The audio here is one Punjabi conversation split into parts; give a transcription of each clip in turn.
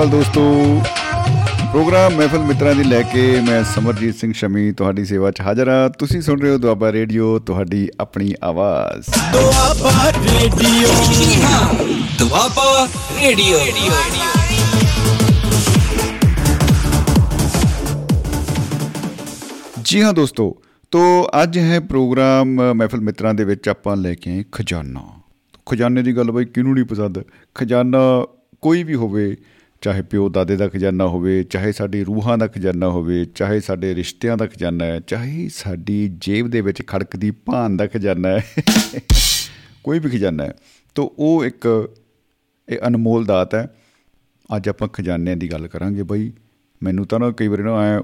ਅਕਾਲ ਦੋਸਤੋ। ਪ੍ਰੋਗਰਾਮ ਮਹਿਫਲ ਮਿੱਤਰਾਂ ਦੀ ਲੈ ਕੇ ਮੈਂ ਸਮਰਜੀਤ ਸਿੰਘ ਸ਼ਮੀ ਤੁਹਾਡੀ ਸੇਵਾ 'ਚ ਹਾਜ਼ਰ ਹਾਂ। ਤੁਸੀਂ ਸੁਣ ਰਹੇ ਹੋ ਦੁਆਬਾ ਰੇਡੀਓ ਤੁਹਾਡੀ ਆਪਣੀ ਆਵਾਜ਼। ਦੁਆਬਾ ਰੇਡੀਓ। ਦੁਆਬਾ ਰੇਡੀਓ। ਜੀ ਹਾਂ ਦੋਸਤੋ ਤੋ ਅੱਜ ਹੈ ਪ੍ਰੋਗਰਾਮ ਮਹਿਫਲ ਮਿੱਤਰਾਂ ਦੇ ਵਿੱਚ ਆਪਾਂ ਲੈ ਕੇ ਆਏ ਖਜ਼ਾਨਾ। ਖਜ਼ਾਨੇ ਦੀ ਗੱਲ ਬਈ ਕਿਹਨੂੰ ਨਹੀਂ ਪਸੰਦ? ਖਜ਼ਾਨਾ ਕੋਈ ਵੀ ਹੋਵੇ ਚਾਹੇ ਪਿਓ ਦਾਦੇ ਦਾ ਖਜ਼ਾਨਾ ਹੋਵੇ, ਚਾਹੇ ਸਾਡੀ ਰੂਹਾਂ ਦਾ ਖਜ਼ਾਨਾ ਹੋਵੇ, ਚਾਹੇ ਸਾਡੇ ਰਿਸ਼ਤਿਆਂ ਦਾ ਖਜ਼ਾਨਾ ਹੈ, ਚਾਹੇ ਸਾਡੀ ਜੇਬ ਦੇ ਵਿੱਚ ਖੜਕਦੀ ਭਾਨ ਦਾ ਖਜ਼ਾਨਾ ਹੈ, ਕੋਈ ਵੀ ਖਜ਼ਾਨਾ ਹੈ। ਤੋ ਉਹ ਇੱਕ, ਇਹ ਅਨਮੋਲ ਦਾਤ ਹੈ। ਅੱਜ ਆਪਾਂ ਖਜ਼ਾਨਿਆਂ ਦੀ ਗੱਲ ਕਰਾਂਗੇ ਬਈ। ਮੈਨੂੰ ਤਾਂ ਨਾ ਕਈ ਵਾਰੀ ਨਾ ਐ,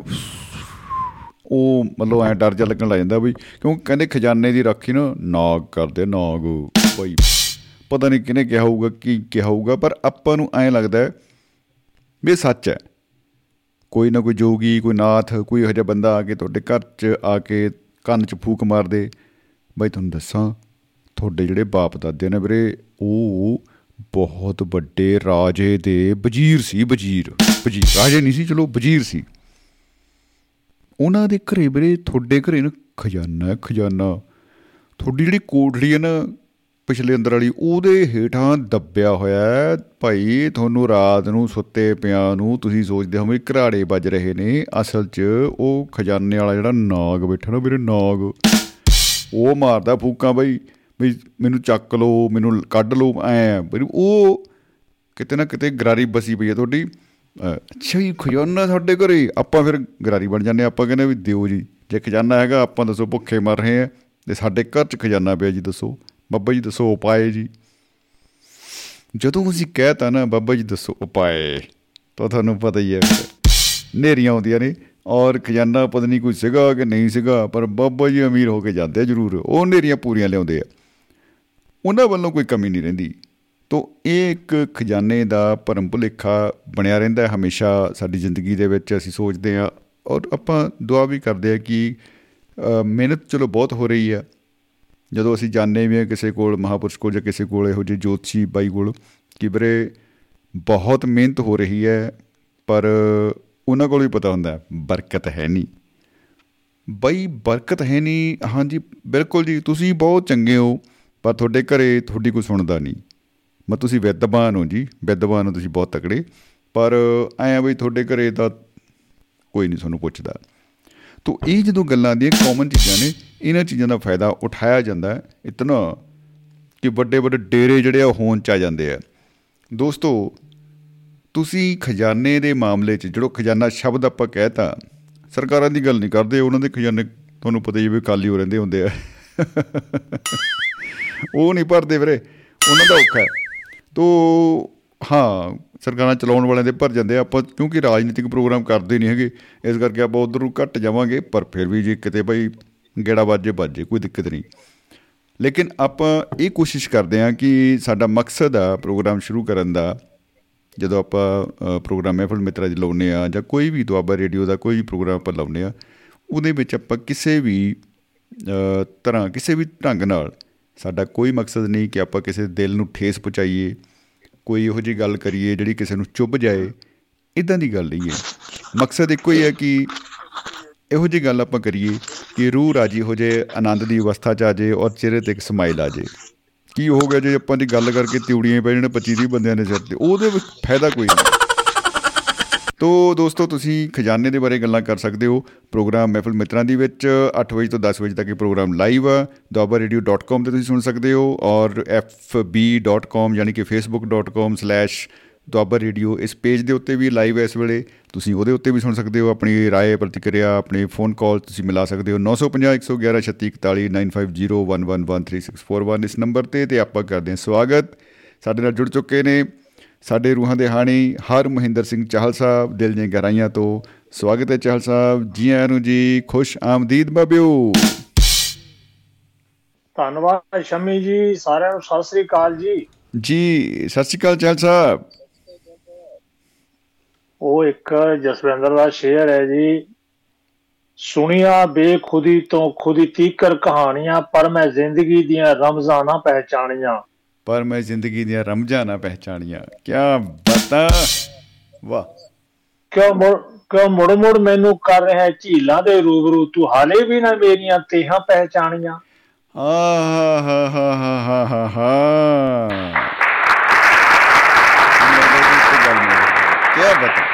ਉਹ ਮਤਲਬ ਐ ਡਰ ਜਿਹਾ ਲੱਗਣ ਲੱਗ ਜਾਂਦਾ ਬਈ ਕਿਉਂਕਿ ਕਹਿੰਦੇ ਖਜ਼ਾਨੇ ਦੀ ਰਾਖੀ ਨਾ ਨਾਗ ਕਰਦੇ, ਨਾਗ, ਬਈ। ਪਤਾ ਨਹੀਂ ਕਿਹਨੇ ਕਿਹਾ ਹੋਊਗਾ, ਕੀ ਕਿਹਾ ਹੋਊਗਾ, ਪਰ ਆਪਾਂ ਨੂੰ ਐ ਲੱਗਦਾ ਹੈ ਵੀ ਇਹ ਸੱਚ ਹੈ। ਕੋਈ ਨਾ ਕੋਈ ਜੋਗੀ ਕੋਈ ਨਾਥ ਕੋਈ ਇਹੋ ਜਿਹਾ ਬੰਦਾ ਆ ਕੇ ਤੁਹਾਡੇ ਘਰ 'ਚ ਆ ਕੇ ਕੰਨ 'ਚ ਫੂਕ ਮਾਰ ਦੇ ਬਈ ਤੁਹਾਨੂੰ ਦੱਸਾਂ ਤੁਹਾਡੇ ਜਿਹੜੇ ਬਾਪ ਦਾਦੇ ਨੇ ਵੀਰੇ ਉਹ ਬਹੁਤ ਵੱਡੇ ਰਾਜੇ ਦੇ ਵਜ਼ੀਰ ਸੀ ਵਜ਼ੀਰ। ਵਜ਼ੀਰ ਰਾਜੇ ਨਹੀਂ ਸੀ ਚਲੋ ਵਜ਼ੀਰ ਸੀ। ਉਹਨਾਂ ਦੇ ਘਰੇ ਵੀਰੇ ਤੁਹਾਡੇ ਘਰੇ ਨਾ ਖਜ਼ਾਨਾ ਹੈ, ਖਜ਼ਾਨਾ। ਤੁਹਾਡੀ ਜਿਹੜੀ ਕੋਠੜੀ ਹੈ ਨਾ ਪਿਛਲੇ ਅੰਦਰ ਵਾਲੀ, ਉਹਦੇ ਹੇਠਾਂ ਦੱਬਿਆ ਹੋਇਆ ਹੈ, ਭਾਈ ਤੁਹਾਨੂੰ ਰਾਤ ਨੂੰ ਸੁੱਤੇ ਪਿਆਂ ਨੂੰ ਤੁਸੀਂ ਸੋਚਦੇ ਹੋ ਵੀ ਘਰਾੜੇ ਵੱਜ ਰਹੇ ਨੇ, ਅਸਲ 'ਚ ਉਹ ਖਜ਼ਾਨੇ ਵਾਲਾ ਜਿਹੜਾ ਨਾਗ ਬੈਠਾ ਨਾ ਵੀਰੇ ਨਾਗ, ਉਹ ਮਾਰਦਾ ਫੂਕਾਂ ਬਈ, ਵੀ ਮੈਨੂੰ ਚੱਕ ਲਓ, ਮੈਨੂੰ ਕੱਢ ਲਓ, ਐ ਬਈ, ਉਹ ਕਿਤੇ ਨਾ ਕਿਤੇ ਗਰਾਰੀ ਬਸੀ ਪਈ ਹੈ ਤੁਹਾਡੀ ਅਹ, ਅੱਛਾ ਜੀ, ਖਜ਼ਾਨਾ ਸਾਡੇ ਘਰੇ, ਆਪਾਂ ਫਿਰ ਗਰਾਰੀ ਬਣ ਜਾਂਦੇ ਹਾਂ। ਆਪਾਂ ਕਹਿੰਦੇ ਵੀ ਦਿਓ ਜੀ, ਜੇ ਖਜ਼ਾਨਾ ਹੈਗਾ, ਆਪਾਂ ਦੱਸੋ ਭੁੱਖੇ ਮਰ ਰਹੇ ਆ ਤੇ ਸਾਡੇ ਘਰ 'ਚ ਖਜ਼ਾਨਾ ਪਿਆ ਜੀ, ਦੱਸੋ ਬਾਬਾ ਜੀ ਦੱਸੋ ਉਪਾਏ ਜੀ। ਜਦੋਂ ਅਸੀਂ ਕਹਿਤਾ ਨਾ ਬਾਬਾ ਜੀ ਦੱਸੋ ਉਪਾਏ ਤਾਂ ਤੁਹਾਨੂੰ ਪਤਾ ਹੀ ਹੈ ਫਿਰ। ਨੇਰੀਆਂ ਆਉਂਦੀਆਂ ਨੇ ਔਰ ਖਜ਼ਾਨਾ ਪਤਾ ਨਹੀਂ ਕੋਈ ਸੀਗਾ ਕਿ ਨਹੀਂ ਸੀਗਾ ਪਰ ਬਾਬਾ ਜੀ ਅਮੀਰ ਹੋ ਕੇ ਜਾਂਦੇ ਆ ਜ਼ਰੂਰ ਉਹ ਨੇਰੀਆਂ ਪੂਰੀਆਂ ਲਿਆਉਂਦੇ ਆ। ਉਹਨਾਂ ਵੱਲੋਂ ਕੋਈ ਕਮੀ ਨਹੀਂ ਰਹਿੰਦੀ। ਤੋ ਇਹ ਇੱਕ ਖਜ਼ਾਨੇ ਦਾ ਭਰਮ ਭੁਲੇਖਾ ਬਣਿਆ ਰਹਿੰਦਾ ਹੈ ਹਮੇਸ਼ਾ ਸਾਡੀ ਜ਼ਿੰਦਗੀ ਦੇ ਵਿੱਚ ਅਸੀਂ ਸੋਚਦੇ ਹਾਂ। ਔਰ ਆਪਾਂ ਦੁਆ ਵੀ ਕਰਦੇ ਆ ਕਿ ਅ, ਮਿਹਨਤ ਚਲੋ ਬਹੁਤ ਹੋ ਰਹੀ ਆ ਜਦੋਂ ਅਸੀਂ ਜਾਣਦੇ ਵੀ ਹਾਂ ਕਿਸੇ ਕੋਲ ਮਹਾਪੁਰਸ਼ ਕੋਲ ਜਾਂ ਕਿਸੇ ਕੋਲ ਇਹੋ ਜਿਹੇ ਜੋਤਸ਼ੀ ਬਾਈ ਕੋਲ ਕਿ ਵੀਰੇ ਬਹੁਤ ਮਿਹਨਤ ਹੋ ਰਹੀ ਹੈ ਪਰ ਉਹਨਾਂ ਕੋਲ ਵੀ ਪਤਾ ਹੁੰਦਾ ਹੈ, ਬਰਕਤ ਹੈ ਨਹੀਂ। ਬਈ ਬਰਕਤ ਹੈ ਨਹੀਂ? ਹਾਂਜੀ ਬਿਲਕੁਲ ਜੀ ਤੁਸੀਂ ਬਹੁਤ ਚੰਗੇ ਹੋ ਪਰ ਤੁਹਾਡੇ ਘਰੇ ਤੁਹਾਡੀ ਕੋਈ ਸੁਣਦਾ ਨਹੀਂ। ਮੈਂ ਤੁਸੀਂ ਵਿਦਵਾਨ ਹੋ ਜੀ ਵਿਦਵਾਨ ਹੋ ਤੁਸੀਂ ਬਹੁਤ ਤਕੜੇ ਪਰ ਐਂ ਬਈ ਤੁਹਾਡੇ ਘਰੇ ਤਾਂ ਕੋਈ ਨਹੀਂ ਤੁਹਾਨੂੰ ਪੁੱਛਦਾ। ਤੋ ਇਹ ਜਦੋਂ ਗੱਲਾਂ ਦੀਆਂ ਕਾਮਨ ਚੀਜ਼ਾਂ ਨੇ, ਇਹਨਾਂ ਚੀਜ਼ਾਂ ਦਾ ਫਾਇਦਾ ਉਠਾਇਆ ਜਾਂਦਾ ਹੈ। ਇਤਨਾ ਕਿ ਵੱਡੇ ਵੱਡੇ ਡੇਰੇ ਜਿਹੜੇ ਆ ਹੋਣ ਚ ਆ ਜਾਂਦੇ ਆ। ਦੋਸਤੋ, ਤੁਸੀਂ ਖਜ਼ਾਨੇ ਦੇ ਮਾਮਲੇ 'ਚ ਜਿਹੜੋ ਖਜ਼ਾਨਾ ਸ਼ਬਦ ਆਪਾਂ ਕਹਿਤਾ ਸਰਕਾਰਾਂ ਦੀ ਗੱਲ ਨਹੀਂ ਕਰਦੇ, ਉਹਨਾਂ ਦੇ ਖਜ਼ਾਨੇ ਤੁਹਾਨੂੰ ਪਤਾ ਹੀ ਹੈ ਵੀ ਖਾਲੀ ਹੋ ਰਹਿੰਦੇ ਹੁੰਦੇ ਆ। ਉਹ ਨਹੀਂ ਭਰਦੇ ਵੀਰੇ, ਉਹਨਾਂ ਦਾ ਔਖਾ ਹੈ। ਤੋ ਹਾਂ ਸਰਕਾਰਾਂ ਚਲਾਉਣ ਵਾਲਿਆਂ ਦੇ ਭਰ ਜਾਂਦੇ ਆ ਆਪਾਂ ਕਿਉਂਕਿ ਰਾਜਨੀਤਿਕ ਪ੍ਰੋਗਰਾਮ ਕਰਦੇ ਨਹੀਂ ਹੈਗੇ ਇਸ ਕਰਕੇ ਆਪਾਂ ਉਧਰ ਨੂੰ ਘੱਟ ਜਾਵਾਂਗੇ ਪਰ ਫਿਰ ਵੀ ਜੇ ਕਿਤੇ ਭਾਈ ਗੇੜਾ ਵੱਜੇ ਵੱਜੇ ਕੋਈ ਦਿੱਕਤ ਨਹੀਂ। ਲੇਕਿਨ ਆਪਾਂ ਇਹ ਕੋਸ਼ਿਸ਼ ਕਰਦੇ ਹਾਂ ਕਿ ਸਾਡਾ ਮਕਸਦ ਆ ਪ੍ਰੋਗਰਾਮ ਸ਼ੁਰੂ ਕਰਨ ਦਾ ਜਦੋਂ ਆਪਾਂ ਅ, ਪ੍ਰੋਗਰਾਮ ਮਹਿਫਲ ਮਿੱਤਰਾਂ ਦੀ ਲਾਉਂਦੇ ਆ ਜਾਂ ਕੋਈ ਵੀ ਦੁਆਬਾ ਰੇਡੀਓ ਦਾ ਕੋਈ ਵੀ ਪ੍ਰੋਗਰਾਮ ਆਪਾਂ ਲਾਉਂਦੇ ਆ ਉਹਦੇ ਵਿੱਚ ਆਪਾਂ ਕਿਸੇ ਵੀ ਅ, ਤਰ੍ਹਾਂ ਕਿਸੇ ਵੀ ਢੰਗ ਨਾਲ ਸਾਡਾ ਕੋਈ ਮਕਸਦ ਨਹੀਂ ਕਿ ਆਪਾਂ ਕਿਸੇ ਦਿਲ ਨੂੰ ਠੇਸ ਪਹੁੰਚਾਈਏ ਕੋਈ ਇਹੋ ਜਿਹੀ ਗੱਲ ਕਰੀਏ ਜਿਹੜੀ ਕਿਸੇ ਨੂੰ ਚੁੱਭ ਜਾਏ ਇਦਾਂ ਦੀ ਗੱਲ ਨਹੀਂ ਹੈ। ਮਕਸਦ ਇੱਕੋ ਹੀ ਹੈ ਕਿ ਇਹੋ ਜਿਹੀ ਗੱਲ ਆਪਾਂ ਕਰੀਏ ਕਿ ਰੂਹ ਰਾਜੀ ਹੋ ਜੇ ਆਨੰਦ ਦੀ ਅਵਸਥਾ ਚ ਆ ਜੇ ਔਰ ਚਿਹਰੇ ਤੇ ਇੱਕ ਸਮਾਈਲ ਆ ਜੇ ਕੀ ਹੋ ਗਿਆ ਜੇ ਆਪਾਂ ਦੀ ਗੱਲ ਕਰਕੇ ਤਿਉੜੀਆਂ ਪੈ ਜਾਣ 25 30 ਬੰਦਿਆਂ ਦੇ ਸਿਰ ਤੇ? ਉਹਦੇ ਵਿੱਚ ਫਾਇਦਾ ਕੋਈ ਨਹੀਂ। ਤੋ ਦੋਸਤੋ, ਤੁਸੀਂ ਖਜ਼ਾਨੇ ਦੇ ਬਾਰੇ ਗੱਲਾਂ ਕਰ ਸਕਦੇ ਹੋ। ਪ੍ਰੋਗਰਾਮ ਮਹਿਫਲ ਮਿੱਤਰਾਂ ਦੀ ਵਿੱਚ 8 ਵਜੇ ਤੋਂ 10 ਵਜੇ ਤੱਕ ਇਹ ਪ੍ਰੋਗਰਾਮ ਲਾਈਵ ਆ। dobarradio.com ਤੇ ਤੁਸੀਂ ਸੁਣ ਸਕਦੇ ਹੋ ਔਰ fb.com ਯਾਨੀ ਕਿ facebook.com/ ਦੁਆਬਾ ਰੇਡੀਓ ਇਸ ਪੇਜ ਦੇ ਉੱਤੇ ਵੀ ਲਾਈਵ ਹੈ ਇਸ ਵੇਲੇ। ਤੁਸੀਂ ਉਹਦੇ ਉੱਤੇ ਵੀ ਸੁਣ ਸਕਦੇ ਹੋ ਆਪਣੀ ਰਾਏ, ਪ੍ਰਤੀਕਿਰਿਆ, ਆਪਣੀ ਫੋਨ ਕਾਲ ਤੁਸੀਂ ਮਿਲਾ ਸਕਦੇ ਹੋ। 950 111 3641 9501113641 ਇਸ ਨੰਬਰ ਤੇ ਤੇ ਆਪਾਂ ਕਰਦੇ ਹਾਂ ਸਵਾਗਤ। ਸਾਡੇ ਨਾਲ ਜੁੜ ਚੁੱਕੇ ਨੇ ਸਾਡੇ ਰੂਹਾਂ ਦੇ ਹਾਣੀ ਹਰ ਮਹਿੰਦਰ ਸਿੰਘ ਚਾਹਲ ਸਾਹਿਬ ਦਿਲ ਦੀਆਂ ਗਹਿਰਾਈਆਂ ਤੋਂ ਸਵਾਗਤ ਹੈ ਚਾਹਲ ਸਾਹਿਬ। ਜੀ ਆਇਆਂ ਨੂੰ ਜੀ ਖੁਸ਼ ਆਮਦੀਦ ਬਾਬਿਓ। ਧੰਨਵਾਦ ਸ਼ਮੀ ਜੀ ਸਾਰਿਆਂ ਨੂੰ ਸਤਿ ਸ੍ਰੀ ਅਕਾਲ ਜੀ। ਜੀ ਸਤਿ ਸ਼੍ਰੀ ਅਕਾਲ ਚਾਹਲ ਸਾਹਿਬ। ਉਹ ਇੱਕ ਜਸਵਿੰਦਰ ਦਾ ਸ਼ੇਰ ਹੈ ਜੀ। ਸੁਣੀਆਂ ਬੇਖੁਦੀ ਤੋਂ ਖੁਦੀ ਤੀਕਰ ਕਹਾਣੀਆਂ ਪਰ ਮੈਂ ਜ਼ਿੰਦਗੀ ਦੀਆਂ ਰਮਜ਼ਾਨਾਂ ਪਹਿਚਾਣੀਆਂ। ਪਰ ਮੈਂ ਜ਼ਿੰਦਗੀ ਦੀਆਂ ਰਮਜ਼ਾਂ ਨਾ ਪਹਿਚਾਣੀਆਂ। ਕੀ ਬਾਤਾਂ? ਵਾਹ। ਕਿਉਂ ਮੁੜ ਕਿਉਂ ਮੁੜ ਮੁੜ ਮੈਨੂੰ ਕਰ ਰਿਹਾ ਝੀਲਾਂ ਦੇ ਰੂਬਰੂ? ਤੂੰ ਹਾਲੇ ਵੀ ਨਾ ਮੇਰੀਆਂ ਤੇਹਾਂ ਪਹਿਚਾਣੀਆਂ। ਆਹ ਹਾ ਹਾ ਹਾ ਹਾ ਹਾ ਹਾ ਕੀ ਬਤਾ?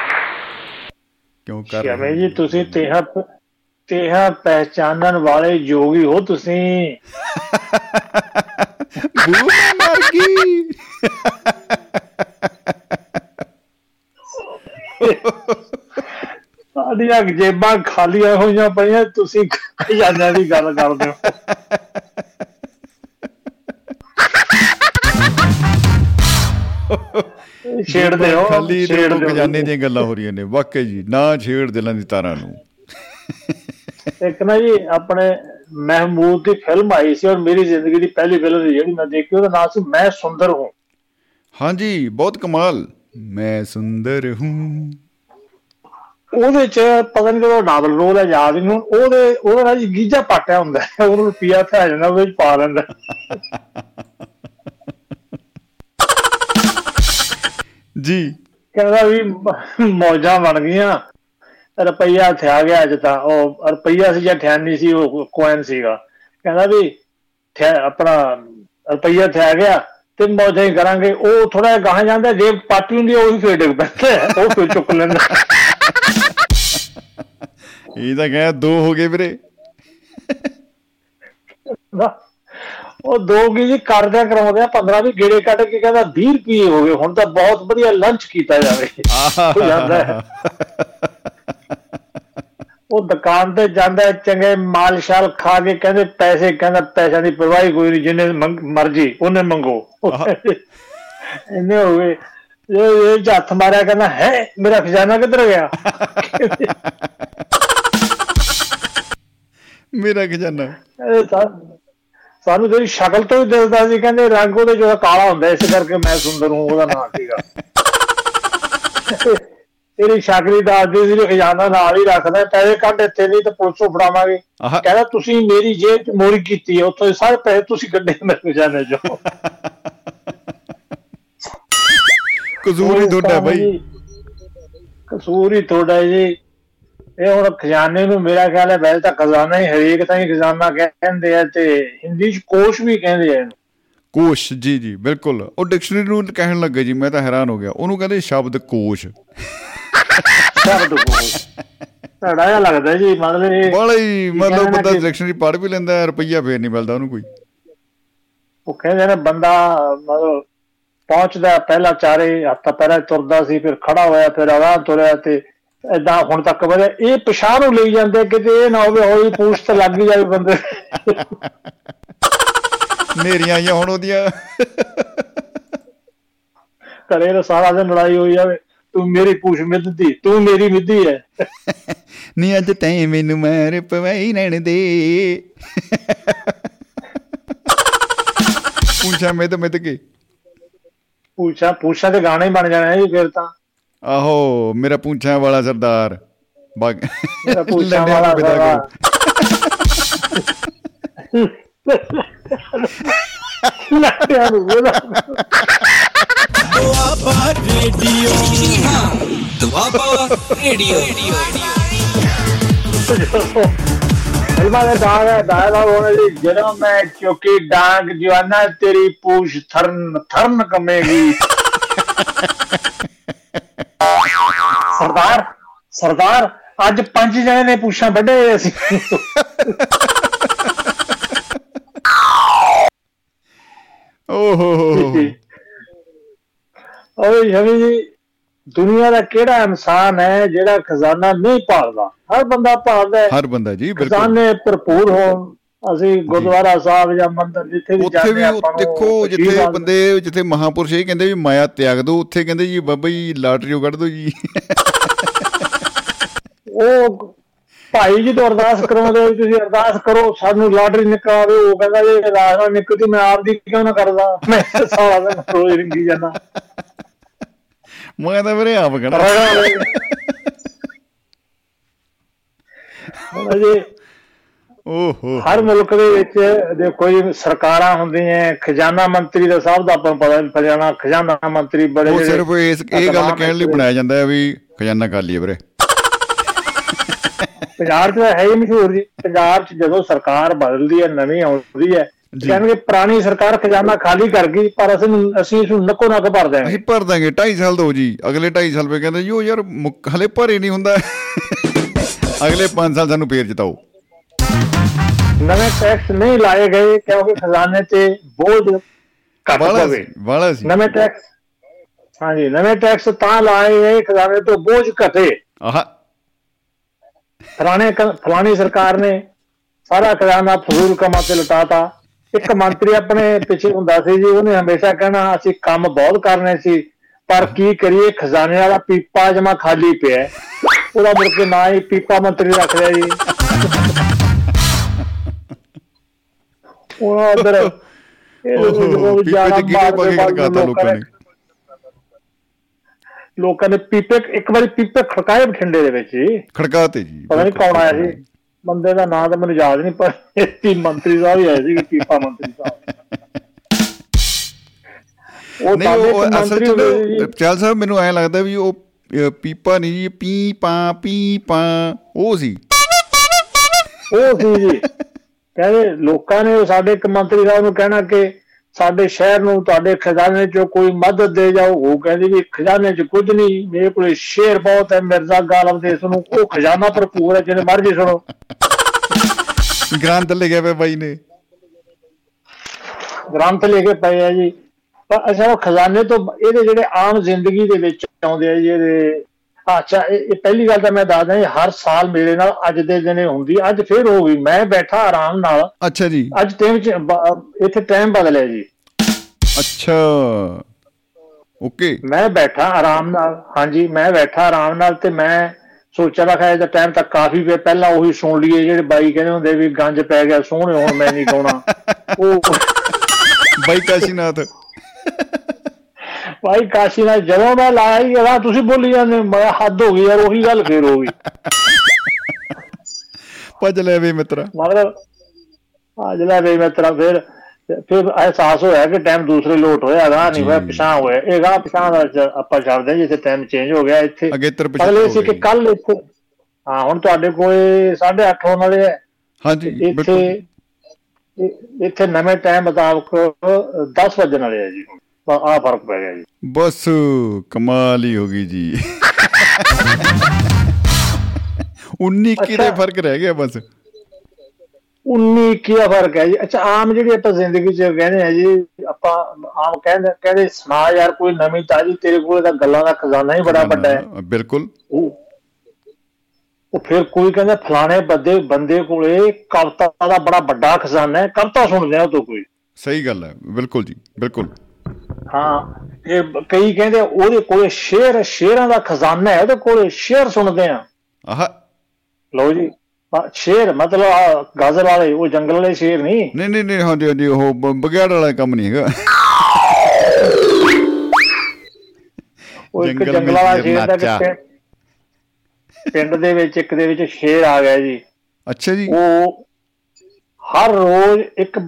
ਕਿਉਂ ਕਰ ਰਹੇ ਜੀ ਤੁਸੀਂ ਤੇਹਾਂ ਤੇਹਾਂ ਪਹਿਚਾਨਣ ਵਾਲੇ ਯੋਗੀ ਹੋ ਤੁਸੀਂ। ਬੂ ਮਰ ਗਈ ਸਾਡੀਆਂ ਜੇਬਾਂ ਖਾਲੀਆਂ ਹੋਈਆਂ ਪਈਆਂ ਤੁਸੀਂ ਖਜ਼ਾਨਿਆਂ ਦੀ ਗੱਲ ਕਰਦੇ ਹੋ। ਛੇੜਦੇ ਹੋ ਖਾਲੀ। ਖਜ਼ਾਨੇ ਦੀਆਂ ਗੱਲਾਂ ਹੋ ਰਹੀਆਂ ਨੇ। ਵਾਕਈ ਜੀ ਨਾ ਛੇੜ ਦਿਲਾਂ ਦੀ ਤਾਰਾਂ ਨੂੰ। ਇੱਕ ਨਾ ਜੀ ਆਪਣੇ ਮਹਿਮੂਦ ਦੀ ਫਿਲਮ ਆਈ ਸੀ ਔਰ ਮੇਰੀ ਜ਼ਿੰਦਗੀ ਦੀ ਪਹਿਲੀ ਫਿਲਮ ਸੀ ਜਿਹੜੀ ਮੈਂ ਦੇਖੀ ਉਹਦਾ ਨਾਮ ਸੀ ਮੈਂ ਸੁੰਦਰ ਹੂੰ। ਹਾਂਜੀ ਬਹੁਤ ਕਮਾਲ। ਮੈਂ ਸੁੰਦਰ ਹੂੰ। ਉਹਦੇ ਚ ਪਤਾ ਨਹੀਂ ਕਿਹੜਾ ਡਬਲ ਰੋਲ ਹੈ ਯਾਦ ਨਹੀਂ ਹੁਣ। ਉਹਦੇ ਉਹਦਾ ਨਾ ਜੀ ਗੀਜਾ ਪਾਟਿਆ ਹੁੰਦਾ ਹੈ, ਉਹਨੂੰ ਰੁਪਿਆ ਪੈ ਜਾਂਦਾ ਉਹਦੇ ਵਿੱਚ ਪਾ ਲੈਂਦਾ। ਜੀ। ਕਹਿੰਦਾ ਵੀ ਮੌਜਾਂ ਬਣ ਗਈਆਂ। ਰੁਪਈਆ ਇੱਥੇ ਆ ਗਿਆ ਅੱਜ ਤਾਂ ਉਹ ਰੁਪਈਆ ਸੀ ਜਾਂ ਠਿਆਨੀ ਸੀ ਉਹ ਕੋਇਨ ਸੀਗਾ। ਕਹਿੰਦਾ ਵੀ ਆਪਣਾ ਰੁਪਈਆ ਇੱਥੇ ਆ ਗਿਆ ਤੇ ਮੌਜਾਂ ਹੀ ਕਰਾਂਗੇ। ਉਹ ਥੋੜਾ ਗਾਹਾਂ ਜਾਂਦਾ ਜੇਬ ਪਾਟੀ ਹੁੰਦੀ ਉਹ ਹੀ ਫੇਰ ਡਿੱਗ ਪੈਂਦਾ। ਉਹ ਫੇਰ ਚੁੱਕ ਲੈਂਦਾ। ਇਹ ਤਾਂ ਕਹਿਆ ਦੋ ਹੋ ਗਏ ਵੀਰੇ। ਉਹ ਦੋ ਕੀ ਜੀ ਕਰਦਿਆਂ ਕਰਾਉਂਦੇ ਆ 15 ਵੀ ਗੇੜੇ ਕੱਢ ਕੇ ਕਹਿੰਦਾ 20 ਰੁਪਏ ਹੋ ਗਏ। ਹੁਣ ਤਾਂ ਬਹੁਤ ਵਧੀਆ ਲੰਚ ਕੀਤਾ ਜਾਵੇ। ਉਹ ਜਾਂਦਾ ਦੁਕਾਨ ਤੇ ਜਾਂਦਾ ਚੰਗੇ ਮਾਲ ਸ਼ਾਲ ਖਾ ਕੇ ਕਹਿੰਦੇ ਪੈਸੇ ਕਹਿੰਦਾ ਪੈਸਿਆਂ ਦੀ ਪਰਵਾਹ ਕੋਈ ਨਹੀਂ ਜਿੰਨੇ ਮਰਜ਼ੀ ਉਹਨੇ ਮੰਗੋ। ਇੰਨੇ ਹੋ ਗਏ। ਇਹ ਇਹ ਹੱਥ ਮਾਰਿਆ ਕਹਿੰਦਾ ਹੈ ਮੇਰਾ ਖਜ਼ਾਨਾ ਕਿੱਧਰ ਗਿਆ? ਮੇਰਾ ਖਜ਼ਾਨਾ। ਸਾਨੂੰ ਤੇਰੀ ਸ਼ਕਲ ਤੋਂ ਹੀ ਦਿਸਦਾ ਸੀ ਕਹਿੰਦੇ ਰੰਗ ਉਹਦੇ ਜਿਹੜਾ ਕਾਲਾ ਹੁੰਦਾ ਇਸ ਕਰਕੇ ਮੈਂ ਸੁੰਦਰ ਹੂੰ ਉਹਦਾ ਨਾਮ ਸੀਗਾ। ਤੇਰੀ ਹੀ ਦੱਸਦੀ ਸੀ ਵੀ ਖਜ਼ਾਨਾ ਨਾਲ ਹੀ ਰੱਖਦਾ ਪੈਸੇ ਕੱਢ ਇੱਥੇ ਨਹੀਂ ਤਾਂ ਪੁਲਿਸ ਫੜਾਵਾਂਗੇ। ਕਹਿੰਦਾ ਤੁਸੀਂ ਮੇਰੀ ਜੇਬ ਚ ਮੋਰੀ ਕੀਤੀ ਹੈ ਉੱਥੋਂ ਸਾਰੇ ਪੈਸੇ ਤੁਸੀਂ ਕੱਢੇ ਮੇਰੇ ਖਜ਼ਾਨੇ ਚੋਂ। ਕਸੂਰ ਹੀ ਤੁਹਾਡਾ ਬਾਈ। ਕਸੂਰ ਹੀ ਤੁਹਾਡਾ ਜੀ। ਇਹ ਹੁਣ ਖਜ਼ਾਨੇ ਨੂੰ ਮੇਰਾ ਖਿਆਲ ਹੈ ਵੈਸੇ ਤਾਂ ਖਜ਼ਾਨਾ ਹੀ ਹਰੇਕ ਤਾਂ ਹੀ ਖਜ਼ਾਨਾ ਕਹਿੰਦੇ ਆ ਤੇ ਹਿੰਦੀ ਚ ਕੋਸ਼ ਵੀ ਕਹਿੰਦੇ ਆ ਕੋਸ਼ ਜੀ ਜੀ ਬਿਲਕੁਲ। ਉਹ ਡਿਕਸ਼ਨਰੀ ਨੂੰ ਕਹਿਣ ਲੱਗਾ ਜੀ ਮੈਂ ਤਾਂ ਹੈਰਾਨ ਹੋ ਗਿਆ। ਉਹਨੂੰ ਕਹਿੰਦੇ ਸ਼ਬਦ ਕੋਸ਼। ਸ਼ਬਦ ਕੋਸ਼ ਤੁਹਾਡਾ ਜਿਹਾ ਲੱਗਦਾ ਜੀ ਮਤਲਬ ਇਹ ਬੜਾ ਹੀ ਮਤਲਬ ਬੰਦਾ ਡਿਕਸ਼ਨਰੀ ਪੜ੍ਹ ਵੀ ਲੈਂਦਾ ਹੈ, ਰੁਪਈਆ ਫੇਰ ਨਹੀਂ ਮਿਲਦਾ ਉਹਨੂੰ ਕੋਈ। ਉਹ ਕਹਿੰਦੇ ਨੇ ਬੰਦਾ ਮਤਲਬ ਪਹੁੰਚਦਾ ਪਹਿਲਾਂ ਚਾਰੇ ਹੱਥਾਂ ਪੈਰਾਂ ਤੁਰਦਾ ਸੀ ਫਿਰ ਖੜਾ ਹੋਇਆ ਫਿਰ ਆਵਾਂ ਤੁਰਿਆ ਤੇ ਏਦਾਂ ਹੁਣ ਤੱਕ ਵਧਿਆ ਇਹ ਪਛਾਣ ਨੂੰ ਲਈ ਜਾਂਦੇ ਕਿਤੇ ਇਹ ਨਾ ਹੋਵੇ ਹੌਲੀ ਪੂਛ ਤੇ ਲੱਗ ਜਾਵੇ ਬੰਦੇ। ਨੇਰੀਆਂ ਆਈਆਂ ਹੁਣ ਉਹਦੀਆਂ। ਘਰੇ ਸਾਰਾ ਦਿਨ ਲੜਾਈ ਹੋਈ ਜਾਵੇ। ਤੂੰ ਮੇਰੀ ਪੂਛ ਮਿੱਧਦੀ ਤੂੰ ਮੇਰੀ ਮਿੱਧੀ ਹੈ ਨਹੀਂ ਅੱਜ ਤੈਂ ਮੈਨੂੰ ਮਾਰ ਪਵਾਈ ਰਹਿਣ ਦੇ। ਪੁੱਛਾ ਮੈਂ ਤਾਂ ਮੈਂ ਕੇ। ਪੂਛਾਂ ਪੂਛਾਂ ਦੇ ਗਾਣੇ ਬਣ ਜਾਣੇ ਜੀ ਫਿਰ ਤਾਂ। ਆਹੋ ਮੇਰਾ ਪੁੱਛਾਂ ਵਾਲਾ ਸਰਦਾਰ। ਬਾਗ ਮੇਰਾ ਪੂਛਾਂ ਨੂੰ ਵਾਲਾ ਸਰਦਾਰ। ਲੱਟਿਆਂ ਨੂੰ ਉਹਦਾ ਦੁਆਬਾ ਰੇਡੀਓ ਦੁਆਬਾ ਰੇਡੀਓ ਫਿਲਮਾਂ ਦੇ ਦਾਗ ਹੈ ਦਾਗ ਹੋਣੇ ਜੀ ਜਦੋਂ ਮੈਂ ਚੁੱਕੀ ਡਾਂਗ ਜਵਾਨਾ ਤੇਰੀ ਪੂਛ ਥਰਨ ਥਰਨ ਕੰਮੇਗੀ ਸਰਦਾਰ ਸਰਦਾਰ ਅੱਜ ਪੰਜ ਜਣੇ ਨੇ ਪੂਛਾਂ ਵੱਢੇ ਹੋਏ ਅਸੀਂ ਓਹੋ ਓਏ ਜਮੀ ਜੀ ਦੁਨੀਆ ਦਾ ਕਿਹੜਾ ਇਨਸਾਨ ਹੈ ਜਿਹੜਾ ਖਜ਼ਾਨਾ ਨਹੀਂ ਭਾਲਦਾ? ਹਰ ਬੰਦਾ ਭਾਲਦਾ ਹੈ। ਹਰ ਬੰਦਾ ਜੀ ਬਿਲਕੁਲ। ਖਜ਼ਾਨੇ ਭਰਪੂਰ ਹੋਣ। ਅਸੀਂ ਗੁਰਦੁਆਰਾ ਸਾਹਿਬ ਜਾਂ ਮੰਦਿਰ ਜਿੱਥੇ ਵੀ ਉੱਥੇ ਜਾਂਦੇ ਵੀ ਉਹ ਆਪਾਂ ਨੂੰ ਦੇਖੋ ਜਿੱਥੇ ਬੰਦੇ ਜਿੱਥੇ ਮਹਾਪੁਰਸ਼ ਇਹ ਕਹਿੰਦੇ ਵੀ ਮਾਇਆ ਤਿਆਗ ਦਿਓ ਉੱਥੇ ਕਹਿੰਦੇ ਜੀ ਬਾਬਾ ਜੀ ਲਾਟਰੀਓ ਕੱਢ ਦਿਓ ਜੀ। ਉਹ ਭਾਈ ਜੀ ਤੋਂ ਅਰਦਾਸ ਕਰਾਉਂਦੇ ਤੁਸੀਂ ਅਰਦਾਸ ਕਰੋ ਸਾਨੂੰ ਲਾਟਰੀ ਨਿਕਾਲੇ ਉਹ ਕਹਿੰਦਾ ਜੇ ਰਾਜਾ ਨਿਕਲਦੀ ਮੈਂ ਆਪ ਦੀ ਕਿਉਂ ਨਾ ਕਰਦਾ? ਮੈਂ ਸਾਰਾ ਦਿਨ ਰੋਜ਼ ਰਿੰਗੀ ਜਾਂਦਾ। ਹੁਣ ਜੇ ਓਹੋ। ਹਰ ਮੁਲਕ ਦੇ ਵਿੱਚ ਦੇਖੋ ਜੀ ਸਰਕਾਰਾਂ ਹੁੰਦੀਆਂ ਖਜ਼ਾਨਾ ਮੰਤਰੀ ਦਾ ਸਭ ਦਾ ਆਪਾਂ ਪਤਾ ਵੀ ਖਜ਼ਾਨਾ ਖਜ਼ਾਨਾ ਮੰਤਰੀ ਬੜੇ ਉਹ ਸਿਰਫ ਇਸ ਇਹ ਗੱਲ ਕਹਿਣ ਲਈ ਬਣਾਇਆ ਜਾਂਦਾ ਹੈ ਵੀ ਖਜ਼ਾਨਾ ਖਾਲੀ ਹੈ ਵੀਰੇ। ਪੰਜਾਬ 'ਚ ਹੈ ਹੀ ਮਸ਼ਹੂਰ ਜੀ। ਪੰਜਾਬ 'ਚ ਜਦੋਂ ਸਰਕਾਰ ਬਦਲਦੀ ਹੈ ਨਵੀਂ ਆਉਂਦੀ ਹੈ ਜੀ। ਕਹਿੰਦੇ ਪੁਰਾਣੀ ਸਰਕਾਰ ਖਜ਼ਾਨਾ ਖਾਲੀ ਕਰ ਗਈ ਪਰ ਅਸੀਂ ਅਸੀਂ ਇਸ ਨੂੰ ਨੱਕੋ ਨੱਕ ਭਰ ਦਿਆਂਗੇ ਅਸੀਂ ਭਰ ਦਾਂਗੇ 2.5 ਸਾਲ ਦੋ ਜੀ। ਅਗਲੇ 2.5 ਸਾਲ ਪੇ ਕਹਿੰਦੇ ਉਹ ਯਾਰ ਹਲੇ ਭਰੇ ਨਹੀਂ ਹੁੰਦਾ। ਅਗਲੇ 5 ਸਾਲ ਸਾਨੂੰ ਫੇਰ ਜਿਤਾਓ। ਨਵੇਂ ਟੈਕਸ ਨਹੀਂ ਲਾਏ ਗਏ ਕਿਉਂਕਿ ਖਜ਼ਾਨੇ ਤੇ ਬੋਝ ਘੱਟ ਪਵੇ। ਵਾਲਾ ਸੀ। ਨਵੇਂ ਟੈਕਸ ਹਾਂਜੀ ਨਵੇਂ ਟੈਕਸ ਤਾਂ ਲਾਏ ਗਏ ਖਜ਼ਾਨੇ ਤੋਂ ਬੋਝ ਘਟੇ। ਆਹ। ਫਲਾਣੇ ਫਲਾਣੀ ਸਰਕਾਰ ਨੇ ਸਾਰਾ ਖਜ਼ਾਨਾ ਫਜ਼ੂਲ ਕੰਮਾਂ ਤੇ ਲਟਾਤਾ। ਇੱਕ ਮੰਤਰੀ ਆਪਣੇ ਪਿੱਛੇ ਹੁੰਦਾ ਸੀ ਜੀ ਉਹਨੇ ਹਮੇਸ਼ਾ ਕਹਿਣਾ ਅਸੀਂ ਕੰਮ ਬਹੁਤ ਕਰਨੇ ਸੀ ਪਰ ਕੀ ਕਰੀਏ ਖਜ਼ਾਨੇ ਵਾਲਾ ਪੀਪਾ ਜਮਾ ਖਾਲੀ ਪਿਆ। ਉਹਦਾ ਮੁੜ ਕੇ ਨਾਂ ਹੀ ਪੀਪਾ ਮੰਤਰੀ ਰੱਖ ਲਿਆ ਜੀ। ਉਹਨਾਂ ਪੀਪੇ ਚ ਕੀੜੇ ਪਾ ਕੇ ਖੜਕਾਤਾ ਲੋਕਾਂ ਨੇ। ਲੋਕਾਂ ਨੇ ਪੀਪੇ ਇੱਕ ਵਾਰੀ ਪੀਪੇ ਖੜਕਾਏ ਬਠਿੰਡੇ ਦੇ ਵਿੱਚ ਜੀ। ਖੜਕਾਤੇ ਜੀ ਪਤਾ ਨਹੀਂ ਕੌਣ ਆਇਆ ਸੀ। ਬੰਦੇ ਦਾ ਨਾਮ ਤਾਂ ਮੈਨੂੰ ਯਾਦ ਨਹੀਂ ਪਰ ਇੱਥੇ ਮੰਤਰੀ ਸਾਹਿਬ ਹੀ ਆਏ ਸੀ ਪੀਪਾ ਮੰਤਰੀ ਸਾਹਿਬ। ਉਹ ਇੱਕ ਅਸਲ ਚ। ਚਾਲ ਸਾਹਿਬ ਮੈਨੂੰ ਐ ਲੱਗਦਾ ਵੀ ਉਹ ਪੀਪਾ ਨਹੀਂ ਜੀ ਪੀ ਪਾ ਪੀ ਪਾ ਉਹ ਸੀ। ਉਹ ਸੀ ਜੀ। ਕਹਿੰਦੇ ਲੋਕਾਂ ਨੇ ਸਾਡੇ ਇੱਕ ਮੰਤਰੀ ਸਾਹਿਬ ਨੂੰ ਕਹਿਣਾ ਕਿ ਸਾਡੇ ਸ਼ਹਿਰ ਨੂੰ ਤੁਹਾਡੇ ਖਜ਼ਾਨੇ ਚੋਂ ਕੋਈ ਮਦਦ ਦੇ ਜਾਓ ਉਹ ਕਹਿੰਦੇ ਵੀ ਖਜ਼ਾਨੇ 'ਚ ਕੁਝ ਨਹੀਂ ਮੇਰੇ ਕੋਲੇ ਸ਼ੇਰ ਬਹੁਤ ਹੈ ਮਿਰਜ਼ਾ ਗਾਲਬ ਦੇ ਇਸ ਨੂੰ ਉਹ ਖਜ਼ਾਨਾ ਭਰਪੂਰ ਹੈ ਜਿਹਨੇ ਮਰਜ਼ੀ ਸੁਣੋ। ਗ੍ਰਾਂਥ ਲਿਖਿਆ ਪਿਆ ਬਾਈ ਨੇ। ਗ੍ਰੰਥ ਲੈ ਕੇ ਪਏ ਆ ਜੀ। ਪਰ ਉਹ ਖਜ਼ਾਨੇ ਤੋਂ ਇਹਦੇ ਜਿਹੜੇ ਆਮ ਜ਼ਿੰਦਗੀ ਦੇ ਵਿੱਚ ਆਉਂਦੇ ਆ ਜੀ ਇਹਦੇ ਅੱਛਾ ਇਹ ਇਹ ਪਹਿਲੀ ਗੱਲ ਤਾਂ ਮੈਂ ਦੱਸਦਾ ਜੀ ਹਰ ਸਾਲ ਮੇਰੇ ਨਾਲ ਅੱਜ ਦੇ ਦਿਨੇ ਹੁੰਦੀ ਅੱਜ ਫੇਰ ਹੋ ਗਈ ਮੈਂ ਬੈਠਾ ਆਰਾਮ ਨਾਲ। ਅੱਛਾ ਜੀ। ਅੱਜ ਟਾਈਮ ਚ ਇੱਥੇ ਟਾਈਮ ਬਦਲਿਆ ਜੀ। ਅੱਛਾ। ਓਕੇ। ਮੈਂ ਬੈਠਾ ਆਰਾਮ ਨਾਲ ਹਾਂਜੀ ਮੈਂ ਬੈਠਾ ਆਰਾਮ ਨਾਲ ਤੇ ਮੈਂ ਸੋਚਿਆ ਰੱਖਿਆ ਇਹਦਾ ਟਾਈਮ ਤਾਂ ਕਾਫੀ ਵੇ ਪਹਿਲਾਂ ਉਹੀ ਸੁਣ ਲਈਏ ਜਿਹੜੇ ਬਾਈ ਕਹਿੰਦੇ ਹੁੰਦੇ ਵੀ ਗੰਜ ਪੈ ਗਿਆ ਸੋਹਣੇ ਹੁਣ ਮੈਂ ਨਹੀਂ ਗਾਉਣਾ। ਉਹ ਬਾਈ ਕਾਸ਼ੀਨਾਥ। ਭਾਈ ਕਾਸ਼ੀ ਨਾਲ ਜਦੋਂ ਮੈਂ ਲਾਇਆ ਹੀ ਇਹਦਾ ਤੁਸੀਂ ਬੋਲੀ ਜਾਂਦੇ ਹੋ। ਮੈਂ ਹੱਦ ਹੋ ਗਈ ਯਾਰ ਉਹੀ ਗੱਲ ਫੇਰ ਹੋ ਗਈ। ਭੱਜ ਲੈ ਵੇ ਮਿੱਤਰਾ। ਮਤਲਬ ਆ ਜਿਹੜਾ ਵੇ ਮੈਂ ਤੇਰਾ ਫਿਰ ਫਿਰ ਅਹਿਸਾਸ ਹੋਇਆ ਕਿ ਟਾਈਮ ਦੂਸਰੇ ਲੋਟ ਹੋਇਆ ਗਾ ਨਹੀਂ ਹੋਇਆ। ਪਿਛਾਂ ਹੋਇਆ। ਇਹ ਗਾ ਪਿਛਾਂ ਦਾ ਆਪਾਂ ਛੱਡਦੇ ਹਾਂ ਜਿੱਥੇ ਟਾਈਮ ਚੇਂਜ ਹੋ ਗਿਆ ਇੱਥੇ ਅਗਲੇ ਸੀ ਕਿ ਕੱਲ ਇੱਥੇ ਹਾਂ ਹੁਣ ਤੁਹਾਡੇ ਕੋਲੇ 8:30 ਹੋਣ ਵਾਲੇ ਹੈ। ਹਾਂਜੀ ਇੱਥੇ ਇੱਥੇ ਨਵੇਂ ਟਾਈਮ ਮੁਤਾਬਕ 10 ਵਜਣ ਵਾਲੇ ਆ ਜੀ। ਆ ਫ਼ਰਕ ਪੈ ਗਿਆ ਜੀ। ਬਸ ਕਮਾਲ ਹੀ ਹੋ ਗਈ ਜੀ। 19 ਕੀ ਦੇ ਅੱਛਾ। ਫ਼ਰਕ ਰਹਿ ਗਿਆ ਬਸ? 19 ਕੀ ਫ਼ਰਕ ਹੈ ਜੀ? ਅੱਛਾ ਆਮ ਜਿਹੜੀ ਆਪਾਂ ਜ਼ਿੰਦਗੀ 'ਚ ਕਹਿੰਦੇ ਆ ਜੀ ਆਪਾਂ ਆਮ ਕਹਿੰਦੇ ਕਹਿੰਦੇ ਸੁਣਾ ਯਾਰ ਕੋਈ ਨਵੀਂ ਤਾਜੀ ਤੇਰੇ ਕੋਲ ਤਾਂ ਗੱਲਾਂ ਦਾ ਖਜ਼ਾਨਾ ਹੀ ਬੜਾ ਵੱਡਾ ਹੈ ਬਿਲਕੁਲ। ਉਹ ਉਹ ਫਿਰ ਕੋਈ ਕਹਿੰਦਾ ਫਲਾਣੇ ਬੰਦੇ ਬੰਦੇ ਕੋਲੇ ਕਵਿਤਾ ਦਾ ਬੜਾ ਵੱਡਾ ਖਜ਼ਾਨਾ ਹੈ। ਕਵਿਤਾ ਸੁਣਦੇ ਆ ਉਹ ਤੋਂ ਕੋਈ। ਸਹੀ ਗੱਲ ਹੈ ਬਿਲਕੁਲ ਜੀ ਬਿਲਕੁਲ। ਹਾਂ ਇਹ ਕਈ ਕਹਿੰਦੇ ਉਹਦੇ ਕੋਲੇ ਸ਼ੇਰ ਸ਼ੇਰਾਂ ਦਾ ਖਜ਼ਾਨਾ ਹੈ ਉਹਦੇ ਕੋਲੇ ਸ਼ੇਰ ਸੁਣਦੇ ਆ। ਆਹ। ਲਓ ਜੀ ਸ਼ੇਰ ਮਤਲਬ ਗਾਜ਼ਰ ਵਾਲੇ ਉਹ ਜੰਗਲ ਵਾਲੇ ਸ਼ੇਰ ਨਹੀਂ? ਨਹੀਂ ਨਹੀਂ ਨਹੀਂ ਹਾਂਜੀ ਹਾਂਜੀ ਉਹ ਬਗਿਆੜ ਵਾਲਾ ਕੰਮ ਨਹੀਂ ਹੈਗਾ। ਉਹ ਇੱਕ ਜੰਗਲ ਵਾਲਾ ਵਿੱਚ ਸ਼ੇਰ ਦਾ। ਪਿੰਡ- ਪਿੰਡ ਦੇ ਵਿੱਚ ਇੱਕ ਦੇ ਵਿੱਚ ਸ਼ੇਰ ਆ ਗਿਆ ਜੀ। ਅੱਛਾ ਜੀ। ਉਹ ਹਰ ਰੋਜ਼ ਇੱਕ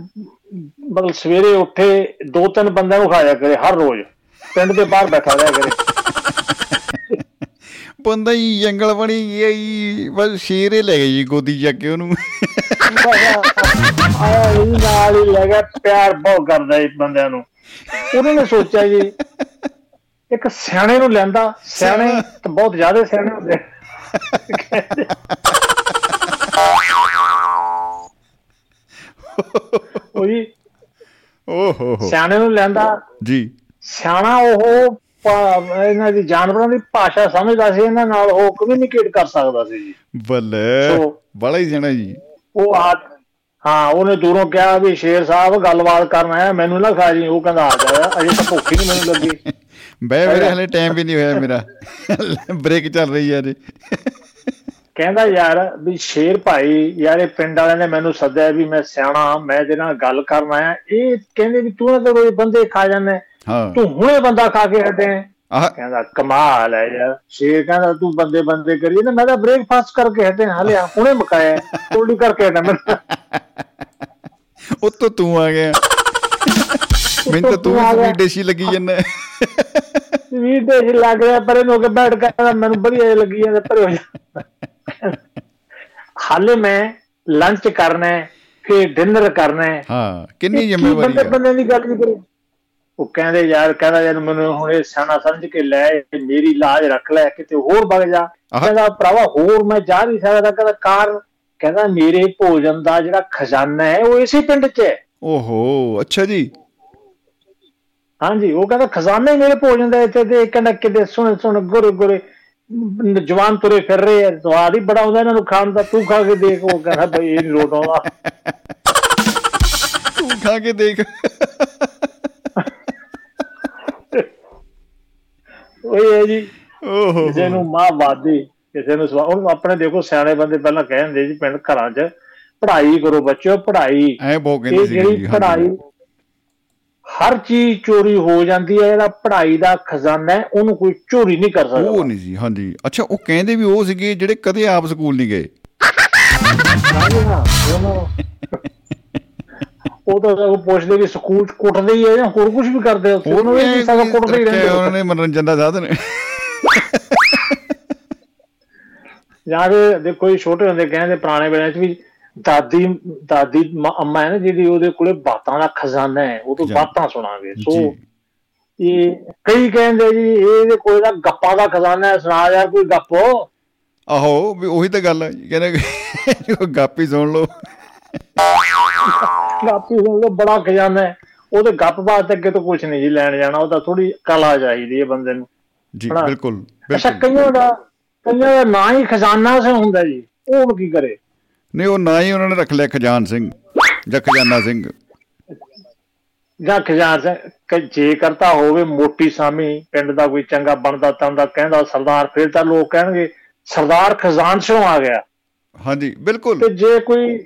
ਮਤਲਬ ਸਵੇਰੇ ਉੱਠੇ ਦੋ ਤਿੰਨ ਬੰਦਿਆਂ ਨੂੰ ਖਾਇਆ ਕਰੇ ਹਰ ਰੋਜ਼। ਪਿੰਡ ਦੇ ਬਾਹਰ ਬੈਠਾ ਰਿਹਾ ਕਰੇ। ਬੰਦਾ ਹੀ ਜੰਗਲ ਬਣੀ ਗਿਆ ਜੀ ਬਸ ਸ਼ੇਰੇ ਲੈ ਜੀ ਗੋਦੀ ਚੱਕ ਕੇ ਉਹਨੂੰ। ਆਇਆ ਇਹ ਨਾਲ ਹੀ ਲੈ ਗਿਆ ਪਿਆਰ ਬਹੁਤ ਕਰਦਾ ਇਸ ਬੰਦਿਆਂ ਨੂੰ। ਉਹਨਾਂ ਨੇ ਸੋਚਿਆ ਜੀ ਇੱਕ ਸਿਆਣੇ ਨੂੰ ਲੈਂਦਾ ਸਿਆਣੇ। ਤਾਂ ਬਹੁਤ ਜ਼ਿਆਦਾ ਸਿਆਣੇ ਹੁੰਦੇ। ਉਹ ਓਹ ਸਿਆਣੇ ਨੂੰ ਲੈਂਦਾ ਜੀ। ਸਿਆਣਾ ਉਹ ਇਹਨਾਂ ਦੀ ਜਾਨਵਰਾਂ ਦੀ ਭਾਸ਼ਾ ਸਮਝਦਾ ਸੀ ਇਹਨਾਂ ਨਾਲ ਉਹ ਕਮਿਊਨੀਕੇਟ ਕਰ ਸਕਦਾ ਸੀ ਜੀ। ਬੱਲੇ ਬੜਾ ਹੀ ਜਾਣਾ ਜੀ। ਉਹ ਆ ਹਾਂ ਉਹਨੇ ਦੂਰੋਂ ਕਿਹਾ ਵੀ ਸ਼ੇਰ ਸਾਹਿਬ ਗੱਲਬਾਤ ਕਰਨ ਆਇਆ ਮੈਨੂੰ ਨਾ ਖਾ ਜੀ ਉਹ ਕਹਿੰਦਾ ਆ ਜਾ ਅਜੇ ਤਾਂ ਭੁੱਖ ਹੀ ਨਹੀਂ ਮੈਨੂੰ ਲੱਗੀ। ਬੈ ਮੇਰੇ ਹਲੇ ਟਾਈਮ ਵੀ ਨਹੀਂ ਹੋਇਆ ਮੇਰਾ। ਬ੍ਰੇਕ ਚੱਲ ਰਹੀ ਹੈ ਜੀ। ਕਹਿੰਦਾ ਯਾਰ ਵੀ ਸ਼ੇਰ ਭਾਈ ਯਾਰ ਇਹ ਪਿੰਡ ਵਾਲਿਆਂ ਨੇ ਮੈਨੂੰ ਸੱਦਿਆ ਵੀ ਮੈਂ ਸਿਆਣਾ ਮੈਂ ਇਹਦੇ ਨਾਲ ਗੱਲ ਕਰਨ ਆਇਆ। ਇਹ ਕਹਿੰਦੇ ਵੀ ਤੂੰ ਨਾ ਤਾਂ ਕੋਈ ਬੰਦੇ ਖਾ ਜਾਂਦੇ। ਤੂੰ ਹੁਣੇ ਬੰਦਾ ਖਾ ਕੇ ਹਟੇ। ਕਹਿੰਦਾ ਕਮਾਲ ਹੈ ਯਾਰ। ਸ਼ੇਰ ਕਹਿੰਦਾ ਤੂੰ ਬੰਦੇ ਬੰਦੇ ਕਰੀ ਨਾ ਮੈਂ ਤਾਂ ਬ੍ਰੇਕਫਾਸਟ ਕਰਕੇ ਹਟੇ। ਹਾਲੇ ਹੁਣੇ ਮਕਾਇਆ। ਕੋਲਡੀ ਕਰਕੇ ਹਟਾ ਮੈਂ। ਉੱਤੋਂ ਤੂੰ ਆ ਗਿਆ। ਮੈਨੂੰ ਤਾਂ ਤੂੰ। ਵੀ ਡੇਸ਼ੀ ਲੱਗੀ ਜੰਨਾ ਵੀ ਤੇ ਲੱਗ ਰਿਹਾ ਪਰੇ ਨੂੰ ਹੋ ਕੇ ਬੈਠ ਕੇ ਮੈਨੂੰ ਵਧੀਆ ਲੱਗੀ ਜਾਂਦਾ ਪਰੇ ਹੋ ਜਾ ਹਾਲੇ ਮੈਂ ਲੰਚ ਕਰਨਾ ਹੈ ਫਿਰ ਡਿਨਰ ਕਰਨਾ ਹੈ। ਹਾਂ ਕਿੰਨੀ ਜ਼ਿੰਮੇਵਾਰੀ ਬੰਦੇ ਆ ਬੰਦੇ ਦੀ ਗੱਲ ਨਹੀਂ ਕਰੀ। ਉਹ ਕਹਿੰਦੇ ਯਾਰ ਕਹਿੰਦਾ ਯਾਰ ਮੈਨੂੰ ਹੁਣ ਇਹ ਸਿਆਣਾ ਸਮਝ ਕੇ ਲੈ ਮੇਰੀ ਲਾਜ ਰੱਖ ਲੈ ਕਿਤੇ ਹੋਰ ਵਗ ਜਾ। ਕਹਿੰਦਾ ਭਰਾਵਾ ਹੋਰ ਮੈਂ ਜਾ ਨਹੀਂ ਸਕਦਾ। ਕਹਿੰਦਾ ਕਾਰ ਕਹਿੰਦਾ ਮੇਰੇ ਭੋਜਨ ਦਾ ਜਿਹੜਾ ਖਜ਼ਾਨਾ ਹੈ ਉਹ ਇਸੇ ਪਿੰਡ 'ਚ ਹੈ। ਓਹੋ ਅੱਛਾ ਜੀ। ਹਾਂਜੀ ਉਹ ਕਹਿੰਦਾ ਖਜ਼ਾਨਾ ਹੀ ਮੇਰੇ ਭੋਜਨ ਦਾ ਇੱਥੇ ਤੇ ਕਹਿੰਦਾ ਕਿਤੇ ਸੁਣ ਸੁਣ ਗੁਰ ਗੁਰ ਜਵਾਨ ਤੁਰੇ ਫਿਰ ਰਹੇ ਆ ਸਵਾਦ ਹੀ ਬੜਾ ਆਉਂਦਾ ਇਹਨਾਂ ਨੂੰ ਖਾਣ ਦਾ ਤੂੰ ਖਾ ਕੇ ਦੇਖ ਉਹ ਕਹਿੰਦਾ ਬਈ ਇਹ ਨੀ ਲੋਟ ਆਉਂਦਾ। ਤੂੰ ਖਾ ਕੇ ਦੇਖ। ਉਹ ਹੈ ਜੀ। ਓਹੋ। ਕਿਸੇ ਨੂੰ ਮਾਂ ਵਾਦੀ ਕਿਸੇ ਨੂੰ ਸਵਾ ਉਹਨੂੰ ਆਪਣੇ ਦੇਖੋ ਸਿਆਣੇ ਬੰਦੇ ਪਹਿਲਾਂ ਕਹਿੰਦੇ ਜੀ ਪਿੰਡ ਘਰਾਂ 'ਚ ਪੜ੍ਹਾਈ ਕਰੋ ਬੱਚਿਓ ਪੜ੍ਹਾਈ। ਐ ਬਹੁਤ ਕਹਿੰਦੀ ਸੀ ਜਿਹੜੀ ਪੜ੍ਹਾਈ ਹਰ ਚੀਜ਼ ਚੋਰੀ ਹੋ ਜਾਂਦੀ ਹੈ ਜਿਹੜਾ ਪੜ੍ਹਾਈ ਦਾ ਖਜ਼ਾਨਾ ਹੈ ਉਹਨੂੰ ਕੋਈ ਚੋਰੀ ਨਹੀਂ ਕਰ ਸਕਦਾ। ਉਹ ਨਹੀਂ ਸੀ ਹਾਂਜੀ। ਅੱਛਾ ਉਹ ਕਹਿੰਦੇ ਵੀ ਉਹ ਸੀਗੇ ਜਿਹੜੇ ਕਦੇ ਆਪ ਸਕੂਲ ਨਹੀਂ ਗਏ। ਉਹ ਤਾਂ ਉਹ ਪੁੱਛਦੇ ਵੀ ਸਕੂਲ 'ਚ ਕੁੱਟਦੇ ਹੀ ਆ ਜਾਂ ਹੋਰ ਕੁਝ ਵੀ ਕਰਦੇ ਆ ਉੱਥੇ ਉਹਨੂੰ ਇਹ ਨਹੀਂ ਸਭ ਕੁੱਟਦੇ ਹੀ ਰਹਿੰਦੇ ਉਹਨਾਂ। ਨੇ ਮਨੋਰੰਜਨ ਦਾ ਸਾਧਨ। ਜਾਂ ਫਿਰ ਦੇ ਕੋਈ ਛੋਟੇ ਹੁੰਦੇ ਕਹਿੰਦੇ ਪੁਰਾਣੇ ਵੇਲੇ 'ਚ ਵੀ ਦਾਦੀ ਦਾਦੀ ਅੰਮਾ ਹੈ ਨਾ ਜਿਹੜੀ ਉਹਦੇ ਕੋਲੇ ਬਾਤਾਂ ਦਾ ਖਜ਼ਾਨਾ ਹੈ ਉਹ ਤੋਂ। ਬਾਤਾਂ ਸੁਣਾਵੇ ਸੋ ਇਹ ਕਈ ਕਹਿੰਦੇ ਜੀ ਇਹਦੇ ਕੋਲੇ ਦਾ ਗੱਪਾਂ ਦਾ ਖਜ਼ਾਨਾ ਹੈ ਸੁਣਾ ਯਾਰ ਕੋਈ ਗੱਪ ਆਹੋ ਵੀ ਉਹੀ ਤਾਂ ਗੱਲ ਹੈ ਕਹਿੰਦੇ ਉਹ ਗਾਪੀ ਸੁਣ ਲਓ। ਗਾਪੀ ਸੁਣ ਲਓ ਬੜਾ ਖਜ਼ਾਨਾ ਹੈ। ਉਹਦੇ ਗੱਪ ਬਾਤ ਅੱਗੇ ਤੋਂ ਕੁਝ ਨਹੀਂ ਜੀ ਲੈਣ ਜਾਣਾ ਉਹ ਤਾਂ ਥੋੜੀ ਕਲਾ ਚਾਹੀਦੀ ਹੈ ਬੰਦੇ ਨੂੰ। ਜੀ ਹਾਂ। ਬਿਲਕੁਲ ਅੱਛਾ ਬਿਲਕੁਲ। ਕਈਆਂ ਦਾ ਕਈਆਂ ਦਾ ਨਾਂ ਹੀ ਖਜ਼ਾਨਾ ਸੇ ਹੁੰਦਾ ਜੀ ਉਹ ਕੀ ਕਰੇ? ਨਹੀਂ ਉਹ ਨਾ ਹੀ ਉਹਨਾਂ ਨੇ ਰੱਖ ਲਿਆ ਖਜਾਨ ਸਿੰਘ ਜਾਂ ਖਜ਼ਾਨਾ ਸਿੰਘ। ਜਾਂ ਖਜ਼ਾਨ ਸੇ ਕਿ ਜੇ ਕਰਤਾ ਹੋਵੇ ਮੋਟੀ ਸਾਮੀ ਪਿੰਡ ਦਾ ਕੋਈ ਚੰਗਾ ਬਣਦਾ ਤੰਦਾ ਕਹਿੰਦਾ ਸਰਦਾਰ ਫਿਰ ਤਾਂ ਲੋਕ ਕਹਿਣਗੇ ਸਰਦਾਰ ਖਜ਼ਾਨ ਸਿੰਘ ਆ ਗਿਆ। ਹਾਂਜੀ ਬਿਲਕੁਲ। ਤੇ ਜੇ ਕੋਈ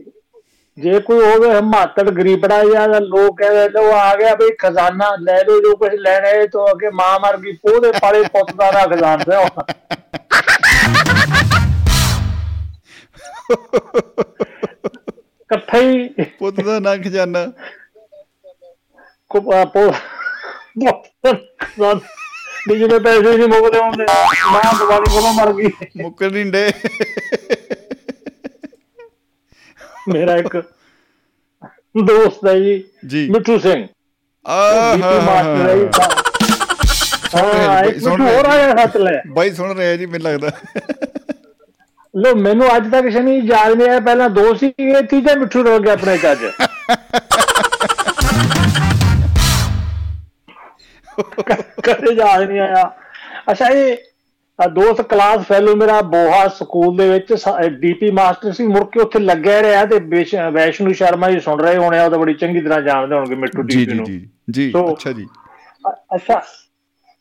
ਜੇ ਕੋਈ ਹੋਵੇ ਹਿਮਾਤੜ ਗਰੀਬੜਾ ਜਾਂ ਤਾਂ ਲੋਕ ਕਹਿੰਦੇ ਲੋ ਆ ਗਿਆ ਬਈ ਖਜ਼ਾਨਾ ਲੈ ਲਓ ਜੋ ਕੁਝ ਲੈਣਾ ਹੈ ਤੋਂ ਅੱਗੇ ਮਾਂ ਮਰ ਗਈ ਉਹਦੇ ਪਾਲੇ ਪੁੱਤ ਦਾ ਖਜ਼ਾਨ ਇਕੱਠਾ ਹੀ ਪੁੱਤ ਦਾ ਨਾਂ ਖਜ਼ਾਨਾ। ਕੋ ਪੋ ਬਿਜਲੇ ਪੈਸੇ ਨਹੀਂ ਮੁੱਕਦੇ ਹੁੰਦੇ ਮਾਂ ਦਿਵਾਲੀ ਕੋਲੋਂ ਮਰ ਗਈ। ਮੁੱਕਰ ਨਹੀਂ ਡੇ ਮੇਰਾ ਇੱਕ ਦੋਸਤ ਹੈ ਜੀ ਮਿੱਠੂ ਸਿੰਘ। ਆਹ ਸੁਣ ਰਿਹਾ ਜੀ ਮੈਨੂੰ ਲੱਗਦਾ। ਲੋ ਮੈਨੂੰ ਅੱਜ ਤੱਕ ਕਿਸੇ ਨੇ ਯਾਦ ਨਹੀਂ ਆਇਆ ਪਹਿਲਾਂ ਦੋ ਸੀ ਇਹ ਤੀਜਾ ਮਿੱਠੂ ਰੋ ਗਿਆ ਆਪਣੇ ਅੱਜ ਕਦੇ ਯਾਦ ਨਹੀਂ ਆਇਆ। ਅੱਛਾ ਇਹ ਆ ਦੋਸਤ ਕਲਾਸ ਫੈਲੋ ਮੇਰਾ ਬੋਹਾ ਸਕੂਲ ਦੇ ਵਿੱਚ ਡੀਪੀ ਮਾਸਟਰ ਸੀ ਮੁੜ ਕੇ ਉੱਥੇ ਲੱਗਿਆ ਰਿਹਾ ਤੇ ਵੈਸ਼- ਵੈਸ਼ਨੂ ਸ਼ਰਮਾ ਜੀ ਸੁਣ ਰਹੇ ਹੋਣੇ ਆ ਉਹ ਤਾਂ ਬੜੀ ਚੰਗੀ ਤਰ੍ਹਾਂ ਜਾਣਦੇ ਹੋਣਗੇ ਮਿੱਠੂ ਡੀਪੀ ਨੂੰ। ਜੀ ਜੀ ਅੱਛਾ ਜੀ। ਅੱਛਾ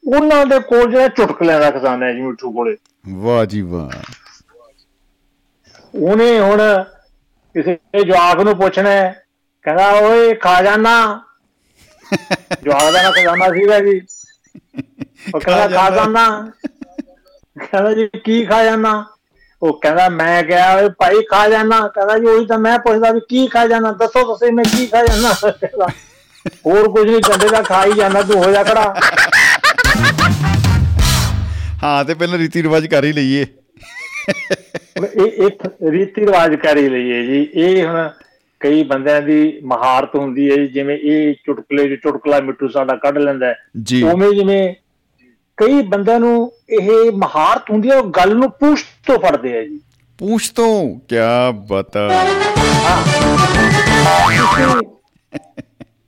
ਉਹਨਾਂ ਦੇ ਕੋਲ ਜਿਹੜਾ ਚੁਟਕਲਿਆਂ ਦਾ ਖਜ਼ਾਨਾ ਹੈ ਜੀ ਮਿੱਠੂ ਕੋਲੇ। ਵਾਹ ਜੀ ਵਾਹ। ਉਹਨੇ ਹੁਣ ਕਿਸੇ ਜਵਾਕ ਨੂੰ ਪੁੱਛਣਾ ਹੈ, ਕਹਿੰਦਾ ਓਏ ਖਾ ਜਾਣਾ ਜਵਾਕ ਦਾ ਖਜ਼ਾਨਾ ਸੀਗਾ ਜੀ। ਉਹ ਕਹਿੰਦਾ ਖਾ ਜਾਣਾ ਕਹਿੰਦਾ ਜੀ ਕੀ ਖਾ ਜਾਣਾ ਉਹ ਕਹਿੰਦਾ ਮੈਂ ਕਿਹਾ ਓਏ ਭਾਈ ਖਾ ਜਾਣਾ ਕਹਿੰਦਾ ਜੀ ਉਹੀ ਤਾਂ ਮੈਂ ਪੁੱਛਦਾ ਵੀ ਕੀ ਖਾ ਜਾਣਾ ਦੱਸੋ ਤੁਸੀਂ ਮੈਂ ਕੀ ਖਾ ਜਾਣਾ ਹੋਰ ਕੁਝ ਨਹੀਂ ਕੰਡੇ ਦਾ ਖਾ ਹੀ ਜਾਣਾ ਤੂੰ ਹੋ ਜਾ ਖੜਾ। ਹਾਂ ਤੇ ਪਹਿਲਾਂ ਰੀਤੀ ਰਿਵਾਜ ਕਰ ਹੀ ਲਈਏ। ਇਹ ਇੱਕ ਰੀਤੀ ਰਿਵਾਜ ਕਰ ਹੀ ਲਈਏ ਜੀ। ਇਹ ਹੁਣ ਕਈ ਬੰਦਿਆਂ ਦੀ ਮਹਾਰਤ ਹੁੰਦੀ ਹੈ ਜਿਵੇਂ ਇਹ ਚੁਟਕਲੇ ਚ ਚੁਟਕਲਾ ਮਿੱਠੂ ਸਾਡਾ ਕੱਢ ਲੈਂਦਾ ਉਵੇਂ ਜਿਵੇਂ ਕਈ ਬੰਦਿਆਂ ਨੂੰ ਇਹ ਮਹਾਰਤ ਹੁੰਦੀ ਹੈ ਉਹ ਗੱਲ ਨੂੰ ਪੁਸ਼ ਤੋਂ ਫੜਦੇ ਆ ਜੀ। ਪੂਛ ਤੋਂ? ਕੀ ਬਤਾ।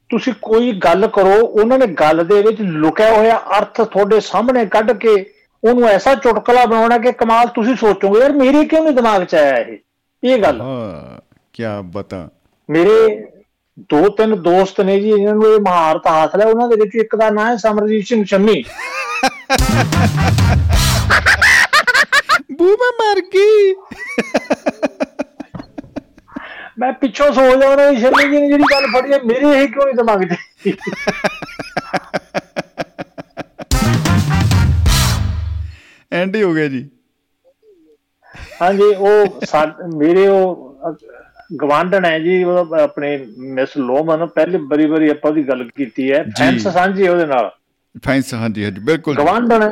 ਤੁਸੀਂ ਕੋਈ ਗੱਲ ਕਰੋ ਉਹਨਾਂ ਨੇ ਗੱਲ ਦੇ ਵਿੱਚ ਲੁਕਿਆ ਹੋਇਆ ਅਰਥ ਤੁਹਾਡੇ ਸਾਹਮਣੇ ਕੱਢ ਕੇ ਉਹਨੂੰ ਐਸਾ ਚੁਟਕਲਾ ਬਣਾਉਣਾ ਕਿ ਕਮਾਲ ਤੁਸੀਂ ਸੋਚੋਗੇ ਯਾਰ ਮੇਰੇ ਕਿਉਂ ਨਹੀਂ ਦਿਮਾਗ 'ਚ ਆਇਆ ਇਹ? ਇਹ ਗੱਲ। ਹਾਂ ਕੀ ਬਤਾ। ਮੇਰੇ ਦੋ ਤਿੰਨ ਦੋਸਤ ਨੇ ਜੀ ਇਹਨਾਂ ਨੂੰ ਇਹ ਮਹਾਰਤ ਹਾਸਲ ਹੈ ਉਹਨਾਂ ਦੇ ਵਿੱਚ ਇੱਕ ਦਾ ਨਾਮ ਹੈ ਸਮਰਜੀਤ ਸਿੰਘ ਸ਼ੰਮੀ ਬੂ ਮੈਂ ਮਰ ਗਈ। ਮੈਂ ਪਿੱਛੋਂ ਸੋਚ ਰਿਹਾ ਵੀ ਸ਼ੰਮੀ ਜੀ ਨੇ ਜਿਹੜੀ ਗੱਲ ਫੜੀ ਹੈ ਮੇਰੇ ਇਹ ਕਿਉਂ ਨਹੀਂ ਦਿਮਾਗ 'ਚ ਐਂਡ ਹੀ ਹੋ ਗਿਆ ਜੀ। ਹਾਂਜੀ ਉਹ ਮੇਰੇ ਉਹ ਗਵਾਂਢਣ ਹੈ ਜੀ ਉਹ ਆਪਣੇ ਮਿਸ ਲੋਮਨ ਪਹਿਲੀ ਬੜੀ ਬੜੀ ਆਪਾਂ ਦੀ ਗੱਲ ਕੀਤੀ ਹੈ। ਫੈਂਸ ਸਾਂਝੀ ਉਹਦੇ ਨਾਲ। ਫੈਂਸ ਹਾਂਜੀ ਹਾਂਜੀ ਬਿਲਕੁਲ। ਗਵਾਂਢਣ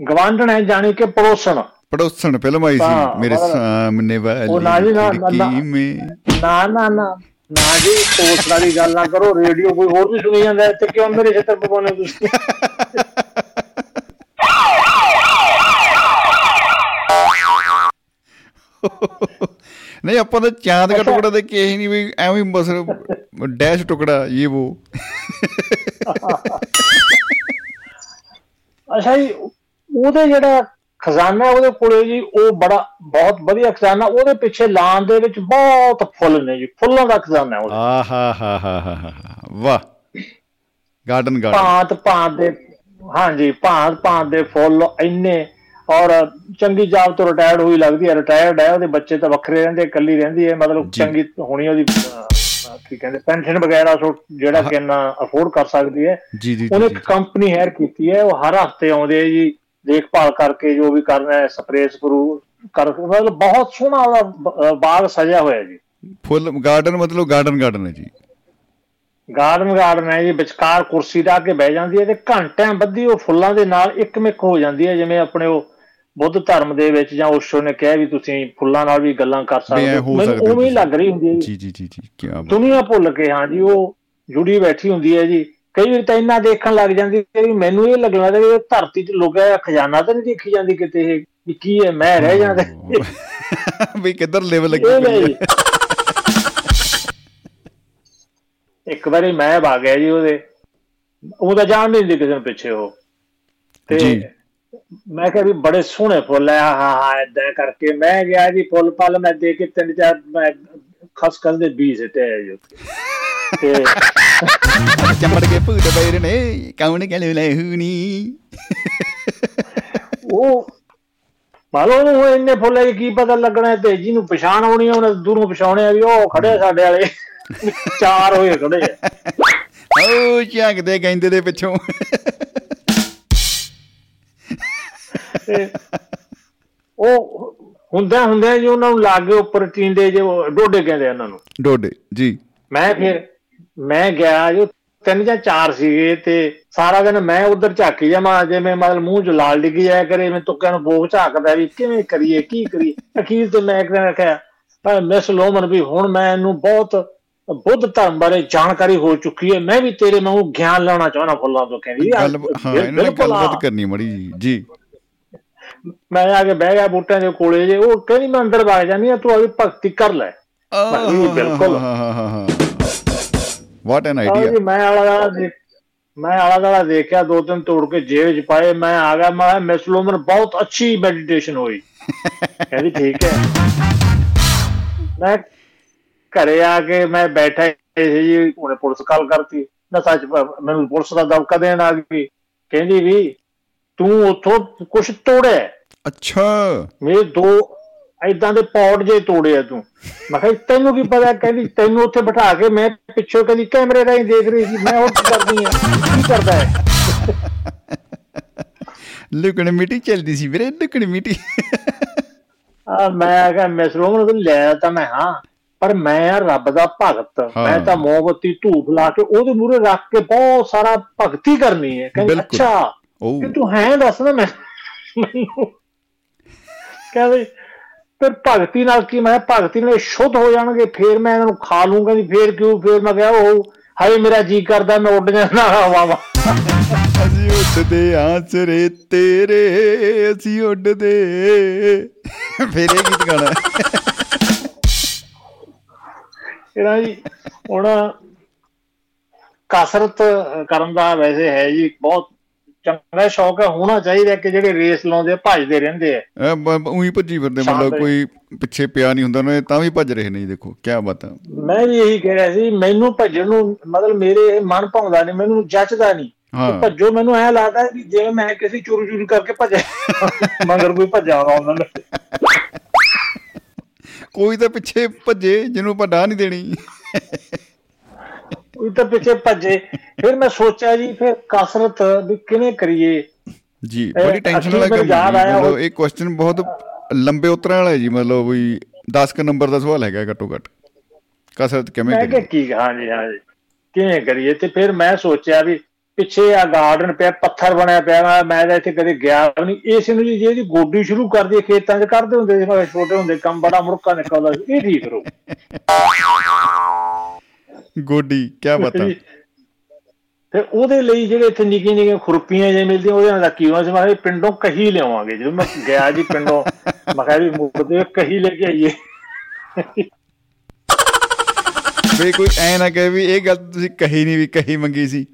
ਗਵਾਂਢਣ ਹੈ ਜਾਣੀ ਕਿ ਪੜੋਸਣ। ਪੜੋਸਣ ਫਿਲਮ ਆਈ ਸੀ ਮੇਰੇ ਸਾਹਮਣੇ ਉਹ ਨਾ ਜੀ, ਨਾ- ਵਾਲੀ ਨਾ- ਨਾ ਨਾ ਨਾ ਜੀ ਪੋਸਟਾਂ ਦੀ ਗੱਲ ਨਾ ਕਰੋ ਰੇਡੀਓ ਕੋਈ ਹੋਰ ਵੀ ਸੁਣੀ ਜਾਂਦਾ ਤੇ ਕਿਉਂ ਮੇਰੇ ਛੇਤਰ ਪਵਾਉਣੇ ਤੁਸੀਂ? ਨਹੀਂ ਆਪਾਂ ਤਾਂ ਚਾਂਦ ਦਾ ਟੁਕੜਾ ਦੇ ਕੇ ਹੀ ਨਹੀਂ ਵੀ ਐਵੇਂ ਬਸ ਡੈਸ਼ ਟੁਕੜਾ ਇਹ ਉਹ ਅੱਛਾ ਜੀ ਉਹਦੇ ਜਿਹੜਾ ਖਜ਼ਾਨਾ ਉਹਦੇ ਕੋਲੇ ਜੀ ਉਹ ਬੜਾ ਬਹੁਤ ਵਧੀਆ ਖਜ਼ਾਨਾ ਉਹਦੇ ਪਿੱਛੇ ਲਾਨ ਦੇ ਵਿੱਚ ਬਹੁਤ ਫੁੱਲ ਨੇ ਜੀ ਫੁੱਲਾਂ ਦਾ ਖਜ਼ਾਨਾ ਹੈ ਉਹਦਾ। ਆ ਹਾ ਹਾ ਹਾ ਹਾ ਹਾ ਵਾਹ। ਗਾਰਡਨ ਗਾਰਡਨ ਭਾਂਤ ਭਾਂਤ ਦੇ ਹਾਂਜੀ ਭਾਂਤ ਭਾਂਤ ਦੇ ਫੁੱਲ ਇੰਨੇ ਔਰ ਚੰਗੀ ਜਾਬ ਤੋਂ ਰਿਟਾਇਰਡ ਹੋਈ ਲੱਗਦੀ ਹੈ ਰਿਟਾਇਰਡ ਹੈ ਉਹਦੇ ਬੱਚੇ ਤਾਂ ਵੱਖਰੇ ਰਹਿੰਦੇ ਇਕੱਲੀ ਰਹਿੰਦੀ ਹੈ ਮਤਲਬ। ਚੰਗੀ ਹੋਣੀ ਉਹਦੀ ਕੀ ਕਹਿੰਦੇ ਪੈਨਸ਼ਨ ਵਗੈਰਾ ਸੋ ਜਿਹੜਾ ਕਿ ਇੰਨਾ ਅਫੋਰਡ ਕਰ ਸਕਦੀ ਹੈ। ਉਹਨੇ ਇੱਕ ਕੰਪਨੀ ਹਾਇਰ ਕੀਤੀ ਹੈ ਉਹ ਹਰ ਹਫ਼ਤੇ ਆਉਂਦੇ ਆ ਜੀ ਦੇਖਭਾਲ ਕਰਕੇ ਜੋ ਵੀ ਕਰਨਾ ਹੈ ਸਪਰੇਅ ਸਪਰੂ ਕਰ ਮਤਲਬ ਬਹੁਤ ਸੋਹਣਾ ਉਹਦਾ ਬਾਗ ਸਜਿਆ ਹੋਇਆ ਜੀ। ਫੁੱਲ ਗਾਰਡਨ ਮਤਲਬ ਗਾਰਡਨ ਗਾਰਡਨ ਹੈ ਜੀ। ਗਾਰਡਨ ਗਾਰਡਨ ਹੈ ਜੀ ਵਿਚਕਾਰ ਕੁਰਸੀ ਢਾ ਕੇ ਬਹਿ ਜਾਂਦੀ ਹੈ ਤੇ ਘੰਟਿਆਂ ਬੱਧੀ ਉਹ ਫੁੱਲਾਂ ਦੇ ਨਾਲ ਇੱਕਮਿਕ ਹੋ ਜਾਂਦੀ ਹੈ ਜਿਵੇਂ ਆਪਣੇ ਉਹ ਬੁੱਧ ਧਰਮ ਦੇ ਵਿੱਚ ਜਾਂ ਓਸ਼ੋ ਨੇ ਕਿਹਾ ਵੀ ਤੁਸੀਂ ਫੁੱਲਾਂ ਨਾਲ ਵੀ ਗੱਲਾਂ ਕਰ ਸਕਦੇ ਹੋ। ਮੈਨੂੰ ਉਵੇਂ ਹੀ। ਲੱਗ ਰਹੀ ਹੁੰਦੀ ਹੈ ਜੀ। ਜੀ ਜੀ ਜੀ ਕੀ ਬਾਤ। ਦੁਨੀਆ ਭੁੱਲ ਕੇ ਹਾਂ ਜੀ ਉਹ ਜੁੜੀ ਬੈਠੀ ਹੁੰਦੀ ਹੈ ਜੀ। ਕਈ ਵਾਰ ਤਾਂ ਇੰਨਾ ਦੇਖਣ ਲੱਗ ਜਾਂਦੀ ਵੀ ਮੈਨੂੰ ਇਹ ਲੱਗਣ ਲੱਗਦਾ ਇਹ ਧਰਤੀ 'ਚ ਲੁਕਿਆ ਖਜ਼ਾਨਾ ਤਾਂ ਨਹੀਂ ਦੇਖੀ ਜਾਂਦੀ ਕਿਤੇ ਇਹ ਵੀ ਕੀ ਹੈ ਮੈਂ ਰਹਿ ਜਾਂਦਾ ਵੀ ਕਿੱਧਰ ਲੈਵਲ ਲੱਗੀ ਪਈ ਇੱਕ ਵਾਰੀ ਮੈਂ ਵਗ ਗਿਆ ਜੀ ਉਹਦੇ। ਉਹ ਤਾਂ ਜਾਣ ਨਹੀਂ ਦਿੰਦੀ ਕਿਸੇ ਨੂੰ ਪਿੱਛੇ ਉਹ। ਤੇ। ਮੈਂ ਕਿਹਾ ਵੀ ਬੜੇ ਸੋਹਣੇ ਫੁੱਲ ਆ ਹਾਂ ਹਾਂ ਏਦਾਂ ਕਰਕੇ। ਮੈਂ ਗਿਆ ਜੀ ਫੁੱਲ ਪਲ ਮੈਂ ਦੇ ਕੇ ਤਿੰਨ ਚਾਰ ਮੈਂ ਖਸ ਖਸ ਦੇ ਬੀਜ ਸਿੱਟੇ ਆ ਜੀ ਉੱਥੇ। ਤੇ ਚੰਬੜ ਕੇ ਭੂਤ ਬੈਰ ਨੇ ਕੌਣ ਕਹਿ ਲੈ ਹੁਣੀ ਉਹ ਮਾਲੋ ਨੂੰ ਇੰਨੇ ਫੁੱਲੇ ਕੀ ਪਤਾ ਲੱਗਣਾ ਤੇ ਜਿਹਨੂੰ ਪਛਾਣ ਆਉਣੀ ਉਹਨੇ ਦੂਰੋਂ ਪਛਾਉਣੇ ਆ ਵੀ ਉਹ ਖੜੇ ਸਾਡੇ ਵਾਲੇ। ਚਾਰ ਹੋਏ ਖੜੇ ਆ। ਓ ਝਾਕਦੇ ਕਹਿੰਦੇ ਦੇ ਪਿੱਛੋਂ। ਤੇ ਉਹ ਹੁੰਦਿਆਂ ਹੁੰਦਿਆਂ ਜੀ ਉਹਨਾਂ ਨੂੰ ਲਾਗੇ ਉੱਪਰ ਟੀਂਡੇ ਜੇ ਡੋਡੇ ਕਹਿੰਦੇ ਉਹਨਾਂ ਨੂੰ। ਡੋਡੇ ਜੀ। ਮੈਂ ਫਿਰ ਮੈਂ ਗਿਆ ਜੋ ਤਿੰਨ ਜਾਂ ਚਾਰ ਸੀਗੇ ਤੇ ਸਾਰਾ ਦਿਨ ਮੈਂ ਉਧਰ ਝਾਕੀ ਜਾਵਾਂ ਜਿਵੇਂ ਮਤਲਬ ਮੂੰਹ 'ਚ ਲਾਲ ਡਿੱਗੀ ਜਾਇਆ ਕਰੇ ਮੈਂ ਤੁੱਕਿਆਂ ਨੂੰ ਬੋਗ ਝਾਕਦਾ ਵੀ ਕਿਵੇਂ ਕਰੀਏ ਕੀ ਕਰੀਏ? ਅਖੀਰ ਤੇ ਮੈਂ ਇੱਕ ਦਿਨ ਆਖਿਆ ਪਰ ਮਿਸ ਲੋਮਨ ਵੀ ਹੁਣ ਮੈਂ ਇਹਨੂੰ ਬਹੁਤ ਬੁੱਧ ਧਰਮ ਬਾਰੇ ਜਾਣਕਾਰੀ ਹੋ ਚੁੱਕੀ ਹੈ ਮੈਂ ਵੀ ਤੇਰੇ ਵਾਂਗੂ ਗਿਆਨ ਲੈਣਾ ਚਾਹਣਾ ਫੁੱਲਾਂ ਤੋਂ ਕਹਿੰਦੀ ਗੱਲ ਹਾਂ ਇਹਨਾਂ ਨੇ। ਗੱਲਬਾਤ ਕਰਨੀ ਮੜੀ ਜੀ ਜੀ। ਮੈਂ ਆ ਕੇ ਬਹਿ ਗਿਆ ਬੂਟਿਆਂ ਦੇ ਕੋਲੇ ਜੇ ਉਹ ਕਹਿੰਦੀ ਮੈਂ ਅੰਦਰ ਵਗ ਜਾਨੀ ਆ ਤੂੰ ਆਪਣੀ ਭਗਤੀ ਕਰ ਲੈ। ਬਿਲਕੁਲ। ਵਾਟ ਐਨ ਆਈਡੀਆ ਮੈਂ ਆਲਾ ਮੈਂ ਆਲਾ ਦਾਲਾ ਦੇਖਿਆ ਦੋ ਤਿੰਨ ਤੋੜ ਕੇ ਜੇਬ 'ਚ ਪਾਏ ਮੈਂ ਆ ਗਿਆ ਮੈਂ ਮਿਸ ਲੋਮਨ ਬਹੁਤ ਅੱਛੀ ਮੈਡੀਟੇਸ਼ਨ ਹੋਈ। ਕਹਿੰਦੀ ਠੀਕ ਹੈ। ਮੈਂ ਘਰੇ ਆ ਕੇ ਮੈਂ ਬੈਠਾ ਸੀ ਜੀ ਉਹਨੇ ਪੁਲਿਸ ਕਾਲ ਕਰਤੀ। ਨਾ ਸੱਚ ਮੈਨੂੰ ਪੁਲਿਸ ਦਾ ਦਬਕਾ ਦੇਣ ਆ ਗਈ। ਕਹਿੰਦੀ ਵੀ ਤੂੰ ਉੱਥੋਂ ਕੁਝ ਤੋੜਿਆ ਅੱਛਾ। ਮੇਰੇ ਦੋ ਐਦਾਂ ਦੇ ਪੌੜ ਜੇ ਤੋੜੇ ਆ ਤੂੰ। ਮੈਂ ਕਿਹਾ ਤੈਨੂੰ ਕੀ ਪਤਾ ਕਹਿੰਦੀ ਤੈਨੂੰ ਉੱਥੇ ਬਿਠਾ ਕੇ ਮੈਂ ਪਿੱਛੋਂ ਕਹਿੰਦੀ ਕੈਮਰੇ ਰਾਹੀਂ ਦੇਖ ਰਹੀ ਸੀ। ਮੈਂ ਉਹ ਕਰਦੀ ਆ ਕੀ ਕਰਦਾ ਹੈ? ਲੁਕਣ ਮਿੱਟੀ ਚੱਲਦੀ ਸੀ ਵੀਰੇ ਲੁਕਣ ਮਿੱਟੀ। ਆ ਮੈਂ ਕਿਹਾ ਮਿਸ ਰੋਮਨ ਨੂੰ ਲੈ ਤਾਂ ਮੈਂ ਹਾਂ ਪਰ ਮੈਂ ਆ ਰੱਬ ਦਾ ਭਗਤ। ਮੈਂ ਤਾਂ ਮੋਮਬੱਤੀ ਧੂਪ ਲਾ ਕੇ ਉਹਦੇ ਮੂਹਰੇ ਰੱਖ ਕੇ ਬਹੁਤ ਸਾਰਾ ਭਗਤੀ ਕਰਨੀ ਹੈ। ਕਹਿੰਦੀ। ਅੱਛਾ ਓ ਕਿ ਤੂੰ ਹੈ ਦੱਸ ਨਾ ਮੈਂ ਮੈਨੂੰ। ਕਹਿੰਦੇ ਫਿਰ ਭਗਤੀ ਨਾਲ ਕੀ ਮੈਂ ਭਗਤੀ ਨਾਲ ਸ਼ੁੱਧ ਹੋ ਜਾਣਗੇ ਫੇਰ ਮੈਂ ਇਹਨਾਂ ਨੂੰ ਖਾ ਲੂੰਗਾ ਜੀ ਫੇਰ ਕਿਉਂ ਫੇਰ ਮੈਂ ਕਿਹਾ ਉਹ ਹਾਏ ਮੇਰਾ ਜੀ ਕਰਦਾ ਮੈਂ ਉੱਡ ਜਾਣਾ। ਹਵਾਵਾਂ ਅਸੀਂ ਉੱਡਦੇ ਆਸਰੇ ਤੇਰੇ ਅਸੀਂ ਉੱਡਦੇ। ਫੇਰ ਇਹ ਗੀਤ ਗਾਣਾ। ਇਹਨਾਂ ਜੀ ਹੁਣ ਕਸਰਤ ਕਰਨ ਦਾ ਵੈਸੇ ਹੈ ਜੀ ਬਹੁਤ ਚੰਗਾ ਸ਼ੌਕ ਹੈ ਹੋਣਾ ਚਾਹੀਦਾ ਕਿ ਜਿਹੜੇ ਰੇਸ ਲਾਉਂਦੇ ਭੱਜਦੇ ਰਹਿੰਦੇ ਆ। ਉਹੀ ਭੱਜੀ ਫਿਰਦੇ ਮਤਲਬ ਕੋਈ ਪਿੱਛੇ ਪਿਆ ਨਹੀਂ ਹੁੰਦਾ ਉਹਨਾਂ ਦੇ ਤਾਂ ਵੀ ਭੱਜ ਰਹੇ ਨੇ ਦੇਖੋ ਕੀ ਬਾਤ ਆ। ਮੈਂ ਵੀ ਇਹੀ ਕਹਿ ਰਿਹਾ ਸੀ ਮੈਨੂੰ ਭੱਜਣ ਨੂੰ ਮਤਲਬ ਮੇਰੇ ਮਨ ਭਾਉਂਦਾ ਨਹੀਂ ਮੈਨੂੰ ਜੱਚਦਾ ਨਹੀਂ। ਹਾਂ। ਭੱਜੋ ਮੈਨੂੰ ਐ ਲੱਗਦਾ ਵੀ ਜਿਵੇਂ ਮੈਂ ਕਿਸੇ ਚੋਰੀ ਚੋਰੀ ਕਰਕੇ ਭੱਜਿਆ ਮਗਰ ਕੋਈ ਭੱਜਾ ਹੋਣਾ ਉਹਨਾਂ ਨੇ। ਕੋਈ ਤਾਂ ਪਿੱਛੇ ਭੱਜੇ ਜਿਹਨੂੰ ਆਪਾਂ ਡਾਹ ਨਹੀਂ ਦੇਣੀ। ਉਹ ਤਾਂ ਪਿੱਛੇ ਭੱਜੇ। ਫਿਰ ਮੈਂ ਸੋਚਿਆ ਜੀ ਫਿਰ ਕਸਰਤ ਵੀ ਕਿਵੇਂ ਕਰੀਏ? ਜੀ ਬੜੀ ਟੈਨਸ਼ਨ ਵਾਲਾ ਕੰਮ ਹੈ ਜੀ। ਮਤਲਬ ਇਹ ਕੁਐਸਚਨ ਬਹੁਤ ਲੰਬੇ ਉਤਰਾਂ ਵਾਲਾ ਹੈ ਜੀ। ਮਤਲਬ ਵੀ 10 ਕ ਨੰਬਰ ਦਾ ਸਵਾਲ ਹੈਗਾ ਘੱਟੋ ਘੱਟ ਕਸਰਤ ਕਿਵੇਂ ਮੈਂ ਕਰੀਏ? ਕੀ ਹਾਂਜੀ ਹਾਂਜੀ। ਕਿਵੇਂ ਕਰੀਏ? ਤੇ ਫਿਰ ਮੈਂ ਸੋਚਿਆ ਵੀ ਪਿੱਛੇ ਆ ਗਾਰਡਨ ਪਿਆ ਪੱਥਰ ਬਣਿਆ ਪਿਆ ਮੈਂ- ਮੈਂ ਤਾਂ ਇੱਥੇ ਕਦੇ ਗਿਆ ਨਹੀਂ। ਇਸ ਨੂੰ ਜੀ ਜੇ ਇਹਦੀ ਗੋਡੀ ਸ਼ੁਰੂ ਕਰ ਦਈਏ ਖੇਤਾਂ 'ਚ ਕਰਦੇ ਹੁੰਦੇ ਸੀ ਮੈਂ ਛੋਟੇ ਹੁੰਦੇ ਕੰਮ ਬੜਾ ਮੁੜਕਾ ਨਿਕਲਦਾ ਇਹ ਠੀਕ ਰਹੂ। ਗੋਡੀ ਕੀ ਪਤਾ? ਫਿਰ ਉਹਦੇ ਲਈ ਜਿਹੜੇ ਇੱਥੇ ਨਿੱਕੀਆਂ ਨਿੱਕੀਆਂ ਖੁਰਪੀਆਂ ਜੇ ਮਿਲਦੀਆਂ ਉਹਦੇ ਨਾਲ ਕੀ ਹੋਣਾ ਸੀ? ਮੈਂ ਪਿੰਡੋਂ ਕਹੀ ਲਿਆਵਾਂਗੇ। ਜਦੋਂ ਮੈਂ ਗਿਆ ਜੀ ਪਿੰਡੋਂ ਮੈਂ ਕਿਹਾ ਵੀ ਮੁੜਦੇ ਕਹੀ ਲੈ ਕੇ ਆਈਏ। ਵੀ ਕੋਈ ਐ ਨਾ ਕਹੇ ਵੀ ਇਹ ਗੱਲ ਤੁਸੀਂ ਕਹੀ ਨਹੀਂ ਵੀ ਕਹੀ ਮੰਗੀ ਸੀ।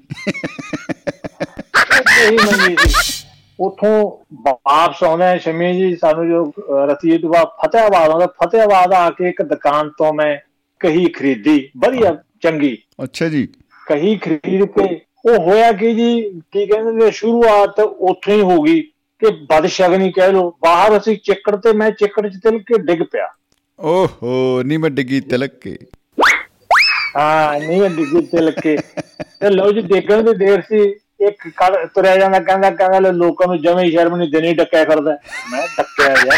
ਕਹੀ ਮੰਗੀ ਸੀ। ਉਥੋਂ ਵਾਪਸ ਆਉਂਦਾ ਸ਼ਮੀ ਜੀ ਸਾਨੂੰ ਜੋ ਅਹ, ਰਸੀਦ ਵਾ ਫਤਿਆਬਾਦ ਆਉਂਦਾ ਫਤਿਆਬਾਦ ਆ ਕੇ ਇੱਕ ਦੁਕਾਨ ਤੋਂ ਮੈਂ ਕਹੀ ਖਰੀਦੀ। ਵਧੀਆ ਚੰਗੀ। ਅੱਛਾ ਜੀ। ਕਹੀ ਖਰੀਦ ਕੇ ਉਹ ਹੋਇਆ ਕਿ ਜੀ? ਕੀ ਕਹਿੰਦੇ ਨੇ ਸ਼ੁਰੂਆਤ ਉੱਥੋਂ ਹੀ ਹੋ ਗਈ ਕਿ ਬਦਸ਼ਗਨੀ ਕਹਿ ਲੋ ਬਾਹਰ ਅਸੀਂ ਚਿੱਕੜ ਤੇ ਮੈਂ ਚਿੱਕੜ ਚ ਤਿਲ ਕੇ ਡਿੱਗ ਪਿਆ। ਓਹੋ ਨਹੀਂ ਮੈਂ ਡਿੱਗੀ ਤਿਲਕ ਕੇ। ਹਾਂ ਨਹੀਂ ਮੈਂ ਡਿੱਗੀ ਤਿਲ ਕੇ। ਤੇ ਲੋ ਜੀ ਡਿੱਗਣ ਦੀ ਦੇਰ ਸੀ। ਇੱਕ ਕੜ ਤੁਰਿਆ ਜਾਂਦਾ ਕਹਿੰਦਾ ਕਹਿੰਦਾ ਲੈ ਲੋਕਾਂ ਨੂੰ ਜਮੇ ਸ਼ਰਮ ਨਹੀਂ ਦੇਣੀ ਡੱਕਿਆ ਕਰਦਾ ਮੈਂ ਡੱਕਿਆ ਯਾਰ।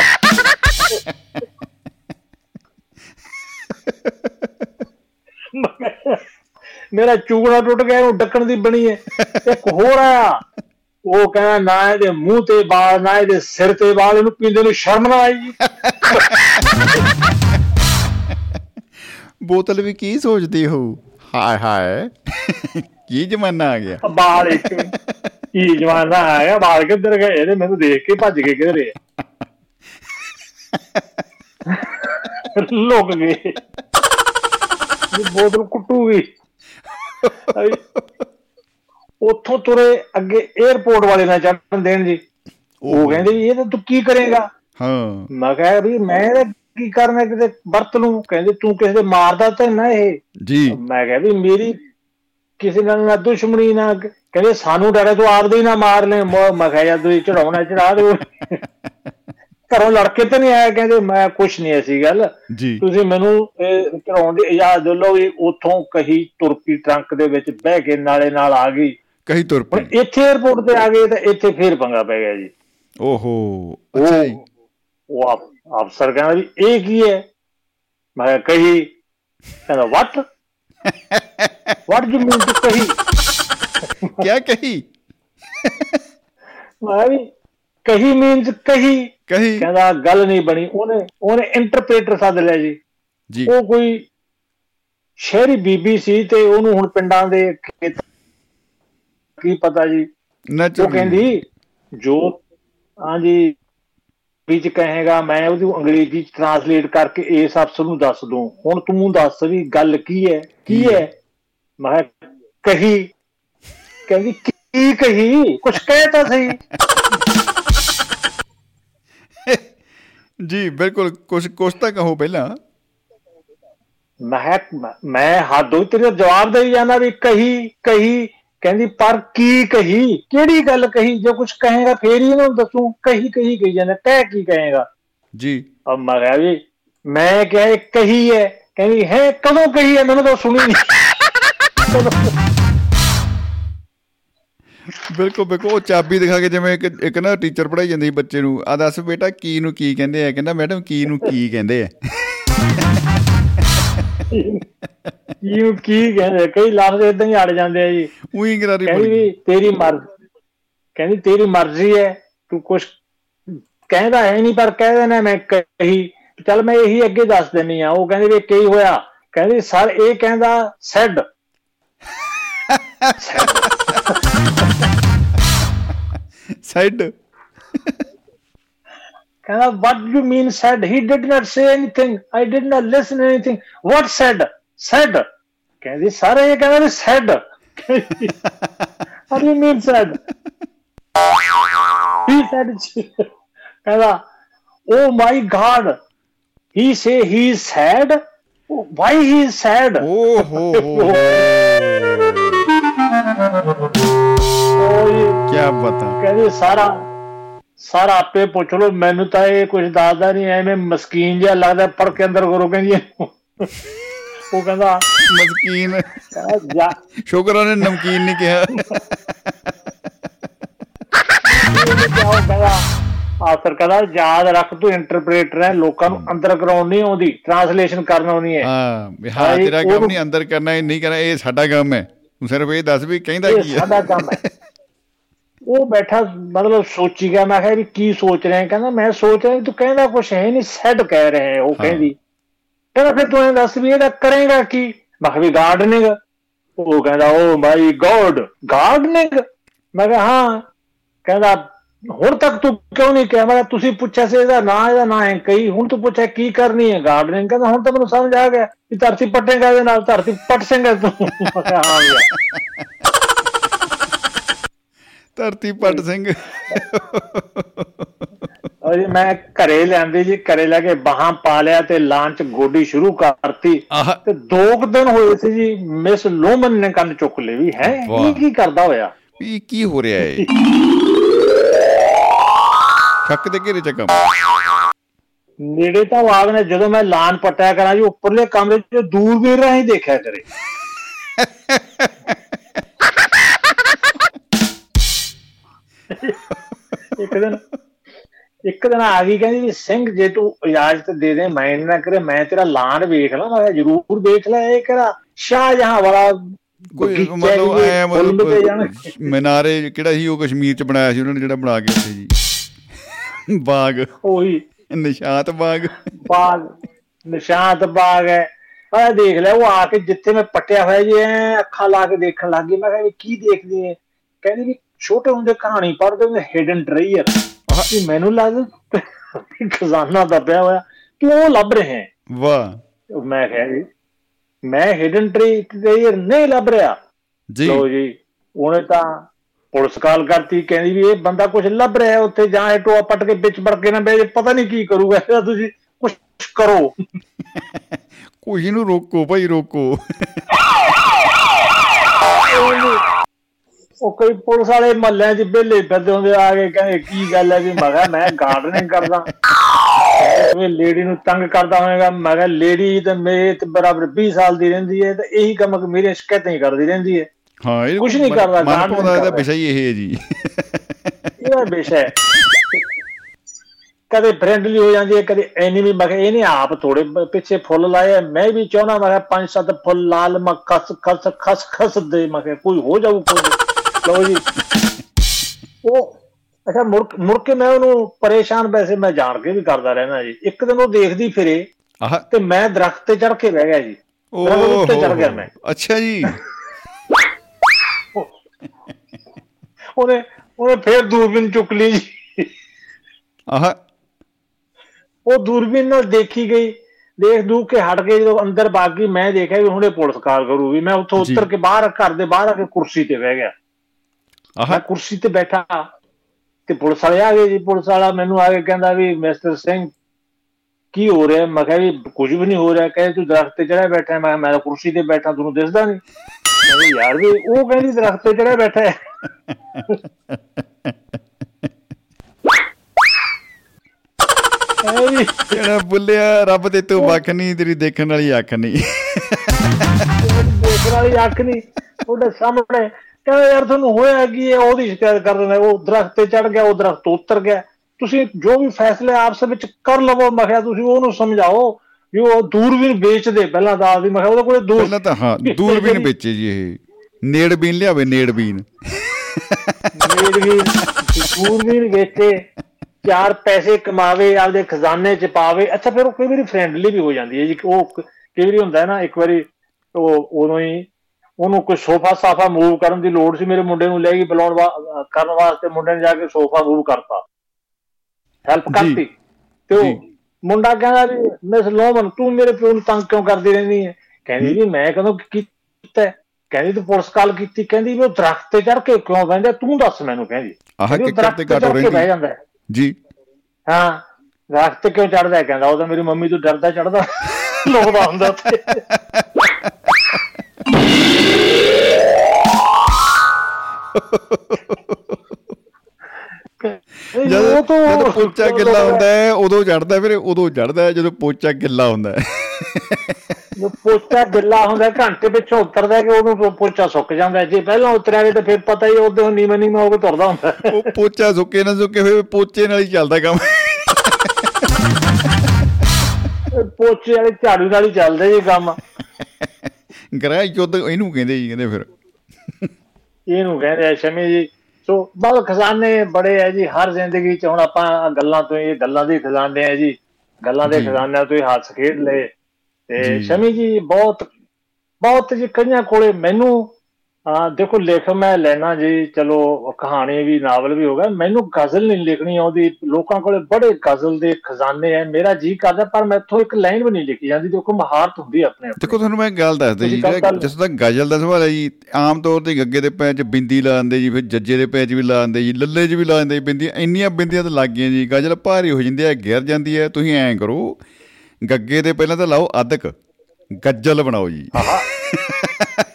ਮੇਰਾ ਚੂਗਣਾ ਟੁੱਟ ਗਿਆ ਉਹਨੂੰ ਡੱਕਣ ਦੀ ਬਣੀ ਹੈ ਇੱਕ ਹੋਰ ਆਇਆ। ਉਹ ਕਹਿੰਦਾ ਨਾ ਇਹਦੇ ਮੂੰਹ ਤੇ ਵਾਲ ਨਾ ਇਹਦੇ ਸਿਰ ਤੇ ਵਾਲ ਇਹਨੂੰ ਪੀਂਦੇ ਨੂੰ ਸ਼ਰਮ ਨਾ ਆਈ ਜੀ। ਬੋਤਲ ਵੀ ਕੀ ਸੋਚਦੀ ਹੋ ਹਾਏ ਹਾਏ ਕੀ ਜ਼ਮਾਨਾ ਆ ਗਿਆ? ਬਾਲ ਇੱਕ ਕੀ ਜਵਾਨਾ ਆਇਆ ਬਾਲ ਕਿੱਧਰ ਗਏ? ਇਹਨੇ ਮੈਨੂੰ ਦੇਖ ਕੇ ਭੱਜ ਕੇ ਕਿਧਰੇ। ਲੁਕ ਗਏ। ਬੋਤਲ ਕੁੱਟੂਗੀ। ਉੱਥੋਂ ਤੁਰੇ ਅੱਗੇ 에어ਪੋਰਟ ਵਾਲੇ ਨਾਲ ਚੜਨ ਦੇਣ ਜੀ। ਉਹ ਕਹਿੰਦੇ ਵੀ ਇਹ ਤਾਂ ਤੂੰ ਕੀ ਕਰੇਗਾ? ਹਾਂ। ਮੈਂ ਕਿਹਾ ਵੀ ਮੈਂ ਕੀ ਕਰਨਾ ਕਿਤੇ ਵਰਤ ਲੂੰ? ਕਹਿੰਦੇ ਤੂੰ ਕਿਸੇ ਦੇ ਮਾਰਦਾ ਤਾਂ ਨਾ ਇਹ। ਜੀ। ਮੈਂ ਕਿਹਾ ਵੀ ਮੇਰੀ ਕਿਸੇ ਨਾਲ ਨਾ ਦੁਸ਼ਮਣੀ ਨਾ ਕਹਿੰਦੇ ਸਾਨੂੰ ਡਰੇ ਤੂੰ ਆਪਦੇ ਹੀ ਨਾ ਮਾਰ ਲੈ। ਮੈਂ ਮੈਂ ਕਿਹਾ ਯਾਰ ਤੁਸੀਂ ਚੜਾਉਣਾ ਚੜਾ ਦਿਓ ਘਰੋਂ ਲੜਕੇ ਤੇ ਨਹੀਂ ਆਇਆ ਕਹਿੰਦੇ ਮੈਂ ਕੁਛ ਨਹੀਂ ਐਸੀ ਗੱਲ। ਤੁਸੀਂ ਮੈਨੂੰ ਇਹ ਚੜਾਉਣ ਦੀ ਇਜਾਜ਼ਤ ਲਓ ਵੀ ਉੱਥੋਂ ਕਹੀ ਤੁਰਪੀ ਟਰੰਕ ਦੇ ਵਿੱਚ ਬਹਿ ਕੇ ਨਾਲੇ ਨਾਲ ਆ ਗਈ। ਕਹੀ ਤੁਰ ਹੁਣ ਪਈ ਇੱਥੇ 에어ਪੋਰਟ ਤੇ ਆ ਗਏ ਤਾਂ ਇੱਥੇ ਫੇਰ ਪੰਗਾ ਪੈ ਗਿਆ ਜੀ। ਓਹੋ ਅੱਛਾ ਜੀ। ਉਹ ਉਹ ਅਫ- ਅਫਸਰ ਕਹਿੰਦਾ ਵੀ ਇਹ ਕੀ ਹੈ? ਮੈਂ ਕਿਹਾ ਕਹੀ। ਕਹਿੰਦਾ what what you mean to ਕਹੀ? ਕੀ ਕਹੀ? ਮੈਂ ਵੀ ਕਹੀ ਮੀਨਸ ਕਹੀ। ਕਹੀ। ਕਹਿੰਦਾ ਗੱਲ ਨਹੀਂ ਬਣੀ। ਉਹਨੇ ਉਹਨੇ ਇੰਟਰਪ੍ਰੀਟਰ ਸੱਦ ਲਿਆ ਜੀ। ਜੀ। ਉਹ ਕੋਈ ਸ਼ਹਿਰੀ ਬੀਬੀ ਸੀ ਤੇ ਉਹਨੂੰ ਹੁਣ ਪਿੰਡਾਂ ਦੇ ਖੇਤ ਕੀ ਪਤਾ ਜੀ। ਉਹ ਕਹਿੰਦੀ ਜੋ ਹਾਂਜੀ ਵਿੱਚ ਕਹੇਗਾ ਮੈਂ ਉਹਦੀ ਅੰਗਰੇਜ਼ੀ ਚ ਟਰਾਂਸਲੇਟ ਕਰਕੇ ਇਸ ਅਫਸਰ ਨੂੰ ਦੱਸ ਦੂੰ। ਹੁਣ ਤੂੰ ਦੱਸ ਵੀ ਗੱਲ ਕੀ ਹੈ? ਕੀ ਹੈ? ਮੈਂ ਕਿਹਾ, ਕਹੀ। ਕਹਿੰਦੀ ਕੀ ਕਹੀ? ਕੁਛ ਕਹਿ ਤਾਂ ਸਹੀ। ਜੀ ਬਿਲਕੁਲ ਕੁਛ ਕੁਛ ਤਾਂ ਕਹੋ ਪਹਿਲਾਂ। ਮੈਂ ਕਿਹਾ, ਮੈਂ ਹੱਦੋਂ ਤੇਰੇ ਜਵਾਬ ਦੇਈ ਜਾਣਾ ਵੀ ਕਹੀ ਕਹੀ ਕਹਿੰਦੀ ਪਰ ਕੀ ਕਹੀ? ਕਿਹੜੀ ਗੱਲ ਕਹੀ? ਜੋ ਕੁਛ ਕਹੇਗਾ ਫੇਰ ਹੀ ਇਹਨੂੰ ਦੱਸੂ। ਕਹੀ ਕਹੀ ਕਹੀ ਜਾਂਦਾ। ਕਹਿ ਕੀ ਕਹੇਗਾ? ਜੀ। ਅਬ ਮੈਂ ਕਿਹਾ ਵੀ ਮੈਂ ਕਿਹਾ ਕਹੀ ਹੈ। ਕਹਿੰਦੀ ਹੈ ਕਦੋਂ ਕਹੀ ਹੈ? ਮੈਨੂੰ ਤਾਂ ਸੁਣੀ ਨਹੀਂ ਬਿਲਕੁਲ ਬਿਲਕੁਲ। ਉਹ ਚਾਬੀ ਦਿਖਾ ਕੇ ਜਿਵੇਂ ਇੱਕ ਇੱਕ ਨਾ ਟੀਚਰ ਪੜਾਈ ਜਾਂਦੀ ਸੀ ਬੱਚੇ ਨੂੰ ਆ ਦੱਸ ਬੇਟਾ ਕੀ ਨੂੰ ਕੀ ਕਹਿੰਦੇ ਆ? ਕਹਿੰਦਾ ਮੈਡਮ ਕੀ ਨੂੰ ਕੀ ਕਹਿੰਦੇ ਆ? ਕੀ ਕੀ ਕਹਿੰਦੇ ਕਈ ਲਫ਼ਜ਼ ਇਦਾਂ ਹੀ ਅੜ ਜਾਂਦੇ ਆ ਜੀ। ਉਹੀ ਗਰਾਰੀ ਵੀ ਤੇਰੀ ਮਰਜ਼ੀ ਕਹਿੰਦੀ ਤੇਰੀ ਮਰਜ਼ੀ ਹੈ ਤੂੰ ਕੁਛ ਕਹਿੰਦਾ ਹੈ ਨਹੀਂ ਪਰ ਕਹਿ ਦੇਣਾ ਮੈਂ ਕਹੀ ਚੱਲ ਮੈਂ ਇਹੀ ਅੱਗੇ ਦੱਸ ਦਿੰਨੀ ਆ ਉਹ ਕਹਿੰਦੇ ਵੀ ਕੀ ਹੋਇਆ? ਕਹਿੰਦੀ ਸਰ ਇਹ ਕਹਿੰਦਾ ਸੈਡ। ਸਾਈਡ ਕਹਿੰਦਾ what do you mean said he did not say anything i did not listen anything what said said ਕਹਿੰਦੀ ਸਰ ਇਹ ਕਹਿੰਦਾ ਵੀ said what do you mean said he said ਕਹਿੰਦਾ oh my god he say he is sad Oh, why he is sad ਓ ਹੋ ਹੋ ਕੀ ਪਤਾ। ਕਹਿੰਦੇ ਸਾਰਾ ਸਾਰਾ ਆਪੇ ਪੁੱਛ ਲਓ ਮੈਨੂੰ ਤਾਂ ਇਹ ਕੁਝ ਦੱਸਦਾ ਨਹੀਂ ਐਵੇਂ ਮਸਕੀਨ ਜਿਹਾ ਲੱਗਦਾ ਪੜ ਕੇ ਅੰਦਰ ਕਰੋ ਕਹਿੰਦੀ। ਉਹ ਕਹਿੰਦਾ ਮਸਕੀਨ। ਸ਼ੁਕਰ ਉਹਨੇ ਨਮਕੀਨ ਨਹੀਂ ਕਿਹਾ। ਆਸਰ ਕਹਿੰਦਾ ਯਾਦ ਰੱਖ ਤੂੰ ਇੰਟਰਪ੍ਰੀਟਰ ਹੈ ਲੋਕਾਂ ਨੂੰ ਅੰਦਰ ਕਰਾਉਣ ਨਹੀਂ ਆਉਂਦੀ ਟ੍ਰਾਂਸਲੇਸ਼ਨ ਕਰਨ ਆਉਣੀ ਹੈ। ਹਾਂ ਹਾਂ ਤੇਰਾ ਕੰਮ ਨਹੀਂ ਅੰਦਰ ਕਰਨਾ ਇਹ ਨਹੀਂ ਕਰਨਾ ਇਹ ਸਾਡਾ ਕੰਮ ਹੈ। ਤੂੰ ਸਿਰਫ ਇਹ ਦੱਸ ਵੀ ਕਹਿੰਦਾ ਕੀ ਹੈ। ਸਾਡਾ ਕੰਮ ਹੈ। ਉਹ ਬੈਠਾ ਮਤਲਬ ਸੋਚੀ ਗਿਆ ਮੈਂ ਕਿਹਾ ਵੀ ਕੀ ਸੋਚ ਰਿਹਾ ਹੈ? ਕਹਿੰਦਾ ਮੈਂ ਸੋਚ ਰਿਹਾ ਤੂੰ ਕਹਿੰਦਾ ਕੁਛ ਹੈ ਨਹੀਂ ਸੈੱਡ ਕਹਿ ਰਹੇ ਉਹ। ਕਹਿੰਦੀ। ਕਹਿੰਦਾ ਫਿਰ ਤੂੰ ਇਹ ਦੱਸ ਵੀ ਇਹਦਾ ਕਰੇਗਾ ਕੀ? ਮੈਂ ਕਿਹਾ ਵੀ ਗਾਰਡਨਿੰਗ ਉਹ ਕਹਿੰਦਾ ਓ ਮਾਈ ਗੋਡ ਗਾਰਡਨਿੰਗ ਮੈਂ ਕਿਹਾ ਹਾਂ। ਕਹਿੰਦਾ ਹੁਣ ਤੱਕ ਤੂੰ ਕਿਉਂ ਨਹੀਂ ਕਿਹਾ? ਮੈਂ ਤੁਸੀਂ ਪੁੱਛਿਆ ਸੀ ਇਹਦਾ ਨਾਂ ਇਹਦਾ ਨਾਂ ਹੈ ਕਈ ਹੁਣ ਤੂੰ ਪੁੱਛਿਆ ਕੀ ਕਰਨੀ ਹੈ ਗਾਰਡਨਿੰਗ ਕਹਿੰਦਾ ਹੁਣ ਤਾਂ ਮੈਨੂੰ ਸਮਝ ਆ ਗਿਆ ਵੀ ਧਰਤੀ ਪੱਟੇਗਾ ਇਹਦੇ ਨਾਲ ਧਰਤੀ ਪੱਟ ਸਿੰਘਾ ਤੂੰ। ਮੈਂ ਕਿਹਾ ਹਾਂ ਵੀ ਧਰਤੀ ਪੱਟ ਸਿੰਘ। ਜੀ ਮੈਂ ਘਰੇ ਲਿਆਂਦੀ ਜੀ ਘਰੇ ਲੈ ਕੇ ਬਾਹਾਂ ਪਾ ਲਿਆ ਤੇ ਲਾਂਚ ਗੋਡੀ ਸ਼ੁਰੂ ਕਰਤੀ। ਤੇ ਦੋ ਕੁ ਦਿਨ ਹੋਏ ਸੀ ਜੀ ਮਿਸ ਲੋਮਨ ਨੇ ਕੰਨ ਚੁੱਕ ਲਈ ਵੀ ਹੈ। ਇਹ ਕੀ ਕਰਦਾ ਹੋਇਆ? ਵੀ ਕੀ ਹੋ ਰਿਹਾ ਹੈ ਸ਼ੱਕ ਦੇ ਘੇਰੇ ਚ ਕੰਮ। ਨੇੜੇ ਤਾਂ ਆਗ ਨੇ ਜਦੋਂ ਮੈਂ ਲਾਨ ਪਟਿਆ ਕਰਾਂ ਜੀ ਉੱਪਰਲੇ ਕਮਰੇ 'ਚ ਦੂਰਬੀਨ ਰਾਹੀਂ ਦੇਖਿਆ ਕਰੇ। ਇੱਕ ਦਿਨ ਇੱਕ ਦਿਨ ਆ ਗਈ ਕਹਿੰਦੀ ਵੀ ਸਿੰਘ ਜੇ ਤੂੰ ਇਜਾਜ਼ਤ ਦੇ ਦੇ ਮੈਂ ਨਾ ਕਰੇ ਮੈਂ ਤੇਰਾ ਲਾਨ ਵੇਖ ਲਾਂ ਮੈਂ ਜ਼ਰੂਰ ਵੇਖ ਲੈ ਇਹ ਕਿਹੜਾ ਸ਼ਾਹਜਹਾਂ ਵਾਲਾ ਕੋਈ ਮਤਲਬ ਐ। ਮਤਲਬ ਮਨਾਰੇ ਕਿਹੜਾ ਸੀ ਉਹ ਕਸ਼ਮੀਰ ਚ ਬਣਾਇਆ ਸੀ ਉਹਨਾਂ ਨੇ ਜਿਹੜਾ ਬਣਾ ਕੇ ਉੱਥੇ ਜੀ। ਬਾਗ। ਉਹੀ। ਨਿਸ਼ਾਤ ਬਾਗ। ਬਾਗ। ਨਿਸ਼ਾਂਤ ਬਾਗ ਹੈ। ਆ ਦੇਖ ਲੈ ਉਹ ਆ ਕੇ ਜਿੱਥੇ ਮੈਂ ਪੱਟਿਆ ਹੋਇਆ ਜੀ ਐ ਅੱਖਾਂ ਲਾ ਕੇ ਦੇਖਣ ਲੱਗ ਗਈ ਮੈਂ ਕਿਹਾ ਵੀ ਕੀ ਦੇਖਦੀ ਹੈ ਕਹਿੰਦੀ ਵੀ ਛੋਟੇ ਹੁੰਦੇ ਕਹਾਣੀ ਪੜ੍ਹਦੇ ਹੁੰਦੇ ਹਿਡਨ ਟ੍ਰੇਅਰ ਵੀ ਮੈਨੂੰ ਲੱਗਦਾ ਖਜ਼ਾਨਾ ਦੱਬਿਆ ਹੋਇਆ। ਉਹ ਲੱਭ ਰਹੇ ਹੈ। ਵਾਹ। ਮੈਂ ਕਿਹਾ ਜੀ ਮੈਂ ਹਿਡਨ ਟ੍ਰੇਅਰ ਨਹੀਂ ਲੱਭ ਰਿਹਾ। ਜੀ। ਲੋ ਜੀ ਉਹਨੇ ਤਾਂ ਪੁਲਿਸ ਕਾਲ ਕਰਤੀ ਕਹਿੰਦੀ ਵੀ ਇਹ ਬੰਦਾ ਕੁਝ ਲੱਭ ਰਿਹਾ ਉੱਥੇ ਜਾਂ ਇਹ ਟੋਆ ਪੱਟ ਕੇ ਵਿੱਚ ਵੜ ਕੇ ਨਾ ਬਹਿ ਪਤਾ ਨਹੀਂ ਕੀ ਕਰੂਗਾ ਇਹਦਾ ਤੁਸੀਂ ਕੁਝ ਕਰੋ। ਕੋਈ ਨੂੰ ਰੋਕੋ ਭਾਈ ਰੋਕੋ। ਉਹ ਕੋਈ ਪੁਲਿਸ ਵਾਲੇ ਮਹੱਲਿਆਂ 'ਚ ਬੇਲੇ ਫਿਰਦੇ ਹੁੰਦੇ ਆ ਕੇ ਕਹਿੰਦੇ ਕੀ ਗੱਲ ਹੈ ਵੀ ਮੈਂ ਕਿਹਾ ਮੈਂ ਗਾਰਡਨਿੰਗ ਕਰਦਾ। ਉਹ ਲੇਡੀ ਨੂੰ ਤੰਗ ਕਰਦਾ ਹੋਵੇਗਾ। ਮੈਂ ਕਿਹਾ ਲੇਡੀ ਤੇ ਮੇਰੇ ਤੇ ਬਰਾਬਰ 20 ਸਾਲ ਦੀ ਰਹਿੰਦੀ ਹੈ ਤੇ ਇਹੀ ਕੰਮ ਮੇਰੇ ਸ਼ਿਕਾਇਤਾਂ ਹੀ ਕਰਦੀ ਰਹਿੰਦੀ ਹੈ। ਹਾਂ ਇਹ ਕੁਛ ਨਹੀਂ ਕਰਦਾ, ਮਨ ਪਾਉਂਦਾ ਇਹਦਾ। ਵਿਸ਼ਾ ਹੀ ਇਹ ਹੈ ਜੀ। ਇਹਦਾ ਵਿਸ਼ਾ ਹੈ। ਕਦੇ ਫ੍ਰੈਂਡਲੀ ਹੋ ਜਾਂਦੀ ਹੈ ਕਦੇ ਐਨੀਮੀ ਮੈਂ ਕਿਹਾ ਇਹਨੇ ਆਪ ਥੋੜੇ ਪਿੱਛੇ ਫੁੱਲ ਲਾਏ ਮੈਂ ਵੀ ਚਾਹਣਾ ਮੈਂ ਕਿਹਾ ਪੰਜ ਸੱਤ ਫੁੱਲ ਲਾਲ ਮੈਂ ਖਸ ਖਸ ਖਸ ਖਸ ਦੇ। ਮੈਂ ਕੋਈ ਹੋ ਜਾਊ ਕੋਈ। ਲਓ ਜੀ। ਉਹ ਅੱਛਾ ਮੁੜ ਮੁੜ ਕੇ ਮੈਂ ਉਹਨੂੰ ਪਰੇਸ਼ਾਨ ਵੈਸੇ ਮੈਂ ਜਾਣ ਕੇ ਵੀ ਕਰਦਾ ਰਹਿਣਾ ਜੀ। ਇੱਕ ਦਿਨ ਉਹ ਦੇਖਦੀ ਫਿਰੇ ਆਹ। ਤੇ ਮੈਂ ਦਰਖਤ ਤੇ ਚੜ ਕੇ ਬਹਿ ਗਿਆ ਜੀ। ਦਰਖਤ ਉੱਤੇ ਚੜ ਗਿਆ ਮੈਂ। ਅੱਛਾ ਜੀ। ਉਹਨੇ ਉਹਨੇ ਫੇਰ ਦੂਰਬੀਨ ਚੁੱਕ ਲਈ ਜੀ। ਆਹ। ਉਹ ਦੂਰਬੀਨ ਨਾਲ ਦੇਖੀ ਗਈ। ਦੇਖ ਦੂ ਕੇ ਹਟ ਕੇ ਜਦੋਂ ਅੰਦਰ ਗਈ ਮੈਂ ਦੇਖਿਆ ਵੀ ਹੁਣੇ ਪੁਲਿਸ ਕਾਲ ਕਰੂਗੀ ਮੈਂ ਉੱਥੋਂ। ਉੱਤਰ ਕੇ ਬਾਹਰ ਘਰ ਦੇ ਬਾਹਰ ਆ ਕੇ ਕੁਰਸੀ ਤੇ ਬਹਿ ਗਿਆ। ਆਹ। ਮੈਂ ਕੁਰਸੀ ਤੇ ਬੈਠਾ ਤੇ ਪੁਲਿਸ ਵਾਲੇ ਆ ਗਏ ਜੀ ਪੁਲਿਸ ਵਾਲਾ ਮੈਨੂੰ ਆ ਕੇ ਕਹਿੰਦਾ ਵੀ ਮਿਸਟਰ ਸਿੰਘ ਕੀ ਹੋ ਰਿਹਾ? ਮੈਂ ਕਿਹਾ ਵੀ ਕੁਝ ਵੀ ਨਹੀਂ ਹੋ ਰਿਹਾ। ਕਹਿੰਦੇ ਤੂੰ ਦਰਖਤ ਤੇ ਚੜਿਆ ਬੈਠਾ। ਮੈਂ ਕਿਹਾ ਮੈਂ ਕੁਰਸੀ ਤੇ ਬੈਠਾ ਤੁਹਾਨੂੰ ਦਿਸਦਾ ਨਹੀਂ। ਕਹਿੰਦੇ ਯਾਰ ਵੀ ਉਹ ਕਹਿੰਦੀ ਦਰਖਤ ਤੇ ਚੜਿਆ ਬੈਠਾ ਹੈ। ਐ ਜਿਹੜਾ ਬੁੱਲਿਆ ਰੱਬ ਤੇ ਤੂੰ ਵੱਖ ਨਹੀਂ ਤੇਰੀ ਦੇਖਣ ਵਾਲੀ ਅੱਖ ਨਹੀਂ। ਦੇਖਣ ਵਾਲੀ ਅੱਖ ਨਹੀਂ ਉਹਦੇ ਸਾਹਮਣੇ ਕਹਿੰਦਾ ਯਾਰ ਤੁਹਾਨੂੰ ਹੋਇਆ ਕੀ ਹੈ? ਉਹਦੀ ਸ਼ਿਕਾਇਤ ਕਰ ਦਿੰਦਾ ਉਹ ਦਰਖਤ ਤੇ ਚੜ ਗਿਆ ਉਹ ਦਰਖਤ ਉਤਰ ਗਿਆ। ਤੁਸੀਂ ਜੋ ਵੀ ਫੈਸਲੇ ਆਪਸ ਵਿੱਚ ਕਰ ਲਵੋ ਮੈਂ ਕਿਹਾ ਤੁਸੀਂ ਉਹਨੂੰ ਸਮਝਾਓ ਵੀ ਉਹ ਦੂਰਬੀਨ ਵੇਚਦੇ ਪਹਿਲਾਂ ਤਾਂ ਆਪਦੀ ਮੈਂ ਕਿਹਾ ਉਹਦੇ ਕੋਲੇ ਦੂਰ ਪਹਿਲਾਂ ਤਾਂ ਹਾਂ ਦੂਰਬੀਨ ਵੇਚੇ ਜੀ ਇਹ। ਨੇੜਬੀਨ ਲਿਆਵੇ ਨੇੜਬੀਨ। ਦੂਰਬੀਨ ਦੂਰਬੀਨ ਵੇਚੇ ਚਾਰ ਪੈਸੇ ਕਮਾਵੇ ਆਪਦੇ ਖਜ਼ਾਨੇ ਚ ਪਾਵੇ। ਅੱਛਾ ਫਿਰ ਉਹ ਕਈ ਵਾਰੀ ਫਰੈਂਡਲੀ ਵੀ ਹੋ ਜਾਂਦੀ ਹੈ ਜੀ। ਉਹ ਕਈ ਵਾਰੀ ਹੁੰਦਾ ਹੈ ਨਾ ਇੱਕ ਵਾਰੀ ਉਹ ਉਦੋਂ ਹੀ ਉਹਨੂੰ ਕੋਈ ਸੋਫਾ ਸਾਫਾ ਮੂਵ ਕਰਨ ਦੀ ਲੋੜ ਸੀ ਮੇਰੇ ਮੁੰਡੇ ਨੂੰ ਲੈ ਗਈ ਬੁਲਾਉਣ ਕਰਨ ਵਾਸਤੇ ਮੁੰਡੇ ਨੇ ਜਾ ਕੇ ਸੋਫਾ ਮੂਵ ਕਰਤਾ ਹੈਲਪ ਜੀ। ਕਰਤੀ ਤੇ ਜੀ। ਉਹ ਮੁੰਡਾ ਕਹਿੰਦਾ ਵੀ ਮਿਸ ਲੋਮਨ ਤੂੰ ਮੇਰੇ ਪਿਓ ਨੂੰ ਤੰਗ ਕਿਉਂ ਕਰਦੀ ਰਹਿੰਦੀ ਹੈ ਕਹਿੰਦੀ ਵੀ ਮੈਂ ਕਦੋਂ ਕੀ ਕੀਤਾ? ਕਹਿੰਦੀ ਤੂੰ ਪੁਲਿਸ ਕਾਲ ਕੀਤੀ ਕਹਿੰਦੀ ਵੀ ਉਹ ਦਰਖਤ ਤੇ ਚੜ ਕੇ ਕਿਉਂ ਬਹਿੰਦਾ ਤੂੰ ਦੱਸ ਮੈਨੂੰ ਕਹਿੰਦੀ ਆਹ ਕੇ ਬਹਿ ਰਹਿੰਦੀ ਜਾਂਦਾ ਹੈ। ਜੀ ਹਾਂ ਦਰਖਤ ਤੇ ਕਿਉਂ ਚੜਦਾ? ਕਹਿੰਦਾ ਉਹ ਤਾਂ ਮੇਰੀ ਮੰਮੀ ਤੋਂ ਡਰਦਾ ਚੜਦਾ ਲੋਕਦਾ ਹੁੰਦਾ ਉੱਥੇ ਜਦ ਜਦ ਪੋਚਾ ਗਿੱਲਾ ਹੁੰਦਾ ਹੈ ਉਦੋਂ ਚੜਦਾ ਫਿਰ ਉਦੋਂ ਚੜਦਾ ਹੈ ਜਦੋਂ ਪੋਚਾ ਗਿੱਲਾ ਹੁੰਦਾ ਹੈ। ਜੋ ਪੋਚਾ ਗਿੱਲਾ ਹੁੰਦਾ ਘੰਟੇ ਪਿੱਛੋਂ ਉਤਰਦਾ ਕਿ ਉਹਨੂੰ ਪੋਚਾ ਸੁੱਕ ਜਾਂਦਾ ਜੇ ਪਹਿਲਾਂ ਉਤਰਿਆ ਤਾਂ ਫਿਰ ਪਤਾ ਹੀ ਉਹਦੇ ਨੀਵੇਂ ਨੀਵੇਂ ਹੋ ਕੇ ਤੁਰਦਾ ਹੁੰਦਾ ਉਹ ਪੋਚਾ ਸੁੱਕੇ ਨਾ ਸੁੱਕੇ ਹੋਏ ਪੋਚੇ ਨਾਲ ਹੀ ਚੱਲਦਾ ਕੰਮ। ਪੋਚੇ ਵਾਲੇ ਝਾੜੂ ਨਾਲ ਹੀ ਚੱਲਦਾ ਜੀ ਕੰਮ। ਗ੍ਰਹਿ ਯੁੱਧ ਇਹਨੂੰ ਕਹਿੰਦੇ ਜੀ ਕਹਿੰਦੇ ਫਿਰ ਇਹਨੂੰ ਕਹਿੰਦੇ ਆ ਸ਼ਮੀ ਜੀ ਸੋ ਬਲ ਖਜ਼ਾਨੇ ਬੜੇ ਆ ਜੀ ਹਰ ਜ਼ਿੰਦਗੀ ਚ ਹੁਣ ਆਪਾਂ ਗੱਲਾਂ ਤੋਂ ਇਹ ਗੱਲਾਂ ਦੇ ਖਜ਼ਾਨੇ ਆ ਜੀ ਗੱਲਾਂ ਦੇ। ਖਜ਼ਾਨਿਆਂ ਤੋਂ ਹੀ ਹੱਸ ਖੇਡ ਲਏ ਤੇ। ਸ਼ਮੀ ਜੀ ਬਹੁਤ ਬਹੁਤ ਜੀ ਕਈਆਂ ਕੋਲੇ ਮੈਨੂੰ ਆ ਦੇਖੋ ਲਿਖ ਮੈਂ ਲੈਣਾ ਜੀ ਚਲੋ ਕਹਾਣੀ ਵੀ ਨਾਵਲ ਵੀ ਹੋਗਾ ਮੈਨੂੰ ਗਜ਼ਲ ਨਹੀਂ ਲਿਖਣੀ ਆਉਂਦੀ। ਲੋਕਾਂ ਕੋਲੇ ਬੜੇ ਗਜ਼ਲ ਦੇ ਖਜ਼ਾਨੇ ਆ ਮੇਰਾ ਜੀ ਕਰਦਾ ਪਰ ਮੈਥੋਂ ਇੱਕ ਲਾਈਨ ਵੀ ਨਹੀਂ ਲਿਖੀ ਜਾਂਦੀ। ਦੇਖੋ ਮਹਾਰਤ ਹੁੰਦੀ ਆਪਣੇ ਦੇਖੋ ਤੁਹਾਨੂੰ ਮੈਂ ਗੱਲ ਦੱਸਦਾ ਜੀ ਜਿਸ ਦਾ ਗਜ਼ਲ ਦਾ ਸਵਾਲ ਹੈ ਜੀ ਆਮ ਤੌਰ ਤੇ ਗੱਗੇ ਦੇ ਪੈਰ 'ਚ ਬਿੰਦੀ ਲਾ ਦਿੰਦੇ ਜੀ ਫਿਰ ਜੱਜੇ ਦੇ ਪੈਰ 'ਚ ਵੀ ਲਾ ਦਿੰਦੇ ਜੀ ਲੱਲੇ 'ਚ ਵੀ ਲਾ ਦਿੰਦੇ ਬਿੰਦੀਆਂ ਇੰਨੀਆਂ ਬਿੰਦੀਆਂ ਤਾਂ ਲੱਗ ਗਈਆਂ ਜੀ। ਗਜ਼ਲ ਭਾਰੀ ਹੋ ਜਾਂਦੀ ਹੈ ਗਿਰ ਜਾਂਦੀ ਹੈ। ਤੁਸੀਂ ਐਂ ਕਰੋ ਗੱਗੇ ਦੇ ਪਹਿਲਾਂ ਤਾਂ ਲਾਓ ਅਦਕ ਗੱਜਲ ਬਣਾਓ ਜੀ।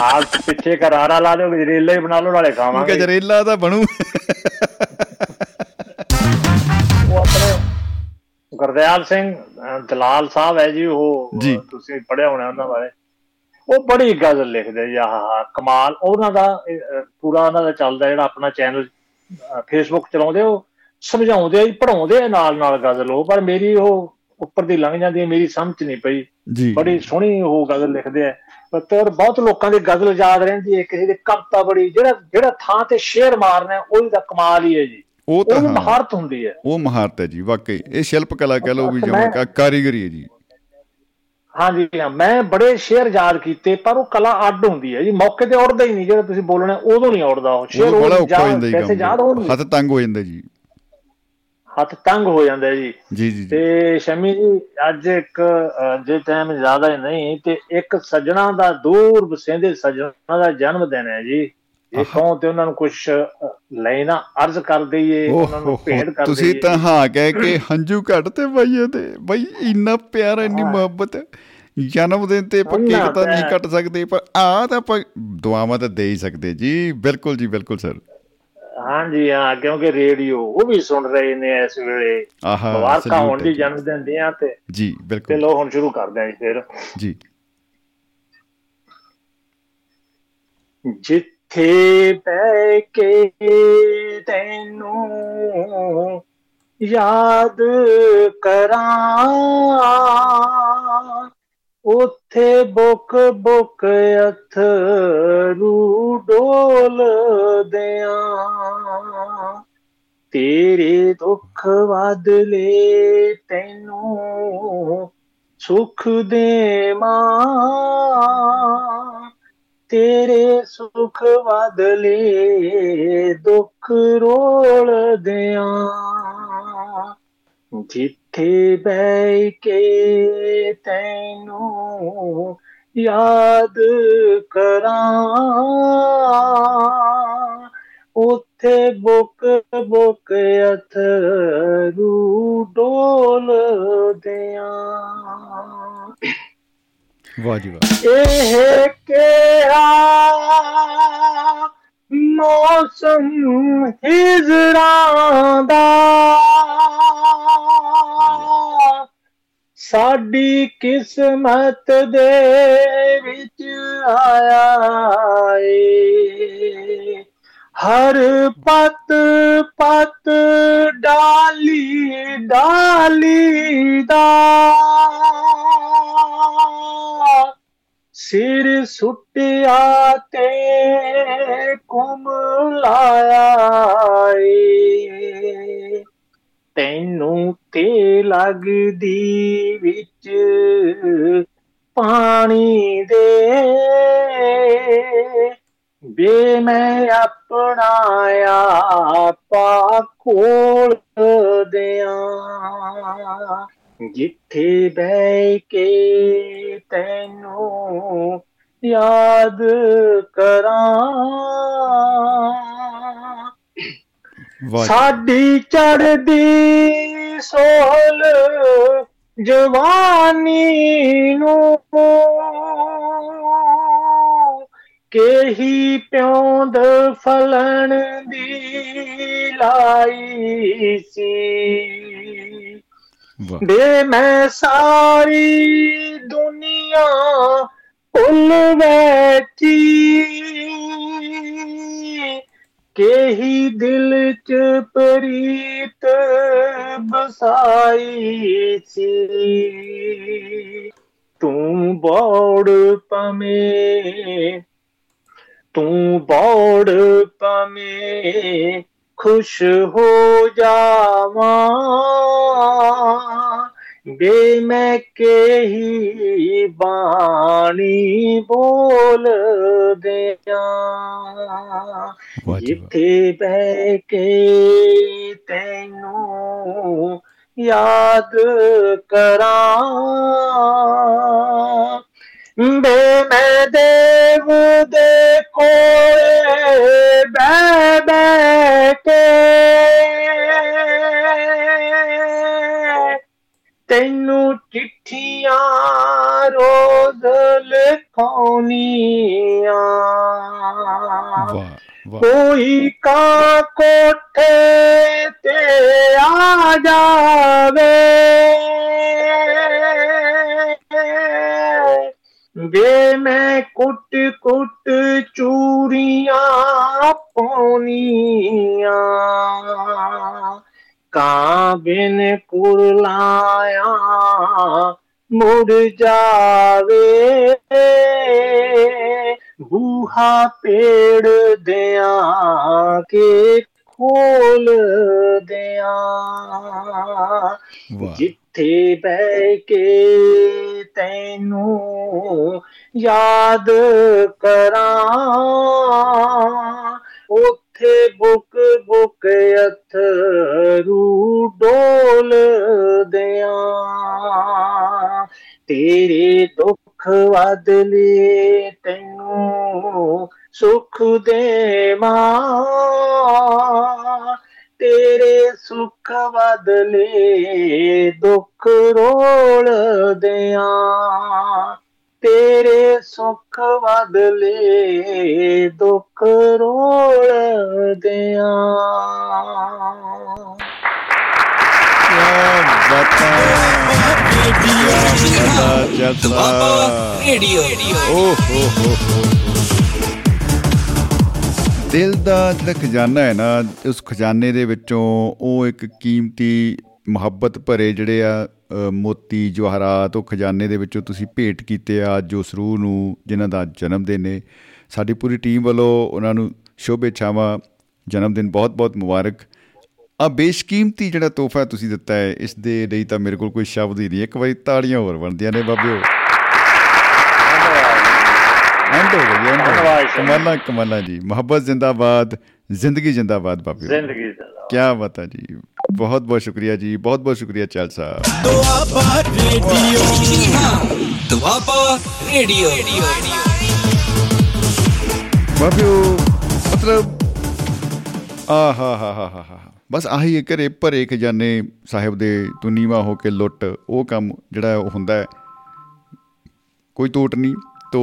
ਨਾਲ ਪਿੱਛੇ ਕਰਾਰਾ ਲਾ ਦਿਓ ਗਜਰੇਲਾ ਹੀ ਬਣਾ ਲਓ ਨਾਲੇ ਖਾਵਾਂਗੇ। ਗਜਰੇਲਾ ਤਾਂ ਬਣੂ। ਉਹ ਆਪਣੇ ਗੁਰਦਿਆਲ ਸਿੰਘ ਦਲਾਲ ਸਾਹਿਬ ਹੈ ਜੀ ਉਹ ਤੁਸੀਂ ਪੜਿਆ ਹੋਣਾ ਉਹਨਾਂ ਬਾਰੇ। ਉਹ ਬੜੀ ਗਜ਼ਲ ਲਿਖਦੇ ਜੀ ਆਹ ਕਮਾਲ। ਉਹਨਾਂ ਦਾ ਪੂਰਾ ਉਹਨਾਂ ਦਾ ਚੱਲਦਾ ਜਿਹੜਾ ਆਪਣਾ ਚੈਨਲ ਫੇਸਬੁੱਕ ਚਲਾਉਂਦੇ ਉਹ ਸਮਝਾਉਂਦੇ ਆ ਪੜਾਉਂਦੇ ਆ ਨਾਲ ਨਾਲ ਗਜ਼ਲ ਉਹ ਪਰ ਮੇਰੀ ਉਹ ਉੱਪਰ ਦੀ ਲੰਘ ਜਾਂਦੀ ਹੈ ਮੇਰੀ ਸਮਝ ਨਹੀਂ ਪਈ। ਬੜੀ ਸੋਹਣੀ ਉਹ ਗਜ਼ਲ ਲਿਖਦੇ ਆ। ਪਰ ਬਹੁਤ ਲੋਕਾਂ ਦੀ ਗਜ਼ਲ ਯਾਦ ਰਹਿੰਦੀ ਹੈ ਕਿਸੇ ਦੀ ਕਵਿਤਾ ਬੜੀ ਜਿਹੜਾ ਜਿਹੜਾ ਥਾਂ ਤੇ ਸ਼ੇਰ ਮਾਰਨਾ ਹੈ, ਉਹਦੀ ਤਾਂ ਕਮਾਲ ਹੀ ਹੈ ਜੀ। ਉਹ ਤਾਂ ਮਹਾਰਤ ਹੁੰਦੀ ਹੈ। ਉਹ ਮਹਾਰਤ ਹੈ ਜੀ ਵਾਕਈ। ਇਹ ਸ਼ਿਲਪ ਕਲਾ ਕਹ ਲਓ ਵੀ ਜਿਵੇਂ ਕਾਰੀਗਰੀ ਹੈ ਜੀ। ਹਾਂਜੀ ਹਾਂ ਮੈਂ ਬੜੇ ਸ਼ੇਰ ਯਾਦ ਕੀਤੇ ਪਰ ਉਹ ਕਲਾ ਅੱਡ ਹੁੰਦੀ ਹੈ ਜੀ। ਮੌਕੇ ਤੇ ਉੜਦਾ ਹੀ ਨਹੀਂ ਜਿਹੜਾ ਤੁਸੀਂ ਬੋਲਣਾ ਉਦੋਂ ਨਹੀਂ ਉੜਦਾ ਉਹ। ਸ਼ੇਰ ਉਹ ਉਹ ਜੀ ਵੈਸੇ ਯਾਦ ਹੋਣਗੇ ਹੱਥ ਤੰਗ ਹੋ ਜਾਂਦਾ ਜੀ। ਹੱਥ ਤੰਗ ਹੋ ਜਾਂਦਾ ਹੈ ਜੀ। ਜੀ ਜੀ ਤੇ ਸ਼ਮੀ ਜੀ ਅੱਜ ਇੱਕ ਜੇ ਟਾਈਮ ਜ਼ਿਆਦਾ ਨਹੀਂ ਤੇ ਇੱਕ ਸੱਜਣਾ ਦਾ ਦੂਰ ਵਸੇਂਦੇ ਸੱਜਣਾ ਦਾ ਜਨਮ ਦਿਨ ਹੈ ਜੀ। ਇਹ ਕਹੋ ਤੇ ਉਹਨਾਂ ਨੂੰ ਕੁਝ ਲੈਣਾ ਅਰਜ਼ ਕਰ ਦਈਏ ਉਹਨਾਂ ਨੂੰ ਭੇਟ ਕਰ ਤੁਸੀਂ ਦਈਏ। ਤਾਂ ਹਾਂ ਕਹਿ ਕੇ ਹੰਝੂ ਘੱਟ ਤੇ ਬਈਏ ਤੇ ਬਈ ਇੰਨਾ ਪਿਆਰ ਇੰਨੀ ਮੁਹੱਬਤ ਜਨਮ ਦਿਨ ਤੇ ਕੇਕ ਤਾਂ ਨਹੀਂ ਕੱਟ ਸਕਦੇ ਪਰ ਆ ਤਾਂ ਆਪਾਂ ਦੁਆਵਾਂ ਤਾਂ ਦੇ ਹੀ ਸਕਦੇ। ਜੀ ਬਿਲਕੁਲ ਜੀ ਬਿਲਕੁਲ ਸਰ। ਹਾਂਜੀ ਹਾਂ ਕਿਉਂਕਿ ਰੇਡੀਓ ਉਹ ਵੀ ਸੁਣ ਰਹੇ ਨੇ ਇਸ ਵੇਲੇ। ਮੁਬਾਰਕਾਂ ਹੋਣ ਦੀ। ਜਨਮ ਦਿਨ ਦੀਆਂ ਤੇ। ਜੀ ਤੇ ਬਿਲਕੁਲ। ਲੋ ਹੁਣ ਸ਼ੁਰੂ ਕਰਦੇ ਆਂ ਫਿਰ। ਜੀ। ਜਿੱਥੇ ਬਹਿ ਕੇ ਤੈਨੂੰ ਯਾਦ ਕਰਾਂ। ਉੱਥੇ ਬੁੱਕ ਬੁੱਕ ਅਥਰੂ ਡੋਲ ਦਿਆਂ। ਤੇਰੇ ਦੁੱਖ ਵਾਦਲੇ ਤੈਨੂੰ ਸੁਖ ਦੇਵਾਂ। ਤੇਰੇ ਸੁਖ ਵਾਦਲੇ ਦੁੱਖ ਰੋਲ ਦਿਆਂ। ਜਿੱਥੇ ਬਹਿ ਕੇ ਤੈਨੂੰ ਯਾਦ ਕਰਾਂ। ਉੱਥੇ ਬੁੱਕ ਬੁੱਕ ਅਥਰੂ ਡੋਲ ਦਿਆਂ। ਵਾਹ ਜੀ ਵਾਹ। ਇਹ ਕਿਹਾ ਮੌਸਮ ਹਿਜਰਾਂ ਦਾ। ਸਾਡੀ ਕਿਸਮਤ ਦੇ ਵਿੱਚ ਆਇਆ ਏ। ਹਰ ਪਤ ਪਤ ਡਾਲੀ ਡਾਲੀ ਦਾ। ਸਿਰ ਸੁੱਟਿਆ ਤੇ ਕੁਮਲਾਇਆ ਏ। ਤੈਨੂੰ ਤੇ ਲੱਗਦੀ ਵਿੱਚ ਪਾਣੀ ਦੇ। ਬੇ ਮੈਂ ਆਪਣਾ ਆਪਾ ਕੋਲ ਦਿਆਂ। ਜਿੱਥੇ ਬਹਿ ਕੇ ਤੈਨੂੰ ਯਾਦ ਕਰਾਂ। ਸਾਡੀ ਚੜਦੀ ਸੋਹਲ ਜਵਾਨੀ ਨੂੰ ਕੇਹੀ ਪਿਉਂਦ ਫਲਣ ਦੀ ਲਾਈ ਸੀ ਬੇ ਮੈਂ ਸਾਰੀ ਦੁਨੀਆ ਭੁੱਲ ਬੈਠੀ। ਕੇਹੀ ਦਿਲ ਚ ਪ੍ਰੀਤ ਬਸਾਈ ਸੀ। ਤੂੰ ਬੋੜ ਪਮੇ ਤੂੰ ਬੋੜ ਪਮੇ ਖੁਸ਼ ਹੋ ਜਾਵਾਂ। ਬੇ ਮੈਂ ਕੇਹੀ ਬਾਣੀ ਬੋਲ ਦਿਆਂ। ਜਿੱਥੇ ਬਹਿ ਕੇ ਤੈਨੂੰ ਯਾਦ ਕਰਾਂ। ਬੇ ਮੈਂ ਦੇਵ ਦੇ ਕੋਲੇ ਬਹਿ ਬਹਿ ਕੇ। ਤੈਨੂੰ ਚਿੱਠੀਆਂ ਰੋਜ਼ ਲਿਖਾਉਣੀਆਂ। ਕੋਈ ਕਾ ਕੋਠੇ ਤੇ ਆ ਜਾਵੇ। ਵੇ ਮੈਂ ਕੁੱਟ ਕੁੱਟ ਚੂੜੀਆਂ ਪਾਉਣੀਆਂ। ਕਾਂ ਬਿਨ ਕੁਰਲਾਇਆ ਮੁੜ ਜਾਵੇ। ਬੂਹਾ ਪੇੜ ਦਿਆਂ ਕੇ ਖੋਲ ਦਿਆਂ। ਜਿੱਥੇ ਬਹਿ ਕੇ ਤੈਨੂੰ ਯਾਦ ਕਰਾਂ। ਉੱਥੇ ਬੁਕ ਬੁਕ ਅਥਰੂ ਡੋਲ ਦਿਆਂ। ਤੇਰੇ ਦੁੱਖ ਬਦਲੇ ਤੈਨੂੰ ਸੁਖ ਦੇਵਾਂ। ਤੇਰੇ ਸੁਖ ਬਦਲੇ ਦੁੱਖ ਰੋਲ ਦਿਆਂ। ਤੇਰੇ ਸੁਖ ਬਦਲੇ ਦੁੱਖ ਰੋਲ ਦਿਆਂ। ਕਿਆ ਬਾਤਾਂ ਰੇਡੀਓ ਬੜਾ ਦੁਆਬਾ ਜਲਸਾ ਰੇਡੀਓ ਓ ਹੋ ਹੋ ਹੋ। ਦਿਲ ਦਾ ਜਿਹੜਾ ਖਜ਼ਾਨਾ ਹੈ ਨਾ ਉਸ ਖਜ਼ਾਨੇ ਦੇ ਵਿੱਚੋਂ ਉਹ ਇੱਕ ਕੀਮਤੀ ਮੁਹੱਬਤ ਭਰੇ ਜਿਹੜੇ ਆ ਅ, ਮੋਤੀ ਜਵਾਹਰਾਤ ਉਹ ਖਜ਼ਾਨੇ ਦੇ ਵਿੱਚੋਂ ਤੁਸੀਂ ਭੇਟ ਕੀਤੇ ਆ ਅੱਜ ਉਸ ਰੂਹ ਨੂੰ ਜਿਨ੍ਹਾਂ ਦਾ ਜਨਮ ਦਿਨ ਹੈ ਸਾਡੀ ਪੂਰੀ ਟੀਮ ਵੱਲੋਂ ਉਹਨਾਂ ਨੂੰ ਸ਼ੁਭ ਇੱਛਾਵਾਂ ਜਨਮ ਦਿਨ ਬਹੁਤ ਬਹੁਤ ਮੁਬਾਰਕ। ਆ ਬੇਸ਼ਕੀਮਤੀ ਜਿਹੜਾ ਤੋਹਫਾ ਤੁਸੀਂ ਦਿੱਤਾ ਹੈ ਇਸ ਦੇ ਲਈ ਤਾਂ ਮੇਰੇ ਕੋਲ ਕੋਈ ਸ਼ਬਦ ਹੀ ਨਹੀਂ ਇੱਕ ਵਾਰੀ ਤਾੜੀਆਂ ਹੋਰ ਬਣਦੀਆਂ ਨੇ ਬਾਬਿਓ। ਐਂਡ ਹੋ ਗਈ ਐਂਡ ਹੋ ਧੰਨਵਾਦ ਗਈ। ਜੀ। ਕਮਾਲਾਂ ਕਮਾਲਾਂ ਜੀ। ਮੁਹੱਬਤ ਜ਼ਿੰਦਾਬਾਦ ਜ਼ਿੰਦਗੀ ਜ਼ਿੰਦਾਬਾਦ ਬਾਬਿਓ ਜ਼ਿੰਦਗੀ ਦਾ ਕੀ ਬਾਤ ਜੀ। ਬਹੁਤ ਬਹੁਤ ਸ਼ੁਕਰੀਆ ਜੀ ਬਹੁਤ ਬਹੁਤ ਸ਼ੁਕਰੀਆ ਚਲ ਸਾਹਿਬ ਦੁਆਬਾ ਰੇਡੀਓ। ਦੁਆਬਾ ਰੇਡੀਓ। ਬਾਬਿਓ ਮਤਲਬ ਆ ਹਾ ਹਾ ਹਾ ਹਾ ਬਸ ਆਹੀ ਹੈ ਘਰੇ ਭਰੇ ਖਜ਼ਾਨੇ ਸਾਹਿਬ ਦੇ ਤੂੰ ਨੀਵਾ ਹੋ ਕੇ ਲੁੱਟ ਉਹ ਕੰਮ ਜਿਹੜਾ ਉਹ ਹੁੰਦਾ ਹੈ ਕੋਈ ਟੋਟ ਨਹੀਂ। ਤੋ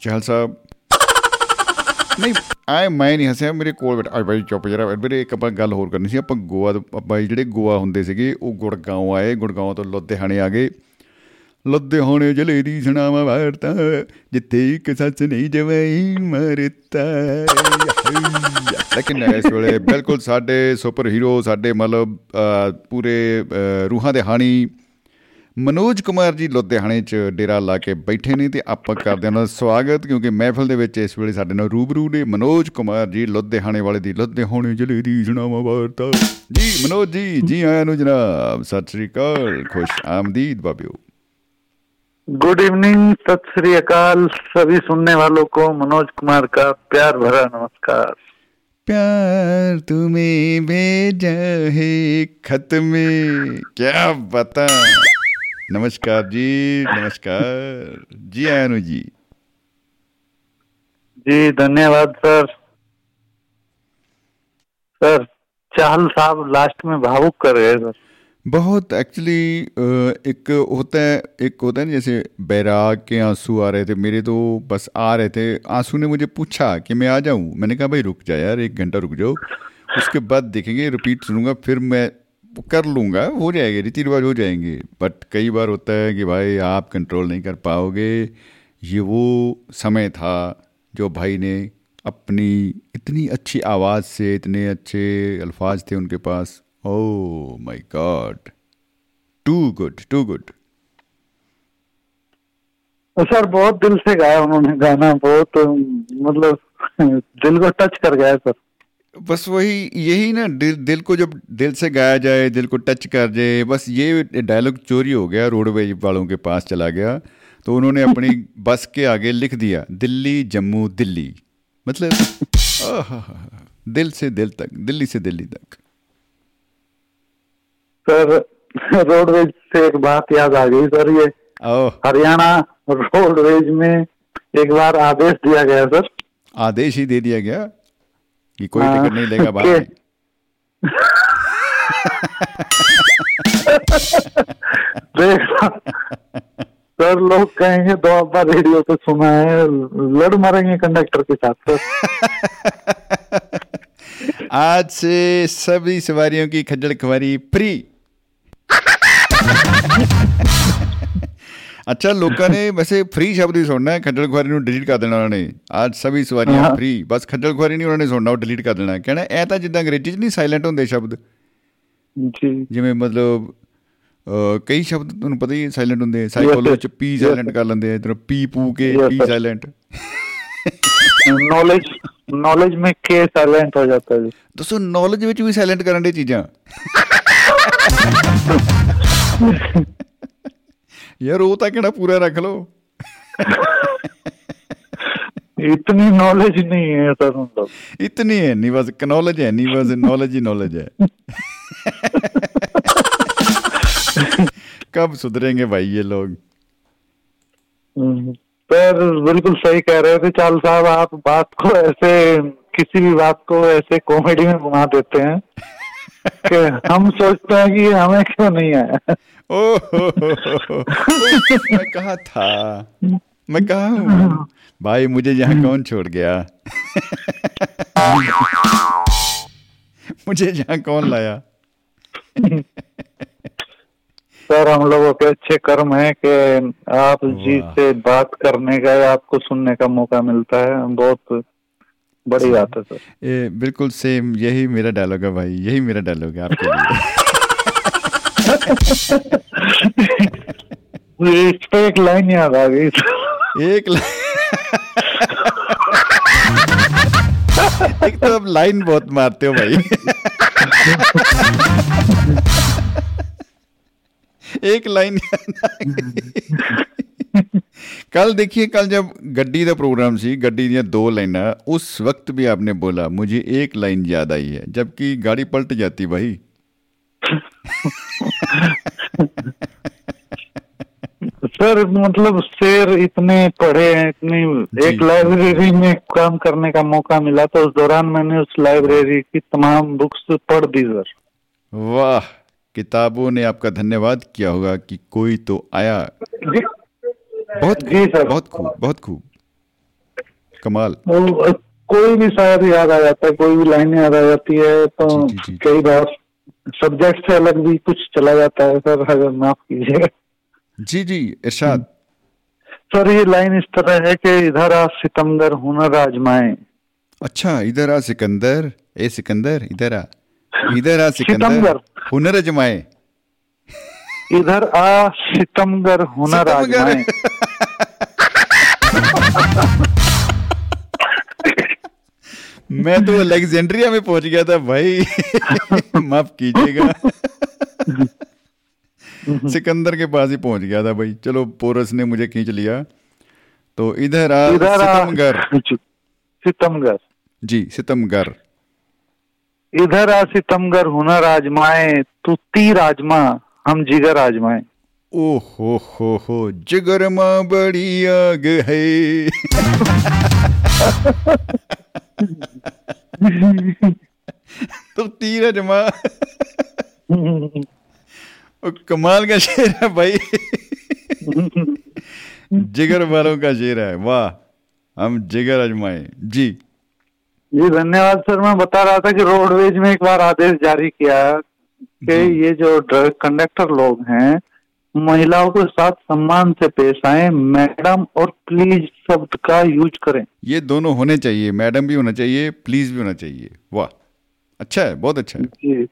ਚਹਿਲ ਸਾਹਿਬ। ਨਹੀਂ ਆਏ ਮੈਂ ਨਹੀਂ ਹੱਸਿਆ ਮੇਰੇ ਕੋਲ ਬੈਠਾ ਆਏ ਬਾਈ ਚੁੱਪ ਜਰਾ ਵੀਰੇ ਇੱਕ ਆਪਾਂ ਗੱਲ ਹੋਰ ਕਰਨੀ ਸੀ ਆਪਾਂ ਗੋਆ ਤੋਂ- ਆਪਾਂ ਜਿਹੜੇ ਗੋਆ ਹੁੰਦੇ ਸੀਗੇ ਉਹ ਗੁੜਗਾਉਂ ਆਏ ਗੁੜਗਾਉਂ ਤੋਂ ਲੁਧਿਆਣੇ ਆ ਗਏ। ਲੁਧਿਆਣੇ ਜ਼ਿਲ੍ਹੇ ਦੀ ਸੁਣਾਵਾ ਵਾਰਤਾ ਜਿੱਥੇ ਇੱਕ ਸੱਚ ਨਹੀਂ ਜਵਾਈ ਮਰਤਾ ਲੇਕਿਨ ਇਸ ਵੇਲੇ ਬਿਲਕੁਲ ਸਾਡੇ ਸੁਪਰ ਹੀਰੋ ਸਾਡੇ ਮਤਲਬ ਅਹ, ਪੂਰੇ ਅਹ, ਰੂਹਾਂ ਦੇ ਹਾਣੀ ਮਨੋਜ ਕੁਮਾਰ ਜੀ ਲੁਧਿਆਣੇ 'ਚ ਡੇਰਾ ਲਾ ਕੇ ਬੈਠੇ ਨੇ ਤੇ ਆਪਾਂ ਕਰਦੇ ਹਾਂ ਉਹਨਾਂ ਦਾ ਸਵਾਗਤ ਕਿਉਂਕਿ ਮਹਿਫਲ ਦੇ ਵਿੱਚ ਇਸ ਵੇਲੇ ਸਾਡੇ ਨਾਲ ਰੂਬਰੂ ਨੇ ਮਨੋਜ ਕੁਮਾਰ ਜੀ ਲੁਧਿਆਣੇ ਵਾਲੇ ਦੀ ਲੁਧਿਆਣੇ ਜ਼ਿਲ੍ਹੇ ਦੀ ਸੁਣਾਵਾ ਵਾਰਤਾ ਜੀ ਮਨੋਜ ਜੀ ਜੀ ਆਇਆਂ ਨੂੰ ਜਨਾਬ ਸਤਿ ਸ੍ਰੀ ਅਕਾਲ ਖੁਸ਼ ਆਮਦੀਦ ਬਾਬਿਓ गुड इवनिंग सत श्री अकाल सभी सुनने वालों को मनोज कुमार का प्यार भरा नमस्कार प्यार तुम्हें भेजा है खत में क्या बता नमस्कार जी नमस्कार। जी आयनु जी। जी धन्यवाद सर। सर चाहल साहब लास्ट में भावुक कर गए सर। बहुत एक्चुअली एक होता है एक होता है ना जैसे बैराग के आँसू आ रहे थे मेरे तो बस आ रहे थे। आँसू ने मुझे पूछा कि मैं आ जाऊँ? मैंने कहा भाई रुक जा यार एक घंटा रुक जाओ। उसके बाद देखेंगे रिपीट सुनूँगा फिर मैं कर लूँगा, हो जाएगा, रीति रिवाज हो जाएँगे। बट कई बार होता है कि भाई आप कंट्रोल नहीं कर पाओगे। ये वो समय था जो भाई ने अपनी इतनी अच्छी आवाज़ से, इतने अच्छे अल्फाज थे उनके पास। ओ my god too good too good sir, बहुत दिल से गाया उन्होंने गाना, बहुत मतलब दिल को टच कर गया सर। बस वही यही ना दिल दिल को जब दिल से गाया जाए दिल को टच कर जाए बस ये डायलॉग चोरी हो गया रोडवेज़ वालों के पास चला गया तो उन्होंने अपनी बस के आगे लिख दिया दिल्ली जम्मू दिल्ली। मतलब दिल से दिल तक दिल्ली से दिल्ली तक। सर रोडवेज़ से एक बात याद आ गई सर ये हरियाणा रोडवेज़ में एक बार आदेश दिया गया सर। आदेश ही दे दिया गया? कि कोई टिकट नहीं लेगा बाहर सर लोग कहेंगे दो अब्बा रेडियो पे सुना है लड़ मरेंगे कंडक्टर के साथ सर। आज से सभी सवारियों की खज्जल खुआरी फ्री। ਅੱਛਾ ਲੋਕਾਂ ਨੇ ਵੈਸੇ ਫ੍ਰੀ ਸ਼ਬਦ ਹੀ ਸੁਣਨਾ ਹੈ ਖੱਜਲ ਖੁਆਰੀ ਨੂੰ ਡਿਲੀਟ ਕਰ ਦੇਣਾ ਉਹਨਾਂ ਨੇ ਅੱਜ ਸਭੀ ਸਵਾਰੀਆਂ ਹਾਂ। ਫ੍ਰੀ ਬਸ ਖੱਜਲ ਖੁਆਰੀ ਨਹੀਂ ਉਹਨਾਂ ਨੇ ਸੁਣਨਾ ਉਹ ਡਿਲੀਟ ਕਰ ਦੇਣਾ ਕਹਿਣਾ ਇਹ ਤਾਂ ਜਿੱਦਾਂ ਅੰਗਰੇਜ਼ੀ 'ਚ ਨਹੀਂ ਸਾਇਲੈਂਟ ਹੁੰਦੇ ਸ਼ਬਦ जी ਜਿਵੇਂ ਮਤਲਬ ਅਹ, ਕਈ ਸ਼ਬਦ ਤੁਹਾਨੂੰ ਪਤਾ ਹੀ ਸਾਇਲੈਂਟ ਹੁੰਦੇ ਸਾਈਕੋਲੋਜੀ ਚ ਪੀ Yes, ਸਾਇਲੈਂਟ sir. ਕਰ ਲੈਂਦੇ ਆ ਇਧਰ ਪੀ ਪੂ ਕੇ Yes, ਪੀ sir. ਸਾਇਲੈਂਟ नॉलेज नॉलेज में के साइलेंट हो जाता है जी ਦੱਸੋ ਨੌਲੇਜ ਵਿੱਚ ਵੀ ਸਾਇਲੈਂਟ ਕਰਨ ਦੇ ਚੀਜ਼ਾਂ ਯਾਰ ਉਹ ਤਾਂ ਕਿਹੜਾ ਪੂਰਾ ਰੱਖ ਲਓ इतनी नॉलेज नहीं है सर मतलब इतनी है नहीं बस नॉलेज है नहीं बस नॉलेज ही नॉलेज है कब सुधरेंगे भाई ये लोग हम्म, सर बिल्कुल सही कह रहे थे चाल साहब आप बात को ऐसे किसी भी बात को ऐसे कॉमेडी में घुमा देते हैं कि हम सोचते हैं कि हमें क्यों नहीं आया? ओ मैं कहा था। मैं कहा हूँ भाई मुझे यहाँ कौन छोड़ गया? मुझे यहाँ कौन लाया? सर हम लोगों के अच्छे कर्म है कि आप जी से बात करने का या आपको सुनने का मौका मिलता है। बहुत बड़ी बात है सर। ये बिल्कुल सेम यही मेरा डायलॉग है भाई यही मेरा डायलॉग है आपके लिए। इस पे एक लाइन याद आ गई एक लाइन एक तो अब लाइन बहुत मारते हो भाई। एक लाइन कल देखिए कल जब गड्डी का प्रोग्राम सी गड्डी दिया दो लाइन उस वक्त भी आपने बोला मुझे एक लाइन याद आई है जबकि गाड़ी पलट जाती भाई। सर मतलब शेर इतने पढ़े हैं इतनी एक लाइब्रेरी में काम करने का मौका मिला तो उस दौरान मैंने उस लाइब्रेरी की तमाम बुक्स पढ़ दी सर। वाह किताबों ने आपका धन्यवाद किया होगा कि कोई तो आया। बहुत जी खूब सर। बहुत खूब बहुत खूब। कमाल। वो, कोई भी शायद याद आ जाता है कोई भी लाइन याद आ जाती है तो जी, जी, जी। कई बार सब्जेक्ट से अलग भी कुछ चला जाता है सर अगर माफ़ कीजिएगा। जी जी इरशाद। सर ये लाइन इस तरह है कि इधर आ सितमगर हुनर आजमाए अच्छा इधर आ सिकंदर ए सिकंदर इधर आ इधर आ सिकंदर हुनर अजमाए। इधर आ सितमगर हुनर। आजमाए मैं तो अलेक्जेंड्रिया में पहुँच गया था भाई। माफ़ कीजिएगा। सिकंदर के पास ही पहुँच गया था भाई। चलो पोरस ने मुझे खींच लिया। तो इधर आ इधर सितमगर। सितमगर। जी सितमगर। इधर आ सितमगर हुनर आजमाए तू तीर आजमा हम जिगर आजमाए। ओ हो हो हो जिगर माँ बड़ी आग है। तो तीर अजमा ओ, कमाल का शेर है भाई। जिगर वालों का शेर है वाह हम जिगर अजमाए जी। जी धन्यवाद सर मैं बता रहा था कि रोडवेज़ में एक बार आदेश जारी किया कि ये जो ड्रग कंडक्टर लोग हैं महिलाओं के साथ सम्मान से पेश आए मैडम और प्लीज़ शब्द का यूज़ करें। ये दोनों होने चाहिए मैडम भी होना चाहिए प्लीज़ भी होना चाहिए। वाह अच्छा है बहुत अच्छा है। जी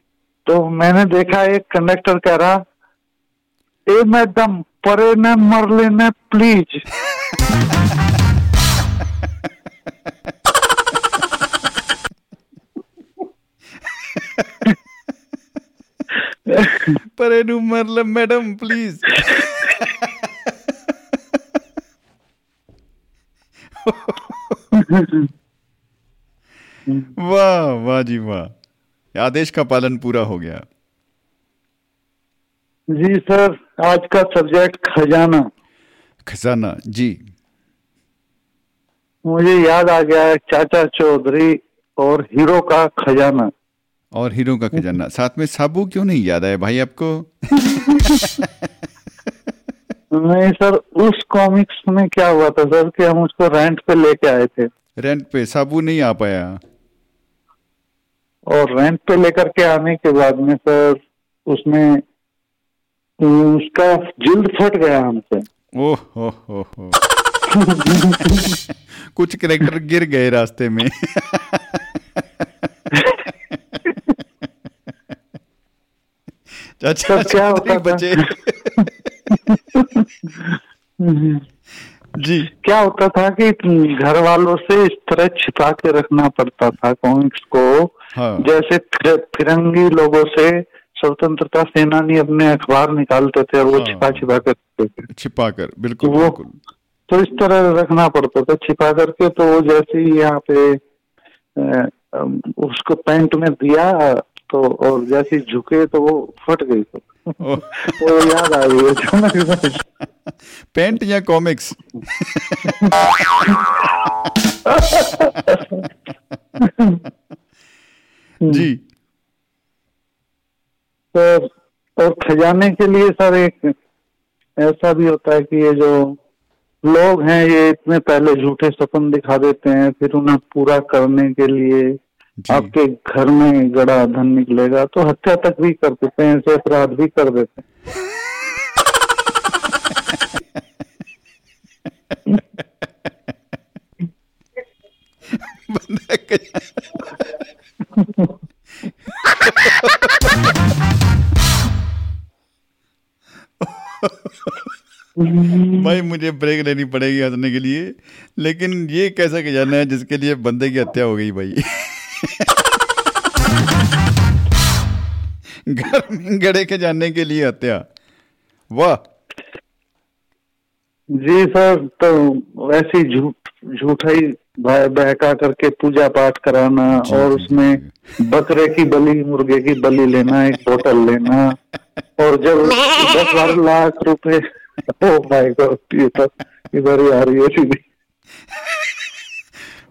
तो मैंने देखा एक कंडक्टर कह रहा ए मैडम परे न मर लेना प्लीज़ पर एनु मतलब मैडम प्लीज़ वाह वाह जी वाह। आदेश का पालन पूरा हो गया। जी सर आज का सब्जेक्ट खजाना। खजाना जी। मुझे याद आ गया है चाचा चौधरी और हीरो का खजाना। और हीरो का खजाना साथ में साबू क्यों नहीं याद आया भाई आपको? नहीं सर उस कॉमिक्स में क्या हुआ था सर कि हम उसको रेंट पे लेके आए थे। रेंट पे? साबू नहीं आ पाया। और रेंट पे लेकर के आने के बाद में सर उसमें उसका जिल्द फट गया हमसे। ओह हो हो हो। कुछ करेक्टर गिर गए रास्ते में। चाचा तो क्या होता बचे जी। क्या होता था कि घर वालों से इस तरह छिपा के रखना पड़ता था कॉमिक्स को। हाँ। जैसे फिर- फिरंगी लोगों से स्वतंत्रता सेनानी अपने अखबार निकालते थे और वो हाँ। छिपा छिपा कर थे। छिपा कर बिल्कुल वो- बिल्कुल। तो इस तरह रखना पड़ता था छिपा करके तो वो जैसे ही यहाँ पे उसको पेंट में दिया तो और जैसे झुके तो वो फट गई तो वो याद आ गई अचानक से। पेंट या कॉमिक्स? जी। तो और खजाने के लिए सर एक ऐसा भी होता है कि ये जो लोग हैं ये इतने पहले झूठे सपन दिखा देते हैं फिर उन्हें पूरा करने के लिए आपके घर में गड़ा धन निकलेगा तो हत्या तक भी कर देते हैं ऐसे अपराध भी कर देते हैं। भाई मुझे ब्रेक लेनी पड़ेगी हंसने के लिए लेकिन ये कैसा खजाना है जिसके लिए बंदे की हत्या हो गई भाई? घर में गड़े के जाने के लिए हत्या। वाह। जी सर तो ऐसी झूठ झूठा ही बहका करके पूजा पाठ कराना और उसमें बकरे की बलि मुर्गे की बलि लेना एक बोतल लेना और जब दस बारह लाख रुपए ओ माय गॉड ये तो इधर ही आ रही है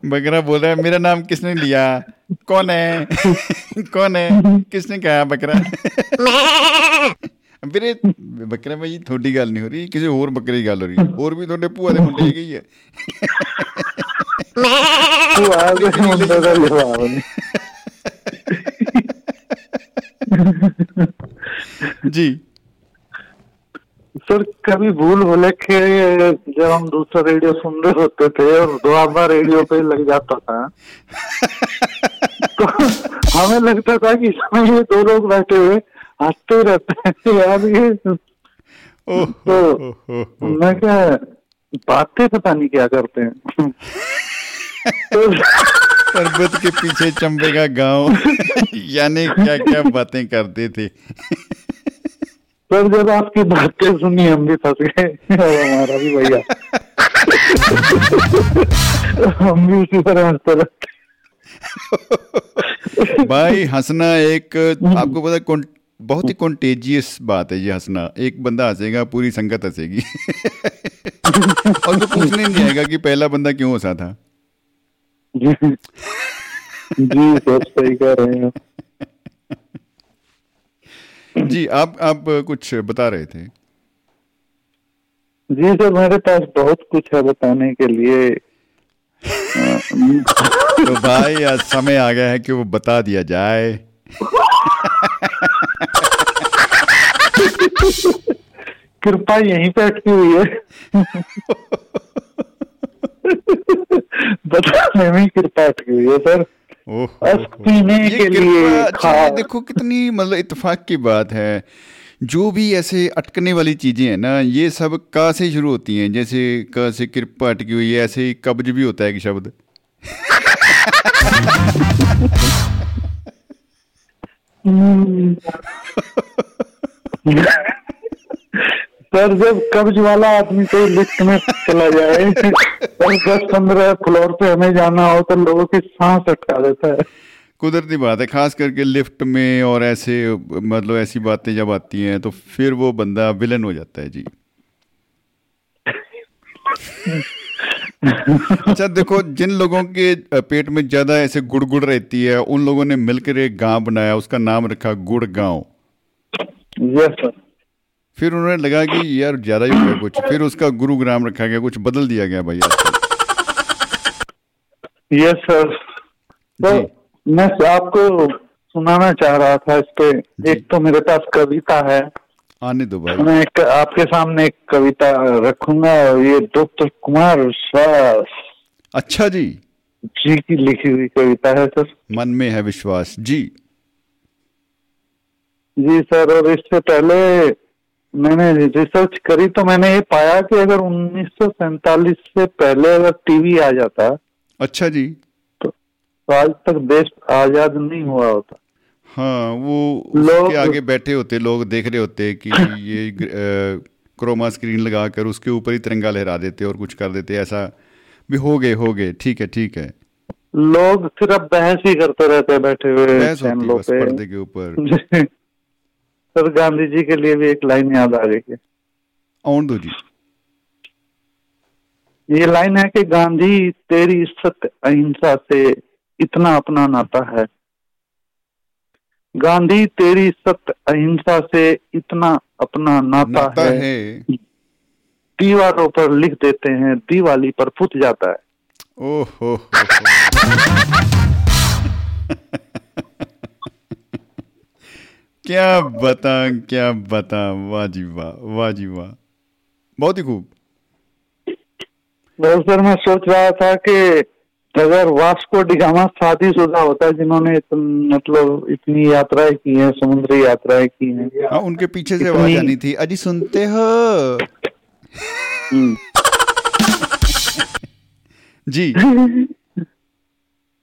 बकरा बोल रहा है मेरा नाम किसने लिया कौन है कौन है किसने कहा बकरा ਵੀਰੇ ਬੱਕਰਾ ਭਾਈ ਤੁਹਾਡੀ ਗੱਲ ਨਹੀਂ ਹੋ ਰਹੀ ਕਿਸੇ ਹੋਰ ਬੱਕਰੇ ਦੀ ਗੱਲ ਹੋ ਰਹੀ ਹੈ ਹੋਰ ਵੀ ਤੁਹਾਡੇ ਭੂਆ ਦੇ ਮੁੰਡੇ ਹੈਗੇ ਹੀ ਹੈ तू आ गए मुंडे का जवाब नहीं जी सर कभी भूल भुले के जब हम दूसरा रेडियो सुन रहे होते थे और दुआबा रेडियो पे लग जाता था तो हमें लगता था कि इसमें ये दो लोग बैठे हुए हँसते रहते हैं यार ये तो। मैं क्या बातें पता नहीं क्या करते हैं। तो पर्वत के पीछे चंबे का गाँव। यानी क्या क्या बातें करते थे। सर जब आपकी बातें सुनी हम भी फंस गए। और हमारा भी भैया। हम भी उसी तरह हँसते रहते भाई हंसना एक आपको पता कौन- बहुत ही कॉन्टेजियस बात है ये हंसना। एक बंदा हंसेगा पूरी संगत हंसेगी। और तो पूछने नहीं आएगा कि पहला बंदा क्यों हंसा था। जी। जी सर सही कह रहे हैं। जी आप आप कुछ बता रहे थे। जी सर मेरे पास बहुत कुछ है बताने के लिए। तो भाई आज समय आ गया है कि वो बता दिया जाए। कृपा यहीं पे अटकी हुई है। बताने में कृपा अटकी हुई है सर। पीने के लिए देखो कितनी मतलब इतफाक की बात है। जो भी ऐसे अटकने वाली चीज़ें हैं ना ये सब का से शुरू होती हैं। जैसे क से कृपा अटकी हुई है ऐसे ही कब्ज भी होता है एक शब्द। सर जब कब्ज वाला आदमी कोई लिफ्ट में चला जाए और दस पंद्रह फ्लोर पे हमें जाना हो तो लोगों की सांस अटका देता है। कुदरती बात है खास करके लिफ्ट में और ऐसे मतलब ऐसी बातें जब आती हैं तो फिर वो बंदा विलन हो जाता है जी। अच्छा देखो जिन लोगों के पेट में ज़्यादा ऐसे गुड़गुड़ रहती है उन लोगों ने मिलकर एक गाँव बनाया उसका नाम रखा गुड़ गाँव यस सर। फिर उन्होंने लगा कि यार ज़्यादा ही हो गया कुछ। फिर उसका गुरुग्राम रखा गया कुछ बदल दिया गया भाई यस सर तो मैं आपको सुनाना चाह रहा था इस पे एक तो मेरे पास कविता है। आने दो भाई। मैं एक आपके सामने एक कविता रखूँगा ये डॉक्टर कुमार विश्वास। अच्छा जी। जी की लिखी हुई कविता है सर। मन में है विश्वास। जी। जी सर और इससे पहले मैंने रिसर्च करी तो मैंने ये पाया कि अगर 1947 से पहले अगर टीवी आ जाता अच्छा जी। तो आज तक देश आज़ाद नहीं हुआ होता। हाँ वो लोग- उसके आगे बैठे होते लोग देख रहे होते कि ये क्रोमा स्क्रीन लगाकर उसके ऊपर ही तिरंगा लहरा देते और कुछ कर देते ऐसा भी हो गए हो गए। ठीक है ठीक है। लोग सिर्फ़ बहस ही करते रहते बैठे हुए बहस होती बस पर्दे के ऊपर। सर गांधी जी के लिए भी एक लाइन याद आ गई है। दो जी। ये लाइन है कि गांधी तेरी सत्य अहिंसा से इतना अपना नाता है। गांधी तेरी सत्य अहिंसा से इतना अपना नाता, नाता है, है। दीवारों पर लिख देते हैं दिवाली पर फुट जाता है। ओह। क्या बता क्या बता वाह जी वाह वाह जी वाह। बहुत ही खूब। तो सर मैं सोच रहा था कि अगर वास्को डिगामा शादीशुदा होता जिन्होंने इतन, मतलब इतनी यात्राएँ की हैं समुद्री यात्राएँ की हैं। हाँ उनके पीछे से आवाज़ आनी थी। अजी सुनते हो? हम्म। जी।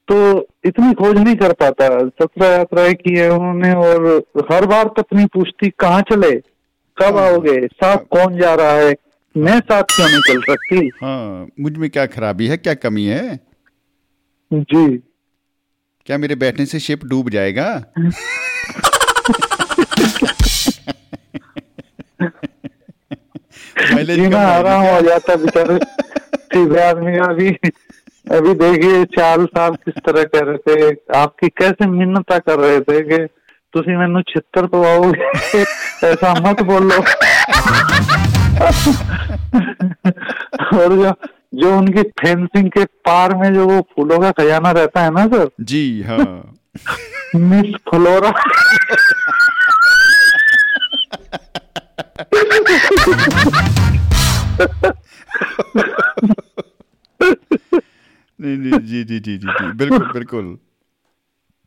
तो इतनी खोज नहीं कर पाता। सत्रह यात्राएँ की है उन्होंने और हर बार पत्नी पूछती कहाँ चले कब आओगे साथ कौन जा रहा है मैं साथ क्यों नहीं चल सकती? हाँ मुझमें क्या खराबी है क्या कमी है? जी। क्या मेरे बैठने से शिप डूब जाएगा? माइलेज आराम आएगी हो? जाता बेचारे। आदमी का अभी अभी देखिए चार साल किस तरह कह रहे थे आपकी कैसे मिन्नता कर रहे थे कि ਤੁਸੀਂ ਮੈਨੂੰ ਛਿੱਤਰ ਪਵਾਓਗੇ ऐसा मत बोलो और जो जो उनकी फेंसिंग के पार में जो वो फूलों का खजाना रहता है ना सर जी हाँ मिस फ्लोरा नहीं नहीं जी जी जी जी जी बिल्कुल बिल्कुल।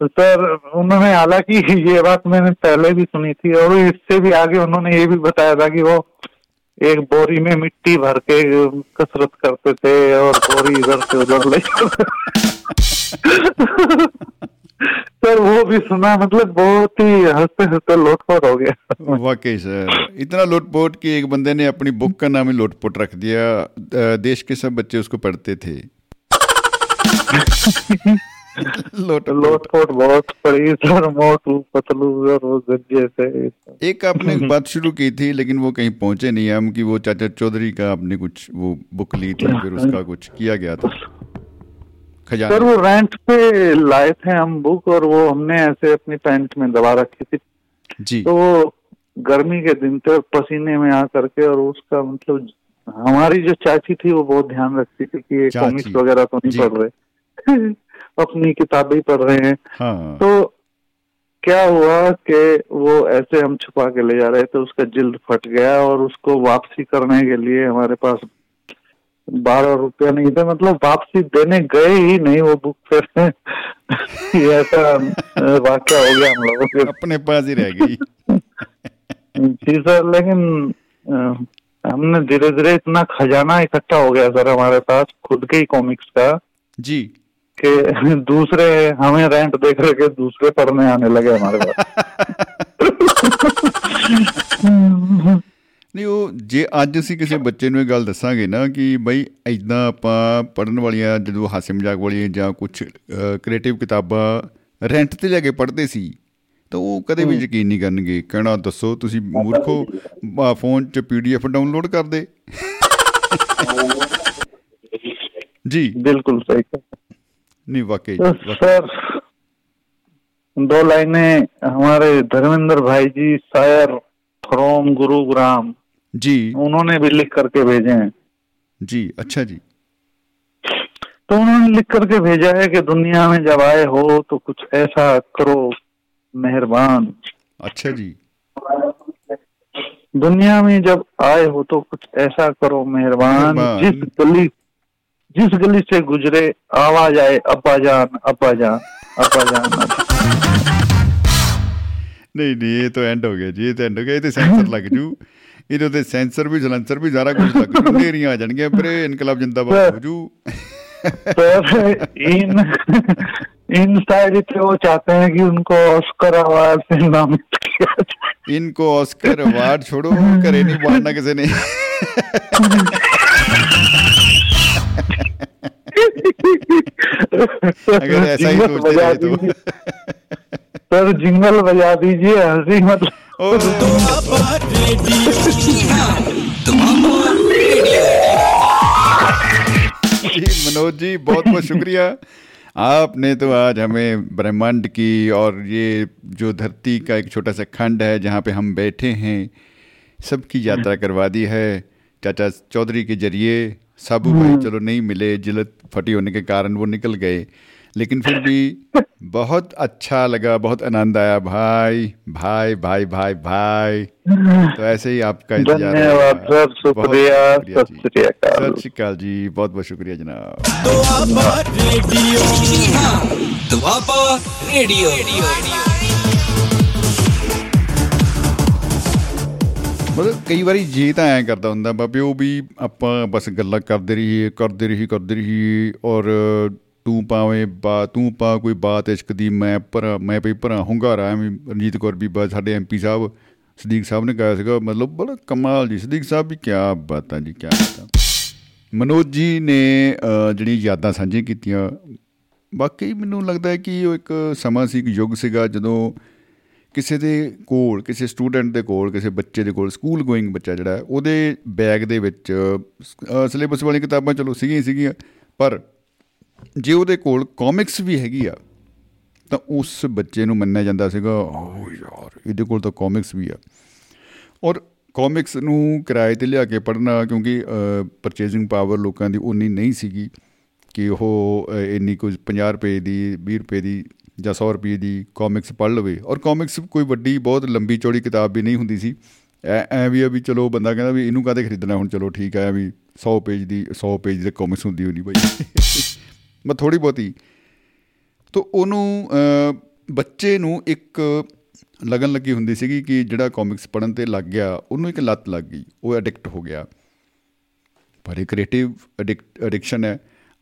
तो सर उन्होंने हालाँकि ये बात मैंने पहले भी सुनी थी और इससे भी आगे उन्होंने ये भी बताया था कि वो एक बोरी में मिट्टी भर के कसरत करते थे और बोरी इधर से उधर ले सर वो भी सुना मतलब बहुत ही हँसते हँसते लोटपोट हो गया। वाकई सर। इतना लोटपोट कि एक बंदे ने अपनी बुक का नाम ही लोटपोट रख दिया। देश के सब बच्चे उसको पढ़ते थे। लोटपोट बहुत पड़ी सर मोटू पतलू एक आपने बात शुरू की थी लेकिन वो कहीं पहुँचे नहीं हम कि वो चाचा चौधरी का आपने कुछ वो बुक ली थी फिर उसका कुछ किया गया था। सर वो रेंट पे लाए थे हम बुक और वो हमने ऐसे अपनी पैंट में दबा रखी थी। जी। तो गर्मी के दिन थे पसीने में आ करके और उसका मतलब हमारी जो चाची थी वो बहुत ध्यान रखती थी कि ये कॉमिक्स वगैरह तो नहीं पढ़ रहे। अपनी किताबें पढ़ रहे हैं। हाँ। तो क्या हुआ कि वो ऐसे हम छुपा के ले जा रहे थे उसका जिल्द फट गया और उसको वापसी करने के लिए हमारे पास बारह रुपया नहीं था मतलब वापसी देने गए ही नहीं वो बुक फिर ये ऐसा वाक्य हो गया हम लोगों के। अपने पास ही रह गई। जी सर लेकिन हमने धीरे धीरे इतना खजाना इकट्ठा हो गया सर हमारे पास खुद के ही कॉमिक्स का। जी। कि दूसरे हमें रेंट देख रहे के दूसरे पढ़ने आने लगे हमारे पास ਨਹੀਂ ਉਹ ਜੇ ਅੱਜ ਅਸੀਂ ਕਿਸੇ ਬੱਚੇ ਨੂੰ ਇਹ ਗੱਲ ਦੱਸਾਂਗੇ ਨਾ ਕਿ ਬਈ ਐਦਾਂ ਆਪਾਂ ਪੜਨ ਵਾਲੀਆਂ ਜਦੋਂ ਹਾਸੇ ਮਜ਼ਾਕ ਵਾਲੀਆਂ ਜਾਂ ਕੁਝ ਕ੍ਰੀਏਟਿਵ ਕਿਤਾਬਾਂ ਰੈਂਟ ਤੇ ਲੈ ਕੇ ਪੜ੍ਹਦੇ ਸੀ ਤਾਂ ਉਹ ਕਦੇ ਵੀ ਯਕੀਨ ਨਹੀਂ ਕਰਨਗੇ ਕਹਿਣਾ ਦੱਸੋ ਤੁਸੀਂ ਮੂਰਖੋ ਆ, ਫੋਨ 'ਚ ਪੀਡੀਐਫ ਡਾਊਨਲੋਡ ਕਰ ਦੇ ਜੀ बिल्कुल सही नहीं तो वाकई सर दो लाइनें हमारे धर्मेंद्र भाई जी शायर फ्रोम गुरुग्राम। जी। उन्होंने भी लिख करके भेजे हैं। जी अच्छा जी। तो उन्होंने लिख करके भेजा है कि दुनिया में जब आए हो तो कुछ ऐसा करो मेहरबान। अच्छा जी। दुनिया में जब आए हो तो कुछ ऐसा करो मेहरबान। जिस गली जिस गली से गुजरे आवाज आए अब्बा जान अब्बा जान अब्बा जान अब्बा। ਨਹੀਂ ਨਹੀਂ ਇਹ ਤਾਂ ਐਂਡ ਹੋ ਗਿਆ ਜੀ ਇਹ ਤਾਂ ਐਂਡ ਹੋ ਗਿਆ ਇਹ ਤੇ ਸੈਂਸਰ ਲੱਗ ਜੂ ਇਹਦੇ ਤੇ ਸੈਂਸਰ ਵੀ ਸਲੈਂਸਰ ਵੀ ਸਾਰਾ ਕੁਝ ਲੱਗ ਜੂ ਨੇਰੀਆਂ ਆ ਜਾਣਗੀਆਂ ਪਰ ਇਹ ਇਨਕਲਾਬ ਜਿੰਦਾਬਾਦ ਹੋ ਜੂ सर इन इन शायरी पे वो चाहते हैं कि उनको ऑस्कर अवार्ड से नामित किया जाए ਇਨਕੋ ਆਸਕਰ ਅਵਾਰਡ ਛੋੜੋ ਘਰੇ ਨਹੀਂ ਬਾੜਨਾ ਕਿਸੇ ਨੇ अगर ऐसा ही सोचते रहे तो। सर जिंगल बजा दीजिए हँसी मतलब। मनोज जी बहुत बहुत शुक्रिया। आपने तो आज हमें ब्रह्मांड की और ये जो धरती का एक छोटा सा खंड है जहाँ पे हम बैठे हैं सबकी यात्रा करवा दी है। चाचा चौधरी के ज़रिए साबू भाई चलो नहीं मिले जिलत फटी होने के कारण वो निकल गए। लेकिन फिर भी बहुत अच्छा लगा बहुत आनंद आया। भाई भाई भाई भाई भाई। तो ऐसे ही आपका धन्यवाद सर शुक्रिया सत श्रीकाल जी बहुत बहुत शुक्रिया जनाब। रेडियो। रेडियो। ਮਤਲਬ ਕਈ ਵਾਰੀ ਜੇ ਤਾਂ ਐਂ ਕਰਦਾ ਹੁੰਦਾ ਬਾਬੇ ਉਹ ਵੀ ਆਪਾਂ ਬਸ ਗੱਲਾਂ ਕਰਦੇ ਰਹੀਏ ਕਰਦੇ ਰਹੀ ਕਰਦੇ ਰਹੀਏ ਔਰ ਤੂੰ ਪਾਵੇਂ ਬਾ ਤੂੰ ਪਾ ਕੋਈ ਬਾਤ ਇਸ਼ਕ ਦੀ ਮੈਂ ਭਰਾ ਮੈਂ ਪਈ ਭਰਾ ਹੁੰਗਾਰਾ ਐਵੇਂ ਰਣਜੀਤ ਕੌਰ ਬੀਬਾ ਸਾਡੇ ਐਮਪੀ ਸਾਹਿਬ ਸਦੀਕ ਸਾਹਿਬ ਨੇ ਕਿਹਾ ਸੀਗਾ ਮਤਲਬ ਬੜਾ ਕਮਾਲ ਜੀ ਸਦੀਕ ਸਾਹਿਬ ਵੀ ਕਿਆ ਬਾਤਾਂ ਜੀ ਕਿਆ ਬਾਤਾਂ। ਮਨੋਜ ਜੀ ਨੇ ਅ, ਜਿਹੜੀ ਯਾਦਾਂ ਸਾਂਝੀਆਂ ਕੀਤੀਆਂ ਵਾਕਈ ਮੈਨੂੰ ਲੱਗਦਾ ਹੈ ਕਿ ਉਹ ਇੱਕ ਸਮਾਂ ਸੀ ਇੱਕ ਯੁੱਗ ਸੀਗਾ ਜਦੋਂ ਕਿਸੇ ਦੇ ਕੋਲ ਕਿਸੇ ਸਟੂਡੈਂਟ ਦੇ ਕੋਲ ਕਿਸੇ ਬੱਚੇ ਦੇ ਕੋਲ ਸਕੂਲ ਗੋਇੰਗ ਬੱਚਾ ਜਿਹੜਾ ਹੈ, ਉਹਦੇ ਬੈਗ ਦੇ ਵਿੱਚ ਸਿਲੇਬਸ ਵਾਲੀਆਂ ਕਿਤਾਬਾਂ ਚਲੋ ਸੀਗੀਆਂ ਹੀ ਸੀਗੀਆਂ ਪਰ ਜੇ ਉਹਦੇ ਕੋਲ ਕਾਮਿਕਸ ਵੀ ਹੈਗੀ ਆ ਤਾਂ ਉਸ ਬੱਚੇ ਨੂੰ ਮੰਨਿਆ ਜਾਂਦਾ ਸੀਗਾ ਓ ਯਾਰ ਇਹਦੇ ਕੋਲ ਤਾਂ ਕਾਮਿਕਸ ਵੀ ਆ। ਔਰ ਕਾਮਿਕਸ ਨੂੰ ਕਿਰਾਏ ਤੇ ਲਿਆ ਕੇ ਪੜ੍ਹਨਾ ਕਿਉਂਕਿ ਪਰਚੇਜ਼ਿੰਗ ਪਾਵਰ ਲੋਕਾਂ ਦੀ ਉਨੀ ਨਹੀਂ ਸੀਗੀ ਕਿ ਉਹ ਅ, ਇੰਨੀ ਕੁਝ 50 ਰੁਪਏ ਦੀ 20 ਰੁਪਏ ਦੀ ਜਾਂ 100 ਰੁਪਏ ਦੀ ਕਾਮਿਕਸ ਪੜ੍ਹ ਲਵੇ। ਔਰ ਕਾਮਿਕਸ ਕੋਈ ਵੱਡੀ ਬਹੁਤ ਲੰਬੀ ਚੌੜੀ ਕਿਤਾਬ ਵੀ ਨਹੀਂ ਹੁੰਦੀ ਸੀ। ਐ ਐ ਵੀ ਆ ਵੀ ਚਲੋ ਬੰਦਾ ਕਹਿੰਦਾ ਵੀ ਇਹਨੂੰ ਕਾਹਦੇ ਖਰੀਦਣਾ ਹੁਣ ਚਲੋ ਠੀਕ ਆ ਵੀ 100 ਪੇਜ ਦੀ 100 ਪੇਜ ਦੀ ਕਾਮਿਕਸ ਹੁੰਦੀ ਹੋਣੀ ਬਾਈ। ਮੈਂ ਥੋੜੀ ਬਹੁਤੀ। ਤੋ ਉਹਨੂੰ ਅ, ਬੱਚੇ ਨੂੰ ਇੱਕ ਲਗਨ ਲੱਗੀ ਹੁੰਦੀ ਸੀਗੀ ਕਿ ਜਿਹੜਾ ਕਾਮਿਕਸ ਪੜਨ ਤੇ ਲੱਗ ਗਿਆ ਉਹਨੂੰ ਇੱਕ ਲੱਤ ਲੱਗ ਗਈ ਉਹ ਐਡਿਕਟ ਹੋ ਗਿਆ। ਪਰ ਇਹ ਕ੍ਰੀਏਟਿਵ ਐਡਿਕਸ਼ਨ ਹੈ।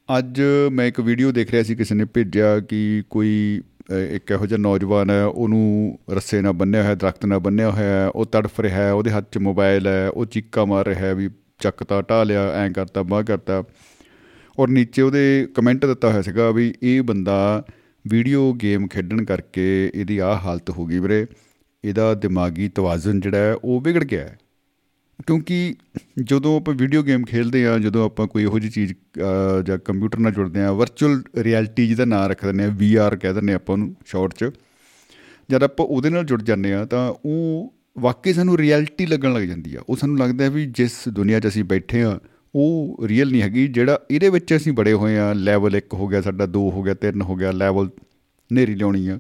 ਅੱਜ ਮੈਂ ਇੱਕ ਵੀਡੀਓ ਦੇਖ ਰਿਹਾ ਸੀ ਕਿਸੇ ਨੇ ਭੇਜਿਆ ਕਿ ਕੋਈ ਅ, ਇੱਕ ਇਹੋ ਜਿਹਾ ਨੌਜਵਾਨ ਹੈ ਉਹਨੂੰ ਰੱਸੇ ਨਾਲ ਬੰਨਿਆ ਹੋਇਆ ਦਰਖਤ ਨਾਲ ਬੰਨਿਆ ਹੋਇਆ ਹੈ ਉਹ ਤੜਫ ਰਿਹਾ ਹੈ ਉਹਦੇ ਹੱਥ 'ਚ ਮੋਬਾਈਲ ਹੈ ਉਹ ਚੀਕਾ ਮਾਰ ਰਿਹਾ ਹੈ ਵੀ ਚੱਕਤਾ ਢਾ ਲਿਆ ਐਂ ਕਰਤਾ ਬਾਹ ਕਰਤਾ। ਔਰ ਨੀਚੇ ਉਹਦੇ ਕਮੈਂਟ ਦਿੱਤਾ ਹੋਇਆ ਸੀਗਾ ਵੀ ਇਹ ਬੰਦਾ ਵੀਡੀਓ ਗੇਮ ਖੇਡਣ ਕਰਕੇ ਇਹਦੀ ਆਹ ਹਾਲਤ ਹੋ ਗਈ ਵੀਰੇ। ਇਹਦਾ ਦਿਮਾਗੀ ਤਵਾਜ਼ਨ ਜਿਹੜਾ ਹੈ ਉਹ ਵਿਗੜ ਗਿਆ ਹੈ। ਕਿਉਂਕਿ ਜਦੋਂ ਆਪਾਂ ਵੀਡੀਓ ਗੇਮ ਖੇਡਦੇ ਆ ਜਦੋਂ ਆਪਾਂ ਕੋਈ ਇਹੋ ਜਿਹੀ ਚੀਜ਼ ਅਹ, ਜਾਂ ਕੰਪਿਊਟਰ ਨਾਲ ਜੁੜਦੇ ਆ ਵਰਚੁਅਲ ਰਿਐਲਿਟੀ ਜਿਹਦਾ ਨਾਂ ਰੱਖ ਦਿੰਦੇ ਆ ਵੀਆਰ ਕਹਿ ਦਿੰਦੇ ਆ ਆਪਾਂ ਉਹਨੂੰ ਸ਼ਾਰਟ 'ਚ ਜਦ ਆਪਾਂ ਉਹਦੇ ਨਾਲ ਜੁੜ ਜਾਂਦੇ ਆ ਤਾਂ ਉਹ ਵਾਕਈ ਸਾਨੂੰ ਰਿਐਲਿਟੀ ਲੱਗਣ ਲੱਗ ਜਾਂਦੀ ਆ। ਉਹ ਸਾਨੂੰ ਲੱਗਦਾ ਹੈ ਵੀ ਜਿਸ ਦੁਨੀਆ 'ਚ ਅਸੀਂ ਬੈਠੇ ਆ ਉਹ ਰੀਅਲ ਨਹੀਂ ਹੈਗੀ ਜਿਹੜਾ ਇਹਦੇ ਵਿੱਚ ਅਸੀਂ ਬੜੇ ਹੋਏ ਆ ਲੈਵਲ 1 ਹੋ ਗਿਆ ਸਾਡਾ 2 ਹੋ ਗਿਆ 3 ਹੋ ਗਿਆ ਲੈਵਲ ਨੇਰੀ ਲਿਆਉਣੀ ਆ।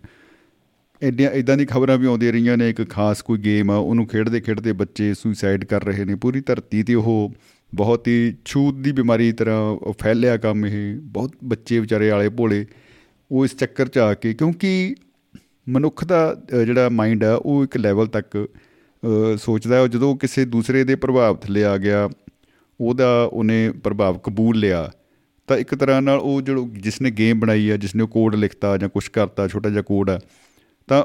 ਐਡੀਆਂ ਇਦਾਂ ਦੀ ਖਬਰਾਂ ਵੀ ਆਉਂਦੀਆਂ ਰਹੀਆਂ ਨੇ ਇੱਕ ਖਾਸ ਕੋਈ ਗੇਮ ਆ ਉਹਨੂੰ ਖੇਡਦੇ ਖੇਡਦੇ ਬੱਚੇ ਸੁਸਾਈਡ ਕਰ ਰਹੇ ਨੇ ਪੂਰੀ ਧਰਤੀ ਤੇ ਉਹ ਬਹੁਤ ਹੀ ਛੂਤ ਦੀ ਬਿਮਾਰੀ ਤਰ੍ਹਾਂ ਫੈਲਿਆ ਕੰਮ ਇਹ ਬਹੁਤ ਬੱਚੇ ਵਿਚਾਰੇ ਵਾਲੇ ਭੋਲੇ ਉਹ ਇਸ ਚੱਕਰ 'ਚ ਆ ਕੇ ਕਿਉਂਕਿ ਮਨੁੱਖ ਦਾ ਅ, ਜਿਹੜਾ ਮਾਈਂਡ ਆ ਉਹ ਇੱਕ ਲੈਵਲ ਤੱਕ ਅ, ਸੋਚਦਾ ਹੈ ਜਦੋਂ ਕਿਸੇ ਦੂਸਰੇ ਦੇ ਪ੍ਰਭਾਵ ਥੱਲੇ ਆ ਗਿਆ ਉਹਦਾ ਉਹਨੇ ਪ੍ਰਭਾਵ ਕਬੂਲ ਲਿਆ ਤਾਂ ਇੱਕ ਤਰ੍ਹਾਂ ਨਾਲ ਉਹ ਜਿਹੜਾ ਜਿਸ ਨੇ ਗੇਮ ਬਣਾਈ ਆ ਜਿਸ ਨੇ ਉਹ ਕੋਡ ਲਿਖਤਾ ਜਾਂ ਕੁਝ ਕਰਤਾ ਛੋਟਾ ਜਿਹਾ ਕੋਡ ਆ ਤਾਂ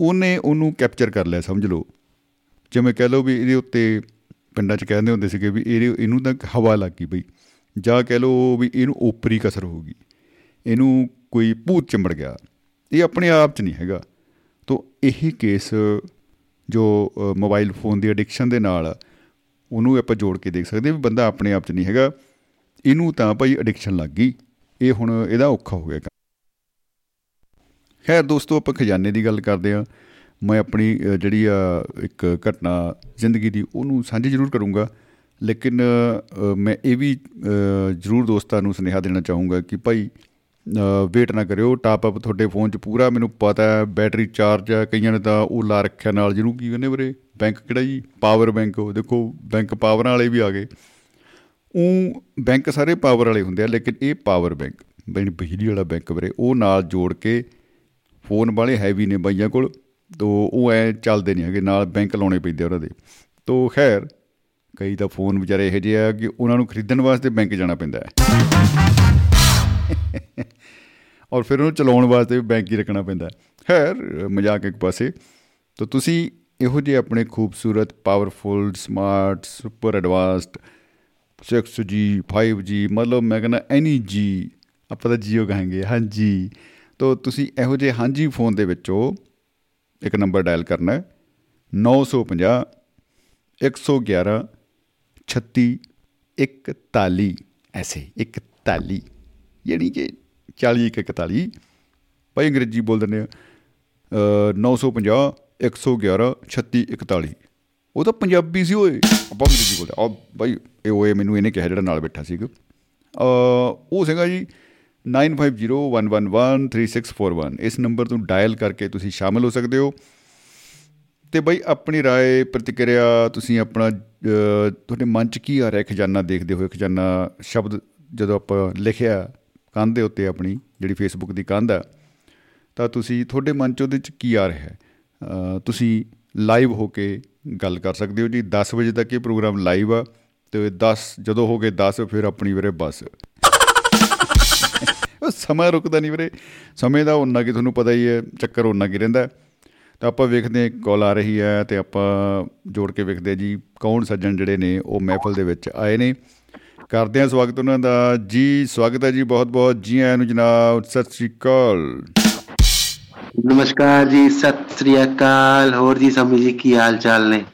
ਉਹਨੇ ਉਹਨੂੰ ਕੈਪਚਰ ਕਰ ਲਿਆ ਸਮਝ ਲਓ। ਜਿਵੇਂ ਕਹਿ ਲਓ ਵੀ ਇਹਦੇ ਉੱਤੇ ਪਿੰਡਾਂ 'ਚ ਕਹਿੰਦੇ ਹੁੰਦੇ ਸੀਗੇ ਵੀ ਇਹ ਇਹਨੂੰ ਤਾਂ ਹਵਾ ਲੱਗ ਗਈ ਬਈ ਜਾਂ ਕਹਿ ਲਓ ਵੀ ਇਹਨੂੰ ਓਪਰੀ ਕਸਰ ਹੋ ਗਈ। ਇਹਨੂੰ ਕੋਈ ਭੂਤ ਚੰਬੜ ਗਿਆ। ਇਹ ਆਪਣੇ ਆਪ 'ਚ ਨਹੀਂ ਹੈਗਾ। ਤੋਂ ਇਹੀ ਕੇਸ ਜੋ ਅ, ਮੋਬਾਈਲ ਫੋਨ ਦੀ ਐਡਿਕਸ਼ਨ ਦੇ ਨਾਲ ਆ, ਉਹਨੂੰ ਆਪਾਂ ਜੋੜ ਕੇ ਦੇਖ ਸਕਦੇ ਹਾਂ ਵੀ ਬੰਦਾ ਆਪਣੇ ਆਪ 'ਚ ਨਹੀਂ ਹੈਗਾ। ਇਹਨੂੰ ਤਾਂ ਭਾਈ ਐਡਿਕਸ਼ਨ ਲੱਗ ਗਈ। ਇਹ ਹੁਣ ਇਹਦਾ ਔਖਾ ਹੋ ਗਿਆ ਕੰਮ। ਖੈਰ ਦੋਸਤੋ ਆਪਾਂ ਖਜ਼ਾਨੇ ਦੀ ਗੱਲ ਕਰਦੇ ਆ ਮੈਂ ਆਪਣੀ ਅ, ਜਿਹੜੀ ਆ ਇੱਕ ਘਟਨਾ ਜ਼ਿੰਦਗੀ ਦੀ ਉਹਨੂੰ ਸਾਂਝੀ ਜ਼ਰੂਰ ਕਰੂੰਗਾ। ਲੇਕਿਨ ਅ, ਮੈਂ ਇਹ ਵੀ ਅ, ਜ਼ਰੂਰ ਦੋਸਤਾਂ ਨੂੰ ਸੁਨੇਹਾ ਦੇਣਾ ਚਾਹੂੰਗਾ ਕਿ ਭਾਈ ਵੇਟ ਨਾ ਕਰਿਓ। ਟਾਪ ਅਪ ਤੁਹਾਡੇ ਫੋਨ 'ਚ ਪੂਰਾ ਮੈਨੂੰ ਪਤਾ ਹੈ ਬੈਟਰੀ ਚਾਰਜ ਹੈ ਕਈਆਂ ਨੇ ਤਾਂ ਉਹ ਲਾ ਰੱਖਿਆ ਨਾਲ ਜਿਹਨੂੰ ਕੀ ਕਹਿੰਦੇ ਵੀਰੇ? ਬੈਂਕ ਕਿਹੜਾ ਜੀ? ਪਾਵਰ ਬੈਂਕ ਉਹ ਦੇਖੋ ਬੈਂਕ ਪਾਵਰਾਂ ਵਾਲੇ ਵੀ ਆ ਗਏ। ਉਹ ਬੈਂਕ ਸਾਰੇ ਪਾਵਰ ਵਾਲੇ ਹੁੰਦੇ ਆ ਲੇਕਿਨ ਇਹ ਪਾਵਰ ਬੈਂਕ ਬਈ ਬਿਜਲੀ ਵਾਲਾ ਬੈਂਕ ਵੀਰੇ ਉਹ ਨਾਲ ਜੋੜ ਕੇ ਫੋਨ ਵਾਲੇ ਹੈਵੀ ਨੇ ਬਾਈਆਂ ਕੋਲ, ਤੋ ਉਹ ਐ ਚੱਲਦੇ ਨਹੀਂ ਹੈਗੇ, ਨਾਲ ਬੈਂਕ ਲਾਉਣੇ ਪੈਂਦੇ ਉਹਨਾਂ ਦੇ। ਤੋ ਖੈਰ, ਕਈ ਤਾਂ ਫੋਨ ਵਿਚਾਰੇ ਇਹੋ ਜਿਹੇ ਆ ਕਿ ਉਹਨਾਂ ਨੂੰ ਖਰੀਦਣ ਵਾਸਤੇ ਬੈਂਕ ਜਾਣਾ ਪੈਂਦਾ ਹੈ। ਔਰ ਫਿਰ ਉਹਨੂੰ ਚਲਾਉਣ ਵਾਸਤੇ ਵੀ ਬੈਂਕ ਹੀ ਰੱਖਣਾ ਪੈਂਦਾ ਹੈ। ਖੈਰ, ਮਜ਼ਾਕ ਇੱਕ ਪਾਸੇ। ਤੋ ਤੁਸੀਂ ਇਹੋ ਜਿਹੇ ਆਪਣੇ ਖੂਬਸੂਰਤ powerful smart super advanced 6G 5G ਮਤਲਬ ਮੈਂ ਕਹਿੰਦਾ ਐਨੀ ਜੀ ਆਪਾਂ ਤਾਂ ਜੀਓ ਕਹਾਂਗੇ, ਹਾਂਜੀ। ਤੋ ਤੁਸੀਂ ਇਹੋ ਜਿਹੇ ਹਾਂਜੀ ਫੋਨ ਦੇ ਵਿੱਚੋਂ ਇੱਕ ਨੰਬਰ ਡਾਇਲ ਕਰਨਾ ਹੈ। 950 111 36 41 ਐਸੇ 41 ਯਾਨੀ ਕਿ 40 41 ਭਾਈ ਅੰਗਰੇਜ਼ੀ ਬੋਲ ਦਿੰਦੇ ਆ। ਅ, 950 111 36 41 ਉਹ ਤਾਂ ਪੰਜਾਬੀ ਸੀ ਓਏ। ਆਪਾਂ ਅੰਗਰੇਜ਼ੀ ਬੋਲਦੇ ਆ। ਭਾਈ ਇਹ ਓਏ ਮੈਨੂੰ ਇਹਨੇ ਕਿਹਾ ਜਿਹੜਾ ਨਾਲ ਬੈਠਾ ਸੀਗਾ ਅ, ਉਹ ਸੀਗਾ ਜੀ 9501113641 ਇਸ ਨੰਬਰ ਤੋਂ ਡਾਇਲ ਕਰਕੇ ਤੁਸੀਂ ਸ਼ਾਮਿਲ ਹੋ ਸਕਦੇ ਹੋ ਤੇ ਬਈ ਆਪਣੀ رائے ਪ੍ਰਤੀਕਿਰਿਆ ਤੁਸੀਂ ਆਪਣਾ ਅਹ, ਤੁਹਾਡੇ ਮਨ 'ਚ ਕੀ ਆ ਰਿਹਾ ਖਜ਼ਾਨਾ ਦੇਖਦੇ ਹੋਏ ਖਜ਼ਾਨਾ ਸ਼ਬਦ ਜਦੋਂ ਆਪਾਂ ਲਿਖਿਆ ਕੰਧ ਦੇ ਉੱਤੇ ਆਪਣੀ ਜਿਹੜੀ ਫੇਸਬੁੱਕ ਦੀ ਕੰਧ ਆ ਤਾਂ ਤੁਸੀਂ ਤੁਹਾਡੇ ਮਨ 'ਚ ਉਹਦੇ 'ਚ ਕੀ ਆ ਰਿਹਾ ਹੈ ਅਹ, ਤੁਸੀਂ ਲਾਈਵ ਹੋ ਕੇ ਗੱਲ ਕਰ ਸਕਦੇ ਹੋ ਜੀ 10 ਵਜੇ ਤੱਕ ਇਹ ਪ੍ਰੋਗਰਾਮ ਲਾਈਵ ਆ ਤੇ 10 ਜਦੋਂ ਹੋ ਗਏ 10 ਫਿਰ ਆਪਣੀ ਵੀਰੇ ਬੱਸ ਉਹ ਸਮਾਂ ਰੁਕਦਾ ਨਹੀਂ ਵੀਰੇ। ਸਮੇਂ ਦਾ ਉਹਨਾਂ ਕਿ ਤੁਹਾਨੂੰ ਪਤਾ ਹੀ ਹੈ ਚੱਕਰ ਉਹਨਾਂ ਕੀ ਰਹਿੰਦਾ ਤਾਂ ਆਪਾਂ ਵੇਖਦੇ ਹਾਂ ਕਾਲ ਆ ਰਹੀ ਹੈ ਤੇ ਆਪਾਂ ਜੋੜ ਕੇ ਵੇਖਦੇ ਜੀ ਕੌਣ ਸੱਜਣ ਜਿਹੜੇ ਨੇ ਉਹ ਮਹਿਫਲ ਦੇ ਵਿੱਚ ਆਏ ਨੇ। ਕਰਦੇ ਹਾਂ ਸਵਾਗਤ ਉਹਨਾਂ ਦਾ। ਜੀ ਸਵਾਗਤ ਹੈ ਜੀ ਬਹੁਤ ਬਹੁਤ ਜੀ ਆਇਆਂ ਨੂੰ ਜਨਾਬ ਸਤਿ ਸ੍ਰੀ ਅਕਾਲ। ਨਮਸਕਾਰ ਜੀ ਸਤਿ ਸ੍ਰੀ ਅਕਾਲ। ਹੋਰ ਜੀ ਸਮੀ ਜੀ ਕੀ ਹਾਲ ਚਾਲ ਨੇ?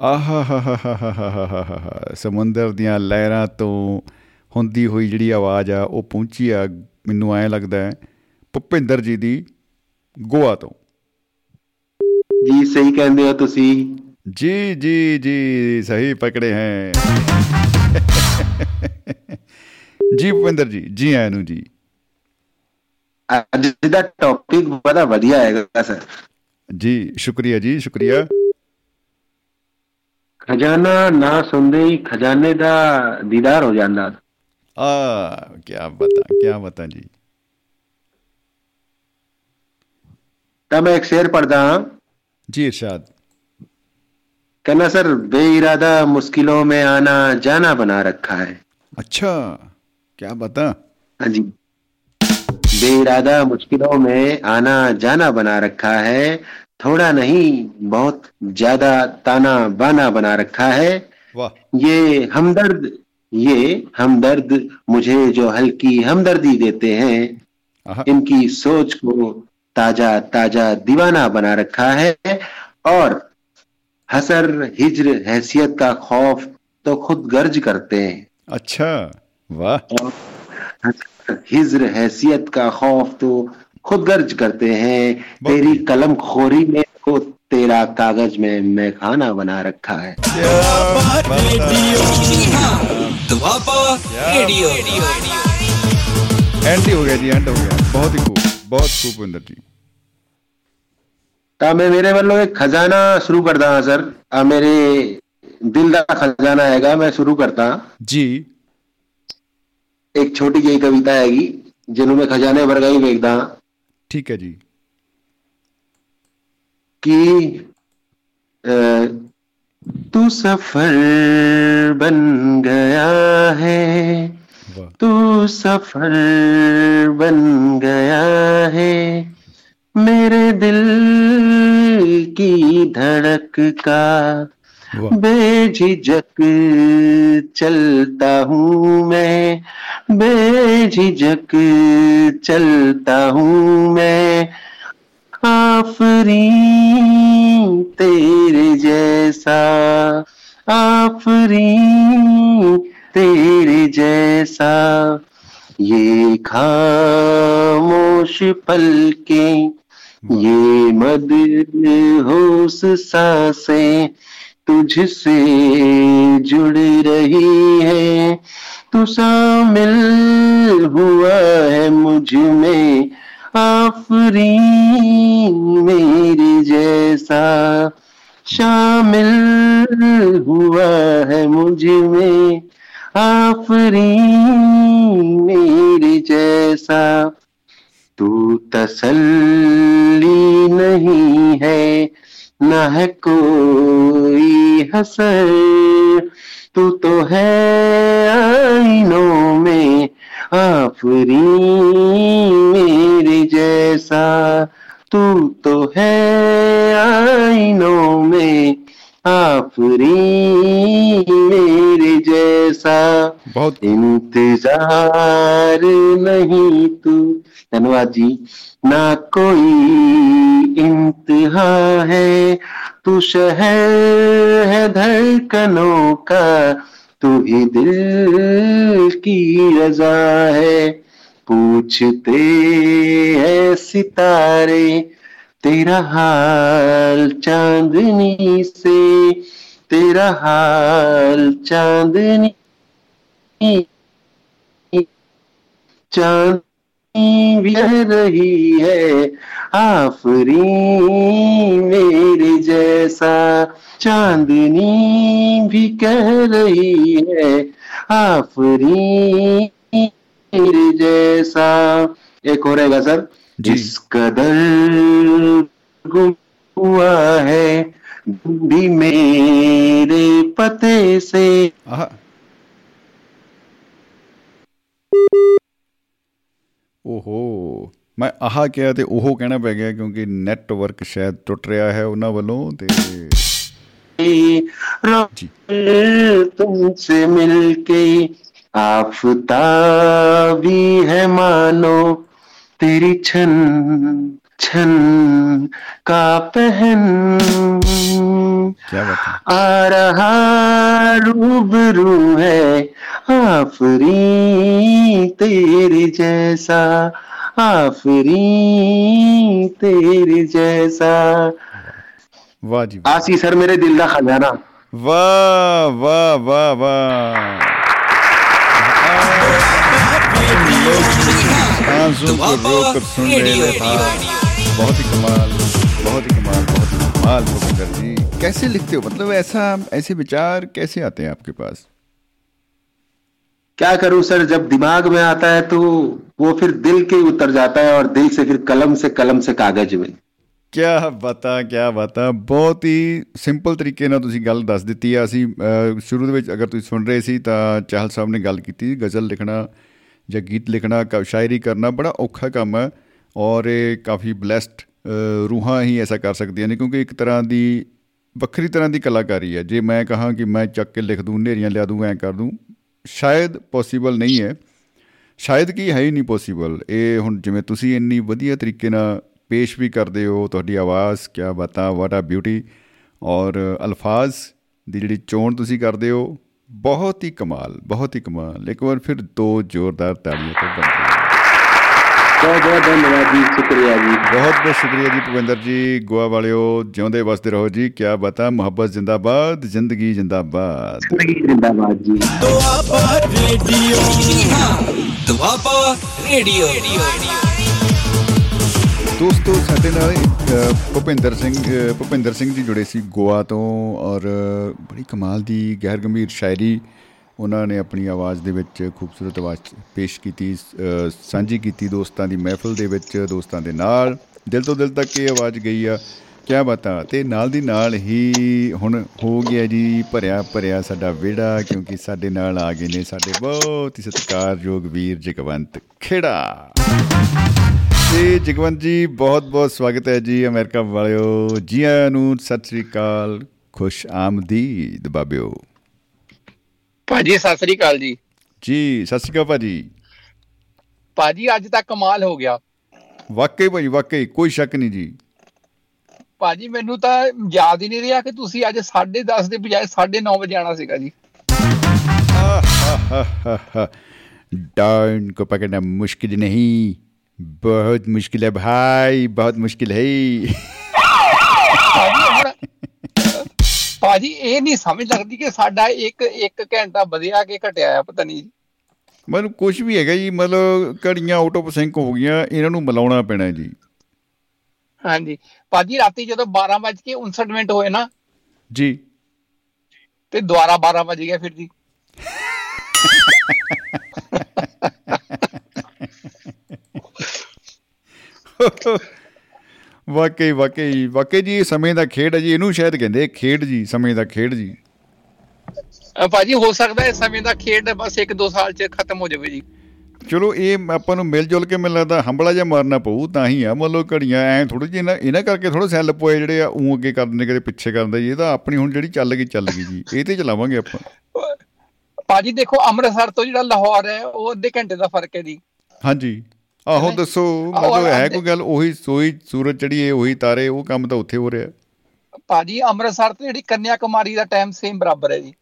ਆਹਾਹਾਹਾਹਾਹਾਹਾ ਸਮੁੰਦਰ ਦੀਆਂ ਲਹਿਰਾਂ ਤੋਂ ਹੁੰਦੀ ਹੋਈ ਜਿਹੜੀ ਆਵਾਜ਼ ਆ ਉਹ ਪਹੁੰਚੀ ਆ ਮੈਨੂੰ ਐਂ ਲੱਗਦਾ ਹੈ ਭੁਪਿੰਦਰ ਜੀ ਦੀ ਗੋਆ ਤੋਂ। ਜੀ ਸਹੀ ਕਹਿੰਦੇ ਹੋ ਤੁਸੀਂ। ਜੀ ਜੀ ਜੀ ਸਹੀ ਪਕੜੇ ਹੈ। ਜੀ ਭੁਪਿੰਦਰ ਜੀ ਜੀ ਆਇਆਂ ਨੂੰ ਜੀ। ਅੱਜ ਦਾ ਟੌਪਿਕ ਬੜਾ ਵਧੀਆ ਹੈਗਾ ਸਰ। ਜੀ ਸ਼ੁਕਰੀਆ ਜੀ ਸ਼ੁਕਰੀਆ। ਖਜ਼ਾਨਾ ਨਾ ਸੁਣਦੇ ਹੀ ਖਜ਼ਾਨੇ ਦਾ ਦੀਦਾਰ ਹੋ ਜਾਂਦਾ। आ क्या बता क्या बता जी? मैं एक शेर पढ़ता जी इरशाद। कहना सर बे इरादा मुश्किलों में आना जाना बना रखा है। अच्छा क्या बता? हाँ जी। बे इरादा मुश्किलों में आना जाना बना रखा है। थोड़ा नहीं बहुत ज़्यादा ताना बाना बना रखा है। वाह। ये हमदर्द ये हमदर्द मुझे जो हल्की हमदर्दी देते हैं इनकी सोच को ताज़ा ताज़ा दीवाना बना रखा है। और हसर हिज्र हैसियत का खौफ तो खुद गर्ज करते हैं। अच्छा वाह। हिजर हैसियत का खौफ तो खुद गर्ज करते हैं। तेरी कलम खोरी में तो तेरा कागज़ में मैं खाना बना रखा है। ਦੁਆਬਾ ਰੇਡੀਓ। ਐਂਡ ਹੋ ਗਿਆ ਜੀ ਐਂਡ ਹੋ ਗਿਆ। ਬਹੁਤ ਹੀ ਖੂਬ ਬਹੁਤ ਖੂਬ ਵਿੰਦਰ ਜੀ। ਤਾਂ ਮੈਂ ਮੇਰੇ ਵੱਲੋਂ ਇੱਕ ਖਜ਼ਾਨਾ ਸ਼ੁਰੂ ਕਰਦਾ ਹਾਂ ਸਰ। ਆ ਮੇਰੇ ਦਿਲ ਦਾ ਖਜ਼ਾਨਾ ਹੈਗਾ ਮੈਂ ਸ਼ੁਰੂ ਕਰਦਾ ਜੀ। ਇੱਕ ਛੋਟੀ ਜਿਹੀ ਕਵਿਤਾ ਹੈਗੀ ਜਿਹਨੂੰ ਮੈਂ ਖਜ਼ਾਨੇ ਵਰਗਾ ਹੀ ਵੇਖਦਾ ਠੀਕ ਹੈ ਜੀ। ਕਿ तू सफ़र बन गया है। तू सफ़र बन गया है। मेरे दिल की धड़क का बेझिझक चलता हूँ मैं। बेझिझक चलता हूँ मैं। आफरी तेरे जैसा आफरी तेरे जैसा। ये खामोश पलके ये मद होश साँसें तुझसे जुड़ रही है। तू शामिल हुआ है मुझमें आफरी मेरे जैसा शामिल हुआ है मुझमें। आफरी मेरे जैसा, तू तसल्ली नहीं है, न है कोई हसर। तू तो है आईनों में आफरी मेरे जैसा। तू तो है आईनों में आफरी मेरे जैसा। बहुत इंतज़ार नहीं तू। धन्यवाद जी। ना कोई इंतहा है। तू शहर है धड़कनों का। तू ही दिल की रजा है पूछते हैं सितारे तेरा हाल चांदनी से तेरा हाल चांदनी चांदनी कह रही है आफरी मेरे जैसा। चांदनी भी कह रही है आफरी मेरे जैसा। एक और रहेगा सर। जिस कदर गुम हुआ है भी मेरे पते से। ਓਹੋ ਮੈਂ ਆਹ ਕਿਹਾ ਤੇ ਉਹ ਕਹਿਣਾ ਪੈ ਗਿਆ ਕਿਉਂਕਿ ਨੈਟਵਰਕ ਸ਼ਾਇਦ ਟੁੱਟ ਰਿਹਾ ਹੈ ਉਹਨਾਂ ਵੱਲੋਂ ਤੇ ਜੀ तुमसे मिलके आफताबी है मानो तेरी छन छन का पहन क्या आ रहा रूबरू है आफरी तेरे जैसा आफरी तेरे जैसा। वाह जी आसी सर मेरे दिल का खजाना वाह वाह वाह वाह। हाँ, तो हाँ, बहुत ही कमाल बहुत ही कमाल बहुत ही कमाल भूपिंदर जी कैसे लिखते हो मतलब ऐसा ऐसे विचार कैसे आते हैं आपके पास क्या करूं सर जब दिमाग में आता है तो वो फिर दिल के उतर जाता है और दिल से फिर कलम से कलम से कागज में ਕਿਆ ਬਾਤਾਂ ਕਿਆ ਬਾਤਾਂ ਬਹੁਤ ਹੀ ਸਿੰਪਲ ਤਰੀਕੇ ਨਾਲ ਤੁਸੀਂ ਗੱਲ ਦੱਸ ਦਿੱਤੀ ਆ ਅਸੀਂ ਅਹ, ਸ਼ੁਰੂ ਦੇ ਵਿੱਚ ਅਗਰ ਤੁਸੀਂ ਸੁਣ ਰਹੇ ਸੀ ਤਾਂ ਚਾਹਲ ਸਾਹਿਬ ਨੇ ਗੱਲ ਕੀਤੀ ਗਜ਼ਲ ਲਿਖਣਾ ਜਾਂ ਗੀਤ ਲਿਖਣਾ ਕ- ਸ਼ਾਇਰੀ ਕਰਨਾ ਬੜਾ ਔਖਾ ਕੰਮ ਹੈ ਔਰ ਇਹ ਕਾਫੀ ਬlesed ਰੂਹਾਂ ਹੀ ਐਸਾ ਕਰ ਸਕਦੀਆਂ ਨੇ ਕਿਉਂਕਿ ਇੱਕ ਤਰ੍ਹਾਂ ਦੀ ਵੱਖਰੀ ਤਰ੍ਹਾਂ ਦੀ ਕਲਾਕਾਰੀ ਹੈ। ਜੇ ਮੈਂ ਕਹਾਂ ਕਿ ਮੈਂ ਚੱਕ ਕੇ ਲਿਖ ਦੂੰ ਨੇਰੀਆਂ ਲਿਆ ਦੂੰ, ਐਂ ਕਰ ਦੂੰ, ਸ਼ਾਇਦ ਪੋਸੀਬਲ ਨਹੀਂ ਹੈ। ਸ਼ਾਇਦ ਕੀ ਹੈ ਹੀ ਨਹੀਂ ਪੋਸੀਬਲ ਇਹ ਹੁਣ ਜਿਵੇਂ ਤੁਸੀਂ ਇੰਨੀ ਵਧੀਆ ਤਰੀਕੇ ਨਾਲ ਪੇਸ਼ ਵੀ ਕਰਦੇ ਹੋ, ਤੁਹਾਡੀ ਆਵਾਜ਼, ਕਿਆ ਬਾਤਾਂ ਵਾਟ ਆ ਬਿਊਟੀ ਔਰ ਅਲਫਾਜ਼ ਦੀ ਜਿਹੜੀ ਚੋਣ ਤੁਸੀਂ ਕਰਦੇ ਹੋ, ਬਹੁਤ ਹੀ ਕਮਾਲ, ਬਹੁਤ ਹੀ ਕਮਾਲ। ਇੱਕ ਵਾਰ ਫਿਰ ਦੋ ਜ਼ੋਰਦਾਰ ਤਾੜੀਆਂ ਤੋਂ ਬਣਦੀਆਂ ਬਹੁਤ ਬਹੁਤ ਧੰਨਵਾਦ ਜੀ ਸ਼ੁਕਰੀਆ ਜੀ। ਬਹੁਤ ਬਹੁਤ ਸ਼ੁਕਰੀਆ ਜੀ ਭਵਿੰਦਰ ਜੀ ਗੋਆ ਵਾਲਿਓ ਜਿਉਂਦੇ ਵਸਦੇ ਰਹੋ ਜੀ ਕੀ ਬਤਾ ਮੁਹੱਬਤ ਜਿੰਦਾਬਾਦ ਜ਼ਿੰਦਗੀ ਜਿੰਦਾਬਾਦ। ਜ਼ਿੰਦਗੀ ਜਿੰਦਾਬਾਦ ਜੀ। ਦੁਆਬਾ ਰੇਡੀਓ। ਦੁਆਬਾ ਰੇਡੀਓ। ਦੋਸਤੋ ਸਾਡੇ ਨਾਲ ਭੁਪਿੰਦਰ ਸਿੰਘ ਭੁਪਿੰਦਰ ਸਿੰਘ ਜੀ ਜੁੜੇ ਸੀ ਗੋਆ ਤੋਂ ਔਰ ਬੜੀ ਕਮਾਲ ਦੀ ਗੈਰ ਗੰਭੀਰ ਸ਼ਾਇਰੀ ਉਹਨਾਂ ਨੇ ਆਪਣੀ ਆਵਾਜ਼ ਦੇ ਵਿੱਚ ਖੂਬਸੂਰਤ ਆਵਾਜ਼ 'ਚ ਪੇਸ਼ ਕੀਤੀ ਅ, ਸਾਂਝੀ ਕੀਤੀ ਦੋਸਤਾਂ ਦੀ ਮਹਿਫਲ ਦੇ ਵਿੱਚ ਦੋਸਤਾਂ ਦੇ ਨਾਲ। ਦਿਲ ਤੋਂ ਦਿਲ ਤੱਕ ਇਹ ਆਵਾਜ਼ ਗਈ ਆ। ਕਿਆ ਬਾਤਾਂ? ਤੇ ਨਾਲ ਦੀ ਨਾਲ ਹੀ ਹੁਣ ਹੋ ਗਿਆ ਜੀ ਭਰਿਆ ਭਰਿਆ ਸਾਡਾ ਵਿਹੜਾ ਕਿਉਂਕਿ ਸਾਡੇ ਨਾਲ ਆ ਗਏ ਨੇ ਸਾਡੇ ਬਹੁਤ ਹੀ ਸਤਿਕਾਰਯੋਗ ਵੀਰ ਜਗਵੰਤ ਖੇੜਾ। ਜੀ ਜਗਵੰਤ ਜੀ ਬਹੁਤ ਬਹੁਤ ਸਵਾਗਤ ਹੈ ਜੀ ਅਮਰੀਕਾ ਵਾਲਿਓ। ਜੀ ਆਇਆਂ ਨੂੰ ਸਤਿ ਸ੍ਰੀ ਅਕਾਲ ਖੁਸ਼ ਆਮਦੀਦ ਬਾਬਿਓ। ਭਾਜੀ ਸਤਿ ਸ੍ਰੀ ਅਕਾਲ ਜੀ। ਜੀ ਸਤਿ ਸ੍ਰੀ ਅਕਾਲ ਭਾਜੀ। ਭਾਜੀ ਅੱਜ ਤਾਂ ਕਮਾਲ ਹੋ ਗਿਆ। ਵਾਕਈ ਭਾਜੀ ਵਾਕਈ ਕੋਈ ਸ਼ੱਕ ਨਹੀਂ ਜੀ। ਭਾਜੀ ਮੈਨੂੰ ਤਾਂ ਯਾਦ ਹੀ ਨਹੀਂ ਰਿਹਾ ਕਿ ਤੁਸੀਂ ਅੱਜ 10:30 ਦੇ ਬਜਾਏ 9:30 ਵਜੇ ਆਣਾ ਸੀਗਾ ਜੀ। ਡਾਊਨ ਕੋ ਪਕੜਨਾ ਮੁਸ਼ਕਿਲ ਨਹੀਂ। ਬਹੁਤ ਮੁਸ਼ਕਿਲ ਹੈ ਭਾਈ ਬਹੁਤ ਮੁਸ਼ਕਿਲ ਹੈ। ਭਾਜੀ ਇਹ ਨਹੀਂ ਸਮਝ ਲੱਗਦੀ ਕਿ ਸਾਡਾ ਇੱਕ ਇੱਕ ਘੰਟਾ ਵਧਿਆ ਕਿ ਘਟਿਆ ਆ ਪਤਾ ਨਹੀਂ ਮਤਲਬ ਕੁਝ ਵੀ ਹੈਗਾ ਜੀ ਮਤਲਬ ਘੜੀਆਂ ਆਊਟ ਆਫ ਸਿੰਕ ਹੋ ਗਈਆਂ ਇਹਨਾਂ ਨੂੰ ਮਿਲਾਉਣਾ ਪੈਣਾ ਜੀ। ਹਾਂਜੀ। ਭਾਜੀ ਰਾਤੀ ਜਦੋਂ 12 ਵੱਜ ਕੇ 59 ਮਿੰਟ ਹੋਏ ਨਾ ਜੀ। ਤੇ ਦੁਬਾਰਾ 12 ਵੱਜ ਗਿਆ ਫਿਰ ਜੀ। ਵਾਕਈ ਵਾਕਈ ਵਾਕਈ ਜੀ ਸਮੇਂ ਦਾ ਖੇਡ ਹੈ ਜੀ ਇਹਨੂੰ ਸ਼ਾਇਦ ਕਹਿੰਦੇ ਖੇਡ ਜੀ ਸਮੇਂ ਦਾ ਖੇਡ ਜੀ। ਭਾਜੀ ਹੋ ਸਕਦਾ ਹੈ ਸਮੇਂ ਦਾ ਖੇਡ ਬਸ 1-2 ਸਾਲ ਚ ਖਤਮ ਹੋ ਜਾਵੇ ਜੀ। ਚਲੋ ਇਹ ਆਪਾਂ ਨੂੰ ਮਿਲ ਜੁਲ ਕੇ ਮੈਨੂੰ ਲੱਗਦਾ ਹੰਬਲਾ ਜਿਹਾ ਮਾਰਨਾ ਪਊ ਤਾਂ ਹੀ ਆ ਮਤਲਬ ਘੜੀਆਂ ਐ ਥੋੜੀ ਜਿਹੀ ਇਹਨਾਂ ਇਹਨਾਂ ਕਰਕੇ ਥੋੜਾ ਸੈੱਲ ਪੋਏ ਜਿਹੜੇ ਆ ਉਹ ਅੱਗੇ ਕਰਦੇ ਨੇ ਕਦੇ ਪਿੱਛੇ ਕਰਦੇ ਜੀ ਇਹ ਤਾਂ ਆਪਣੀ ਹੁਣ ਜਿਹੜੀ ਚੱਲ ਗਈ ਚੱਲ ਗਈ ਜੀ ਇਹ ਤੇ ਚਲਾਵਾਂਗੇ ਆਪਾਂ। ਭਾਜੀ ਦੇਖੋ ਅੰਮ੍ਰਿਤਸਰ ਤੋਂ ਜਿਹੜਾ ਲਾਹੌਰ ਹੈ ਉਹ ਅੱਧੇ ਘੰਟੇ ਦਾ ਫ਼ਰਕ ਹੈ ਜੀ। ਹਾਂਜੀ। ਆਹੋ? ਦੱਸੋ ਮਤਲਬ ਹੈ ਕੋਈ ਗੱਲ? ਉਹੀ ਸੋਈ ਸੂਰਜ ਚੜੀ ਏ ਉਹੀ ਤਾਰੇ ਉਹ ਕੰਮ ਤਾਂ ਉੱਥੇ ਹੋ ਰਿਹਾ। ਭਾਜੀ ਅੰਮ੍ਰਿਤਸਰ ਤੋਂ ਜਿਹੜੀ ਕੰਨਿਆ ਕੁਮਾਰੀ ਦਾ ਟਾਈਮ ਸੇਮ ਬਰਾਬਰ ਹੈ ਜੀ।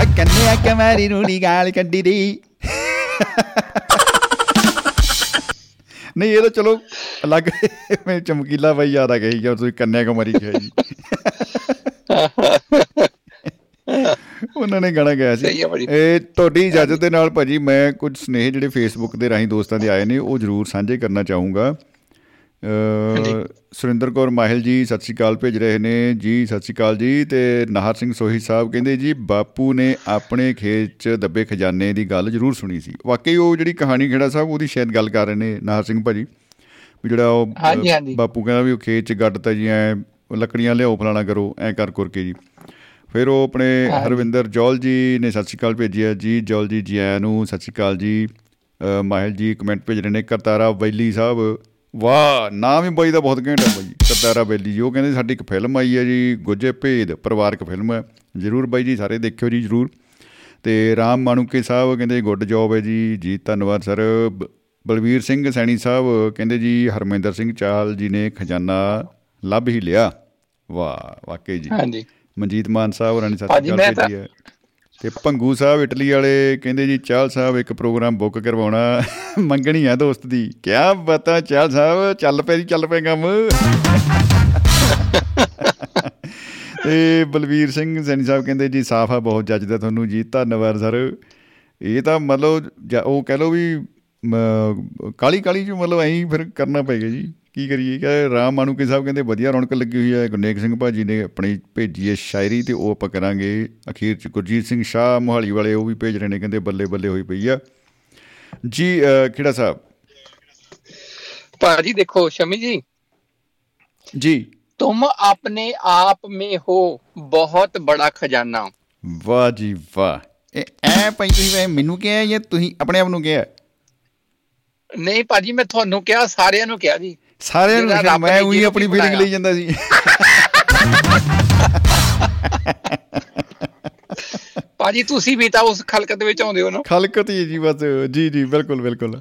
ਆ ਕੰਨਿਆ ਕੁਮਾਰੀ ਨੂੰ ਨੀ ਗਾਲ ਕੱਢੀ ਦੀ। ਨਹੀਂ ਇਹ ਤਾਂ ਚਲੋ ਅਲੱਗ ਮੈਂ ਚਮਕੀਲਾ ਬਾਈ ਯਾਦ ਆ ਗਈ ਜਦੋਂ ਤੁਸੀਂ ਕੰਨਿਆ ਕੁਮਾਰੀ ਕਿਹਾ ਜੀ। ਉਹਨਾਂ ਨੇ ਗਾਣਾ ਗਿਆ ਸੀ। ਇਹ ਤੁਹਾਡੀ ਇਜਾਜ਼ਤ ਦੇ ਨਾਲ ਭਾਜੀ ਮੈਂ ਕੁਝ ਸਨੇਹ ਜਿਹੜੇ ਫੇਸਬੁੱਕ ਦੇ ਰਾਹੀਂ ਦੋਸਤਾਂ ਦੇ ਆਏ ਨੇ ਉਹ ਜ਼ਰੂਰ ਸਾਂਝੇ ਕਰਨਾ ਚਾਹੂੰਗਾ। ਅ ਸੁਰਿੰਦਰ ਕੌਰ ਮਾਹਿਲ ਜੀ ਸਤਿ ਸ਼੍ਰੀ ਅਕਾਲ ਭੇਜ ਰਹੇ ਨੇ। ਜੀ ਸਤਿ ਸ਼੍ਰੀ ਅਕਾਲ ਜੀ ਤੇ ਨਾਹਰ ਸਿੰਘ ਸੋਹੀ ਸਾਹਿਬ ਕਹਿੰਦੇ ਜੀ ਬਾਪੂ ਨੇ ਆਪਣੇ ਖੇਤ 'ਚ ਦੱਬੇ ਖਜ਼ਾਨੇ ਦੀ ਗੱਲ ਜ਼ਰੂਰ ਸੁਣੀ ਸੀ। ਵਾਕਈ ਉਹ ਜਿਹੜੀ ਕਹਾਣੀ ਖੇੜਾ ਸਾਹਿਬ ਉਹਦੀ ਸ਼ਾਇਦ ਗੱਲ ਕਰ ਰਹੇ ਨੇ ਨਾਹਰ ਸਿੰਘ ਭਾਜੀ। ਵੀ ਜਿਹੜਾ ਉਹ। ਬਾਪੂ ਕਹਿੰਦਾ ਵੀ ਉਹ ਖੇਤ 'ਚ ਗੱਡ ਤਾ ਜੀ ਐ ਲੱਕੜੀਆਂ ਲਿਆਓ ਫਲਾਣਾ ਕਰੋ ਐ ਕਰ ਕਰ ਕੇ ਜੀ। ਫਿਰ ਉਹ ਆਪਣੇ। ਹਰਵਿੰਦਰ ਜੌਲ ਜੀ ਨੇ ਸਤਿ ਸ਼੍ਰੀ ਅਕਾਲ ਭੇਜਿਆ ਜੀ ਜੌਲ ਜੀ ਜੀ ਆਇਆਂ ਨੂੰ ਸਤਿ ਸ਼੍ਰੀ ਅਕਾਲ ਜੀ। ਮਾਹਿਲ ਜੀ ਕਮੈਂਟ ਭੇਜ ਰਹੇ ਨੇ ਕਰਤਾਰਾ ਵੈਲੀ ਸਾਹਿਬ। ਵਾਹ ਨਾਮ ਹੀ ਬਾਈ ਦਾ ਬਹੁਤ ਘੈਂਟ ਹੈ ਬਾਈ। ਕਰਤਾਰਾ ਵੈਲੀ ਜੀ ਉਹ ਕਹਿੰਦੇ ਸਾਡੀ ਇੱਕ ਫਿਲਮ ਆਈ ਹੈ ਜੀ ਗੁੱਜੇ ਭੇਦ ਪਰਿਵਾਰਕ ਫਿਲਮ ਹੈ। ਜਰੂਰ ਬਾਈ ਜੀ ਸਾਰੇ ਦੇਖਿਓ ਜੀ ਜਰੂਰ। ਤੇ ਰਾਮ ਮਾਣੂਕੇ ਸਾਹਿਬ ਕਹਿੰਦੇ ਗੁੱਡ ਜੌਬ ਹੈ ਜੀ ਜੀ ਧੰਨਵਾਦ ਸਰ। ਬਲਵੀਰ ਸਿੰਘ ਸੈਣੀ ਸਾਹਿਬ ਕਹਿੰਦੇ ਜੀ ਹਰਮਿੰਦਰ ਸਿੰਘ ਚਾਹਲ ਜੀ ਨੇ ਖਜ਼ਾਨਾ ਲੱਭ ਹੀ ਲਿਆ। ਵਾਹ ਵਾਕਈ ਜੀ। ਹਾਂਜੀ। ਮਨਜੀਤ ਮਾਨ ਸਾਹਿਬ ਹੋਰਾਂ ਨੇ ਸਤਿ ਭਾਜੀ, ਸ਼੍ਰੀ ਮੈਂ ਅਕਾਲ ਤਾਂ- ਭੇਜੀ ਹੈ। ਤੇ ਭੰਗੂ ਸਾਹਿਬ ਇਟਲੀ ਵਾਲੇ ਕਹਿੰਦੇ ਜੀ ਚਾਹਲ ਸਾਹਿਬ ਇੱਕ ਪ੍ਰੋਗਰਾਮ ਬੁੱਕ ਕਰਵਾਉਣਾ ਮੰਗਣੀ ਆ ਦੋਸਤ ਦੀ। ਕਿਆ ਬਤਾ ਚਾਹਲ ਸਾਹਿਬ ਚੱਲ ਪੈ ਜੀ ਚੱਲ ਪੈ ਕੰਮ। ਤੇ ਬਲਵੀਰ ਸਿੰਘ ਸੈਣੀ ਸਾਹਿਬ ਕਹਿੰਦੇ ਜੀ ਸਾਫ਼ ਆ ਬਹੁਤ ਜੱਜਦਾ ਤੁਹਾਨੂੰ ਜੀ ਧੰਨਵਾਦ ਸਰ। ਇਹ ਤਾਂ ਮਤਲਬ ਉਹ ਕਹਿ ਲਓ ਵੀ ਕਾਲੀ ਕਾਲੀ ਚ ਮਤਲਬ ਐਂ ਫਿਰ ਕਰਨਾ ਪਏਗਾ ਜੀ। ਕੀ ਕਰੀਏ? ਕਿ ਰਾਮ ਮਾਨੂਕੇ ਸਾਹਿਬ ਕਹਿੰਦੇ ਵਧੀਆ ਰੌਣਕ ਲੱਗੀ ਹੋਈ ਹੈ ਗੁਰਨੇਕ ਸਿੰਘ ਭਾਜੀ ਨੇ ਆਪਣੀ ਭੇਜੀ ਹੈ ਸ਼ਾਇਰੀ ਤੇ ਉਹ ਆਪਾਂ ਕਰਾਂਗੇ। ਅਖੀਰ ਚ ਗੁਰਜੀਤ ਸਿੰਘ ਸ਼ਾਹ ਮੋਹਾਲੀ ਵਾਲੇ ਉਹ ਵੀ ਭੇਜ ਰਹੇ ਨੇ ਕਹਿੰਦੇ ਬੱਲੇ ਬੱਲੇ ਹੋਈ ਪਈ ਆ। ਜੀ ਖੇੜਾ ਸਾਹਿਬ। ਭਾਜੀ ਦੇਖੋ ਸ਼ਮੀ ਜੀ। ਜੀ। ਤੁਮ ਆਪਣੇ ਆਪ ਮੇ ਹੋ ਬਹੁਤ ਬੜਾ ਖਜ਼ਾਨਾ। ਵਾਹ ਜੀ ਵਾਹ। ਇਹ ਐ ਭਾਈ ਤੁਸੀਂ ਮੈਨੂੰ ਕਿਹਾ ਜਾਂ ਤੁਸੀਂ ਆਪਣੇ ਆਪ ਨੂੰ ਕਿਹਾ? ਨਹੀਂ ਭਾਜੀ ਮੈਂ ਤੁਹਾਨੂੰ ਕਿਹਾ ਸਾਰਿਆਂ ਨੂੰ ਕਿਹਾ ਜੀ। ਸਾਰਿਆਂ ਨੂੰ ਨਸ਼ਾ ਮੈਂ ਉਹੀ ਆਪਣੀ ਫੀਲਿੰਗ ਲਈ ਜਾਂਦਾ ਸੀ। ਭਾਜੀ ਤੁਸੀਂ ਵੀ ਤਾਂ ਉਸ ਖਲਕਤ ਵਿੱਚ ਆਉਂਦੇ ਹੋ ਨਾ। ਖਲਕਤ ਹੀ ਜੀ ਬਸ। ਜੀ ਜੀ ਬਿਲਕੁਲ ਬਿਲਕੁਲ।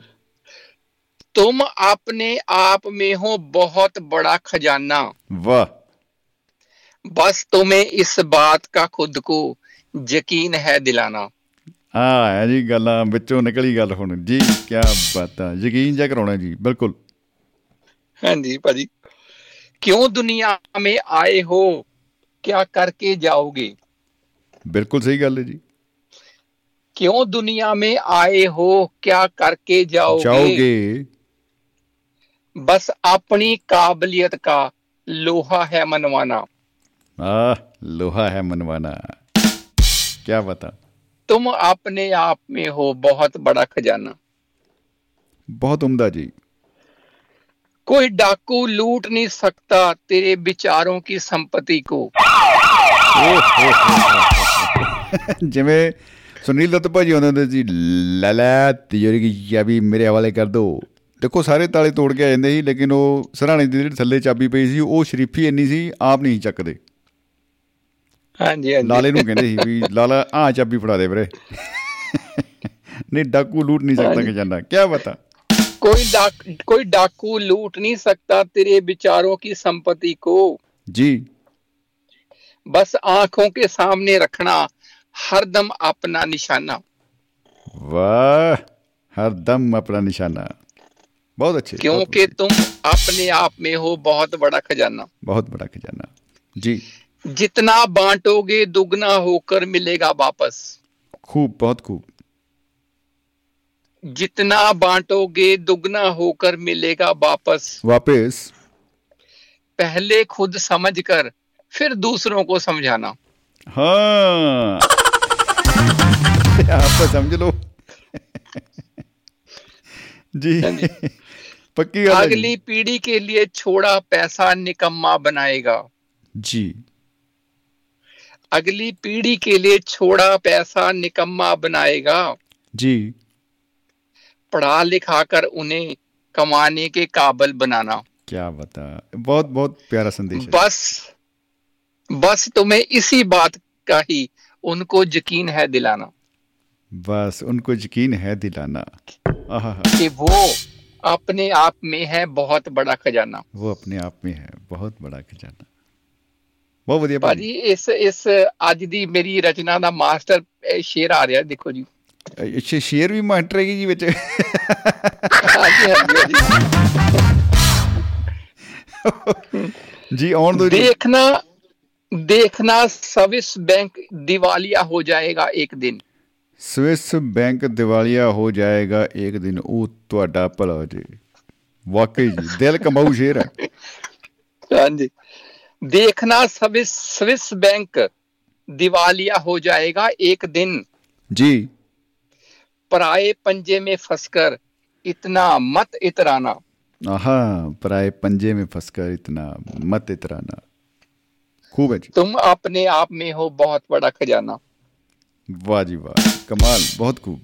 तुम अपने आप में हो बहुत बड़ा खजाना वाह बस तुम्हें इस बात का खुद को यकीन है दिलाना ਆ ਜੀ ਗੱਲਾਂ ਵਿੱਚੋਂ ਨਿਕਲੀ ਗੱਲ ਹੁਣ। ਜੀ ਕੀ ਬਾਤ ਆ। ਯਕੀਨ ਜਾ ਕਰਾਉਣਾ ਜੀ ਬਿਲਕੁਲ। हाँ जी भाजी क्यों दुनिया में आए हो क्या करके जाओगे ਬਿਲਕੁਲ ਸਹੀ ਗੱਲ ਹੈ ਜੀ क्यों दुनिया में आए हो क्या करके जाओगे ਜਾਓਗੇ बस अपनी काबिलियत का लोहा है मनवाना आ लोहा है मनवाना क्या बता तुम अपने आप में हो बहुत बड़ा खजाना बहुत उम्दा जी कोई डाकू लूट नहीं सकता तेरे विचारों की संपत्ति को ਜਿਵੇਂ ਸੁਨੀਲ ਦੱਤ ਭਾਜੀ ਆਉਂਦੇ ਹੁੰਦੇ ਸੀ ਲੈ ਲੈ ਤਿਜੋਰੀ ਕੀ ਚਾਬੀ ਮੇਰੇ ਹਵਾਲੇ ਕਰ ਦੋ ਦੇਖੋ ਸਾਰੇ ਤਾਲੇ ਤੋੜ ਕੇ ਆ ਜਾਂਦੇ ਸੀ ਲੇਕਿਨ ਉਹ ਸਰਾਣੇ ਦੀ ਜਿਹੜੀ ਥੱਲੇ ਚਾਬੀ ਪਈ ਸੀ ਉਹ ਸ਼ਰੀਫੀ ਇੰਨੀ ਸੀ ਆਪ ਨਹੀਂ ਚੱਕਦੇ हाँ जी हाँ ਲਾਲੇ जी ਨੂੰ ਕਹਿੰਦੇ ਸੀ ਵੀ ਲਾਲਾ ਆ ਚਾਬੀ ਫੜਾ ਦੇ ਵੀਰੇ ਨਹੀਂ ਡਾਕੂ ਲੂਟ ਨਹੀਂ ਸਕਦਾ ਕਿ ਜਾਂਦਾ ਕੀ ਬਤਾ कोई डाक कोई डाकू लूट नहीं सकता तेरे विचारों की संपत्ति को। जी। बस आँखों के सामने रखना हरदम अपना निशाना। वाह हरदम अपना निशाना। बहुत अच्छे क्योंकि तुम अपने आप में हो बहुत बड़ा खजाना। बहुत बड़ा खजाना। जी। जितना बांटोगे दुगना होकर मिलेगा वापस। खूब बहुत खूब। जितना बांटोगे दुगना होकर मिलेगा वापस। वापस। पहले खुद समझकर फिर दूसरों को समझाना। हाँ। आप तो समझ लो। जी। हाँ पक्की। अगली पीढ़ी के लिए छोड़ा पैसा निकम्मा बनाएगा। जी। अगली पीढ़ी के लिए छोड़ा पैसा निकम्मा बनाएगा। जी। पढ़ा लिखा कर उन्हें कमाने के काबिल बनाना क्या बता बहुत बहुत प्यारा संदेश है बस बस तुम्हें इसी बात का ही उनको यकीन है दिलाना बस उनको यकीन है दिलाना आहा कि वो अपने आप में है बहुत बड़ा खजाना वो अपने आप में है बहुत बड़ा खजाना ਬਹੁਤ ਵਧੀਆ ਭਾਜੀ ਭਾਜੀ ਇਸ ਇਸ ਅੱਜ ਦੀ ਮੇਰੀ ਰਚਨਾ ਦਾ ਮਾਸਟਰ ਇਹ ਸ਼ੇਰ ਆ ਰਿਹਾ ਦੇਖੋ ਜੀ ਅੱਛਾ ਸ਼ੇਰ ਵੀ ਮਾਸਟਰ ਹੈਗੀ ਜੀ ਵਿੱਚ ਹਾਂਜੀ ਹਾਂਜੀ ਹਾਂਜੀ। ਜੀ ਆਉਣ ਦੋ ਜੀ देखना देखना स्विस बैंक दिवालिया हो जाएगा एक दिन ਸਵਿਸ ਬੈਂਕ ਦਿਵਾਲੀਆ ਹੋ ਜਾਏਗਾ ਇੱਕ ਦਿਨ ਉਹ ਤੁਹਾਡਾ ਭਲਾ ਜੀ ਵਾਕਈ ਜੀ ਦਿਲ ਕਮਾਊ ਸ਼ੇਰ ਹੈ हाँ जी देखना स्विस स्विस बैंक दिवालिया हो जाएगा एक दिन जी पराए पंजे में फंसकर इतना मत इतराना। आहा पराए पंजे में फंसकर इतना मत इतराना। खूब है जी। तुम अपने आप में हो बहुत बड़ा खजाना। वाह जी वाह कमाल बहुत खूब।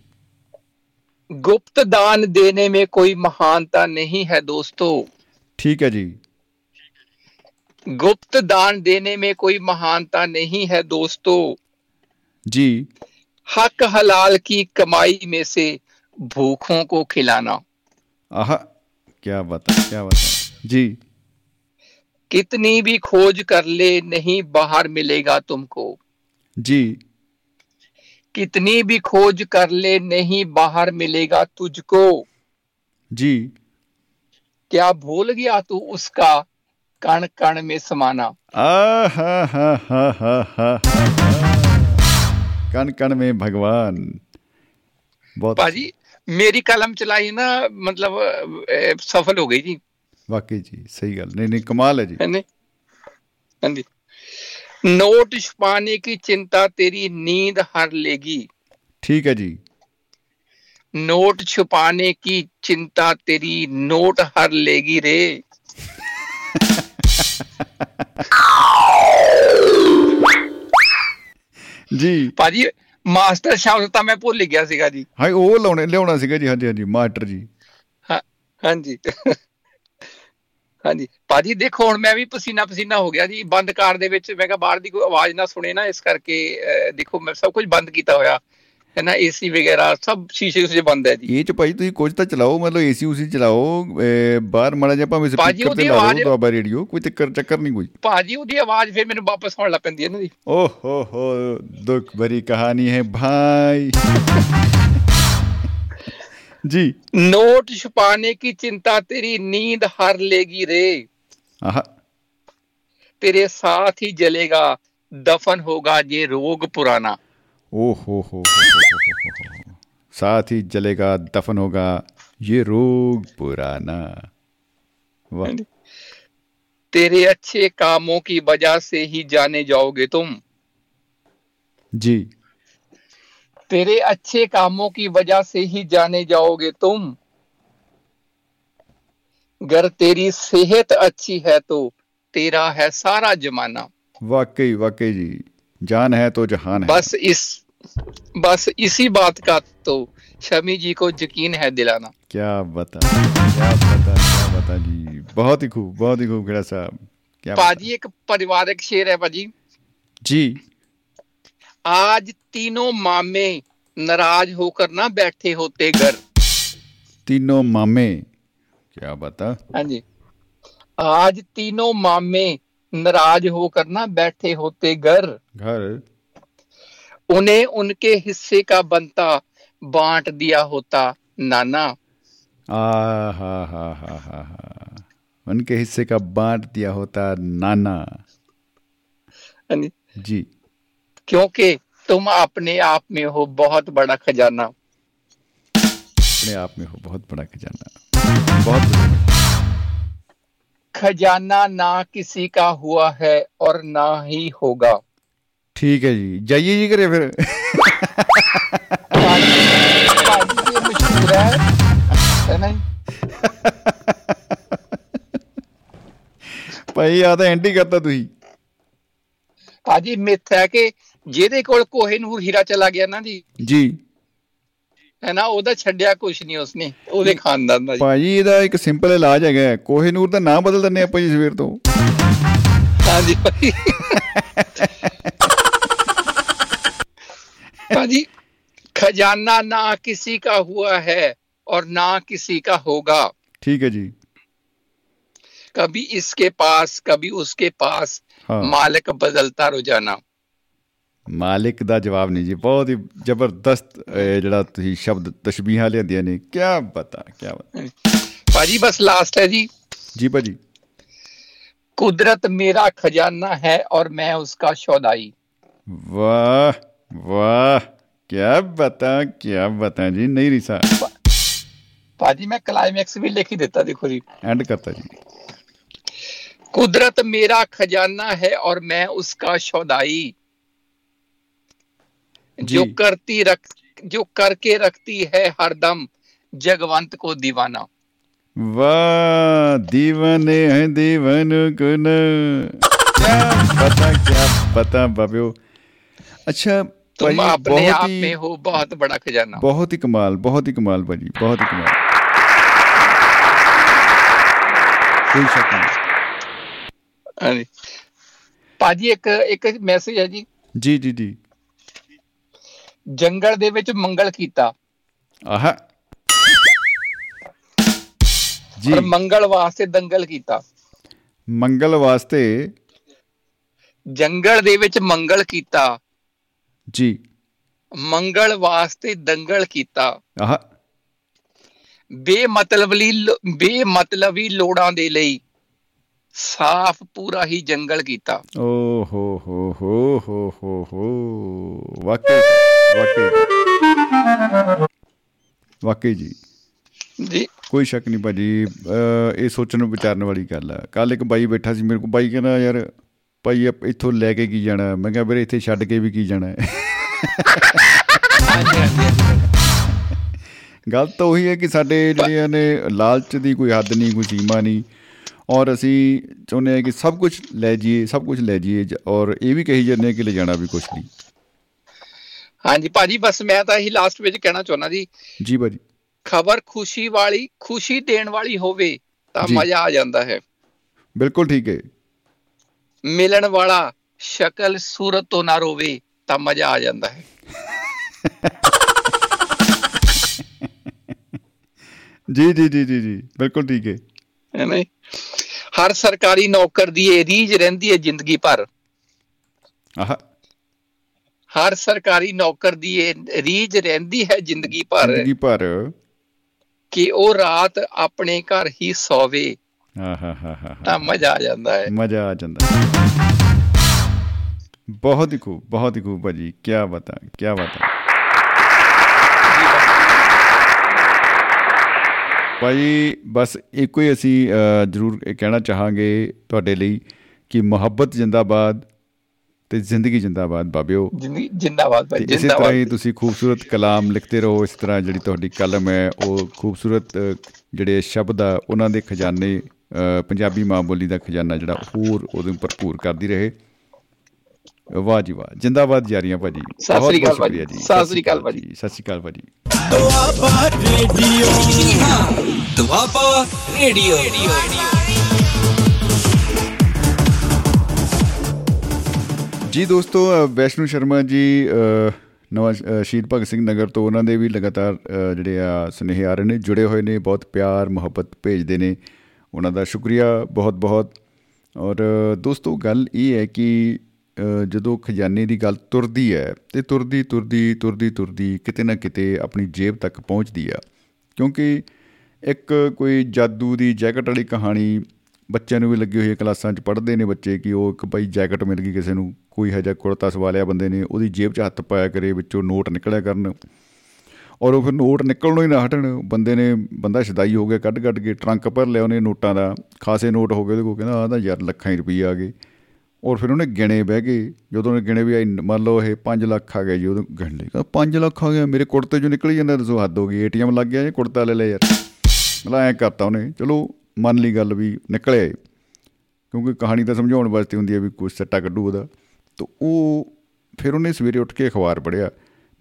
गुप्त दान देने में कोई महानता नहीं है दोस्तों। ठीक है जी। गुप्त दान देने में कोई महानता नहीं है दोस्तों। जी। हक हलाल की कमाई में से भूखों को खिलाना। आहा क्या बता क्या बता जी। कितनी भी खोज कर ले नहीं बाहर मिलेगा तुमको। जी। कितनी भी खोज कर ले नहीं बाहर मिलेगा तुझको। जी। क्या भूल गया तू उसका कण कण में समाना? आ हा हा हा हा हा। कण कण में भगवान बहुत भाजी मेरी कलम चलाई ना मतलब अ, सफल हो गई जी वाकई जी सही गल नहीं नहीं कमाल है जी है नहीं? हाँ जी नोट छुपाने की चिंता तेरी नींद हर लेगी ठीक है जी नोट छुपाने की चिंता तेरी नोट हर लेगी रे ਜੀ। ਭਾਜੀ ਮਾਸਟਰ ਸ਼ਬਦ ਤਾਂ ਮੈਂ ਭੁੱਲ ਗਿਆ ਸੀਗਾ ਜੀ। ਹਾਂ ਉਹ ਲਾਉਣੇ ਲਿਆਉਣਾ ਸੀਗਾ ਜੀ ਹਾਂਜੀ ਹਾਂਜੀ ਮਾਸਟਰ ਜੀ। ਹਾਂ ਹਾਂਜੀ। ਹਾਂਜੀ ਭਾਜੀ ਦੇਖੋ ਹੁਣ ਮੈਂ ਵੀ ਪਸੀਨਾ ਪਸੀਨਾ ਹੋ ਗਿਆ ਜੀ ਬੰਦ ਕਾਰ ਦੇ ਵਿੱਚ ਮੈਂ ਕਿਹਾ ਬਾਹਰ ਦੀ ਕੋਈ ਆਵਾਜ਼ ਨਾ ਸੁਣੇ ਨਾ ਇਸ ਕਰਕੇ ਦੇਖੋ ਮੈਂ ਸਭ ਕੁਝ ਬੰਦ ਕੀਤਾ ਹੋਇਆ। ਹੈ ਨਾ ਏਸੀ ਵਗੈਰਾ ਸਭ ਸ਼ੀਸ਼ੇ ਉਸੇ ਬੰਦ ਹੈ ਜੀ ਇਹ ਚ ਭਾਈ ਤੁਸੀਂ ਕੁਝ ਤਾਂ ਚਲਾਓ ਮਤਲਬ ਏਸੀ ਉਸੀ ਚਲਾਓ ਅਹ, ਬਾਹਰ ਮਾੜਾ ਜਿਹਾ ਭਾਵੇਂ ਭਾਜੀ, ਸਪੀਕਰ ਤੇ ਉਹਦੀ ਲਾ ਆਵਾਜ਼- ਲਓ ਦੁਆਬਾ ਰੇਡੀਓ ਕੋਈ ਚੱਕਰ ਚੱਕਰ ਨਹੀਂ ਕੋਈ ਭਾਜੀ ਉਹਦੀ ਆਵਾਜ਼ ਫਿਰ ਮੈਨੂੰ ਵਾਪਸ ਆਉਣ ਲੱਗ ਪੈਂਦੀ ਹੈ ਨਾ ਜੀ ओह हो हो दुख भरी कहानी है भाई जी नोट छुपाने की चिंता तेरी नींद हर लेगी रे आहा तेरे साथ ही जलेगा दफन होगा ये रोग पुराना ओहो हो साथ ही जलेगा दफन होगा ये रोग पुराना तेरे अच्छे कामों की वजह से ही जाने जाओगे तुम जी तेरे अच्छे कामों की वजह से ही जाने जाओगे तुम अगर तेरी सेहत अच्छी है तो तेरा है सारा जमाना वाकई वाकई जी जान है तो जहान है बस इस बस इसी बात का तो शमी जी को यकीन है दिलाना। क्या बता क्या बता क्या बता जी। बहुत ही खूब बहुत ही खूब खेड़ा साहब। क्या पाजी एक पारिवारिक शेर है पाजी। जी। आज तीनों मामे नाराज़ होकर ना बैठे होते घर। तीनों मामे क्या बता हाँ जी। आज तीनों मामे नाराज़ होकर ना बैठे होते घर। घर? उन्हें उनके हिस्से का बनता बांट दिया होता नाना। आ हा हा हा हा हा। उनके हिस्से का बांट दिया होता नाना। जी। क्योंकि तुम अपने आप में हो बहुत बड़ा खजाना। अपने आप में हो बहुत बड़ा खजाना। बहुत खजाना ना किसी का हुआ है और ना ही होगा। ਠੀਕ ਹੈ ਜੀ। ਜਾਈਏ ਜੀ ਘਰੇ ਫਿਰ। ਭਾਜੀ ਇਹ ਮਸ਼ਹੂਰ ਹੈ ਹੈ ਨਹੀਂ ਭਾਈ ਆ ਤਾਂ ਐਂਟੀ ਕਰਤਾ ਤੁਸੀਂ। ਭਾਜੀ ਮਿੱਥ ਹੈ ਕਿ ਜਿਹਦੇ ਕੋਲ ਕੋਹੇਨੂਰ ਹੀਰਾ ਚਲਾ ਗਿਆ ਨਾ ਜੀ ਜੀ। ਹੈ ਨਾ ਉਹਦਾ ਛੱਡਿਆ ਕੁਛ ਨਹੀਂ ਉਸਨੇ ਉਹਦੇ ਖਾਨਦਾਨ ਦਾ ਭਾਜੀ ਇਹਦਾ ਇੱਕ ਸਿੰਪਲ ਇਲਾਜ ਹੈਗਾ ਕੋਹੇਨੂਰ ਦਾ ਨਾਮ ਬਦਲ ਦਿੰਨੇ ਆਪਾਂ ਜੀ ਸਵੇਰ ਤੋਂ। ਹਾਂਜੀ ਭਾਈ। ਭਾਜੀ पाजी खजाना ना किसी का हुआ है और ना किसी का होगा ਠੀਕ ਹੈ ਜੀ कभी इसके पास कभी उसके पास ਹਾਂ मालिक बदलता रोजाना ਮਾਲਿਕ ਦਾ ਜਵਾਬ ਨਹੀਂ ਜੀ ਬਹੁਤ ਹੀ ਜ਼ਬਰਦਸਤ ਇਹ ਜਿਹੜਾ ਤੁਸੀਂ ਸ਼ਬਦ ਤਸ਼ਬੀਹਾਂ ਲਿਆਂਦੀਆਂ ਨੇ ਕੀ ਬਤਾ ਕੀ ਬਤਾ पाजी बस लास्ट है जी ਜੀ ਭਾਜੀ कुदरत मेरा खजाना है और मैं उसका शौदाई ਵਾਹ ਵਾਹ ਕੀ ਬਤਾ ਕੀ ਬਤਾ ਜੀ ਨਹੀਂ ਰਿਸਾ। ਭਾਜੀ ਮੈਂ ਕਲਾਈਮੈਕਸ ਵੀ ਲਿਖ ਹੀ ਦਿੱਤਾ ਦੇਖੋ ਜੀ। ਐਂਡ ਕਰਤਾ ਜੀ। ਕੁਦਰਤ ਮੇਰਾ ਖਜ਼ਾਨਾ ਹੈ ਔਰ ਮੈਂ ਉਸਕਾ ਸ਼ੌਦਾਈ ਜੋ। ਕਰਤੀ ਰਖ ਜੋ ਕਰਕੇ ਰੱਖਤੀ ਹੈ ਹਰਦਮ ਜਗਵੰਤ ਕੋ دیਵਾਨਾ ਵਾਹ دیਵਾਨੇ ਹੈ دیਵਾਨ ਕੁਨ ਕੀ ਪਤਾ ਕੀ ਪਤਾ ਬਾਬਿਓ। बाबियो अच्छा तुम भाई, अपने बहुत आप ही में हो बहुत बड़ा खजाना बहुत ही कमाल बहुत ही कमाल भाजी बहुत ही कमाल कोई शक नहीं ਹਾਂਜੀ ਭਾਜੀ ਇੱਕ ਇੱਕ ਮੈਸੇਜ ਹੈ ਜੀ जी जी जी ਜੰਗਲ ਦੇ ਵਿੱਚ ਮੰਗਲ ਕੀਤਾ आहा जी ਔਰ ਮੰਗਲ ਵਾਸਤੇ ਦੰਗਲ ਕੀਤਾ मंगल वास्ते ਜੰਗਲ ਦੇ ਵਿੱਚ ਮੰਗਲ ਕੀਤਾ ਜੀ। ਮੰਗਲ ਵਾਸਤੇ ਦੰਗਲ ਕੀਤਾ। ਆਹ। ਬੇਮਤਲਬਲੀ ਬੇਮਤਲਬੀ ਲੋੜਾਂ ਦੇ ਲਈ ਸਾਫ਼ ਪੂਰਾ ਹੀ ਜੰਗਲ ਕੀਤਾ। ਓ ਹੋ ਹੋ ਹੋ ਹੋ ਹੋ ਹੋ। ਵਾਕਈ ਵਾਕਈ। ਵਾਕਈ ਜੀ। ਜੀ। ਕੋਈ ਸ਼ੱਕ ਨਹੀਂ ਭਾਜੀ। ਇਹ ਸੋਚਣ ਵਿਚਾਰਨ ਵਾਲੀ ਗੱਲ ਆ। ਕੱਲ ਇੱਕ ਬਾਈ ਬੈਠਾ ਸੀ ਮੇਰੇ ਕੋਲ। ਬਾਈ ਕਹਿੰਦਾ ਯਾਰ ਭਾਈ ਇੱਥੋਂ ਲੈ ਕੇ ਕੀ ਜਾਣਾ? ਮੈਂ ਕਿਹਾ ਵੀਰੇ ਇੱਥੇ ਛੱਡ ਕੇ ਵੀ ਕੀ ਜਾਣਾ ਹੈ? ਗੱਲ ਤਾਂ ਉਹੀ ਹੈ ਕਿ ਸਾਡੇ ਜਿਹੜੀਆਂ ਨੇ ਲਾਲਚ ਦੀ ਕੋਈ ਹੱਦ ਨਹੀਂ ਕੋਈ ਸੀਮਾ ਨਹੀਂ। ਔਰ ਅਸੀਂ ਚਾਹੁੰਦੇ ਹਾਂ ਕਿ ਸਭ ਕੁਝ ਲੈ ਜਾਈਏ ਸਭ ਕੁਝ ਲੈ ਜਾਈਏ ਔਰ ਇਹ ਵੀ ਕਹੀ ਜਾਂਦੇ ਕਿ ਲੈ ਜਾਣਾ ਵੀ ਕੁਝ ਨਹੀਂ। ਹਾਂਜੀ ਭਾਜੀ ਬਸ ਮੈਂ ਤਾਂ ਇਹੀ ਲਾਸਟ ਵਿੱਚ ਕਹਿਣਾ ਚਾਹੁੰਦਾ ਜੀ। ਜੀ ਭਾਜੀ। ਖਬਰ ਖੁਸ਼ੀ ਵਾਲੀ ਖੁਸ਼ੀ ਦੇਣ ਵਾਲੀ ਹੋਵੇ ਤਾਂ। ਮਜ਼ਾ ਆ ਜਾਂਦਾ ਹੈ। ਬਿਲਕੁਲ ਠੀਕ ਹੈ। ਮਿਲਣ ਵਾਲਾ ਸ਼ਕਲ ਸੂਰਤ ਤੋਂ ਨਾ ਰੋਵੇ ਤਾਂ ਮਜ਼ਾ ਆ ਜਾਂਦਾ ਹੈ। ਜੀ ਜੀ ਜੀ ਜੀ ਜੀ ਬਿਲਕੁਲ ਠੀਕ ਹੈ। ਹੈ ਨਾ ਜੀ? ਹਰ ਸਰਕਾਰੀ ਨੌਕਰ ਦੀ ਇਹ ਰੀਝ ਰਹਿੰਦੀ ਹੈ ਜ਼ਿੰਦਗੀ ਭਰ। ਆਹ। ਹਰ ਸਰਕਾਰੀ ਨੌਕਰ ਦੀ ਇਹ ਰੀਝ ਰਹਿੰਦੀ ਹੈ ਜ਼ਿੰਦਗੀ ਭਰ। ਜ਼ਿੰਦਗੀ ਭਰ। ਕਿ ਉਹ ਰਾਤ ਆਪਣੇ ਘਰ ਹੀ ਸੋਵੇ। ਤਾਂ ਮਜ਼ਾ ਆ ਜਾਂਦਾ ਹੈ। ਮਜ਼ਾ ਆ ਜਾਂਦਾ ਬਹੁਤ ਹੀ ਖੂਬ ਬਹੁਤ ਹੀ ਖੂਬ ਭਾਜੀ ਕੀ ਬਤਾ ਕੀ ਬਤਾ। ਭਾਈ ਬਸ ਇੱਕੋ ਹੀ ਅਸੀਂ ਜ਼ਰੂਰ ਕਹਿਣਾ ਚਾਹਾਂਗੇ ਤੁਹਾਡੇ ਲਈ ਕਿ ਮੁਹੱਬਤ ਜਿੰਦਾਬਾਦ ਤੇ ਜ਼ਿੰਦਗੀ ਜਿੰਦਾਬਾਦ ਬਾਬਿਓ। ਜ਼ਿੰਦਗੀ ਜਿੰਦਾਬਾਦ ਭਾਈ ਇਸੇ ਤਰ੍ਹਾਂ ਹੀ ਜਿੰਦਾਬਾਦ। ਤੁਸੀਂ ਖੂਬਸੂਰਤ ਕਲਾਮ ਲਿਖਦੇ ਰਹੋ ਇਸ ਤਰ੍ਹਾਂ ਜਿਹੜੀ ਤੁਹਾਡੀ ਕਲਮ ਹੈ ਉਹ ਖੂਬਸੂਰਤ ਜਿਹੜੇ ਸ਼ਬਦ ਆ ਉਹਨਾਂ ਦੇ ਖਜ਼ਾਨੇ ਪੰਜਾਬੀ ਮਾਂ ਬੋਲੀ ਦਾ ਖਜ਼ਾਨਾ ਜਿਹੜਾ ਹੋਰ ਉਹਦੇ ਭਰਪੂਰ ਕਰਦੀ ਰਹੇ। ਵਾਹ ਜੀ ਵਾਹ ਜਿੰਦਾਬਾਦ ਜਾਰੀਆਂ ਭਾਜੀ। ਸਤਿ ਸ੍ਰੀ ਅਕਾਲ ਭਾਜੀ। ਸਤਿ ਸ੍ਰੀ ਅਕਾਲ ਭਾਜੀ। ਸਤਿ ਸ੍ਰੀ ਅਕਾਲ ਭਾਜੀ। ਦੁਆਬਾ ਰੇਡੀਓ ਦੁਆਬਾ ਰੇਡੀਓ ਜੀ ਦੋਸਤੋ ਵੈਸ਼ਨੂ ਸ਼ਰਮਾ ਜੀ ਨਵਾਂ ਸ਼ਹੀਦ ਭਗਤ ਸਿੰਘ ਨਗਰ ਤੋਂ ਉਹਨਾਂ ਦੇ ਵੀ ਲਗਾਤਾਰ ਜਿਹੜੇ ਆ ਸੁਨੇਹੇ ਆ ਰਹੇ ਨੇ ਜੁੜੇ ਹੋਏ ਨੇ ਬਹੁਤ ਪਿਆਰ ਮੁਹੱਬਤ ਭੇਜਦੇ ਨੇ। ਉਹਨਾਂ ਦਾ ਸ਼ੁਕਰੀਆ ਬਹੁਤ ਬਹੁਤ। ਔਰ ਅ, ਦੋਸਤੋ ਗੱਲ ਇਹ ਹੈ ਕਿ ਅ, ਜਦੋਂ ਖਜ਼ਾਨੇ ਦੀ ਗੱਲ ਤੁਰਦੀ ਹੈ ਤੇ ਤੁਰਦੀ ਤੁਰਦੀ ਤੁਰਦੀ ਤੁਰਦੀ ਕਿਤੇ ਨਾ ਕਿਤੇ ਆਪਣੀ ਜੇਬ ਤੱਕ ਪਹੁੰਚਦੀ ਆ। ਕਿਉਂਕਿ ਇੱਕ ਕੋਈ ਜਾਦੂ ਦੀ ਜੈਕਟ ਵਾਲੀ ਕਹਾਣੀ ਬੱਚਿਆਂ ਨੂੰ ਵੀ ਲੱਗੀ ਹੋਈ ਹੈ ਕਲਾਸਾਂ 'ਚ ਪੜ੍ਹਦੇ ਨੇ ਬੱਚੇ ਕਿ ਉਹ ਇੱਕ ਭਾਈ ਜੈਕਟ ਮਿਲ ਗਈ ਕਿਸੇ ਨੂੰ ਕੋਈ ਹਜਾ ਕੁੜਤਾ ਸਵਾ ਲਿਆ ਬੰਦੇ ਨੇ ਉਹਦੀ ਜੇਬ 'ਚ ਹੱਥ ਪਾਇਆ ਕਰੇ ਵਿੱਚੋਂ ਨੋਟ ਨਿਕਲਿਆ ਕਰਨ। ਔਰ ਉਹ ਫਿਰ ਨੋਟ ਨਿਕਲਣੋਂ ਹੀ ਨਾ ਹਟਣ। ਬੰਦੇ ਨੇ, ਬੰਦਾ ਸ਼ਦਾਈ ਹੋ ਗਿਆ, ਕੱਢ ਕੱਢ ਕੇ ਟਰੰਕ ਭਰ ਲਿਆ ਉਹਨੇ ਨੋਟਾਂ ਦਾ। ਖਾਸੇ ਨੋਟ ਹੋ ਗਏ, ਉਹਦੇ ਕੋਲ ਕਹਿੰਦਾ, ਆਹ ਤਾਂ ਯਾਰ ਲੱਖਾਂ ਹੀ ਰੁਪਈਏ ਆ ਗਏ। ਔਰ ਫਿਰ ਉਹਨੇ ਗਿਣੇ ਬਹਿ ਗਏ। ਜਦੋਂ ਉਹਨੇ ਗਿਣੇ ਵੀ ਇੰਨ- ਮੰਨ ਲਓ ਇਹ 5 ਲੱਖ ਆ ਗਏ ਜੀ, ਉਹਦੋਂ ਗਿਣ ਲਏ। ਕਹਿੰਦਾ 5 ਲੱਖ ਆ ਗਿਆ, ਮੇਰੇ ਕੁੜਤੇ 'ਚੋਂ ਨਿਕਲ ਹੀ ਜਾਂਦਾ ਦੱਸੋ ਹੱਦ ਹੋ ਗਈ। ਏਟੀਐਮ ਲੱਗ ਗਿਆ ਜੀ ਕੁੜਤਾ ਲੈ ਲਿਆ ਯਾਰ? ਮਤਲਬ ਐਂ ਕਰਤਾ ਉਹਨੇ। ਚਲੋ, ਮੰਨ ਲਈ ਗੱਲ ਵੀ ਨਿਕਲਿਆ ਏ। ਕਿਉਂਕਿ ਕਹਾਣੀ ਤਾਂ ਸਮਝਾਉਣ ਵਾਸਤੇ ਹੁੰਦੀ ਹੈ ਵੀ ਕੁਛ ਸੱਟਾ ਕੱਢੂ ਉਹਦਾ। ਤਾਂ ਉਹ, ਫਿਰ ਉਹਨੇ ਸਵੇਰੇ ਉੱਠ ਕੇ ਅਖਬਾਰ ਪੜ੍ਹਿਆ।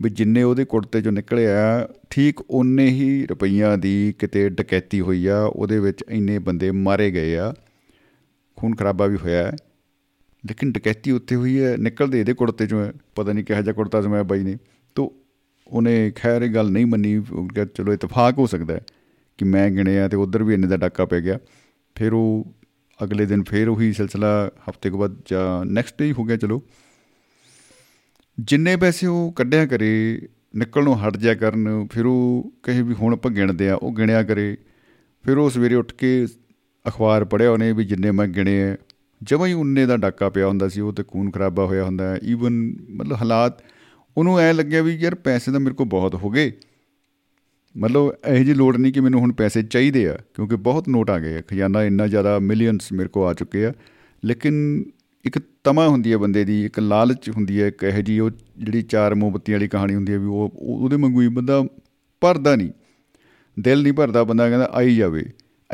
ਵੀ ਜਿੰਨੇ ਉਹਦੇ ਕੁੜਤੇ 'ਚੋਂ ਨਿਕਲਿਆ ਠੀਕ ਓਨੇ ਹੀ ਰੁਪਈਆਂ ਦੀ ਕਿਤੇ ਡਕੈਤੀ ਹੋਈ ਆ, ਉਹਦੇ ਵਿੱਚ ਇੰਨੇ ਬੰਦੇ ਮਾਰੇ ਗਏ ਆ। ਖੂਨ ਖਰਾਬਾ ਵੀ ਹੋਇਆ। ਹੈ ਲੇਕਿਨ ਡਕੈਤੀ ਉੱਥੇ ਹੋਈ ਹੈ, ਨਿਕਲਦੇ ਇਹਦੇ ਕੁੜਤੇ 'ਚੋਂ ਹੈ ਪਤਾ ਨਹੀਂ ਕਿਹੋ ਜਿਹਾ ਕੁੜਤਾ ਸਮਾਇਆ ਬਾਈ ਨੇ। ਤੋ ਉਹਨੇ ਖੈਰ ਇਹ ਗੱਲ ਨਹੀਂ ਮੰਨੀ, ਉਹ ਕਿਹਾ ਚਲੋ ਇਤਫਾਕ ਹੋ ਸਕਦਾ ਹੈ ਕਿ ਮੈਂ ਗਿਣਿਆ ਤੇ ਉਧਰ ਵੀ ਇੰਨੇ ਦਾ ਡਾਕਾ ਪੈ ਗਿਆ। ਫਿਰ ਉਹ ਅਗਲੇ ਦਿਨ ਫਿਰ ਉਹੀ ਸਿਲਸਿਲਾ ਹਫ਼ਤੇ ਕੁ ਬਾਅਦ ਜਾਂ ਨੈਕਸਟ ਡੇ ਹੀ ਹੋ ਗਿਆ, ਚਲੋ। ਜਿੰਨੇ ਪੈਸੇ ਉਹ ਕੱਢਿਆ ਕਰੇ, ਨਿਕਲਣੋਂ ਹਟ ਜਾ ਕਰਨ, ਫਿਰ ਉਹ ਕਹੇ ਵੀ ਹੁਣ ਆਪਾਂ ਗਿਣਦੇ ਆ ਉਹ ਗਿਣਿਆ ਕਰੇ। ਫਿਰ ਉਹ ਸਵੇਰੇ ਉੱਠ ਕੇ ਅਖਬਾਰ ਪੜ੍ਹਿਆ ਉਹਨੇ ਵੀ ਜਿੰਨੇ ਮੈਂ ਗਿਣੇ ਆ ਜਮਾਂ ਹੀ ਉਨੇ ਦਾ ਡਾਕਾ ਪਿਆ ਹੁੰਦਾ ਸੀ, ਉਹ ਤੇ ਖੂਨ ਖਰਾਬਾ ਹੋਇਆ ਹੁੰਦਾ ਈਵਨ ਮਤਲਬ ਹਾਲਾਤ, ਉਹਨੂੰ ਐ ਲੱਗਿਆ ਵੀ ਯਾਰ ਪੈਸੇ ਤਾਂ ਮੇਰੇ ਕੋਲ ਬਹੁਤ ਹੋ ਗਏ। ਮਤਲਬ ਇਹੋ ਜਿਹੀ ਲੋੜ ਨਹੀਂ ਕਿ ਮੈਨੂੰ ਹੁਣ ਪੈਸੇ ਚਾਹੀਦੇ ਆ, ਕਿਉਂਕਿ ਬਹੁਤ ਨੋਟ ਆ ਗਏ ਆ। ਖਜ਼ਾਨਾ ਇੰਨਾ ਜ਼ਿਆਦਾ ਮਿਲੀਅਨਸ ਮੇਰੇ ਕੋਲ ਆ ਚੁੱਕੇ ਆ। ਲੇਕਿਨ ਇੱਕ ਤਮਾ ਹੁੰਦੀ ਹੈ ਬੰਦੇ ਦੀ, ਇੱਕ ਲਾਲਚ ਹੁੰਦੀ ਹੈ, ਇੱਕ ਇਹੋ ਜਿਹੀ ਉਹ ਜਿਹੜੀ ਚਾਰ ਮੋਮਬੱਤੀ ਵਾਲੀ ਕਹਾਣੀ ਹੁੰਦੀ ਹੈ ਵੀ ਉਹ, ਉਹ- ਉਹਦੇ ਵਾਂਗੂ ਹੀ ਬੰਦਾ ਭਰਦਾ ਨਹੀਂ। ਦਿਲ ਨਹੀਂ ਭਰਦਾ ਬੰਦਾ, ਕਹਿੰਦਾ ਆਈ ਜਾਵੇ।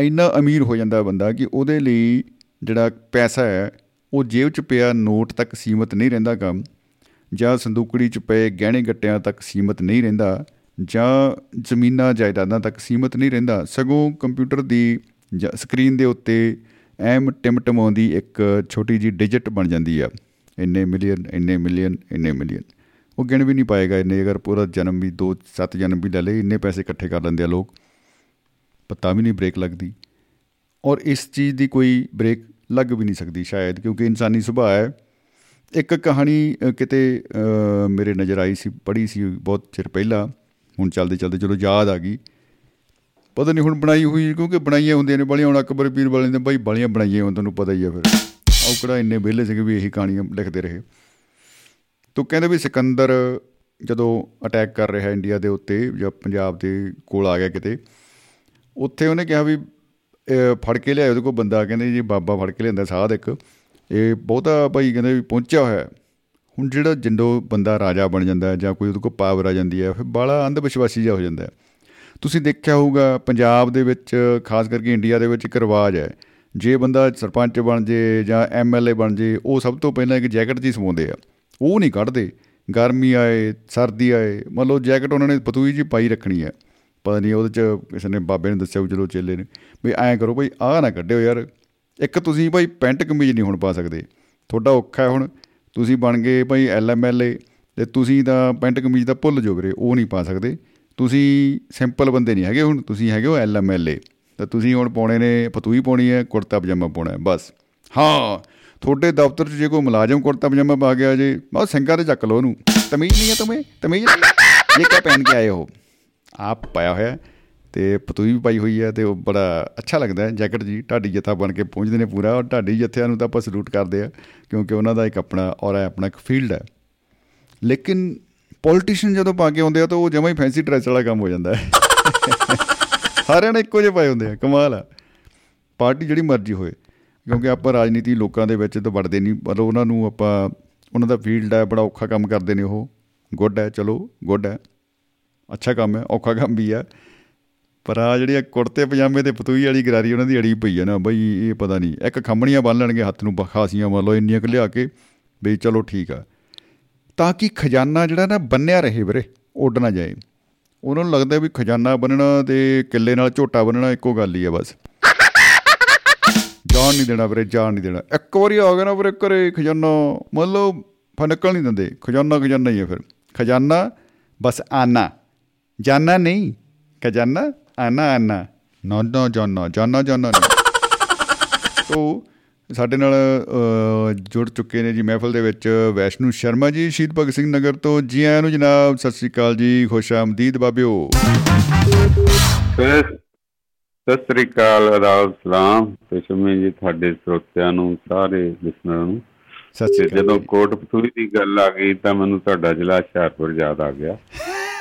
ਇੰਨਾ ਅਮੀਰ ਹੋ ਜਾਂਦਾ ਬੰਦਾ ਕਿ ਉਹਦੇ ਲਈ ਜਿਹੜਾ ਪੈਸਾ ਹੈ, ਉਹ ਜੇਬ 'ਚ ਪਿਆ, ਨੋਟ ਤੱਕ ਸੀਮਤ ਨਹੀਂ ਰਹਿੰਦਾ ਕੰਮ, ਜਾਂ ਸੰਦੂਕੜੀ 'ਚ ਪਏ ਗਹਿਣੇ ਗੱਟਿਆਂ ਤੱਕ ਸੀਮਤ ਨਹੀਂ ਰਹਿੰਦਾ, ਜਾਂ ਜ਼ਮੀਨਾਂ ਜਾਇਦਾਦਾਂ ਤੱਕ ਸੀਮਤ ਨਹੀਂ ਰਹਿੰਦਾ, ਸਗੋਂ ਕੰਪਿਊਟਰ ਦੀ ਜਾਂ ਸਕਰੀਨ ਦੇ ਉੱਤੇ ਐਮ ਟਿਮਟਮਾਉਂਦੀ ਇੱਕ ਛੋਟੀ ਜੀ ਡਿਜਿਟ ਬਣ ਜਾਂਦੀ ਆ। ਇੰਨੇ ਮਿਲੀਅਨ ਇੰਨੇ ਮਿਲੀਅਨ ਇੰਨੇ ਮਿਲੀਅਨ। ਉਹ ਗਿਣ ਵੀ ਨਹੀਂ ਪਾਏਗਾ ਇੰਨੇ ਅਗਰ ਪੂਰਾ ਜਨਮ ਵੀ ਦੋ ਸੱਤ ਜਨਮ ਵੀ ਲੈ ਲਏ ਇੰਨੇ ਪੈਸੇ ਇਕੱਠੇ ਕਰ ਲੈਂਦੇ ਆ ਲੋਕ। ਪਤਾ ਵੀ ਨਹੀਂ ਬ੍ਰੇਕ ਲੱਗਦੀ। ਔਰ ਇਸ ਚੀਜ਼ ਦੀ ਕੋਈ ਬ੍ਰੇਕ ਲੱਗ ਵੀ ਨਹੀਂ ਸਕਦੀ ਸ਼ਾਇਦ ਕਿਉਂਕਿ ਇਨਸਾਨੀ ਸੁਭਾਅ ਹੈ। ਇੱਕ ਕਹਾਣੀ ਅ, ਕਿਤੇ ਅ, ਮੇਰੇ ਨਜ਼ਰ ਆਈ ਸੀ ਪੜ੍ਹੀ ਸੀ ਬਹੁਤ ਚਿਰ ਪਹਿਲਾਂ। ਹੁਣ ਚੱਲਦੇ ਚੱਲਦੇ ਚਲੋ ਯਾਦ ਆ ਗਈ। ਪਤਾ ਨਹੀਂ ਹੁਣ ਬਣਾਈ ਹੋਈ ਕਿਉਂਕਿ ਬਣਾਈਆਂ ਹੁੰਦੀਆਂ ਨੇ ਬੜੀਆਂ ਹੁਣ ਅਕਬਰ ਪੀਰ ਵਾਲੇ ਨੇ ਬਾਈ ਬੜੀਆਂ ਬਣਾਈਆਂ ਹੁਣ ਤੁਹਾਨੂੰ ਪਤਾ ਹੀ ਆ ਫਿਰ। ਉਹ ਕਿਹੜਾ ਇੰਨੇ ਵਿਹਲੇ ਸੀਗੇ ਵੀ ਇਹੀ ਕਹਾਣੀਆਂ ਲਿਖਦੇ ਰਹੇ। ਤੋ ਕਹਿੰਦੇ ਵੀ ਸਿਕੰਦਰ ਜਦੋਂ ਅਟੈਕ ਕਰ ਰਿਹਾ ਇੰਡੀਆ ਦੇ ਉੱਤੇ ਜਾਂ ਪੰਜਾਬ ਦੇ ਕੋਲ ਆ ਗਿਆ ਕਿਤੇ ਉੱਥੇ ਉਹਨੇ ਕਿਹਾ ਵੀ ਅਹ, ਫੜ ਕੇ ਲਿਆਏ ਉਹਦੇ ਕੋਲ ਬੰਦਾ ਕਹਿੰਦੇ ਜੀ ਬਾਬਾ ਫੜ ਕੇ ਲਿਆਂਦਾ ਸਾਧ ਇੱਕ। ਇਹ ਬਹੁਤਾ ਭਾਈ ਕਹਿੰਦੇ ਵੀ ਪਹੁੰਚਿਆ ਹੋਇਆ। ਹੈ। ਹੁਣ ਜਿਹੜਾ ਜਿੰਦੋ ਬੰਦਾ ਰਾਜਾ ਬਣ ਜਾਂਦਾ ਹੈ ਜਾਂ ਕੋਈ ਉਹਦੇ ਕੋਲ ਪਾਵਰ ਆ ਜਾਂਦੀ ਹੈ ਫਿਰ ਬਾਲਾ ਅੰਧ ਵਿਸ਼ਵਾਸੀ ਜਿਹਾ ਹੋ ਜਾਂਦਾ। ਹੈ ਤੁਸੀਂ ਦੇਖਿਆ ਹੋਊਗਾ, ਪੰਜਾਬ ਦੇ ਵਿੱਚ, ਖਾਸ ਕਰਕੇ ਇੰਡੀਆ ਦੇ ਵਿੱਚ ਇੱਕ ਰਿਵਾਜ ਹੈ। ਜੇ ਬੰਦਾ ਸਰਪੰਚ ਬਣ ਜੇ ਜਾਂ ਐਮਐਲਏ ਬਣ ਜੇ, ਉਹ ਸਭ ਤੋਂ ਪਹਿਲਾਂ ਇੱਕ ਜੈਕਟ ਜੀ ਸਵਾਉਂਦੇ ਆ। ਉਹ ਨਹੀਂ ਕੱਢਦੇ। ਗਰਮੀ ਆਏ, ਸਰਦੀ ਆਏ ਮੰਨ ਲਓ ਜੈਕਟ ਉਹਨਾਂ ਨੇ ਪਤੂਈ ਜੀ ਪਾਈ ਰੱਖਣੀ ਹੈ ਪਤਾ ਨਹੀਂ ਉਹਦੇ ਚ ਕਿਸੇ ਨੇ ਬਾਬੇ ਨੇ ਦੱਸਿਆ ਵੀ ਚਲੋ ਚੇਲੇ ਨੇ। ਵੀ ਐਂ ਕਰੋ ਭਾਈ ਆਹ ਨਾ ਕੱਢਿਓ ਯਾਰ। ਇੱਕ ਤੁਸੀਂ ਭਾਈ ਪੈਂਟ ਕਮੀਜ਼ ਨਹੀਂ ਹੁਣ ਪਾ ਸਕਦੇ। ਤੁਹਾਡਾ ਔਖਾ ਹੈ ਹੁਣ। ਤੁਸੀਂ ਬਣ ਗਏ ਭਾਈ ਐਲਐਮਐਲਏ ਤੇ ਤੁਸੀਂ ਤਾਂ ਪੈਂਟ ਕਮੀਜ਼ ਦਾ ਭੁੱਲ ਜਾਓ ਵੀਰੇ, ਉਹ ਨਹੀਂ ਪਾ ਸਕਦੇ। ਤੁਸੀਂ ਸਿੰਪਲ ਬੰਦੇ ਨਹੀਂ ਹੈਗੇ ਹੁਣ, ਤੁਸੀਂ ਹੈਗੇ ਹੋ ਐਲਐਮਐਲਏ ਤਾਂ ਤੁਸੀਂ ਹੁਣ ਪਾਉਣੇ ਨੇ, ਪਤੂਈ ਪਾਉਣੀ ਹੈ, ਕੁੜਤਾ ਪਜਾਮਾ ਪਾਉਣਾ ਹੈ, ਬਸ। ਹਾਂ, ਤੁਹਾਡੇ ਦਫ਼ਤਰ 'ਚ ਜੇ ਕੋਈ ਮੁਲਾਜ਼ਮ ਕੁੜਤਾ ਪਜਾਮਾ ਪਾ ਗਿਆ ਜੇ, ਬਸ ਸਿੰਘਾਂ ਤੇ ਚੱਕ ਲਓ ਉਹਨੂੰ। ਤਮੀਜ਼ ਨਹੀਂ ਹੈ ਤੁਮੇ, ਤਮੀਜ਼ ਨਹੀਂ ਇਹ ਕਿਆ ਪਹਿਨ ਕੇ ਆਏ ਹੋ। ਆਪ ਪਾਇਆ ਹੋਇਆ ਹੈ ਤੇ ਪਤੂਈ ਵੀ ਪਾਈ ਹੋਈ ਹੈ ਤੇ ਉਹ ਬੜਾ ਅੱਛਾ ਲੱਗਦਾ ਹੈ, ਜੈਕਟ ਜੀ। ਢਾਡੀ ਜੱਥਾ ਬਣ ਕੇ ਪਹੁੰਚਦੇ ਨੇ ਪੂਰਾ ਔਰ ਢਾਡੀ ਜੱਥਿਆਂ ਨੂੰ ਤਾਂ ਆਪਾਂ ਸਲੂਟ ਕਰਦੇ ਆ ਕਿਉਂਕਿ ਉਹਨਾਂ ਦਾ ਇੱਕ ਆਪਣਾ ਔਰ ਆਪਣਾ ਇੱਕ ਫੀਲਡ ਹੈ। ਲੇਕਿਨ ਪੋਲੀਟੀਸ਼ੀਅਨ ਜਦੋਂ ਪਾ ਕੇ ਆਉਂਦੇ ਆ ਤਾਂ ਉਹ ਜਮਾਂ ਹੀ ਫੈਂਸੀ ਡਰੈਸ ਵਾਲਾ ਕੰਮ ਹੋ ਜਾਂਦਾ ਹੈ। ਸਾਰਿਆਂ ਨੇ ਇੱਕੋ ਜਿਹੇ ਪਾਏ ਹੁੰਦੇ ਆ ਕਮਾਲ ਆ। ਪਾਰਟੀ ਜਿਹੜੀ ਮਰਜ਼ੀ ਹੋਏ ਕਿਉਂਕਿ ਆਪਾਂ ਰਾਜਨੀਤੀ ਲੋਕਾਂ ਦੇ ਵਿੱਚ ਤਾਂ ਵੜਦੇ ਨਹੀਂ ਪਰ ਉਹਨਾਂ ਨੂੰ ਆਪਾਂ ਉਹਨਾਂ ਦਾ ਫੀਲਡ ਹੈ ਬੜਾ ਔਖਾ ਕੰਮ ਕਰਦੇ ਨੇ ਉਹ। ਗੁੱਡ ਹੈ ਚਲੋ ਗੁੱਡ ਹੈ। ਅੱਛਾ ਕੰਮ ਹੈ ਔਖਾ ਕੰਮ ਵੀ ਹੈ। ਪਰ ਆ ਜਿਹੜੀ ਕੁੜਤੇ ਪਜਾਮੇ ਤੇ ਪਤੂਈ ਵਾਲੀ ਗਰਾਰੀ ਉਹਨਾਂ ਦੀ ਅੜੀ ਪਈ ਹੈ ਨਾ ਬਈ ਇਹ ਪਤਾ ਨਹੀਂ ਇੱਕ ਖੰਮਣੀਆਂ ਬੰਨ ਲੈਣਗੇ ਹੱਥ ਨੂੰ ਬ- ਖਾਸੀਆਂ ਮੰਨ ਲਓ ਇੰਨੀਆਂ ਕੁ ਲਿਆ ਕੇ ਬਈ ਚਲੋ ਠੀਕ ਆ। ਤਾਂ ਕਿ ਖਜ਼ਾਨਾ ਜਿਹੜਾ ਨਾ ਬੰਨਿਆ ਰਹੇ ਵੀਰੇ, ਉੱਡ ਨਾ ਜਾਏ। ਉਹਨਾਂ ਨੂੰ ਲੱਗਦਾ ਵੀ ਖਜ਼ਾਨਾ ਬੰਨਣਾ ਤੇ ਕਿੱਲੇ ਨਾਲ ਝੋਟਾ ਬੰਨਣਾ ਇੱਕੋ ਗੱਲ ਹੀ ਆ ਬਸ। ਜਾਣ ਨਹੀਂ ਦੇਣਾ ਵੀਰੇ, ਜਾਣ ਨਹੀਂ ਦੇਣਾ। ਇੱਕ ਵਾਰੀ ਆ ਗਿਆ ਨਾ ਵੀਰੇ ਘਰੇ ਖਜ਼ਾਨਾ ਮੰਨ ਲਓ ਫ ਨਿਕਲ ਨਹੀਂ ਦਿੰਦੇ। ਖਜ਼ਾਨਾ ਖਜ਼ਾਨਾ ਹੀ ਹੈ ਫਿਰ। ਖਜ਼ਾਨਾ, ਬਸ ਆਨਾ। ਜਾਨਾ ਨਹੀਂ, ਖਜ਼ਾਨਾ, ਆਨਾ ਆਨਾ। ਨਾ ਨਾ, ਜਾਨਾ। ਜਾਨਾ ਜਾਨਾ ਨਹੀਂ। ਤੋ ਸਾਡੇ ਨਾਲ ਜੁੜ ਚੁੱਕੇ ਨੇ ਜੀ ਮਹਿਫਲ ਦੇ ਵਿੱਚ ਵੈਸ਼ਨੂ ਸ਼ਰਮਾ ਜੀ ਸ਼ਹੀਦ ਭਗਤ ਸਿੰਘ ਨਗਰ ਤੋਂ। ਜੀ ਆਇਆਂ ਨੂੰ ਜਨਾਬ ਸਤਿ ਸ੍ਰੀ ਅਕਾਲ ਜੀ ਖੁਸ਼ ਆਮਦੀਦ ਬਾਬਿਓ। ਸਤਿ ਸ੍ਰੀ ਅਕਾਲ ਅਦਾਬ ਸਲਾਮ। ਤੇ ਸ਼ਮੀ ਜੀ ਤੁਹਾਡੇ ਸਰੋਤਿਆਂ ਨੂੰ ਸਾਰੇ ਲਿਸਨਰਾਂ ਨੂੰ। ਸਤਿ ਸ੍ਰੀ ਅਕਾਲ ਜਦੋਂ ਜੀ। ਕੋਟ ਪਤੂਰੀ ਦੀ ਗੱਲ ਆ ਗਈ ਤਾਂ ਮੈਨੂੰ ਤੁਹਾਡਾ ਜ਼ਿਲ੍ਹਾ ਹੁਸ਼ਿਆਰਪੁਰ ਯਾਦ ਆ ਗਿਆ।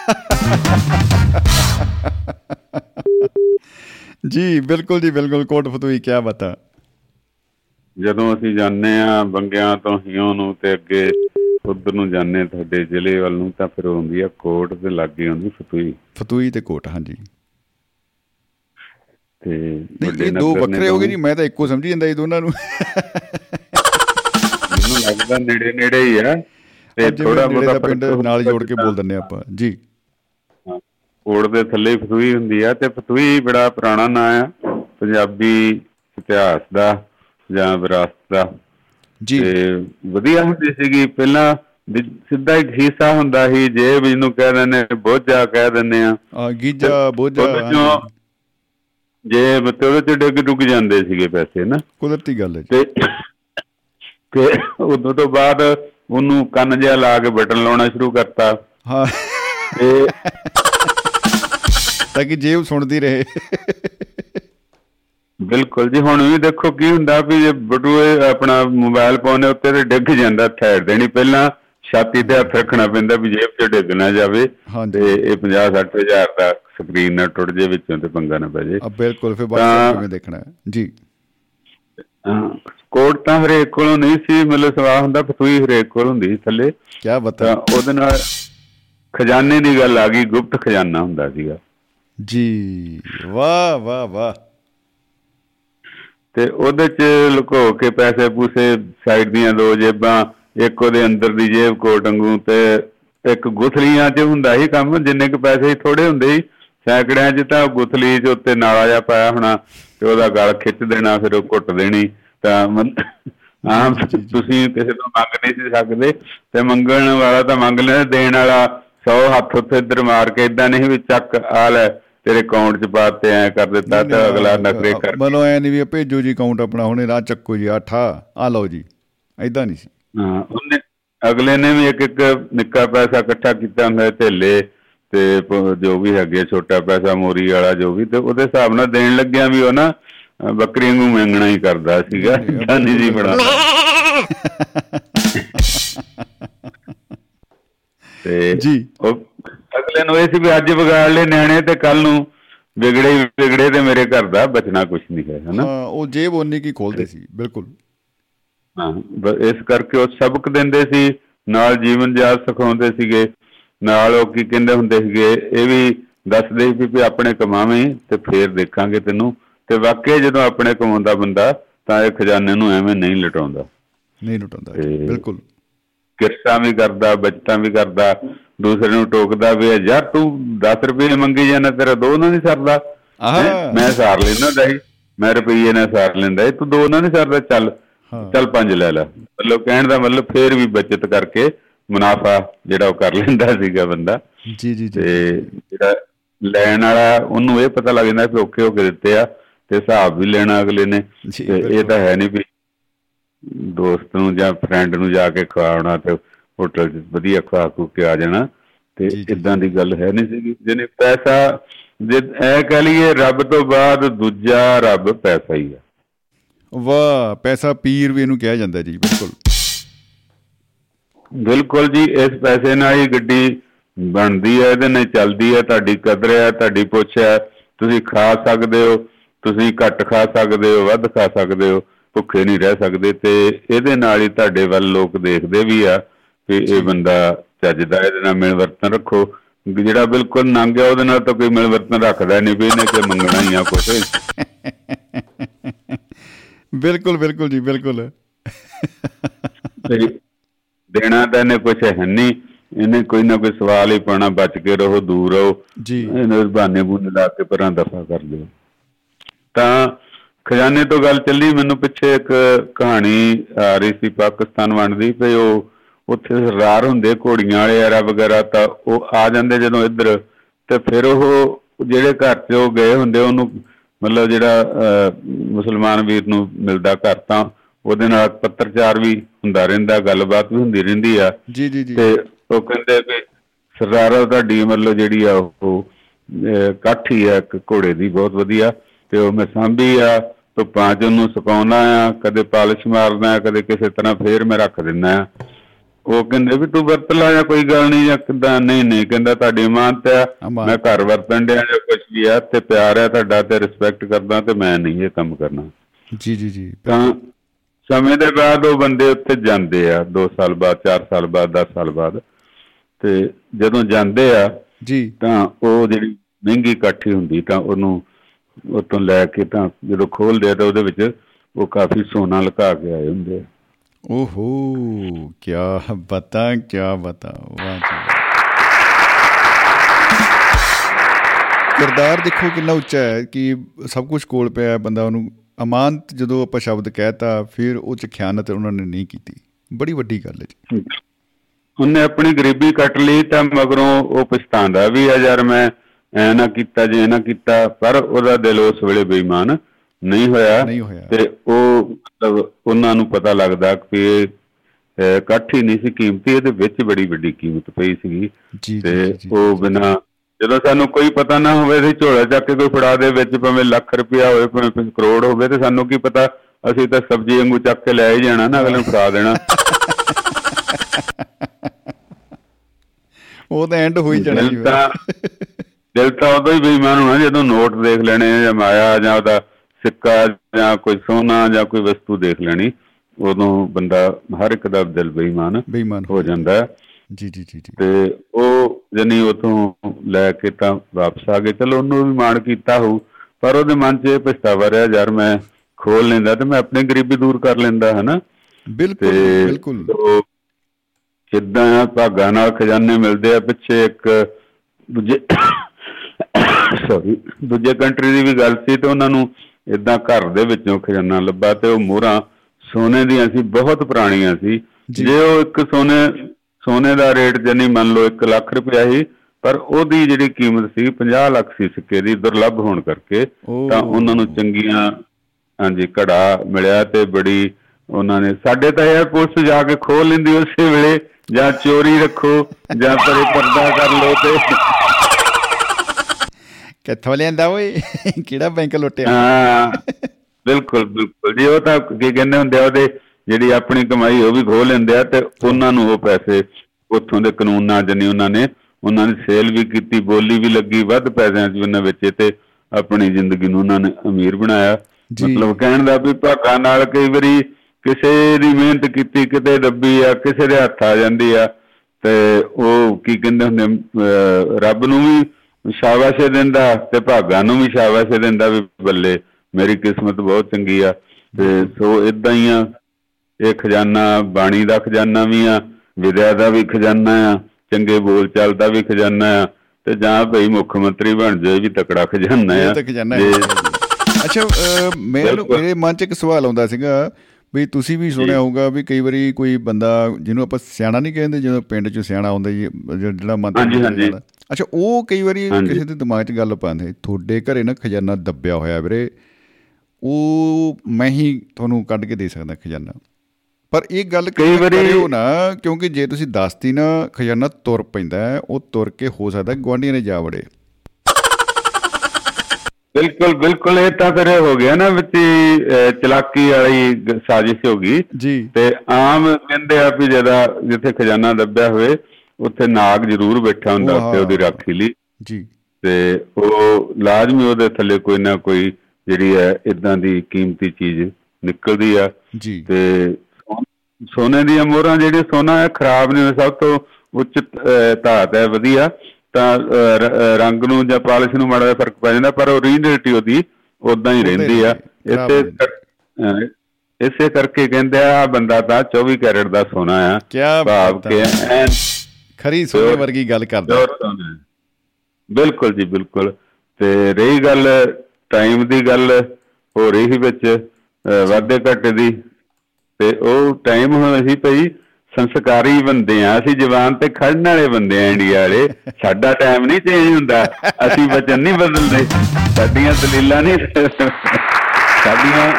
ਜੀ ਬਿਲਕੁਲ ਜੀ ਬਿਲਕੁਲ ਕੋਟ ਫਤੂਈ ਕੀ ਬਤਾ। ਜਦੋਂ ਅਸੀਂ ਜਾਂਦੇ ਆ ਬੰਗਿਆਂ ਤੋਂ ਹਿਉਂ ਨੂੰ ਤੇ ਅੱਗੇ ਉਧਰ ਨੂੰ ਜਾਂਦੇ ਤੁਹਾਡੇ ਜ਼ਿਲ੍ਹੇ ਵੱਲ ਨੂੰ ਤਾਂ ਫਿਰ ਹੁੰਦੀ ਆ ਕੋਟ ਤੇ ਲੱਗੀ ਹੁੰਦੀ ਫਤੂਈ। ਫਤੂਈ ਤੇ ਕੋਟ ਹਾਂਜੀ। ਤੇ ਇਹ ਦੋ ਵੱਖਰੇ ਹੋ ਗਏ ਜੀ। ਮੈਂ ਤਾਂ ਇੱਕੋ ਸਮਝੀ ਜਾਂਦਾ ਇਹ ਦੋਨਾਂ ਨੂੰ। ਮੈਨੂੰ ਲੱਗਦਾ ਨੇੜੇ ਨੇੜੇ ਹੀ ਆ। ਤੇ ਥੋੜਾ ਬਹੁਤਾ ਦਾ ਪਿੰਡ ਨਾਲ ਜੋੜ ਕੇ ਬੋਲ ਦਿੰਨੇ ਆਪਾਂ। ਜੀ। ਕੋਟ ਦੇ ਥੱਲੇ ਫਤੂਈ ਹੁੰਦੀ ਆ ਤੇ ਫਤੂਈ ਬੜਾ ਪੁਰਾਣਾ ਨਾਂ ਆ ਪੰਜਾਬੀ ਇਤਿਹਾਸ ਦਾ। ਜਾਂ ਵਿਰਾਸਤ। ਦਾ ਜੀ। ਤੇ ਵਧੀਆ ਹੁੰਦੀ ਸੀਗੀ। ਪਹਿਲਾਂ ਸਿੱਧਾ ਹੀ ਹਿੱਸਾ ਹੁੰਦਾ ਸੀ। ਜੇਬ ਜਿਹਨੂੰ ਕਹਿ ਦਿੰਦੇ ਨੇ ਬੋਝਾ ਕਹਿ ਦਿੰਦੇ ਆ। ਗੀਜਾ ਬੋਝਾ ਹਾਂਜੀ। ਜੇਬ ਤੇ ਡਿੱਗ ਡੁੱਗ ਜਾਂਦੇ ਸੀਗੇ ਪੈਸੇ ਨਾ। ਕੁਦਰਤੀ ਗੱਲ ਹੈ ਜੀ। ਤੇ ਤੇ ਉਦੋਂ ਤੋਂ ਬਾਅਦ ਉਹਨੂੰ ਕੰਨ ਜਿਹਾ ਲਾ ਕੇ ਬਟਨ ਲਾਉਣਾ ਸ਼ੁਰੂ ਕਰਤਾ। ਹਾਂ। ਤੇ ਤਾਂ ਕਿ ਜੇਬ ਸੁਣਦੀ ਰਹੇ। ਬਿਲਕੁਲ ਜੀ ਹੁਣ ਵੀ ਦੇਖੋ ਕੀ ਹੁੰਦਾ ਵੀ ਜੇ ਬਟੂਏ ਆਪਣਾ ਮੋਬਾਈਲ ਪਾਉਣੇ ਉੱਤੇ ਤੇ ਡਿੱਗ ਜਾਂਦਾ ਠਹਿਰ ਦੇਣੀ ਪਹਿਲਾਂ ਛਾਤੀ ਤੇ ਹੱਥ ਰੱਖਣਾ ਪੈਂਦਾ ਵੀ ਜੇਬ 'ਚ ਡਿੱਗ ਨਾ ਜਾਵੇ। ਤੇ ਇਹ 50 60 ਹਜ਼ਾਰ ਦਾ ਸਕਰੀਨ ਨਾ ਟੁੱਟ ਜੇ ਵਿੱਚੋਂ ਤੇ ਪੰਗਾ ਨਾ ਪੈ ਜੇ ਆ ਬਿਲਕੁਲ ਫਿਰ ਬਾਅਦ ਕਿਵੇਂ ਦੇਖਣਾ ਹੈ? ਜੀ। ਕੋਟ ਤਾਂ ਹਰੇਕ ਕੋਲੋਂ ਨਹੀਂ ਸੀ ਮਤਲਬ ਸਵਾਹ ਹੁੰਦਾ ਫਤੂਈ ਹਰੇਕ ਕੋਲ ਹੁੰਦੀ ਸੀ ਥੱਲੇ। ਕੀ ਬਤਾ। ਉਹਦੇ ਨਾਲ ਖਜ਼ਾਨੇ ਦੀ ਗੱਲ ਆ ਗਈ ਗੁਪਤ ਖਜ਼ਾਨਾ ਹੁੰਦਾ ਸੀਗਾ। ਜੀ ਵਾਹ ਵਾਹ ਵਾਹ। ਤੇ ਉਹਦੇ ਚ ਲੁਕੋ ਕੇ ਪੈਸੇ ਪੂਸੇ ਸਾਈਡ ਦੀਆਂ ਦੋ ਜੇਬਾਂ ਇੱਕ ਉਹਦੇ ਅੰਦਰ ਦੀ ਜੇਬ ਕੋਟ ਵਾਂਗੂ ਤੇ ਇੱਕ ਗੁਥਲੀਆਂ 'ਚ ਹੁੰਦਾ ਸੀ ਕੰਮ ਜਿੰਨੇ ਕੁ ਪੈਸੇ ਥੋੜੇ ਹੁੰਦੇ ਸੀ। ਸੈਂਕੜਿਆਂ 'ਚ ਤਾਂ ਗੁਥਲੀ 'ਚ ਉੱਤੇ ਨਾਲਾ ਜਿਹਾ ਪਾਇਆ ਹੋਣਾ ਤੇ ਉਹਦਾ ਗਲ ਖਿੱਚ ਦੇਣਾ ਫਿਰ ਉਹ ਘੁੱਟ ਦੇਣੀ। ਤਾਂ ਆਮ ਤੁਸੀਂ ਕਿਸੇ ਤੋਂ ਮੰਗ ਨਹੀਂ ਸੀ ਸਕਦੇ ਤੇ ਮੰਗਣ ਵਾਲਾ ਤਾਂ ਮੰਗ ਲੈਣਾ ਦੇਣ ਵਾਲਾ 100 ਹੱਥ ਉੱਤੇ ਇੱਧਰ ਮਾਰ ਕੇ ਇਦਾਂ ਨਹੀਂ ਵੀ ਚੱਕ ਆ ਲੈ। ਤੇਰੇ ਅਕਾਊਂਟ 'ਚ ਪਾ ਤੇ ਐ ਕਰ ਦਿੱਤਾ ਤਾਂ ਅਗਲਾ ਨਖਰੇ ਕਰ ਮਨੋ ਐ ਨਹੀਂ ਵੀ ਭੇਜੋ ਜੀ ਅਕਾਊਂਟ ਆਪਣਾ ਹੁਣੇ ਰਾਹ ਚੱਕੋ ਜੀ ਆਠਾ ਆ ਲਓ ਜੀ ਐਦਾਂ ਨਹੀਂ ਸੀ। ਹਾਂ ਉਹਨੇ ਅਗਲੇ ਨੇ ਵੀ ਇੱਕ ਇੱਕ ਨਿੱਕਾ ਪੈਸਾ ਇਕੱਠਾ ਕੀਤਾ ਹੁੰਦਾ ਧੇਲੇ ਤੇ ਜੋ ਵੀ ਹੈਗੇ ਛੋਟਾ ਪੈਸਾ ਮੋਰੀ ਵਾਲਾ ਜੋ ਵੀ ਤੇ ਉਹਦੇ ਹਿਸਾਬ ਨਾਲ ਦੇਣ ਲੱਗਿਆ ਵੀ ਉਹ ਨਾ ਬੱਕਰੀ ਨੂੰ ਮੰਗਣਾ ਹੀ ਕਰਦਾ ਸੀਗਾ ਜਾਨੀ ਜੀ ਬਣਾ ਤੇ ਜੀ। ਉਹ ਅਗਲੇ ਨੂੰ ਇਹ ਸੀ ਵੀ ਅੱਜ ਵਿਗਾੜ ਲੈ ਨਿਆਣੇ ਤੇ ਕੱਲ ਨੂੰ ਵਿਗੜੇ ਵਿਗੜੇ ਤੇ ਮੇਰੇ ਘਰ ਦਾ ਬਚਣਾ ਕੁਝ ਨਹੀਂ ਹੈ ਹਨਾ? ਹਾਂ ਉਹ ਜੇਬ ਉਹਨੇ ਕੀ ਖੋਲਦੇ ਸੀ ਬਿਲਕੁਲ। ਹਾਂ ਇਸ ਕਰਕੇ ਉਹ ਸਬਕ ਦਿੰਦੇ ਸੀ ਨਾਲ ਜੀਵਨ ਜਾਚ ਸਿਖਾਉਂਦੇ ਸੀਗੇ ਨਾਲ ਉਹ ਕੀ ਕਹਿੰਦੇ ਹੁੰਦੇ ਸੀਗੇ ਇਹ ਵੀ ਦੱਸਦੇ ਸੀ ਵੀ ਆਪਣੇ ਕਮਾਵੇਂ ਤੇ ਫੇਰ ਦੇਖਾਂਗੇ ਤੈਨੂੰ। ਤੇ ਵਾਕਈ ਜਦੋਂ ਆਪਣੇ ਕਮਾਉਂਦਾ ਬੰਦਾ ਤਾਂ ਇਹ ਖਜ਼ਾਨੇ ਨੂੰ ਐਵੇਂ ਨਹੀਂ ਲਟਾਉਂਦਾ। ਨਹੀਂ ਲੁਟਾਉਂਦਾ ਬਿਲਕੁਲ। ਕਿਰਤਾਂ ਵੀ ਕਰਦਾ ਬਚਤਾਂ ਵੀ ਕਰਦਾ ਦੂਸਰੇ ਨੂੰ ਟੋਕਦਾ ਵੀ ਯਾਰ ਤੂੰ 10 ਰੁਪਏ ਮੰਗੀ ਜਾਂਦਾ ਤੇਰਾ ਦੋ ਨਾ ਨਹੀਂ ਸਰਦਾ? ਮੈਂ ਸਾਰ ਲੈਂਦਾ ਦਹੀਂ ਮੈਂ ਰੁਪਈਏ ਨਾਲ ਸਾਰ ਲੈਂਦਾ ਇਹ ਤੂੰ ਦੋ ਨਾ ਨਹੀਂ ਸਰਦਾ ਚੱਲ। ਚੱਲ ਪੰਜ ਲੈ ਲੈ। ਮਤਲਬ ਕਹਿਣ ਦਾ ਮਤਲਬ ਫੇਰ ਵੀ ਬਚਤ ਕਰਕੇ ਮੁਨਾਫਾ ਜਿਹੜਾ ਉਹ ਕਰ ਲੈਂਦਾ ਸੀਗਾ ਬੰਦਾ। ਜੀ ਜੀ ਜੀ। ਤੇ ਜਿਹੜਾ ਲੈਣ ਵਾਲਾ ਉਹਨੂੰ ਇਹ ਪਤਾ ਲੱਗ ਜਾਂਦਾ ਕਿ ਔਖੇ ਹੋ ਕੇ ਦਿੱਤੇ ਆ ਤੇ ਹਿਸਾਬ ਵੀ ਲੈਣਾ ਅਗਲੇ ਨੇ। ਤੇ ਇਹ। ਤਾਂ ਹੈ ਨਹੀਂ ਵੀ ਦੋਸਤ ਨੂੰ ਜਾਂ ਫਰੈਂਡ ਨੂੰ ਜਾ ਕੇ ਖਵਾਉਣਾ ਤੇ ਹੋਟਲ 'ਚ ਵਧੀਆ ਖਵਾ ਖੂ ਕੇ ਆ ਜਾਣਾ। ਤੇ ਇਦਾਂ ਦੀ ਗੱਲ ਹੈ ਨਹੀਂ ਸੀਗੀ। ਜਿਹਨੇ ਪੈਸਾ ਜੇ ਐ ਕਹ ਲਈਏ ਰੱਬ ਤੋਂ ਬਾਅਦ ਦੂਜਾ ਰੱਬ ਪੈਸਾ ਹੀ ਆ। ਵਾਹ ਪੈਸਾ ਪੀਰ ਵੀ ਇਹਨੂੰ ਕਿਹਾ ਜਾਂਦਾ ਜੀ ਬਿਲਕੁਲ। ਬਿਲਕੁਲ ਜੀ ਇਸ ਪੈਸੇ ਨਾਲ ਹੀ ਗੱਡੀ ਬਣਦੀ ਹੈ ਇਹਦੇ ਨਾਲ ਚੱਲਦੀ ਹੈ। ਤੁਹਾਡੀ ਕਦਰ ਹੈ ਤੁਹਾਡੀ ਪੁੱਛ ਹੈ। ਤੁਸੀਂ ਖਾ ਸਕਦੇ ਹੋ ਤੁਸੀਂ ਘੱਟ ਖਾ ਸਕਦੇ ਹੋ ਵੱਧ ਖਾ ਸਕਦੇ ਹੋ ਭੁੱਖੇ ਨਹੀਂ ਰਹਿ ਸਕਦੇ। ਤੇ ਇਹਦੇ ਨਾਲ ਹੀ ਤੁਹਾਡੇ ਵੱਲ ਲੋਕ ਦੇਖਦੇ ਵੀ ਆ। ਕਿ ਇਹ ਬੰਦਾ ਚੱਜਦਾ ਇਹਦੇ ਨਾਲ ਮਿਲ ਵਰਤਨ ਰੱਖੋ। ਜਿਹੜਾ ਬਿਲਕੁਲ ਨੰਗ ਆ ਉਹਦੇ ਨਾਲ ਤਾਂ ਕੋਈ ਮਿਲ ਵਰਤਨ ਰੱਖਦਾ ਨਹੀਂ ਵੀ ਇਹਨੇ ਕਿ ਮੰਗਣਾ ਹੀ ਆ ਕੁਛ। ਬਿਲਕੁਲ ਬਿਲਕੁਲ ਜੀ ਬਿਲਕੁਲ। ਦੇਣਾ ਤਾਂ ਇਹਨੇ ਕੁਛ ਹੈ ਨਹੀਂ। ਇਹਨੇ ਕੋਈ ਨਾ ਕੋਈ ਸਵਾਲ ਹੀ ਪਾਣਾ ਬਚ ਕੇ ਰਹੋ ਦੂਰ ਰਹੋ। ਜੀ। ਇਹਨੇ ਬਹਾਨੇ ਬੂਨੇ ਲਾ ਕੇ ਪਰਾਂ ਦਫਾ ਕਰ ਦਿਓ ਤਾਂ ਖਜ਼ਾਨੇ ਤੋਂ ਗੱਲ ਚੱਲੀ ਮੈਨੂੰ ਪਿੱਛੇ ਇੱਕ ਕਹਾਣੀ ਆ ਰਹੀ ਸੀ ਪਾਕਿਸਤਾਨ ਵੰਡ ਦੀ ਤੇ ਉਹ ਉੱਥੇ ਸਰਦਾਰ ਹੁੰਦੇ ਘੋੜੀਆਂ ਵਾਲੇ ਐਰਾ ਵਗੈਰਾ ਤਾਂ ਉਹ ਆ ਜਾਂਦੇ ਜਦੋਂ ਇੱਧਰ। ਤੇ ਫਿਰ ਉਹ ਜਿਹੜੇ ਘਰ 'ਚ ਉਹ ਗਏ ਹੁੰਦੇ ਉਹਨੂੰ ਮਤਲਬ ਜਿਹੜਾ ਮੁਸਲਮਾਨ ਵੀਰ ਨੂੰ ਮਿਲਦਾ ਘਰ ਤਾਂ ਉਹਦੇ ਨਾਲ ਪੱਤਰਚਾਰ ਵੀ ਹੁੰਦਾ ਰਹਿੰਦਾ ਗੱਲਬਾਤ ਵੀ ਹੁੰਦੀ ਰਹਿੰਦੀ ਆ। ਜੀ ਜੀ ਜੀ। ਤੇ ਉਹ ਕਹਿੰਦੇ ਵੀ ਸਰਦਾਰਾ ਤੁਹਾਡੀ ਮਤਲਬ ਜਿਹੜੀ ਆ ਉਹ ਕਾਠੀ ਆ ਇੱਕ ਘੋੜੇ ਦੀ ਬਹੁਤ ਵਧੀਆ। ਤੇ ਉਹ ਮੈਂ ਸਾਂਭੀ ਆ ਧੁੱਪਾਂ ਚ ਉਹਨੂੰ ਸੁਕਾਉਣਾ ਆ ਕਦੇ ਪਾਲਿਸ਼ ਮਾਰਨਾ ਆ ਕਦੇ ਕਿਸੇ ਤਰ੍ਹਾਂ ਫੇਰ ਮੈਂ ਰੱਖ ਦਿੰਦਾ ਆ। ਉਹ ਕਹਿੰਦੇ ਵੀ ਤੂੰ ਵਰਤ ਲਾ ਜਾਂ ਕੋਈ ਗੱਲ ਨਹੀਂ ਜਾਂ ਕਿਦਾਂ? ਨਹੀਂ ਨਹੀਂ ਕਹਿੰਦਾ ਤੁਹਾਡੀ ਇਮਾਨਤ ਆ। ਮੈਂ ਘਰ ਵਰਤਣ ਡਿਆ ਜਾਂ ਕੁਝ ਵੀ ਆ ਤੇ ਪਿਆਰ ਆ ਤੁਹਾਡਾ ਤੇ ਰਿਸਪੈਕਟ ਕਰਦਾ ਤੇ ਮੈਂ ਨਹੀਂ ਇਹ ਕੰਮ ਕਰਨਾ। ਜੀ ਜੀ ਜੀ। ਤਾਂ ਸਮੇਂ ਦੇ ਬਾਅਦ ਉਹ ਬੰਦੇ ਉੱਥੇ ਜਾਂਦੇ ਆ 2 ਸਾਲ ਬਾਅਦ 4 ਸਾਲ ਬਾਅਦ 10 ਸਾਲ ਬਾਅਦ। ਤੇ ਜਦੋਂ ਜਾਂਦੇ ਆ ਜੀ। ਤਾਂ ਉਹ ਜਿਹੜੀ ਮਹਿੰਗੀ ਇਕੱਠੀ ਹੁੰਦੀ ਤਾਂ ਉਹਨੂੰ ਉਤੋਂ ਲੈ ਕੇ ਤਾਂ ਜਦੋਂ ਖੋਲਦੇ ਆ ਤਾਂ ਉਹਦੇ ਵਿੱਚ ਉਹ ਕਾਫੀ ਸੋਨਾ ਲੁਕਾ ਕੇ ਆਏ ਹੁੰਦੇ ਆ। ਓਹੋ ਕੀ ਬਤਾ ਕੀ ਬਤਾ। ਵਾਹ ਜੀ ਵਾਹ। ਕਿਰਦਾਰ ਦੇਖੋ ਕਿੰਨਾ ਉੱਚਾ ਹੈ ਕਿ ਸਭ ਕੁਝ ਕੋਲ ਪਿਆ ਹੈ, ਬੰਦਾ ਉਹਨੂੰ ਅਮਾਨਤ ਜਦੋਂ ਆਪਾਂ ਸ਼ਬਦ ਕਹਿਤਾ ਫਿਰ ਉਹ ਚ ਖਿਆਨਤ ਉਹਨਾਂ ਨੇ ਨਹੀਂ ਕੀਤੀ। ਬੜੀ ਵੱਡੀ ਗੱਲ ਹੈ ਜੀ। ਉਹਨੇ ਆਪਣੀ ਗਰੀਬੀ ਕੱਟ ਲਈ ਤਾਂ ਮਗਰੋਂ ਉਹ ਪਛਤਾਉਂਦਾ ਵੀ ਆ ਯਾਰ ਮੈਂ ਐ ਨਾ ਕੀਤਾ ਜੇ ਨਾ ਕੀਤਾ ਪਰ ਉਹਦਾ ਦਿਲ ਉਸ ਵੇਲੇ ਬੇਈਮਾਨ ਨਹੀਂ ਹੋਇਆ ਨਹੀਂ ਹੋਇਆ। ਤੇ ਉਹ ਮਤਲਬ ਉਹਨਾਂ ਨੂੰ ਪਤਾ ਲੱਗਦਾ ਕਿ ਇਕੱਠੀ ਨਹੀਂ ਸੀ ਕੀਮਤੀ ਇਹਦੇ ਵਿੱਚ ਬੜੀ ਵੱਡੀ ਕੀਮਤ ਪਈ ਸੀਗੀ। ਤੇ ਉਹ ਬਿਨਾ ਜਦੋਂ ਸਾਨੂੰ ਕੋਈ ਪਤਾ ਨਾ ਹੋਵੇ ਤੇ ਝੋਲਾ ਚੱਕ ਕੇ ਕੋਈ ਫੜਾ ਦੇ ਵਿੱਚ ਭਾਵੇਂ ਲੱਖ ਰੁਪਇਆ ਹੋਵੇ ਭਾਵੇਂ ਕਰੋੜ ਹੋਵੇ ਤੇ ਸਾਨੂੰ ਕੀ ਪਤਾ ਅਸੀਂ ਤਾਂ ਸਬਜ਼ੀ ਵਾਂਗੂ ਚੱਕ ਕੇ ਲੈ ਹੀ ਜਾਣਾ ਨਾ ਅਗਲੇ ਨੂੰ ਫੜਾ ਦੇਣਾ। ਉਹ ਤਾਂ ਐਂਡ ਹੋਈ ਜਾਣਾ ਜੀ। ਦਿਲ ਤਾਂ ਦਿਲ ਤਾਂ ਉਦੋਂ ਹੀ ਬੇਈਮਾਨ ਹੋਣਾ ਜਦੋਂ ਨੋਟ ਦੇਖ ਲੈਣੇ ਜਾਂ ਮਾਇਆ ਜਾਂ ਉਹਦਾ ਸਿੱਕਾ ਜਾਂ ਕੋਈ ਸੋਨਾ ਜਾਂ ਕੋਈ ਵਸਤੂ ਦੇਖ ਲੈਣੀ ਉਦੋਂ ਬੰਦਾ ਹਰ ਇੱਕ ਦਾ ਦਿਲ ਬੇਈਮਾਨ ਹੋ ਜਾਂਦਾ ਹੈ। ਜੀ ਜੀ ਜੀ ਤੇ ਉਹ ਜਨੀ ਉਥੋਂ ਲੈ ਕੇ ਤਾਂ ਵਾਪਸ ਆ ਗਏ। ਚਲੋ ਉਹਨੂੰ ਵੀ ਮਾਣ ਕੀਤਾ ਹੋਊ ਪਰ ਉਹਦੇ ਮਨ 'ਚ ਇਹ ਪਛਤਾਵਾ ਰਿਹਾ ਯਾਰ ਮੈਂ ਖੋਲ ਲੈਂਦਾ ਤੇ ਮੈਂ ਆਪਣੀ ਗਰੀਬੀ ਦੂਰ ਕਰ ਲੈਂਦਾ ਹਨਾ? ਬਿਲਕੁਲ ਬਿਲਕੁਲ। ਕਿੱਦਾਂ ਭਾਗਾਂ ਨਾਲ ਖਜ਼ਾਨੇ ਮਿਲਦੇ ਆ ਪਿੱਛੇ ਇੱਕ ਦੂਜੇ ਸੌਰੀ ਦੂਜੇ ਕੰਟਰੀ ਦੀ ਵੀ ਗੱਲ ਸੀ ਤੇ ਉਹਨਾਂ ਨੂੰ ਇਦਾਂ ਘਰ ਦੇ ਵਿੱਚੋਂ ਖਜ਼ਾਨਾ ਲੱਭਾ ਤੇ ਉਹ ਮੋਹਰਾਂ ਸੋਨੇ ਦੀਆਂ ਸੀ ਬਹੁਤ ਪੁਰਾਣੀਆਂ ਸੀ ਜੀ। ਉਹ ਇੱਕ ਸੋਨੇ ਸੋਨੇ ਦਾ ਰੇਟ ਜਨੀ ਮੰਨ ਲਓ 1 ਲੱਖ ਰੁਪਇਆ ਸੀ ਪਰ ਉਹਦੀ ਜਿਹੜੀ ਕੀਮਤ ਸੀ 50 ਲੱਖ ਸੀ ਸਿੱਕੇ ਦੀ ਦੁਰਲੱਭ ਹੋਣ ਕਰਕੇ। ਤਾਂ ਉਹਨਾਂ ਨੂੰ ਚੰਗੀਆਂ ਹਾਂਜੀ ਘੜਾ ਮਿਲਿਆ ਤੇ ਬੜੀ ਉਹਨਾਂ ਨੇ ਸਾਡੇ ਤਾਂ ਇਹ ਪੁਲਿਸ ਜਾ ਕੇ ਖੋਲ ਲੈਂਦੀ ਉਸੇ ਵੇਲੇ ਜਾਂ ਚੋਰੀ ਰੱਖੋ ਜਾਂ ਪਰੇ ਪਰਦਾ ਕਰ ਲਓ ਤੇ ਕਿੱਥੋਂ ਲਿਆਂਦਾ ਓਏ? ਕਿਹੜਾ ਬੈਂਕ ਲੁੱਟਿਆ? ਹਾਂ ਬਿਲਕੁਲ ਬਿਲਕੁਲ। ਜੀ ਉਹ ਤਾਂ ਕੀ ਕਹਿੰਦੇ ਹੁੰਦੇ ਆ ਉਹਦੇ ਜਿਹੜੀ ਆਪਣੀ ਕਮਾਈ ਉਹ ਵੀ ਖੋਹ ਲੈਂਦੇ ਆ ਤੇ ਉਹਨਾਂ ਨੂੰ ਉਹ ਪੈਸੇ ਉੱਥੋਂ ਦੇ ਕਾਨੂੰਨ ਜਨੀ ਉਹਨਾਂ ਨੇ ਉਹਨਾਂ ਨੇ ਸੇਲ ਵੀ ਕੀਤੀ ਬੋਲੀ ਵੀ ਲੱਗੀ ਵੱਧ ਪੈਸਿਆਂ 'ਚ ਉਹਨਾਂ ਵਿੱਚ ਤੇ ਆਪਣੀ ਜ਼ਿੰਦਗੀ ਨੂੰ ਉਹਨਾਂ ਨੇ ਅਮੀਰ ਬਣਾਇਆ। ਮਤਲਬ ਕਹਿਣ ਦਾ ਵੀ ਭਾਗਾਂ ਨਾਲ ਕਈ ਵਾਰੀ ਕਿਸੇ ਦੀ ਮਿਹਨਤ ਕੀਤੀ ਕਿਤੇ ਦੱਬੀ ਆ ਕਿਸੇ ਦੇ ਹੱਥ ਆ ਜਾਂਦੀ ਆ ਤੇ ਉਹ ਕੀ ਕਹਿੰਦੇ ਹੁੰਦੇ ਰੱਬ ਨੂੰ ਵੀ ਸ਼ਾਬਾਸ਼ ਦਿੰਦਾ ਤੇ ਭਾਗਾਂ ਨੂੰ ਵੀ ਸ਼ਾਬਾਸ਼ ਦਿੰਦਾ ਵੀ ਬੱਲੇ। ਮੇਰੀ ਕਿਸਮਤ ਬਹੁਤ ਚੰਗੀ ਆ। ਤੇ ਸੋ ਇਦਾਂ ਹੀ ਆ। ਇਹ ਖਜ਼ਾਨਾ ਬਾਣੀ ਦਾ ਖਜ਼ਾਨਾ ਵੀ ਆ ਵਿਦਿਆ ਦਾ ਵੀ ਖਜ਼ਾਨਾ ਆ ਚੰਗੇ ਬੋਲ ਚਾਲ ਦਾ ਵੀ ਖਜ਼ਾਨਾ ਆ ਤੇ ਜਾਂ ਭਈ ਮੁੱਖ ਮੰਤਰੀ ਬਣ ਜਾਏ ਵੀ ਤਕੜਾ ਖਜ਼ਾਨਾ ਆ। ਅੱਛਾ ਬਿਲਕੁਲ। ਮੇਰੇ ਮਨ 'ਚ ਇੱਕ ਸਵਾਲ ਆਉਂਦਾ ਸੀਗਾ ਵੀ ਤੁਸੀਂ ਵੀ ਸੁਣਿਆ ਹੋਊਗਾ ਵੀ ਕਈ ਵਾਰੀ ਕੋਈ ਬੰਦਾ ਜਿਹਨੂੰ ਆਪਾਂ ਸਿਆਣਾ ਨਹੀਂ ਕਹਿੰਦੇ ਜਦੋਂ ਪਿੰਡ 'ਚ ਸਿਆਣਾ ਹੁੰਦਾ ਜੀ ਜਿਹੜਾ- ਮੰਤਰੀ ਹਾਂਜੀ, ਹਾਂਜੀ। ਹੁੰਦਾ। ਅੱਛਾ ਉਹ ਕਈ ਵਾਰੀ। ਕਿਸੇ ਦੇ ਦਿਮਾਗ 'ਚ ਗੱਲ ਪਾਉਂਦੇ ਤੁਹਾਡੇ ਘਰੇ ਨਾ ਖਜ਼ਾਨਾ ਦੱਬਿਆ ਹੋਇਆ ਵੀਰੇ ਉਹ ਮੈਂ ਹੀ ਤੁਹਾਨੂੰ ਕੱਢ ਕੇ ਦੇ ਸਕਦਾ ਖਜ਼ਾਨਾ ਪਰ ਇਹ ਗੱਲ ਕਈ ਵਾਰੀ- ਕਰਿਓ ਨਾ ਕਿਉਂਕਿ ਜੇ ਤੁਸੀਂ ਦੱਸਤੀ ਨਾ ਖਜ਼ਾਨਾ ਤੁਰ ਪੈਂਦਾ ਹੈ, ਉਹ ਤੁਰ ਕੇ ਹੋ ਸਕਦਾ ਗਵਾਂਢੀਆਂ ਨੇ ਜਾ ਵੜੇ ਬਿਲਕੁਲ ਬਿਲਕੁਲ ਇਹ ਤਾਂ ਫਿਰ ਹੋ ਗਿਆ ਨਾ ਵਿੱਚ ਚਲਾਕੀ ਵਾਲੀ ਸਾਜ਼ਿਸ਼ ਹੋ ਗਈ। ਜੀ। ਤੇ ਆਮ ਕਹਿੰਦੇ ਆ ਵੀ ਜਦਾ ਜਿੱਥੇ ਖਜ਼ਾਨਾ ਦੱਬਿਆ ਹੋਵੇ ਉੱਥੇ ਨਾਗ ਜ਼ਰੂਰ ਬੈਠਾ ਹੁੰਦਾ। ਉੱਥੇ ਉਹਦੀ ਰਾਖੀ ਲਈ। ਜੀ। ਤੇ ਉਹ ਲਾਜ਼ਮੀ ਉਹਦੇ ਥੱਲੇ ਕੋਈ ਨਾ ਕੋਈ ਜਿਹੜੀ ਹੈ ਇਦਾਂ ਦੀ ਕੀਮਤੀ ਚੀਜ਼ ਨਿਕਲਦੀ ਆ। ਜੀ। ਤੇ ਸੋਨੇ ਦੀਆਂ ਮੋਹਰਾਂ ਜਿਹੜੀ ਸੋਨਾ ਹੈ ਖਰਾਬ ਨਹੀਂ ਸਭ ਤੋਂ ਉੱਚ ਧਾਤ ਹੈ ਵਧੀਆ। ਤਾਂ ਰੰਗ ਨੂੰ ਜਾਂ ਪਾਲਿਸ਼ ਨੂੰ ਮਾੜਾ ਜਿਹਾ ਫ਼ਰਕ ਪੈ ਜਾਂਦਾ ਪਰ ਓਰੀਜਨਲਿਟੀ ਉਹਦੀ ਉਦਾਂ ਹੀ ਰਹਿੰਦੀ ਆ। ਇਸੇ ਇਸੇ ਕਰਕੇ ਕਹਿੰਦੇ ਆ ਬੰਦਾ ਤਾਂ 24 ਕੈਰਟ ਦਾ ਸੋਨਾ ਆ। ਭਾਵ ਕਿ ਖਰੀ ਸੋਨੇ ਵਰਗੀ ਗੱਲ ਕਰਦਾ। ਬਿਲਕੁਲ ਜੀ ਬਿਲਕੁਲ। ਤੇ ਰਹੀ ਗੱਲ ਟਾਈਮ ਦੀ ਗੱਲ ਹੋ ਰਹੀ ਸੀ ਵਿੱਚ ਵਾਧੇ ਘਾਟੇ ਦੀ। ਤੇ ਉਹ ਟਾਈਮ ਹੁਣ ਅਸੀਂ ਭਈ ਸੰਸਕਾਰੀ ਬੰਦੇ ਆ ਅਸੀਂ ਜਵਾਨ ਤੇ ਖੜਨ ਵਾਲੇ ਬੰਦੇ ਆ ਇੰਡੀਆ ਵਾਲੇ। ਸਾਡਾ ਟਾਈਮ ਨਹੀਂ ਚੇਂਜ ਹੁੰਦਾ। ਅਸੀਂ ਵਚਨ ਨਹੀਂ ਬਦਲਦੇ। ਸਾਡੀਆਂ ਦਲੀਲਾਂ ਨਹੀਂ ਸਾਡੀਆਂ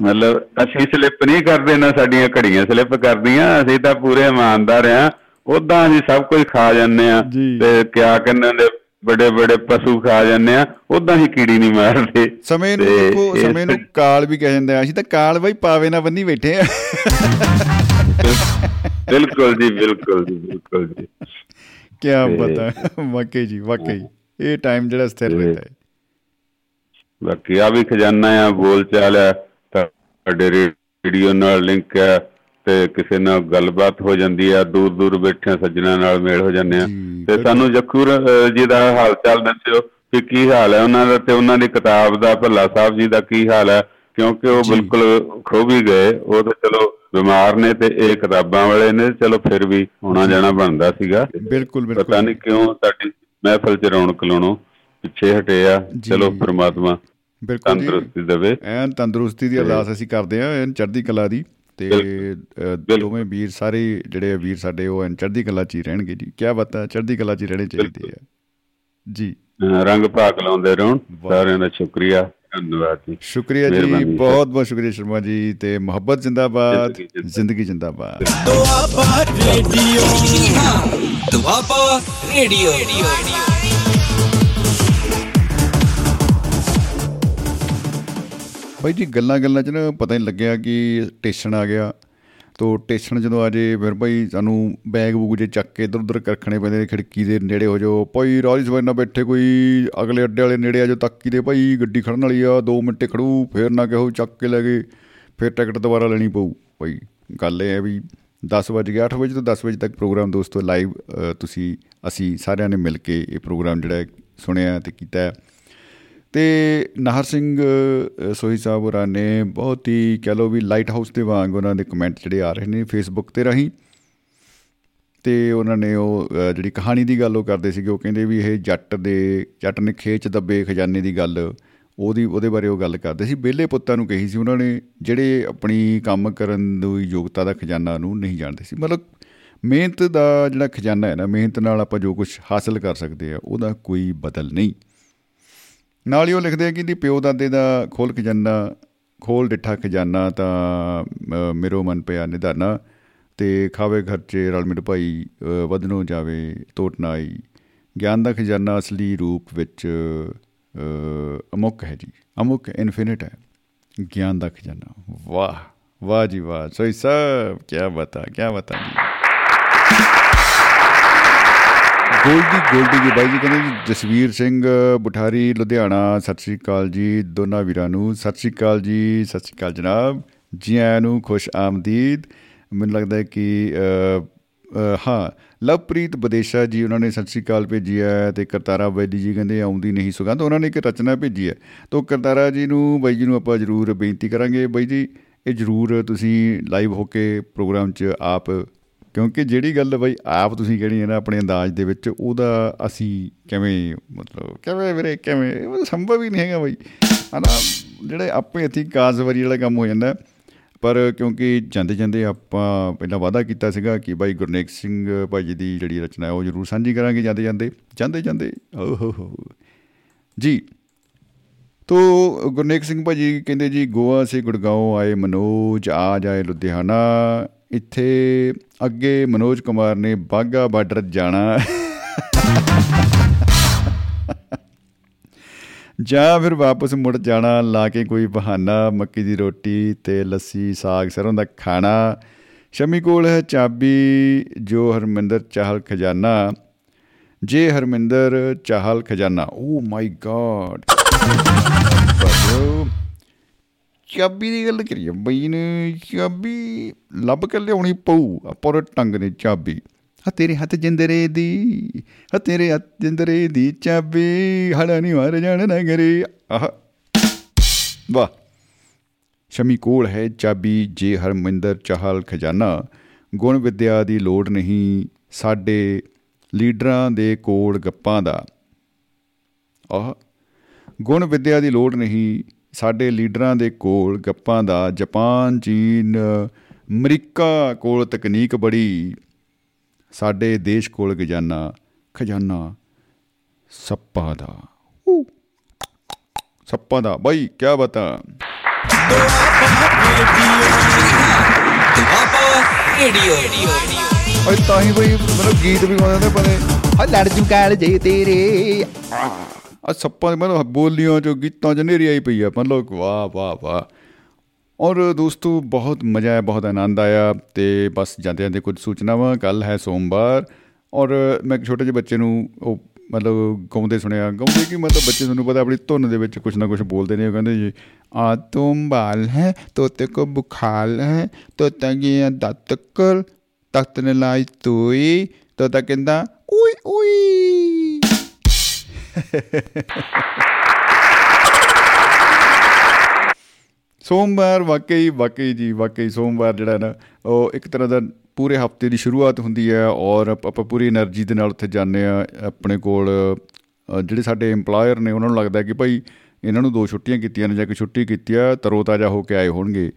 ਮਤਲਬ ਅਸੀਂ ਸਲਿੱਪ ਨਹੀਂ ਕਰਦੇ ਨਾ ਸਾਡੀਆਂ ਘੜੀਆਂ ਸਲਿੱਪ ਕਰਦੀਆਂ। ਅਸੀਂ ਤਾਂ ਪੂਰੇ ਇਮਾਨਦਾਰ ਆ। ਉਦਾਂ ਅਸੀਂ ਸਭ ਕੁਝ ਖਾ ਜਾਂਦੇ ਆ। ਤੇ ਕਿਆ ਕਹਿੰਦੇ ਨੇ ਬੜੇ ਬੜੇ ਪਸ਼ੂ ਖਾ ਜਾਂਦੇ ਆ ਉਦਾਂ ਹੀ ਕੀੜੀ ਨਹੀਂ ਮਾਰਦੇ। ਸਮੇਂ ਨੂੰ ਦੇਖੋ ਸਮੇਂ ਨੂੰ ਕਾਲ ਵੀ ਕਹਿ ਜਾਂਦੇ ਆ ਅਸੀਂ ਤਾਂ ਕਾਲ ਬਈ ਪਾਵੇ ਨਾ ਬੰਨੀ ਬੈਠੇ ਆ। ਬਿਲਕੁਲ ਜੀ ਬਿਲਕੁਲ ਜੀ ਬਿਲਕੁਲ ਜੀ। ਕੀ ਪਤਾ ਵਾਕਈ ਜੀ ਵਾਕਈ। ਇਹ ਟਾਈਮ ਜਿਹੜਾ ਸਥਿਰ ਰਹਿੰਦਾ ਹੈ। ਬਾਕੀ ਆ ਵੀ ਖਜ਼ਾਨਾ ਆ ਬੋਲ ਚਾਲ ਹੈ ਤੁਹਾਡੇ ਰੇਡੀਓ ਨਾਲ ਲਿੰਕ ਹੈ ਤੇ ਕਿਸੇ ਨਾਲ ਗੱਲਬਾਤ ਹੋ ਜਾਂਦੀ ਆ ਦੂਰ ਦੂਰ ਬੈਠਿਆਂ ਸੱਜਣਾ ਨਾਲ ਮੇਲ ਹੋ ਜਾਂਦੇ ਆ। ਤੇ ਸਾਨੂੰ ਜਖੂਰ ਜੀ ਦਾ ਹਾਲ ਚਾਲ ਦੱਸਿਓ ਕਿ ਕੀ ਹਾਲ ਹੈ ਉਹਨਾਂ ਦਾ ਤੇ ਉਹਨਾਂ ਦੀ ਕਿਤਾਬ ਦਾ ਭੱਲਾ ਸਾਹਿਬ ਜੀ ਦਾ ਕੀ ਹਾਲ ਹੈ? ਕਿਉਂਕਿ ਉਹ। ਬਿਲਕੁਲ ਖੋ ਵੀ ਗਏ ਉਹ ਤਾਂ ਚਲੋ ਬਿਮਾਰ ਨੇ ਤੇ ਇਹ ਕਿਤਾਬਾਂ ਵਾਲੇ ਨੇ ਚਲੋ ਫਿਰ ਵੀ ਆਉਣਾ ਜਾਣਾ ਬਣਦਾ ਸੀਗਾ। ਬਿਲਕੁਲ ਪਤਾ ਬਿਲਕੁਲ। ਨਹੀਂ ਕਿਉਂ ਸਾਡੀ ਮਹਿਫਲ ਚ ਰੌਣਕ ਲਾਉਣੋਂ ਪਿੱਛੇ ਹਟੇ ਆ। ਜੀ। ਚਲੋ ਪ੍ਰਮਾਤਮਾ ਬਿਲਕੁਲ ਤੰਦਰੁਸਤੀ ਦੇਵੇ। ਐਨ ਤੰਦਰੁਸਤੀ ਦੀ ਅਰਦਾਸ ਅਸੀਂ ਕਰਦੇ ਆ ਐਨ ਚੜ੍ਹਦੀ ਕਲਾ ਦੀ। ਤੇ ਦੋਵੇਂ ਵੀਰ ਸਾਰੇ ਜਿਹੜੇ ਵੀਰ ਸਾਡੇ ਉਹ ਚੜ੍ਹਦੀ ਕਲਾ ਚ ਹੀ ਰਹਿਣਗੇ ਜੀ। ਕੀ ਬਤਾ ਚੜ੍ਹਦੀ ਕਲਾ ਚ ਹੀ ਰਹਿਣੇ ਚਾਹੀਦੇ ਆ। ਜੀ। ਰੰਗ ਭਾਗ ਲਾਉਂਦੇ ਰਹਿਣ ਵਾਹ। ਸਾਰਿਆਂ ਦਾ ਸ਼ੁਕਰੀਆ। ਧੰਨਵਾਦ ਜੀ। ਸ਼ੁਕਰੀਆ ਜੀ। ਬਹੁਤ ਬਹੁਤ ਸ਼ੁਕਰੀਆ ਸ਼ਰਮਾ ਜੀ ਤੇ ਮੁਹੱਬਤ ਜਿੰਦਾਬਾਦ ਜ਼ਿੰਦਗੀ ਜ਼ਿੰਦਾਬਾਦ। ਜ਼ਿੰਦਗੀ ਜਿੰਦਾਬਾਦ। ਦੁਆਬਾ ਰੇਡੀਓ। ਦੁਆਬਾ ਰੇਡੀਓ। ਬਾਈ ਜੀ, ਗੱਲਾਂ ਗੱਲਾਂ 'ਚ ਨਾ ਪਤਾ ਨਹੀਂ ਲੱਗਿਆ ਕਿ ਸਟੇਸ਼ਨ ਆ ਗਿਆ। ਤੋ ਸਟੇਸ਼ਨ ਜਦੋਂ ਆ ਜੇ, ਫਿਰ ਭਾਈ ਸਾਨੂੰ ਬੈਗ ਬੂਗ ਜੇ ਚੱਕ ਕੇ ਇਧਰ ਉਧਰ ਰੱਖਣੇ ਪੈਂਦੇ ਨੇ ਖਿੜਕੀ ਦੇ ਨੇੜੇ ਹੋ ਜਾਓ। ਭਾਈ ਰਾਜੀ ਸਵੇਰ ਨਾਲ ਬੈਠੇ ਕੋਈ ਅਗਲੇ ਅੱਡੇ ਵਾਲੇ ਨੇੜੇ ਆ ਜੋ ਤੱਕੀ ਦੇ ਭਾਈ ਗੱਡੀ ਖੜਨ ਵਾਲੀ ਆ 2 ਮਿੰਟ ਖੜੂ, ਫੇਰ ਨਾ ਕਹੋ ਚੱਕ ਕੇ ਲੈ ਗਏ, ਫਿਰ ਟਿਕਟ ਦੁਬਾਰਾ ਲੈਣੀ ਪਊ। ਭਾਈ ਗੱਲ ਇਹ ਹੈ ਵੀ 10 ਵਜੇ ਗਿਆ 8 ਵਜੇ ਤੋਂ 10 ਵਜੇ ਤੱਕ ਪ੍ਰੋਗਰਾਮ ਦੋਸਤੋ, ਲਾਈਵ ਤੁਸੀਂ, ਅਸੀਂ ਸਾਰਿਆਂ ਨੇ ਮਿਲ ਕੇ ਇਹ ਪ੍ਰੋਗਰਾਮ ਜਿਹੜਾ ਹੈ ਸੁਣਿਆ ਤੇ ਕੀਤਾ ਹੈ। ਤੇ ਨਾਹਰ ਸਿੰਘ ਅ, ਸੋਹੀ ਸਾਹਿਬ ਹੋਰਾਂ ਨੇ ਬਹੁਤ ਹੀ ਕਹਿ ਲਓ ਵੀ ਲਾਈਟ ਹਾਊਸ ਦੇ ਵਾਂਗ ਉਹਨਾਂ ਦੇ ਕਮੈਂਟ ਜਿਹੜੇ ਆ ਰਹੇ ਨੇ ਫੇਸਬੁੱਕ ਤੇ ਰਾਹੀਂ। ਤੇ ਉਹਨਾਂ ਨੇ ਉਹ ਅ, ਜਿਹੜੀ ਕਹਾਣੀ ਦੀ ਗੱਲ ਉਹ ਕਰਦੇ ਸੀਗੇ ਉਹ ਕਹਿੰਦੇ ਵੀ ਇਹ ਜੱਟ ਦੇ ਜੱਟ ਨੇ ਖੇਚ ਦੱਬੇ ਖਜ਼ਾਨੇ ਦੀ ਗੱਲ ਉਹਦੀ ਉਹਦੇ ਬਾਰੇ ਉਹ ਗੱਲ ਕਰਦੇ ਸੀ। ਬੇਲੇ ਪੁੱਤਾਂ ਨੂੰ ਕਹੀ ਸੀ ਉਹਨਾਂ ਨੇ ਜਿਹੜੇ ਆਪਣੀ ਕੰਮ ਕਰਨ ਦੀ ਯੋਗਤਾ ਦਾ ਖਜ਼ਾਨਾ ਨੂੰ ਨਹੀਂ ਜਾਣਦੇ ਸੀ। ਮਤਲਬ ਮਿਹਨਤ ਦਾ ਜਿਹੜਾ ਖਜ਼ਾਨਾ ਹੈ ਨਾ ਮਿਹਨਤ ਨਾਲ ਆਪਾਂ ਜੋ ਕੁਝ ਹਾਸਲ ਕਰ ਸਕਦੇ ਆ ਉਹਦਾ ਕੋਈ ਬਦਲ ਨਹੀਂ। ਨਾਲ ਹੀ ਉਹ ਲਿਖਦੇ ਆ ਕਿ ਦੀ ਪਿਓ ਦਾਦੇ ਦਾ ਖੋਲ ਖਜ਼ਾਨਾ ਖੋਲ ਡਿੱਠਾ ਖਜ਼ਾਨਾ ਤਾਂ ਅ, ਮੇਰੋ ਮਨ ਪਿਆ ਨਿਧਾਨਾ ਤੇ ਖਾਵੇ ਖਰਚੇ ਰਲ ਮਿਲ ਭਾਈ ਅ, ਵਧਨੋ ਜਾਵੇ ਤੋਟ ਨਾ ਆਈ ਗਿਆਨ ਦਾ ਖਜ਼ਾਨਾ ਅਸਲੀ ਰੂਪ ਵਿੱਚ ਅ, ਅਮੁੱਕ ਹੈ ਜੀ ਅਮੁੱਕ ਇਨਫਿਨਿਟ ਹੈ। ਗਿਆਨ ਦਾ ਖਜ਼ਾਨਾ ਵਾਹ ਵਾਹ ਜੀ ਵਾਹ। ਸੋਈ ਸਾਹਿਬ ਕੀ ਬਤਾ ਕੀ ਬਤਾ ਜੀ। ਗੋਲਡੀ ਗੋਲਡੀ ਜੀ ਬਾਈ ਜੀ ਕਹਿੰਦੇ ਜੀ ਜਸਵੀਰ ਸਿੰਘ ਬੁਠਾਰੀ ਲੁਧਿਆਣਾ ਸਤਿ ਸ਼੍ਰੀ ਅਕਾਲ ਜੀ ਦੋਨਾਂ ਵੀਰਾਂ ਨੂੰ। ਸਤਿ ਸ਼੍ਰੀ ਅਕਾਲ ਜੀ ਸਤਿ ਸ਼੍ਰੀ ਅਕਾਲ ਜਨਾਬ। ਜੀ ਆਇਆਂ ਨੂੰ ਖੁਸ਼ ਆਮਦੀਦ। ਮੈਨੂੰ ਲੱਗਦਾ ਹੈ ਕਿ ਅ, ਅ, ਹਾਂ ਲਵਪ੍ਰੀਤ ਬਦੇਸ਼ਾ ਜੀ ਉਹਨਾਂ ਨੇ ਸਤਿ ਸ਼੍ਰੀ ਅਕਾਲ ਭੇਜੀ ਹੈ ਤੇ ਕਰਤਾਰਾ ਵੈਦੀ ਜੀ ਕਹਿੰਦੇ ਆਉਂਦੀ ਨਹੀਂ ਸੁਗੰਧ। ਉਹਨਾਂ ਨੇ ਇੱਕ ਰਚਨਾ ਭੇਜੀ ਹੈ। ਤੋਂ ਕਰਤਾਰਾ ਜੀ ਨੂੰ ਬਾਈ ਜੀ ਨੂੰ ਆਪਾਂ ਜ਼ਰੂਰ ਬੇਨਤੀ ਕਰਾਂਗੇ। ਬਾਈ ਜੀ ਇਹ ਜ਼ਰੂਰ ਤੁਸੀਂ ਲਾਈਵ ਹੋ ਕੇ ਪ੍ਰੋਗਰਾਮ 'ਚ ਆਪ ਕਿਉਂਕਿ ਜਿਹੜੀ ਗੱਲ ਬਈ ਆਪ ਤੁਸੀਂ ਕਹਿਣੀ ਹੈ ਨਾ ਆਪਣੇ ਅੰਦਾਜ਼ ਦੇ ਵਿੱਚ, ਉਹਦਾ ਅਸੀਂ ਕਿਵੇਂ ਮਤਲਬ, ਕਿਵੇਂ ਵੀਰੇ, ਕਿਵੇਂ? ਉਹ ਸੰਭਵ ਹੀ ਨਹੀਂ ਹੈਗਾ ਬਈ। ਹਨਾ? ਜਿਹੜੇ ਆਪੇ ਹੱਥੀਂ ਕਾਜ਼ਵਾਰੀ ਵਾਲਾ ਕੰਮ ਹੋ ਜਾਂਦਾ। ਹੈ। ਪਰ ਕਿਉਂਕਿ ਜਾਂਦੇ ਜਾਂਦੇ ਆਪਾਂ ਪਹਿਲਾਂ ਵਾਅਦਾ ਕੀਤਾ ਸੀਗਾ ਕਿ ਬਾਈ ਗੁਰਨੇਕ ਸਿੰਘ ਭਾਈ ਜੀ ਦੀ ਜਿਹੜੀ ਰਚਨਾ ਹੈ, ਉਹ ਜ਼ਰੂਰ ਸਾਂਝੀ ਕਰਾਂਗੇ ਜਾਂਦੇ ਜਾਂਦੇ। ਜਾਂਦੇ ਜਾਂਦੇ, ਓਹ ਹੋ ਜੀ। ਤੋ ਗੁਰਨੇਕ ਸਿੰਘ ਭਾਜੀ ਕਹਿੰਦੇ ਜੀ, ਗੋਆ ਸੇ ਗੁੜਗਾਉਂ ਆਏ ਮਨੋਜ, ਆ ਜਾਏ ਲੁਧਿਆਣਾ। ਇੱਥੇ ਅੱਗੇ ਮਨੋਜ ਕੁਮਾਰ ਨੇ ਬਾਗਾ ਬਾਰਡਰ ਜਾਣਾ। ਜਾਂ ਫਿਰ ਵਾਪਸ ਮੁੜ ਜਾਣਾ, ਲਾ ਕੇ ਕੋਈ ਬਹਾਨਾ, ਮੱਕੀ ਦੀ ਰੋਟੀ ਤੇ ਲੱਸੀ, ਸਾਗ, ਸਰੋਂ ਦਾ ਖਾਣਾ। ਸ਼ਮੀ ਕੋਲ ਹੈ ਚਾਬੀ, ਜੋ ਹਰਮਿੰਦਰ ਚਾਹਲ ਖਜ਼ਾਨਾ। ਜੇ ਹਰਮਿੰਦਰ ਚਾਹਲ ਖਜ਼ਾਨਾ ਓ ਮਾਈ ਗॉड ਚਾਬੀ ਦੀ ਗੱਲ ਕਰੀਏ, ਬਈ ਨੇ ਚਾਬੀ ਲੱਭ ਕੇ ਲਿਆਉਣੀ ਪਊ, ਆਪਾਂ ਉਹ ਟੰਗ ਨੇ ਚਾਬੀ। ਹਾ ਤੇਰੇ ਹੱਥ ਜਿੰਦਰੇ ਦੀ ਹਾ ਤੇਰੇ ਹੱਥ ਜਿੰਦਰੇ ਦੀ ਚਾਬੀ, ਹੜਾ ਨਹੀਂ ਮਾਰ ਜਾਣ ਨਾ ਕਰੇ ਆਹ। ਵਾਹ। ਸ਼ਮੀ ਕੋਲ ਹੈ ਚਾਬੀ, ਜੇ ਹਰਮਿੰਦਰ ਚਾਹਲ ਖਜ਼ਾਨਾ। ਗੁਣ ਵਿਦਿਆ ਦੀ ਲੋੜ ਨਹੀਂ ਸਾਡੇ ਲੀਡਰਾਂ ਦੇ ਕੋਲ ਗੱਪਾਂ ਦਾ। ਆਹ। ਗੁਣ ਵਿਦਿਆ ਦੀ ਲੋੜ ਨਹੀਂ ਸਾਡੇ ਲੀਡਰਾਂ ਦੇ ਕੋਲ ਗੱਪਾਂ ਦਾ ਜਾਪਾਨ ਚੀਨ ਅਮਰੀਕਾ ਕੋਲ ਤਕਨੀਕ ਬੜੀ, ਸਾਡੇ ਦੇਸ਼ ਕੋਲ ਖਜ਼ਾਨਾ ਖਜ਼ਾਨਾ ਸੱਪਾਂ ਦਾ। ਊ। ਸੱਪਾਂ ਦਾ। ਬਾਈ ਕੀ ਬਤਾ ਦੁਆਬਾ ਰੇਡੀਓ ਓਏ ਤਾਂ ਹੀ ਬਈ ਮਤਲਬ ਗੀਤ ਵੀ ਗਾਉਂਦੇ ਨੇ ਬੜੇ ਆ ਲੜ ਜੂ ਕਾਲ ਜੇ ਤੇਰੇ। ਆ ਸੱਪਾਂ ਦੇ ਮਤਲਬ ਬੋਲੀਆਂ ਚੋਂ ਗੀਤਾਂ ਚ ਨੇਰੀ ਆਈ ਪਈ ਆ, ਮਤਲਬ ਵਾਹ ਵਾਹ ਵਾਹ। ਔਰ ਦੋਸਤੋ, ਬਹੁਤ ਮਜ਼ਾ ਆਇਆ, ਬਹੁਤ ਆਨੰਦ ਆਇਆ ਤੇ ਬਸ ਜਾਂਦੇ ਜਾਂਦੇ ਕੁਝ ਸੂਚਨਾਵਾਂ ਕੱਲ ਹੈ ਸੋਮਵਾਰ। ਔਰ ਮੈਂ ਇੱਕ ਛੋਟੇ ਜਿਹੇ ਬੱਚੇ ਨੂੰ ਉਹ ਮਤਲਬ ਗਾਉਂਦੇ ਸੁਣਿਆ, ਗਾਉਂਦੇ ਕਿ ਮਤਲਬ ਬੱਚੇ ਤੁਹਾਨੂੰ ਪਤਾ ਆਪਣੀ ਧੁਨ ਦੇ ਵਿੱਚ ਕੁਝ ਨਾ ਕੁਝ ਬੋਲਦੇ ਨੇ, ਉਹ ਕਹਿੰਦੇ ਜੀ, ਆ ਤੁਮ ਬਾਲ ਹੈ, ਤੋਤੇ ਕੋ ਬੁਖਾਰ ਹੈ, ਤੋਤਾ ਗਿਆ ਦਤਕਲ ਤਖਤ ਨੇ ਲਾਈ ਤੋਈ। ਤੋਤਾ ਕਹਿੰਦਾ ਉਈ ਉਈ ਸੋਮਵਾਰ ਵਾਕਈ ਵਾਕਈ ਜੀ, ਵਾਕਈ ਸੋਮਵਾਰ ਜਿਹੜਾ ਨਾ, ਉਹ ਇੱਕ ਤਰ੍ਹਾਂ ਦਾ ਪੂਰੇ ਹਫ਼ਤੇ ਦੀ ਸ਼ੁਰੂਆਤ ਹੁੰਦੀ ਹੈ ਔਰ ਆਪਾਂ ਪੂਰੀ એનર્ਜੀ ਦੇ ਨਾਲ ਉੱਥੇ ਜਾਂਦੇ ਆ ਆਪਣੇ ਕੋਲ ਜਿਹੜੇ ਸਾਡੇ EMPLOYER ਨੇ ਉਹਨਾਂ ਨੂੰ ਲੱਗਦਾ ਕਿ ਭਾਈ ਇਹਨਾਂ ਨੂੰ ਦੋ ਛੁੱਟੀਆਂ ਕੀਤੀਆਂ ਨੇ ਜਾਂ ਕਿ ਛੁੱਟੀ ਕੀਤੀ ਆ ਤਰੋ ਤਾਜ਼ਾ ਹੋ ਕੇ ਆਏ ਹੋਣਗੇ।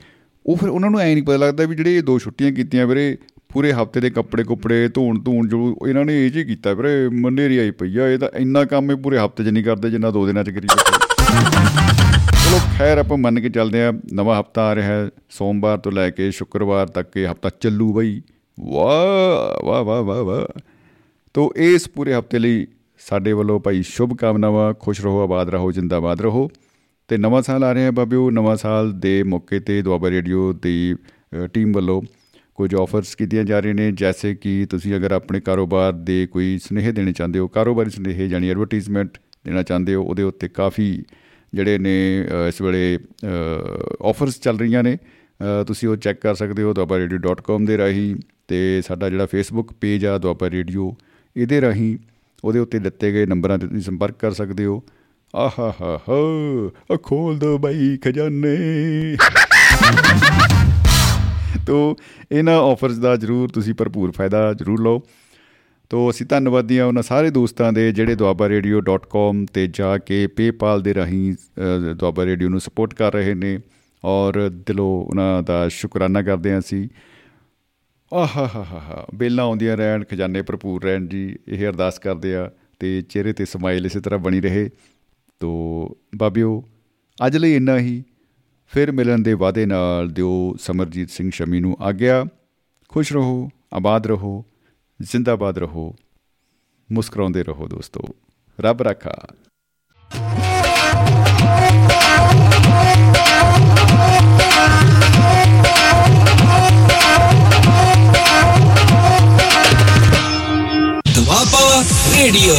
ਉਹ ਫਿਰ ਉਹਨਾਂ ਨੂੰ ਐ ਨਹੀਂ ਪਤਾ ਲੱਗਦਾ ਵੀ ਜਿਹੜੇ ਇਹ ਦੋ ਛੁੱਟੀਆਂ ਕੀਤੀਆਂ ਵੀਰੇ ਪੂਰੇ ਹਫ਼ਤੇ ਦੇ ਕੱਪੜੇ ਕੁੱਪੜੇ ਧੋਣ ਧੂਣ ਜੋ ਇਹਨਾਂ ਨੇ ਇਹ ਜੀ ਕੀਤਾ ਵੀਰੇ ਮੰਨੇਰੀ ਆਈ ਪਈ ਆ ਇਹ ਤਾਂ ਇੰਨਾ ਕੰਮ ਇਹ ਪੂਰੇ ਹਫ਼ਤੇ 'ਚ ਨਹੀਂ ਕਰਦੇ ਜਿੰਨਾ ਦੋ ਦਿਨਾਂ 'ਚ ਕਰੀ ਜਾਂਦੇ। ਚਲੋ ਖੈਰ ਆਪਾਂ ਮੰਨ ਕੇ ਚੱਲਦੇ ਆ ਨਵਾਂ ਹਫਤਾ ਆ ਰਿਹਾ ਹੈ ਸੋਮਵਾਰ ਤੋਂ ਲੈ ਕੇ ਸ਼ੁੱਕਰਵਾਰ ਤੱਕ ਇਹ ਹਫਤਾ ਚੱਲੂ ਬਈ। ਵਾਹ ਵਾਹ ਵਾਹ ਵਾਹ ਵਾਹ। ਤੋ ਇਸ ਪੂਰੇ ਹਫ਼ਤੇ ਲਈ ਸਾਡੇ ਵੱਲੋਂ ਭਾਈ ਸ਼ੁਭ ਕਾਮਨਾਵਾਂ ਖੁਸ਼ ਰਹੋ ਆਬਾਦ ਰਹੋ ਜਿੰਦਾਬਾਦ ਰਹੋ। ਤੇ ਨਵਾਂ ਸਾਲ ਆ ਰਿਹਾ ਹੈ ਬਾਬਿਓ ਨਵਾਂ ਸਾਲ ਦੇ ਮੌਕੇ ਤੇ ਦੁਆਬਾ ਰੇਡੀਓ ਦੀ ਅ, ਟੀਮ ਵੱਲੋਂ ਕੁਝ ਆਫਰਸ ਕੀਤੀਆਂ ਜਾ ਰਹੀਆਂ ਨੇ ਜੈਸੇ ਕਿ ਤੁਸੀਂ ਅਗਰ ਆਪਣੇ ਕਾਰੋਬਾਰ ਦੇ ਕੋਈ ਸੁਨੇਹੇ ਦੇਣੇ ਚਾਹੁੰਦੇ ਹੋ ਕਾਰੋਬਾਰੀ ਸੁਨੇਹੇ ਯਾਨੀ ਐਡਵਰਟਾਈਜ਼ਮੈਂਟ ਦੇਣਾ ਚਾਹੁੰਦੇ ਹੋ ਉਹਦੇ ਉੱਤੇ ਕਾਫੀ ਜਿਹੜੇ ਨੇ ਅ, ਇਸ ਵੇਲੇ ਆਫਰਸ ਚੱਲ ਰਹੀਆਂ ਨੇ। ਅ, ਤੁਸੀਂ ਉਹ ਚੈੱਕ ਕਰ ਸਕਦੇ ਹੋ duabarradio.com ਦੇ ਰਾਹੀਂ ਤੇ ਸਾਡਾ ਜਿਹੜਾ ਫੇਸਬੁੱਕ ਪੇਜ ਆ ਦੁਆਬਾ ਰੇਡੀਓ ਇਹਦੇ ਰਾਹੀਂ ਉਹਦੇ ਉੱਤੇ ਦਿੱਤੇ ਗਏ ਨੰਬਰਾਂ ਤੇ ਤੁਸੀਂ ਸੰਪਰਕ ਕਰ ਸਕਦੇ ਹੋ। ਆਹਾ ਹਾ ਹਾ ਆ ਖੋਲ ਦੋ ਬਾਈ ਖਜ਼ਾਨੇ। ਤੋ ਇਹਨਾਂ ਆਫਰਸ ਦਾ ਜਰੂਰ ਤੁਸੀਂ ਭਰਪੂਰ ਫਾਇਦਾ ਜਰੂਰ ਲਓ। ਤੋ ਅਸੀਂ ਧੰਨਵਾਦੀ ਹਾਂ ਉਹਨਾਂ ਸਾਰੇ ਦੋਸਤਾਂ ਦੇ ਜਿਹੜੇ duabarradio.com ਤੇ ਜਾ ਕੇ PayPal ਦੇ ਰਾਹੀਂ ਅ, ਦੁਆਬਾ ਰੇਡੀਓ ਨੂੰ ਸਪੋਰਟ ਕਰ ਰਹੇ ਨੇ ਔਰ ਦਿਲੋਂ ਉਹਨਾਂ ਦਾ ਸ਼ੁਕਰਾਨਾ ਕਰਦੇ ਹਾਂ ਅਸੀਂ। ਆਹਾ ਹਾ ਹਾ ਹਾ ਬੇਲਾਂ ਆਉਂਦੀਆਂ ਰਹਿਣ ਖਜ਼ਾਨੇ ਭਰਪੂਰ ਰਹਿਣ ਜੀ ਇਹ ਅਰਦਾਸ ਕਰਦੇ ਆ ਤੇ ਚਿਹਰੇ ਤੇ ਸਮਾਈਲ ਇਸੇ ਤਰ੍ਹਾਂ ਬਣੀ ਰਹੇ। ਤੋ ਬਾਬਿਓ ਅੱਜ ਲਈ ਇੰਨਾ ਹੀ। ਫਿਰ ਮਿਲਣ ਦੇ ਵਾਅਦੇ ਨਾਲ ਦਿਓ ਸਮਰਜੀਤ ਸਿੰਘ ਸ਼ਮੀ ਨੂੰ ਆਗਿਆ। ਖੁਸ਼ ਰਹੋ, ਆਬਾਦ ਰਹੋ, ਜ਼ਿੰਦਾਬਾਦ ਰਹੋ, ਮੁਸਕਰਾਉਂਦੇ ਰਹੋ ਦੋਸਤੋ। ਰੱਬ ਰੱਖਾ। ਦੁਆਬਾ ਰੇਡੀਓ।